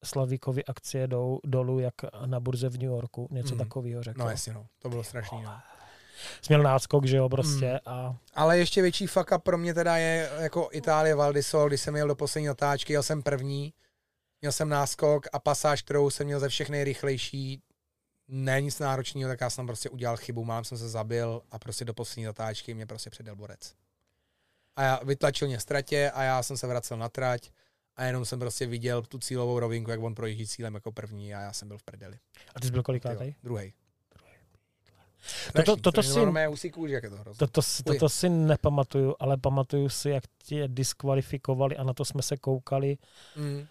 Slavíkovi akcie jdou dolů, jak na burze v New Yorku, něco Mhm. takového řekl. No jasně, no, to bylo strašný, no. Směl náskok, že jo, prostě Mm. a Ale ještě větší up pro mě teda je jako Itálie Valdisol, když jsem jel do poslední natáčky, jel jsem první, měl jsem náskok a pasáž, kterou jsem měl ze všech nejrychlejší, ne nic náročného, tak já jsem prostě udělal chybu, mám jsem se zabil a prostě do poslední natáčky mě prostě předjel borec. A já vytlačil mě ztratě a já jsem se vracel na trať a jenom jsem prostě viděl tu cílovou rovinku, jak on projíždí cílem jako první a já jsem byl v prdeli. a ty jsi byl kolikátej? Druhý. Toto- toto si- Normálně husí kůži, jak je to hrozné. Toto, si- Uj. toto si nepamatuju, ale pamatuju si, jak tě diskvalifikovali a na to jsme se koukali Mm.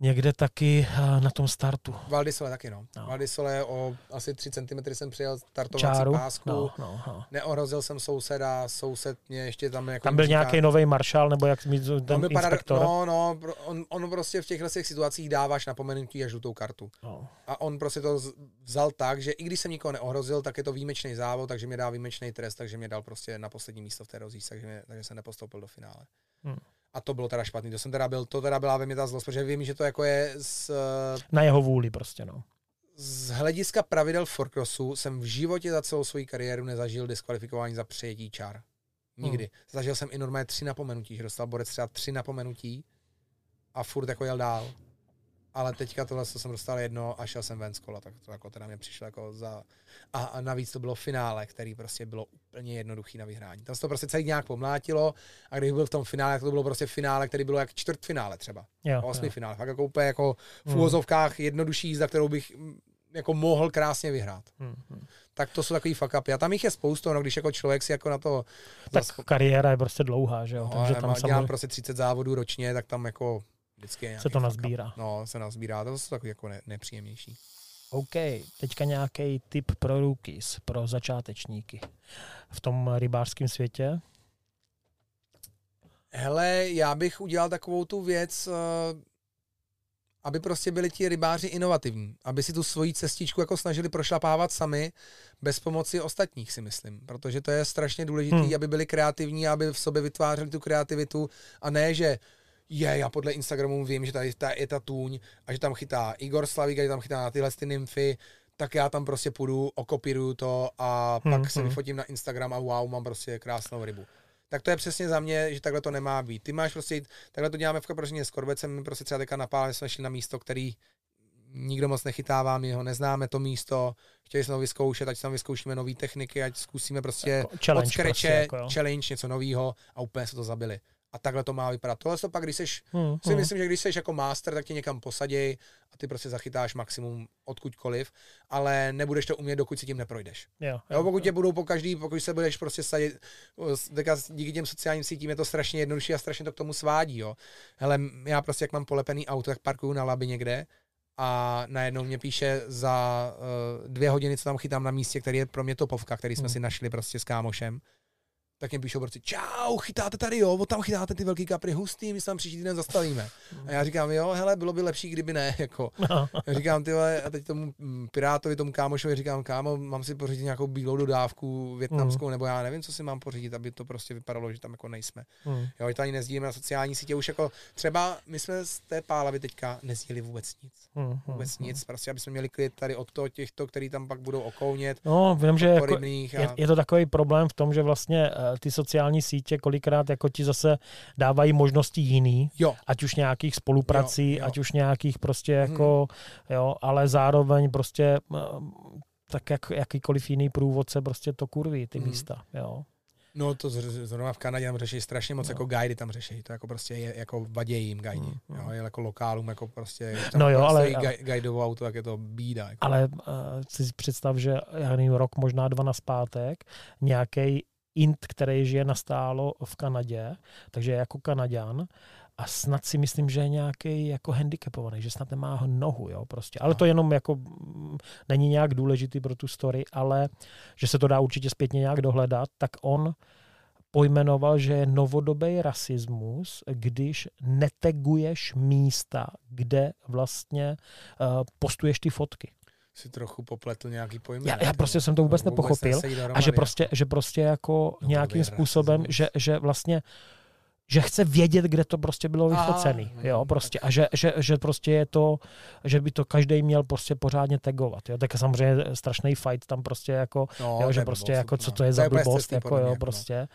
Někde taky eh, na tom startu. Valdisole taky, no. No. Valdisole o asi 3 cm jsem přijel startovací Čáru. pásku. No, no, no. Neohrozil jsem souseda, soused mě ještě tam jako Tam byl říká- nějaký nový maršál, nebo jak mít on ten parado- inspektor. No, no, on, on prostě v těchto těch situacích dáváš napomenutí a žlutou kartu. No. A on prostě to vzal tak, že i když jsem nikoho neohrozil, tak je to výjimečný závod, takže mě dá výjimečný trest, takže mě dal prostě na poslední místo v té rozjíždce, takže, mě, takže jsem nepostoupil do finále. Hmm. A to bylo teda špatný. To jsem teda byl, to teda byla ve mě ta zlost, protože vím, že to jako je z, Na jeho vůli prostě, no. z hlediska pravidel Forcrossu jsem v životě za celou svou kariéru nezažil diskvalifikování za přejetí čar. Nikdy. Hmm. Zažil jsem i normálně tři napomenutí, že dostal borec třeba tři napomenutí a furt jako jel dál. Ale teďka tohle jsem dostal jedno a šel jsem ven z kola, tak to jako teda mě přišlo jako za... A, a navíc to bylo finále, který prostě bylo úplně jednoduchý na vyhrání. Tam se to prostě celý nějak pomlátilo a když byl v tom finále, tak to bylo prostě finále, který bylo jak čtvrtfinále třeba. Jo, Osmi jo. finále. Fakt jako úplně jako v Hmm. úvozovkách jednodušší jízda, kterou bych mm, jako mohl krásně vyhrát. Hmm, hmm. Tak to jsou takový fuck upy. A tam jich je spoustu, no, když jako člověk si jako na to Tak zas- kariéra je prostě dlouhá, že jo, no, takže tam má- dělám samozřejmě prostě 30 závodů ročně, tak tam jako vždycky se to nazbírá. No, se nazbírá, to jsou takový jako ne, nepříjemnější. OK, teďka nějaký tip pro rookies, pro začátečníky v tom rybářském světě. Hele, já bych udělal takovou tu věc, eh, aby prostě byli ti rybáři inovativní, aby si tu svoji cestičku jako snažili prošlapávat sami, bez pomoci ostatních si myslím, protože to je strašně důležité, Hmm. hmm. aby byli kreativní, aby v sobě vytvářeli tu kreativitu a ne, že je, já podle Instagramu vím, že tady ta, je ta tůň a že tam chytá Igor Slavík a že tam chytá na tyhle ty nymfy, tak já tam prostě půjdu, okopíruju to a pak Hmm, se hmm. vyfotím na Instagram a wow, mám prostě krásnou rybu. Tak to je přesně za mě, že takhle to nemá být. Ty máš prostě, takhle to děláme v Kaprožině s Korbecem, my prostě třeba teďka napálili jsme šli na místo, který nikdo moc nechytává, my ho neznáme to místo, chtěli jsme ho vyzkoušet, ať tam vyzkoušíme nové techniky, ať zkusíme prostě Jako od challenge scratche, prostě, jako jo. challenge, něco nového a úplně se to zabili. A takhle to má vypadat. Tohle to pak, když seš, Hmm, si hmm. myslím, že když jsi jako master, tak tě někam posaděj a ty prostě zachytáš maximum odkudkoliv, ale nebudeš to umět, dokud si tím neprojdeš. Jo, Jo, pokud tě budou po každý, pokud se budeš prostě sadit, díky těm sociálním sítím je to strašně jednodušší a strašně to k tomu svádí, jo. Hele, já prostě jak mám polepený auto, tak parkuju na labi někde a najednou mě píše za uh, dvě hodiny, co tam chytám na místě, který je pro mě topovka, který jsme Hmm. si našli prostě s kámošem, tak mě píšou prostě, čau, chytáte tady, jo, o tam chytáte ty velký kapry hustý, my se tam příští týden zastavíme. A já říkám, jo, hele, bylo by lepší, kdyby ne, jako. Já říkám, ty a teď tomu mm, Pirátovi, tomu kámošovi říkám, kámo, mám si pořídit nějakou bílou dodávku větnamskou, nebo já nevím, co si mám pořídit, aby to prostě vypadalo, že tam jako nejsme. Hmm. Jo, že to ani nezdílíme na sociální sítě, už jako třeba my jsme z té pálavy teďka nezdíli vůbec nic. Vůbec nic, prostě, aby jsme měli klid tady od toho těchto, který tam pak budou okounět, No, vím, že jako, rybných je, a... je to takový problém v tom, že vlastně uh, ty sociální sítě kolikrát jako ti zase dávají možnosti jiný, Jo, ať už nějakých spoluprací, Jo, jo. ať už nějakých prostě jako, jo, ale zároveň prostě uh, tak jak jakýkoliv jiný průvodce prostě to kurví, ty Mhm. místa, jo. no to zr- zrovna v Kanadě tam řeší strašně moc, No. jako guidy tam řeší, to jako prostě je, jako vadějí jim guidi, Mm, jo, je jako lokálům, jako prostě, tam No jo, ale- guidovo auto, tak je to bída. Jako. Ale uh, si představ, že já nevím, rok, možná dva na zpátek, nějaký int, který žije nastálo v Kanadě, takže je jako Kanaďan a snad si myslím, že je nějaký jako handicapovaný, že snad nemá nohu, jo, prostě. Ale to jenom jako mm, není nějak důležitý pro tu story, ale že se to dá určitě zpětně nějak dohledat, tak on pojmenoval, že je novodobý rasismus, když neteguješ místa, kde vlastně uh, postuješ ty fotky. Si trochu popletl nějaký pojmy. Já, já prostě jsem to vůbec nepochopil. nesedí A že prostě, že prostě jako No, nějakým způsobem, že, že vlastně že chce vědět, kde to prostě bylo A, vyfocený, no, jo, prostě. A že, že, že prostě je to, že by to každý měl prostě pořádně tagovat, jo. Tak samozřejmě strašný fight tam prostě jako, No, jo, že je prostě blbost, jako, no. co to je za úplně blbost, jako jo, no. prostě.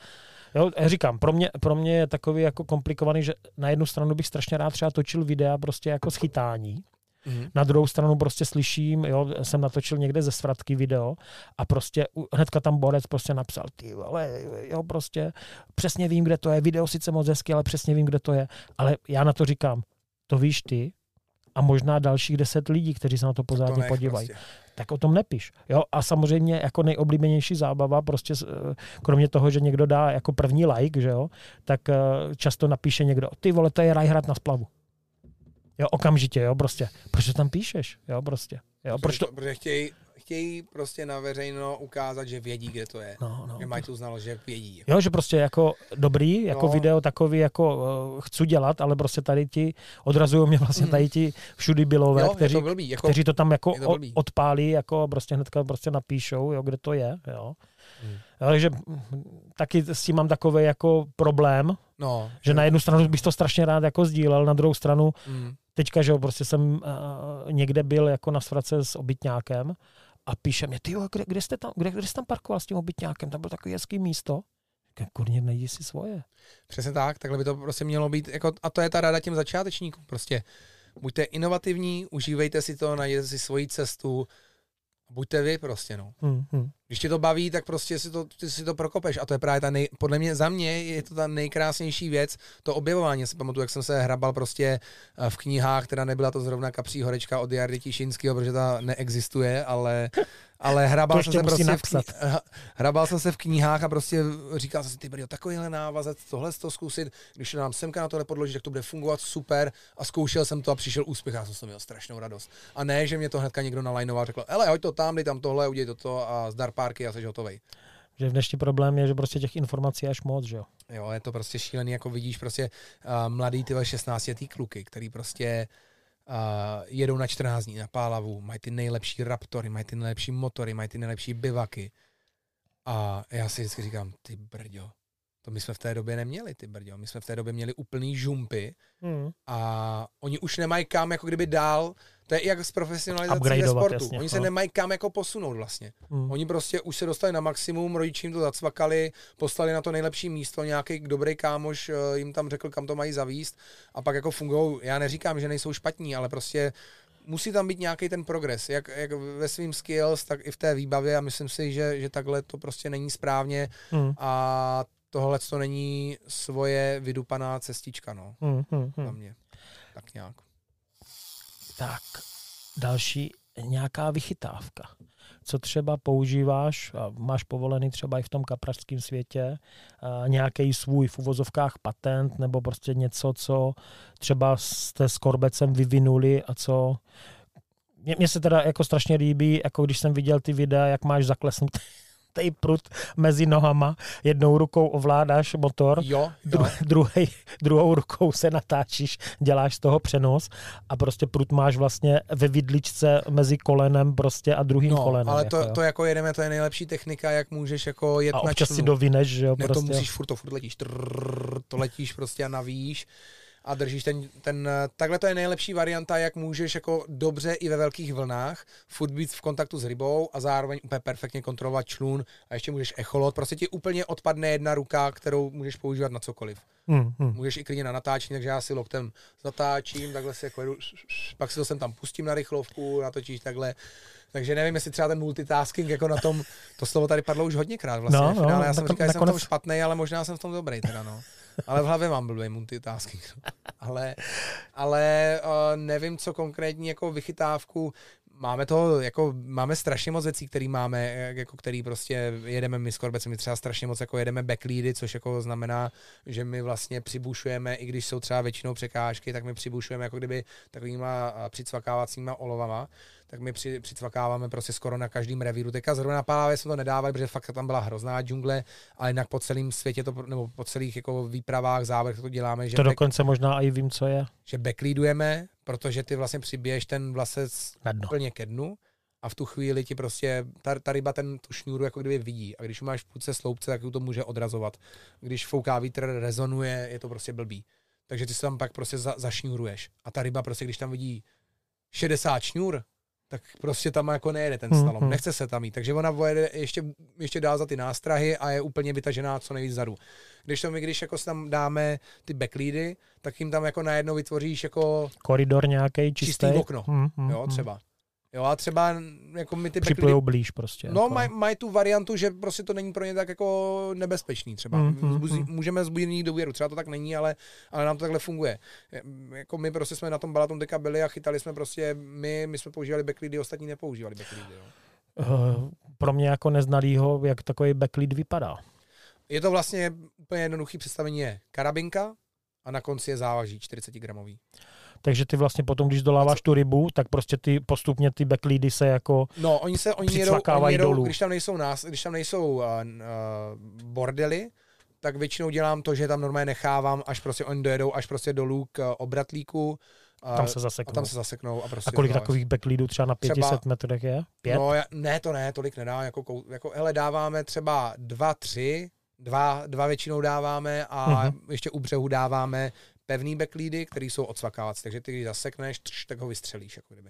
Jo, já říkám, pro mě, pro mě je takový jako komplikovaný, že na jednu stranu bych strašně rád třeba točil videa prostě jako schytání, Mhm. na druhou stranu prostě slyším, jo, jsem natočil někde ze svratky video a prostě hnedka tam borec prostě napsal, ty vole, jo, prostě přesně vím, kde to je, video sice moc hezky, ale přesně vím, kde to je, ale já na to říkám, to víš ty a možná dalších deset lidí, kteří se na to pořádně podívají Prostě. tak o tom nepiš. Jo? A samozřejmě jako nejoblíbenější zábava, prostě eh, kromě toho, že někdo dá jako první like, že jo, tak eh, často napíše někdo, ty vole, to je rajhrad na splavu. Jo, okamžitě, jo, prostě. Proč to tam píšeš? Jo, prostě. Jo, proč to... Protože chtějí, chtějí prostě na veřejno ukázat, že vědí, kde to je. No, no. Že mají tu znalost, že vědí. Jo, že prostě jako dobrý, jako No. video takový jako uh, chci dělat, ale prostě tady ti odrazují mě vlastně Mm. tady ti všudy bylové, Jo, kteří, to blbý. Jako, kteří to tam jako to blbý. odpálí, jako prostě hnedka prostě napíšou, jo, kde to je, jo. Hmm. Jo, takže taky s tím mám takový jako problém, no, že na jednu stranu bych to strašně rád jako sdílel, na druhou stranu mm, teďka, že jo, prostě jsem uh, někde byl jako na svrace s obytňákem a píše mě, ty jo, kde, kde, jste tam, kde, kde jste tam parkoval s tím obytňákem, tam bylo takový hezký místo. Říkám, Kurně, najdi si svoje. přesně tak, takhle by to prostě mělo být. Jako, a to je ta rada těm začátečníkům. Prostě buďte inovativní, užívejte si to, najděte si svoji cestu, buďte vy prostě, no. Hmm, hmm. Když tě to baví, tak prostě si to, ty si to prokopeš. A to je právě ta nej, podle mě, za mě je to ta nejkrásnější věc, to objevování. Já si pamatuju, jak jsem se hrabal prostě eh, v knihách, teda nebyla to zrovna kapří horečka od Jardy Tišinského, protože ta neexistuje, ale, ale hrabal To jsem se prostě napsat. V kni- hrabal jsem se v knihách a prostě říkal jsem si, ty brdio, takovýhle návazec, tohle to zkusit, když to nám semka na tohle podloží, tak to bude fungovat super a zkoušel jsem to a přišel úspěch a jsem měl strašnou radost. A ne, že mě to hnedka někdo nalajnoval, řekl, hele, hoď to tam, dej tam tohle, udělej toto a zdar párky a jsi hotovej. Že dnešní problém je, že prostě těch informací je až moc, že jo. Jo, je to prostě šílený, jako vidíš prostě uh, mladý tyhle 16 letý kluky, který prostě uh, jedou na 14 dní na Pálavu, mají ty nejlepší raptory, mají ty nejlepší motory, mají ty nejlepší bivaky. A já si vždycky říkám, ty brďo, to my jsme v té době neměli, ty brďo. My jsme v té době měli úplný žumpy Hmm. a oni už nemají kam jako kdyby dál, to je i jak s profesionalizací ve sportu. jasně, oni se no. nemají kam jako posunout vlastně. Hmm. Oni prostě už se dostali na maximum, rodiči jim to zacvakali, poslali na to nejlepší místo, nějaký dobrý kámoš eh, jim tam řekl, kam to mají zavíst a pak jako fungují, já neříkám, že nejsou špatní, ale prostě musí tam být nějaký ten progres, jak, jak ve svým skills, tak i v té výbavě a myslím si, že, že takhle to prostě není správně Hmm. a tohle to není svoje vydupaná cestička, no, Hmm, hmm, za hmm. mě. Tak nějak. Tak, další nějaká vychytávka. Co třeba používáš, a máš povolený třeba i v tom kaprařském světě, a nějaký svůj v uvozovkách patent, nebo prostě něco, co třeba jste s Korbecem vyvinuli a co mně, se teda jako strašně líbí, jako když jsem viděl ty videa, jak máš zaklesnut tej prut mezi nohama, jednou rukou ovládáš motor, Jo, jo. Dru, druhej, druhou rukou se natáčíš, děláš z toho přenos a prostě prut máš vlastně ve vidličce mezi kolenem prostě a druhým No, kolenem. ale jako, to, jo. to jako jedeme, to je nejlepší technika, jak můžeš jako jet a na občas si člunu. dovineš, že jo, Ne, prostě. to musíš furt, to furt letíš, trrr, to letíš prostě a navíš a držíš ten, ten, takhle to je nejlepší varianta, jak můžeš jako dobře i ve velkých vlnách furt být v kontaktu s rybou a zároveň úplně perfektně kontrolovat člun a ještě můžeš echolot, prostě ti úplně odpadne jedna ruka, kterou můžeš používat na cokoliv. Hmm, hmm. Můžeš i klidně na natáčení, takže já si loktem zatáčím, takhle si jako jedu, pak si to sem tam pustím na rychlovku, natočíš takhle. Takže nevím, jestli třeba ten multitasking jako na tom, to slovo tady padlo už hodněkrát vlastně. No, No, já jsem říkal, že jsem v tom špatný, ale možná jsem v tom dobrý teda, no. Ale v hlavě mám blbý multitasking. Ale, ale uh, nevím, co konkrétní jako vychytávku, máme to, jako máme strašně moc věcí, které máme, jako který prostě jedeme my s Korbecem, my třeba strašně moc jako jedeme backleady, což jako znamená, že my vlastně přibušujeme, i když jsou třeba většinou překážky, tak my přibušujeme jako kdyby takovýma přicvakávacíma olovama, tak my při, přicvakáváme prostě skoro na každém revíru. Teďka zrovna na Pálávě jsme to nedávali, protože fakt tam byla hrozná džungle, ale jinak po celém světě to, nebo po celých jako výpravách, závodech to děláme, že To back- dokonce možná i vím, co je. že backleadujeme, protože ty vlastně přibiješ ten vlasec úplně ke dnu a v tu chvíli ti prostě, ta, ta ryba ten tu šňůru jako kdyby vidí a když máš v půlce sloupce, tak to může odrazovat. Když fouká vítr, rezonuje, je to prostě blbý. Takže ty se tam pak prostě za, zašňůruješ. A ta ryba prostě, když tam vidí 60 šňůr, tak prostě tam jako nejede ten Hmm, slalom, hmm. nechce se tam jít. Takže ona vojede ještě, ještě dál za ty nástrahy a je úplně vytažená co nejvíc zadu. Když to my, když jako tam dáme ty backleady, tak jim tam jako najednou vytvoříš jako Koridor nějaký čistý. čistý okno. Hmm, hmm, Jo, hmm. třeba. Jo, a třeba jako my ty backleady, blíž prostě. No, jako. mají maj tu variantu, že prostě to není pro ně tak jako nebezpečný třeba. Mm, Mm, mm, Zbuzí, mm. můžeme zbudit důvěru, třeba to tak není, ale, ale nám to takhle funguje. Je- Jako my prostě jsme na tom balaton teďka byli a chytali jsme prostě, my, my jsme používali backleady, ostatní nepoužívali backleady. Jo. Eh, Pro mě jako neznalýho, jak takový backlead vypadá. Je to vlastně úplně jednoduchý představení je karabinka a na konci je závaží 40 gramový. Takže ty vlastně potom, když doláváš tu rybu, tak prostě ty postupně ty backleady se jako No, oni se, oni jedou, oni jedou dolů. když tam nejsou nás, když tam nejsou uh, uh, bordely, tak většinou dělám to, že tam normálně nechávám, až prostě oni dojedou až prostě dolů k uh, obratlíku. A, tam se a zaseknou. tam se zaseknou. A, prostě A kolik to- takových backleadů třeba na 500 Třeba- metrech je? Pět? No, ne, to ne, tolik nedá. Jako, jako, hele, dáváme třeba dva, tři, dva, dva většinou dáváme a Mhm. ještě u břehu dáváme pevný backleady, které jsou odsvakávací, takže ty, když zasekneš, trš, tak ho vystřelíš. Jako kdyby.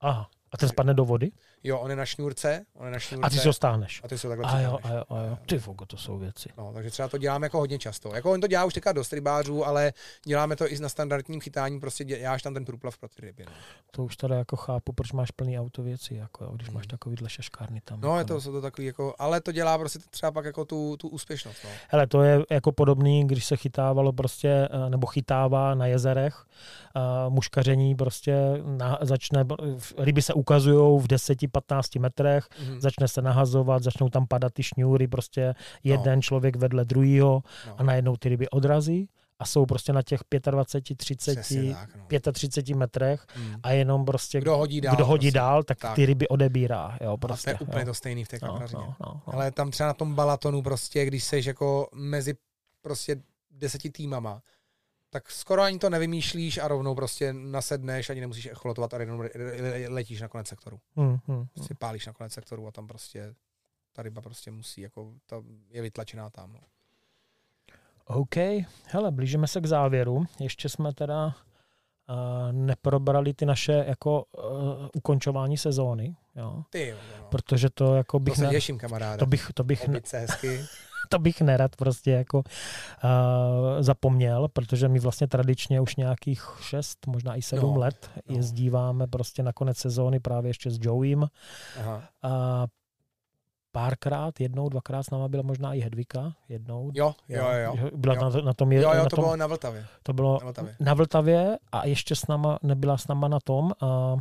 Aha. A ten spadne do vody? Jo, on je na šňůrce, on je na šňůrce. A ty si ho stáhneš? a ty si ho takhle A jo, a jo, a jo. Ty vogo, to jsou věci. No, takže třeba to děláme jako hodně často. Jako on to dělá už teďka dost rybářů, ale děláme to i na standardním chytání, prostě děláš tam ten průplav pro ty ryby. No, To už teda jako chápu, proč máš plný auto věci, jako jo, když máš takovýhle šaškárny tam. no jako, je to, jsou to takový jako, ale to dělá prostě třeba pak jako tu, tu úspěšnost. No. Hele, to je jako podobný, když se chytávalo prostě, eh, nebo chytává na jezerech, uh, muškaření prostě na, začne, ryby se ukazují v 10-15 metrech, Mhm. začne se nahazovat, začnou tam padat ty šňůry, prostě jeden No. člověk vedle druhého No. a najednou ty ryby odrazí a jsou prostě na těch 25, 30, Přesně tak, no. 35 metrech Mm. a jenom prostě Kdo hodí dál. kdo hodí prostě. dál, tak, Tak. ty ryby odebírá. Jo, Prostě, prostě, a to je úplně jo. to stejný v té no, kaprařině. no, no, no. Ale tam třeba na tom balatonu prostě, když seš jako mezi prostě deseti týmama, tak skoro ani to nevymýšlíš a rovnou prostě nasedneš, ani nemusíš echolotovat a jenom letíš na konec sektoru. Hmm, hmm, Prostě pálíš na konec sektoru a tam prostě ta ryba prostě musí, jako ta je vytlačená tam. No. OK, hele, blížíme se k závěru. Ještě jsme teda uh, neprobrali ty naše jako uh, ukončování sezóny, jo? Ty jo, no. protože to jako To bych, se ne, těším, kamaráde. to bych, to bych, hezky. to bych nerad prostě jako uh, zapomněl, protože my vlastně tradičně už nějakých šest, možná i sedm No, let no. jezdíváme prostě na konec sezóny právě ještě s Joeym Aha. a párkrát, jednou, dvakrát s náma byla možná i Hedvika, jednou. Jo, jo, jo. Byla jo. Na, na tom, je, Jo, jo, na to tom, bylo na Vltavě. to bylo na Vltavě. na Vltavě a ještě s náma, nebyla s náma na tom, a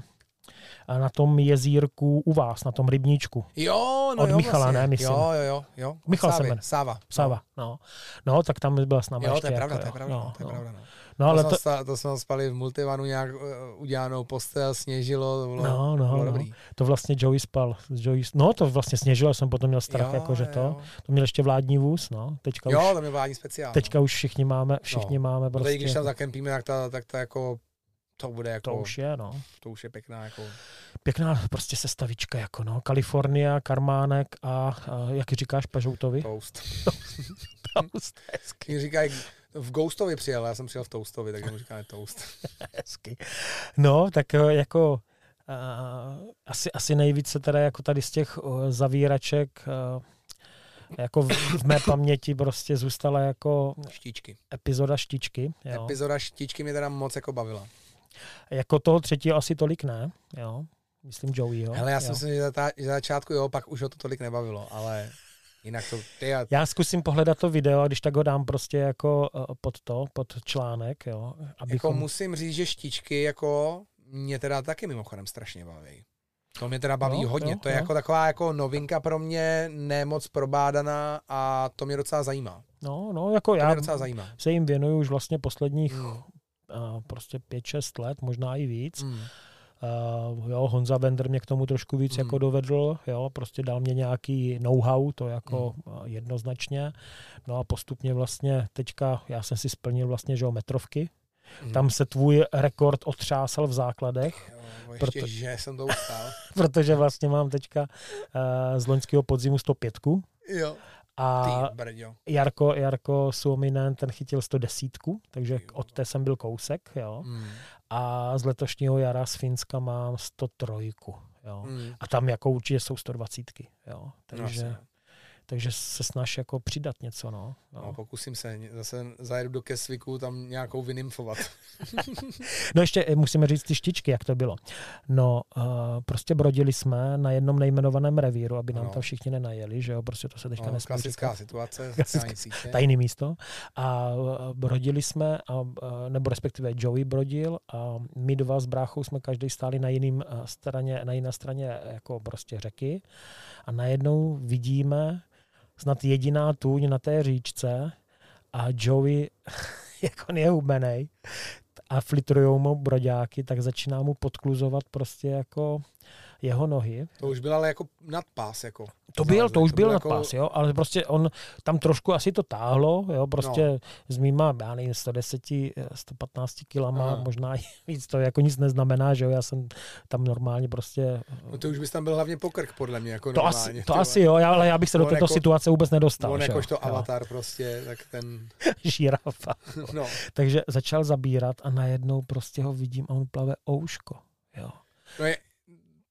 na tom jezírku u vás, na tom rybníčku. Jo, no Od jo, Michala, vlastně. ne, myslím. Jo, jo, jo. jo. Michal se Sávy, jmenuje. Sáva. Sáva, no. No, tak tam byla s náma Jo, ještě. to je pravda, jako, to je pravda, no, to je no. pravda. No. No, ale to, to, jsme, to jsme spali v multivanu nějak uh, udělanou postel, sněžilo, to bylo, No, no, to bylo no. dobrý. to vlastně Joey spal. Joey, no, to vlastně sněžilo, jsem potom měl strach, Jo, jako, že to. jo. To měl ještě vládní vůz, no. Teďka, Jo, už, tam je vládní speciál. teďka už všichni máme, všichni No. máme no. prostě. Tady, když tam zakempíme, tak ta, tak ta jako, to bude jako, to už je, no. to už je pěkná jako, Pěkná prostě sestavička, jako no. Kalifornia, Karmánek a, a jak říkáš, Pažoutovi? toast. Toast. Hezky. Když říkají, v Ghostovi přijel, já jsem přijel v Toastovi, tak mu říkáme toast. Hezky. No, tak jako uh, asi, asi nejvíce teda jako tady z těch uh, zavíraček uh, jako v, v mé paměti prostě zůstala jako Štičky. epizoda Štičky. Jo. Epizoda Štičky mě teda moc jako bavila. Jako toho třetího asi tolik ne, jo. Myslím Joeyho. Hele, já si myslím, že za, ta, že za začátku jo, pak už ho to tolik nebavilo, ale jinak to, ty a Já zkusím pohledat to video a když tak ho dám prostě jako uh, pod to, pod článek, jo. jako Abychom... musím říct, že Štičky jako mě teda taky mimochodem strašně baví. To mě teda baví Jo, hodně. jo, to je jo. jako taková jako novinka pro mě, nemoc probádaná a to mě docela zajímá. No, no, jako To já mě docela zajímá. se jim věnuju už vlastně posledních Mm. Uh, prostě 5-6 let, možná i víc. Mm. Uh, jo, Honza Bender mě k tomu trošku víc Mm. jako dovedl, jo, prostě dal mě nějaký know-how, to jako uh, jednoznačně. No a postupně vlastně teďka, já jsem si splnil vlastně, že jo, metrovky. Mm. Tam se tvůj rekord otřásal v základech, Jo, ještě, proto- že jsem to ustál. protože vlastně mám teďka uh, z loňského podzimu 105. jo. A. Jarko, Jarko Suominen, ten chytil 110, takže od té jsem byl kousek, jo. Mm. A z letošního jara z Finska mám 103, jo. Mm. A tam jako určitě jsou 120, jo. Takže, Jasně. Takže se snaž jako přidat něco, no. No, no. pokusím se, zase zajedu do Kesviku, tam nějakou vynymfovat. No ještě eh, musíme říct ty štičky, jak to bylo. No, uh, prostě brodili jsme na jednom nejmenovaném revíru, aby nám Ano. tam všichni nenajeli, že jo, prostě to se teďka No, nesmí klasická říkat. situace, Klasická- sítě. tajný místo. A uh, brodili jsme, a, nebo respektive Joey brodil a my dva s bráchou jsme každý stáli na jiným straně, na jiné straně eh, jako prostě řeky a najednou vidíme snad jediná tůň na té říčce a Joey, jak on je hubenej a flitrujou mu broďáky, tak začíná mu podkluzovat prostě jako jeho nohy. To už byl ale jako nadpás, jako. To byl, to už byl jako- nadpás, jo, ale prostě on tam trošku asi to táhlo, jo, prostě No. s mýma, já nevím, 110, 115 kilama, Aha. možná i víc, to jako nic neznamená, že jo, já jsem tam normálně prostě, No to už bys tam byl hlavně pokrk, podle mě, jako to normálně. asi, to asi jo, já, ale já bych se do této jako- situace vůbec nedostal, On jakožto jo. avatar prostě, tak ten, žirafa. no. Takže začal zabírat a najednou prostě ho vidím a on plave ouško, jo. no je,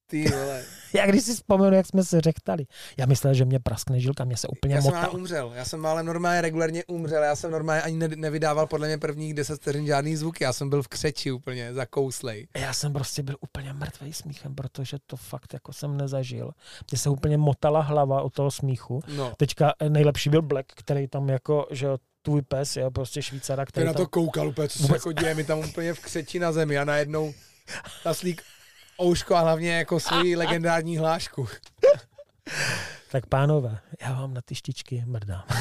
ty vole, Já když si vzpomenu, jak jsme se řechtali, já myslel, že mě praskne žilka, mě se úplně já jsem motal. umřel, já jsem ale normálně regulárně umřel, já jsem normálně ani ne, nevydával podle mě prvních 10 vteřin žádný zvuky, já jsem byl v křeči úplně, zakouslej. Já jsem prostě byl úplně mrtvý smíchem, protože to fakt jako jsem nezažil. Mně se úplně motala hlava od toho smíchu. No, Teďka eh, nejlepší byl Black, který tam jako, že jo, tvůj pes, jo, prostě Švýcara, ten který na tam... to koukal úplně, co se Vůbec- jako děje, mi tam úplně v křeči na zemi a najednou taslík ouško a hlavně jako svoji legendární hlášku. Tak pánové, já vám na ty štičky mrdám.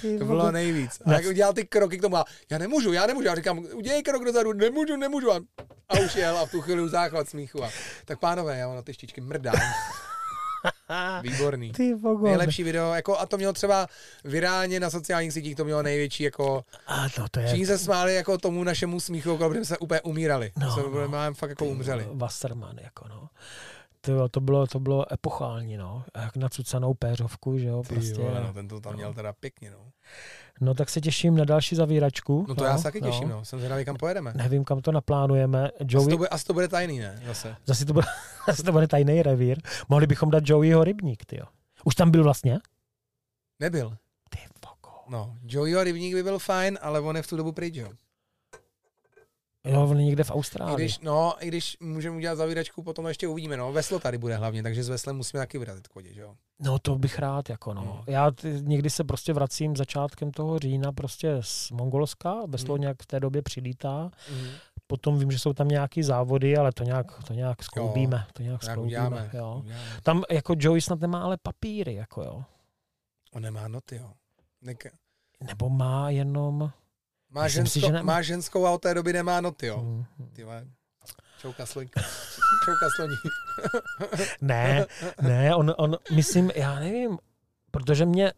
Ty To bylo nejvíc. A jak udělal ty kroky k tomu, a já nemůžu, já nemůžu, já říkám, udělej krok dozadu, nemůžu, nemůžu. A, a už jel a v tu chvíli už záchvat smíchu. A, tak pánové, já vám na ty štičky mrdám. Výborný. Ty vogone. Nejlepší video, jako, a to mělo třeba virálně na sociálních sítích, to mělo největší, jako, A no to je... všichni se smáli jako tomu našemu smíchu, jako, protože jsme úplně umírali. No, jsme no. fakt jako umřeli. Wasserman, jako no. To, jo, to, bylo, to bylo epochální, no. Jak na cucanou péřovku, že jo, Ty prostě. vole, no, ten to tam měl teda pěkně, no. No tak se těším na další zavíračku. No to já se taky těším, no. Jsem zvědavý, kam pojedeme. Nevím, kam to naplánujeme. Asi Joey, to, bude, asi to bude tajný, ne? Zase. zase, to bude, zase to bude tajný revír. Mohli bychom dát Joeyho rybník, ty jo. Už tam byl vlastně? Nebyl. Ty vogo. No, Joeyho rybník by byl fajn, ale on je v tu dobu pryč, jo. Jo, on někde v I Austrálii. když, no, i když můžeme udělat zavíračku, potom ještě uvidíme, no. Veslo tady bude hlavně, takže s veslem musíme taky vyrazit k vodě, že jo. No to bych rád, jako no. Hmm. Já t- někdy se prostě vracím začátkem toho října prostě z Mongolska, veslo Hmm. nějak v té době přilítá. Mhm. Potom vím, že jsou tam nějaký závody, ale to nějak, to nějak skloubíme. To nějak skloubíme, uděláme, jo. uděláme. Tam jako Joey snad nemá ale papíry, jako jo. On nemá noty, jo. Nek- Nebo má jenom... má, Myslím si, má ženskou a od té doby nemá noty, jo. Mm, Ty vole. Čouka sloňka. Čouka sloní. Ne, ne, on, on, myslím, já nevím, protože mě,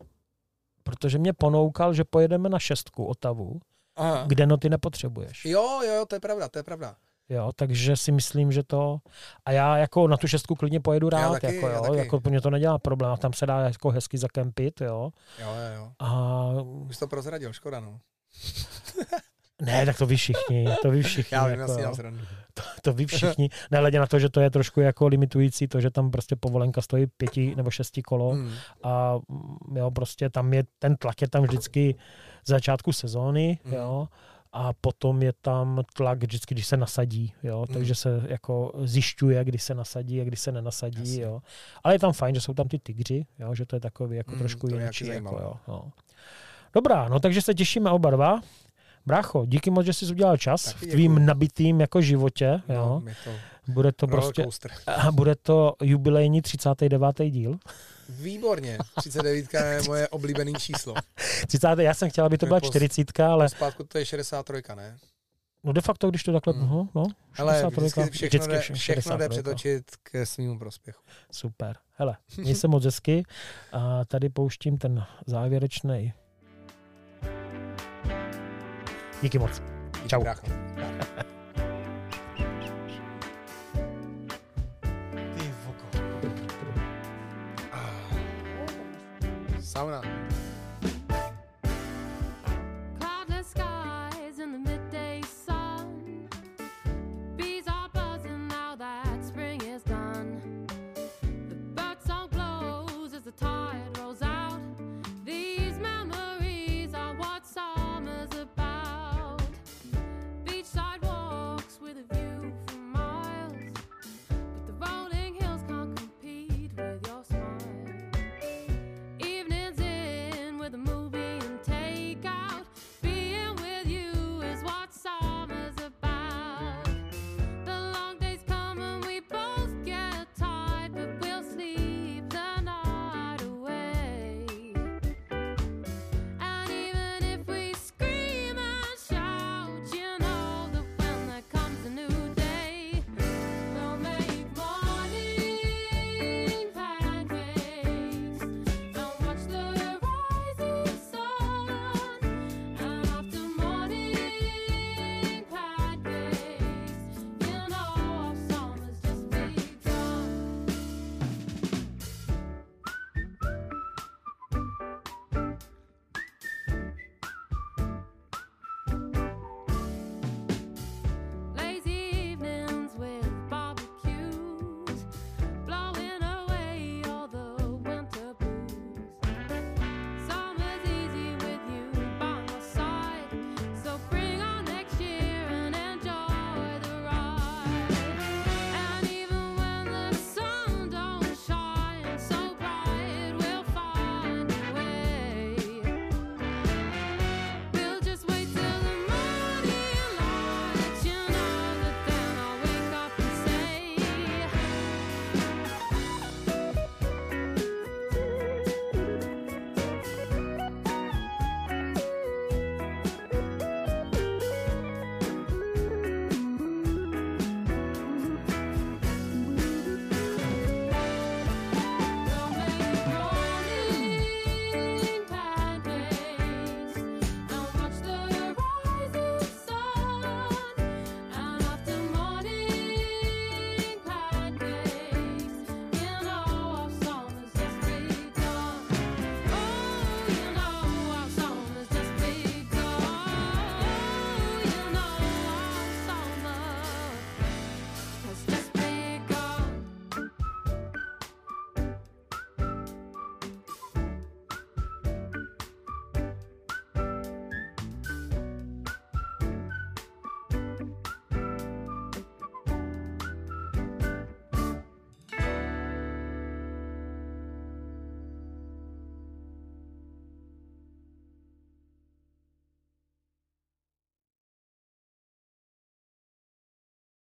protože mě ponoukal, že pojedeme na šestku Otavu, Aha. kde noty nepotřebuješ. Jo, jo, jo, to je pravda, to je pravda. Jo, takže si myslím, že to... A já jako na tu šestku klidně pojedu rád, taky, jako, já jo, taky. jako pro mě to nedělá problém, a tam se dá jako hezky zakempit, jo. Jo, jo, jo. A Už to prozradil, škoda, no. ne, tak to ví všichni, to ví všichni. Já vím, já jako, si srandu. to ví všichni. Nehledě na to, že to je trošku jako limitující, to, že tam prostě povolenka stojí pěti nebo šesti kolo Hmm. a mm, jo, prostě tam je, ten tlak je tam vždycky z začátku sezóny, Mhm. jo, a potom je tam tlak vždycky, když se nasadí, jo, Mhm. takže se jako zjišťuje, kdy se nasadí a kdy se nenasadí, Jasně. jo. Ale je tam fajn, že jsou tam ty tygři, jo, že to je takový jako Mhm, trošku to jiný, jako, jo, jo. Dobrá, no takže se těšíme oba dva. Brácho, díky moc, že jsi udělal čas Taky v tvým nabitým jako životě. No, Jo. to Bude to prostě a bude to jubilejní 39. díl. Výborně. 39 je moje oblíbený číslo. 30. Já jsem chtěl, aby to byla pos- 40, ale Zpátku to je 63, ne? no de facto, když to takhle, Hmm. no, no Ale 63, vždycky všechno, jde, vše- všechno jde 63. přetočit k svýmu prospěchu. Super. Hele, měj se moc hezky a tady pouštím ten závěrečný. Díky moc. Čau. Brácho. Ty voko. Ah. Sauna.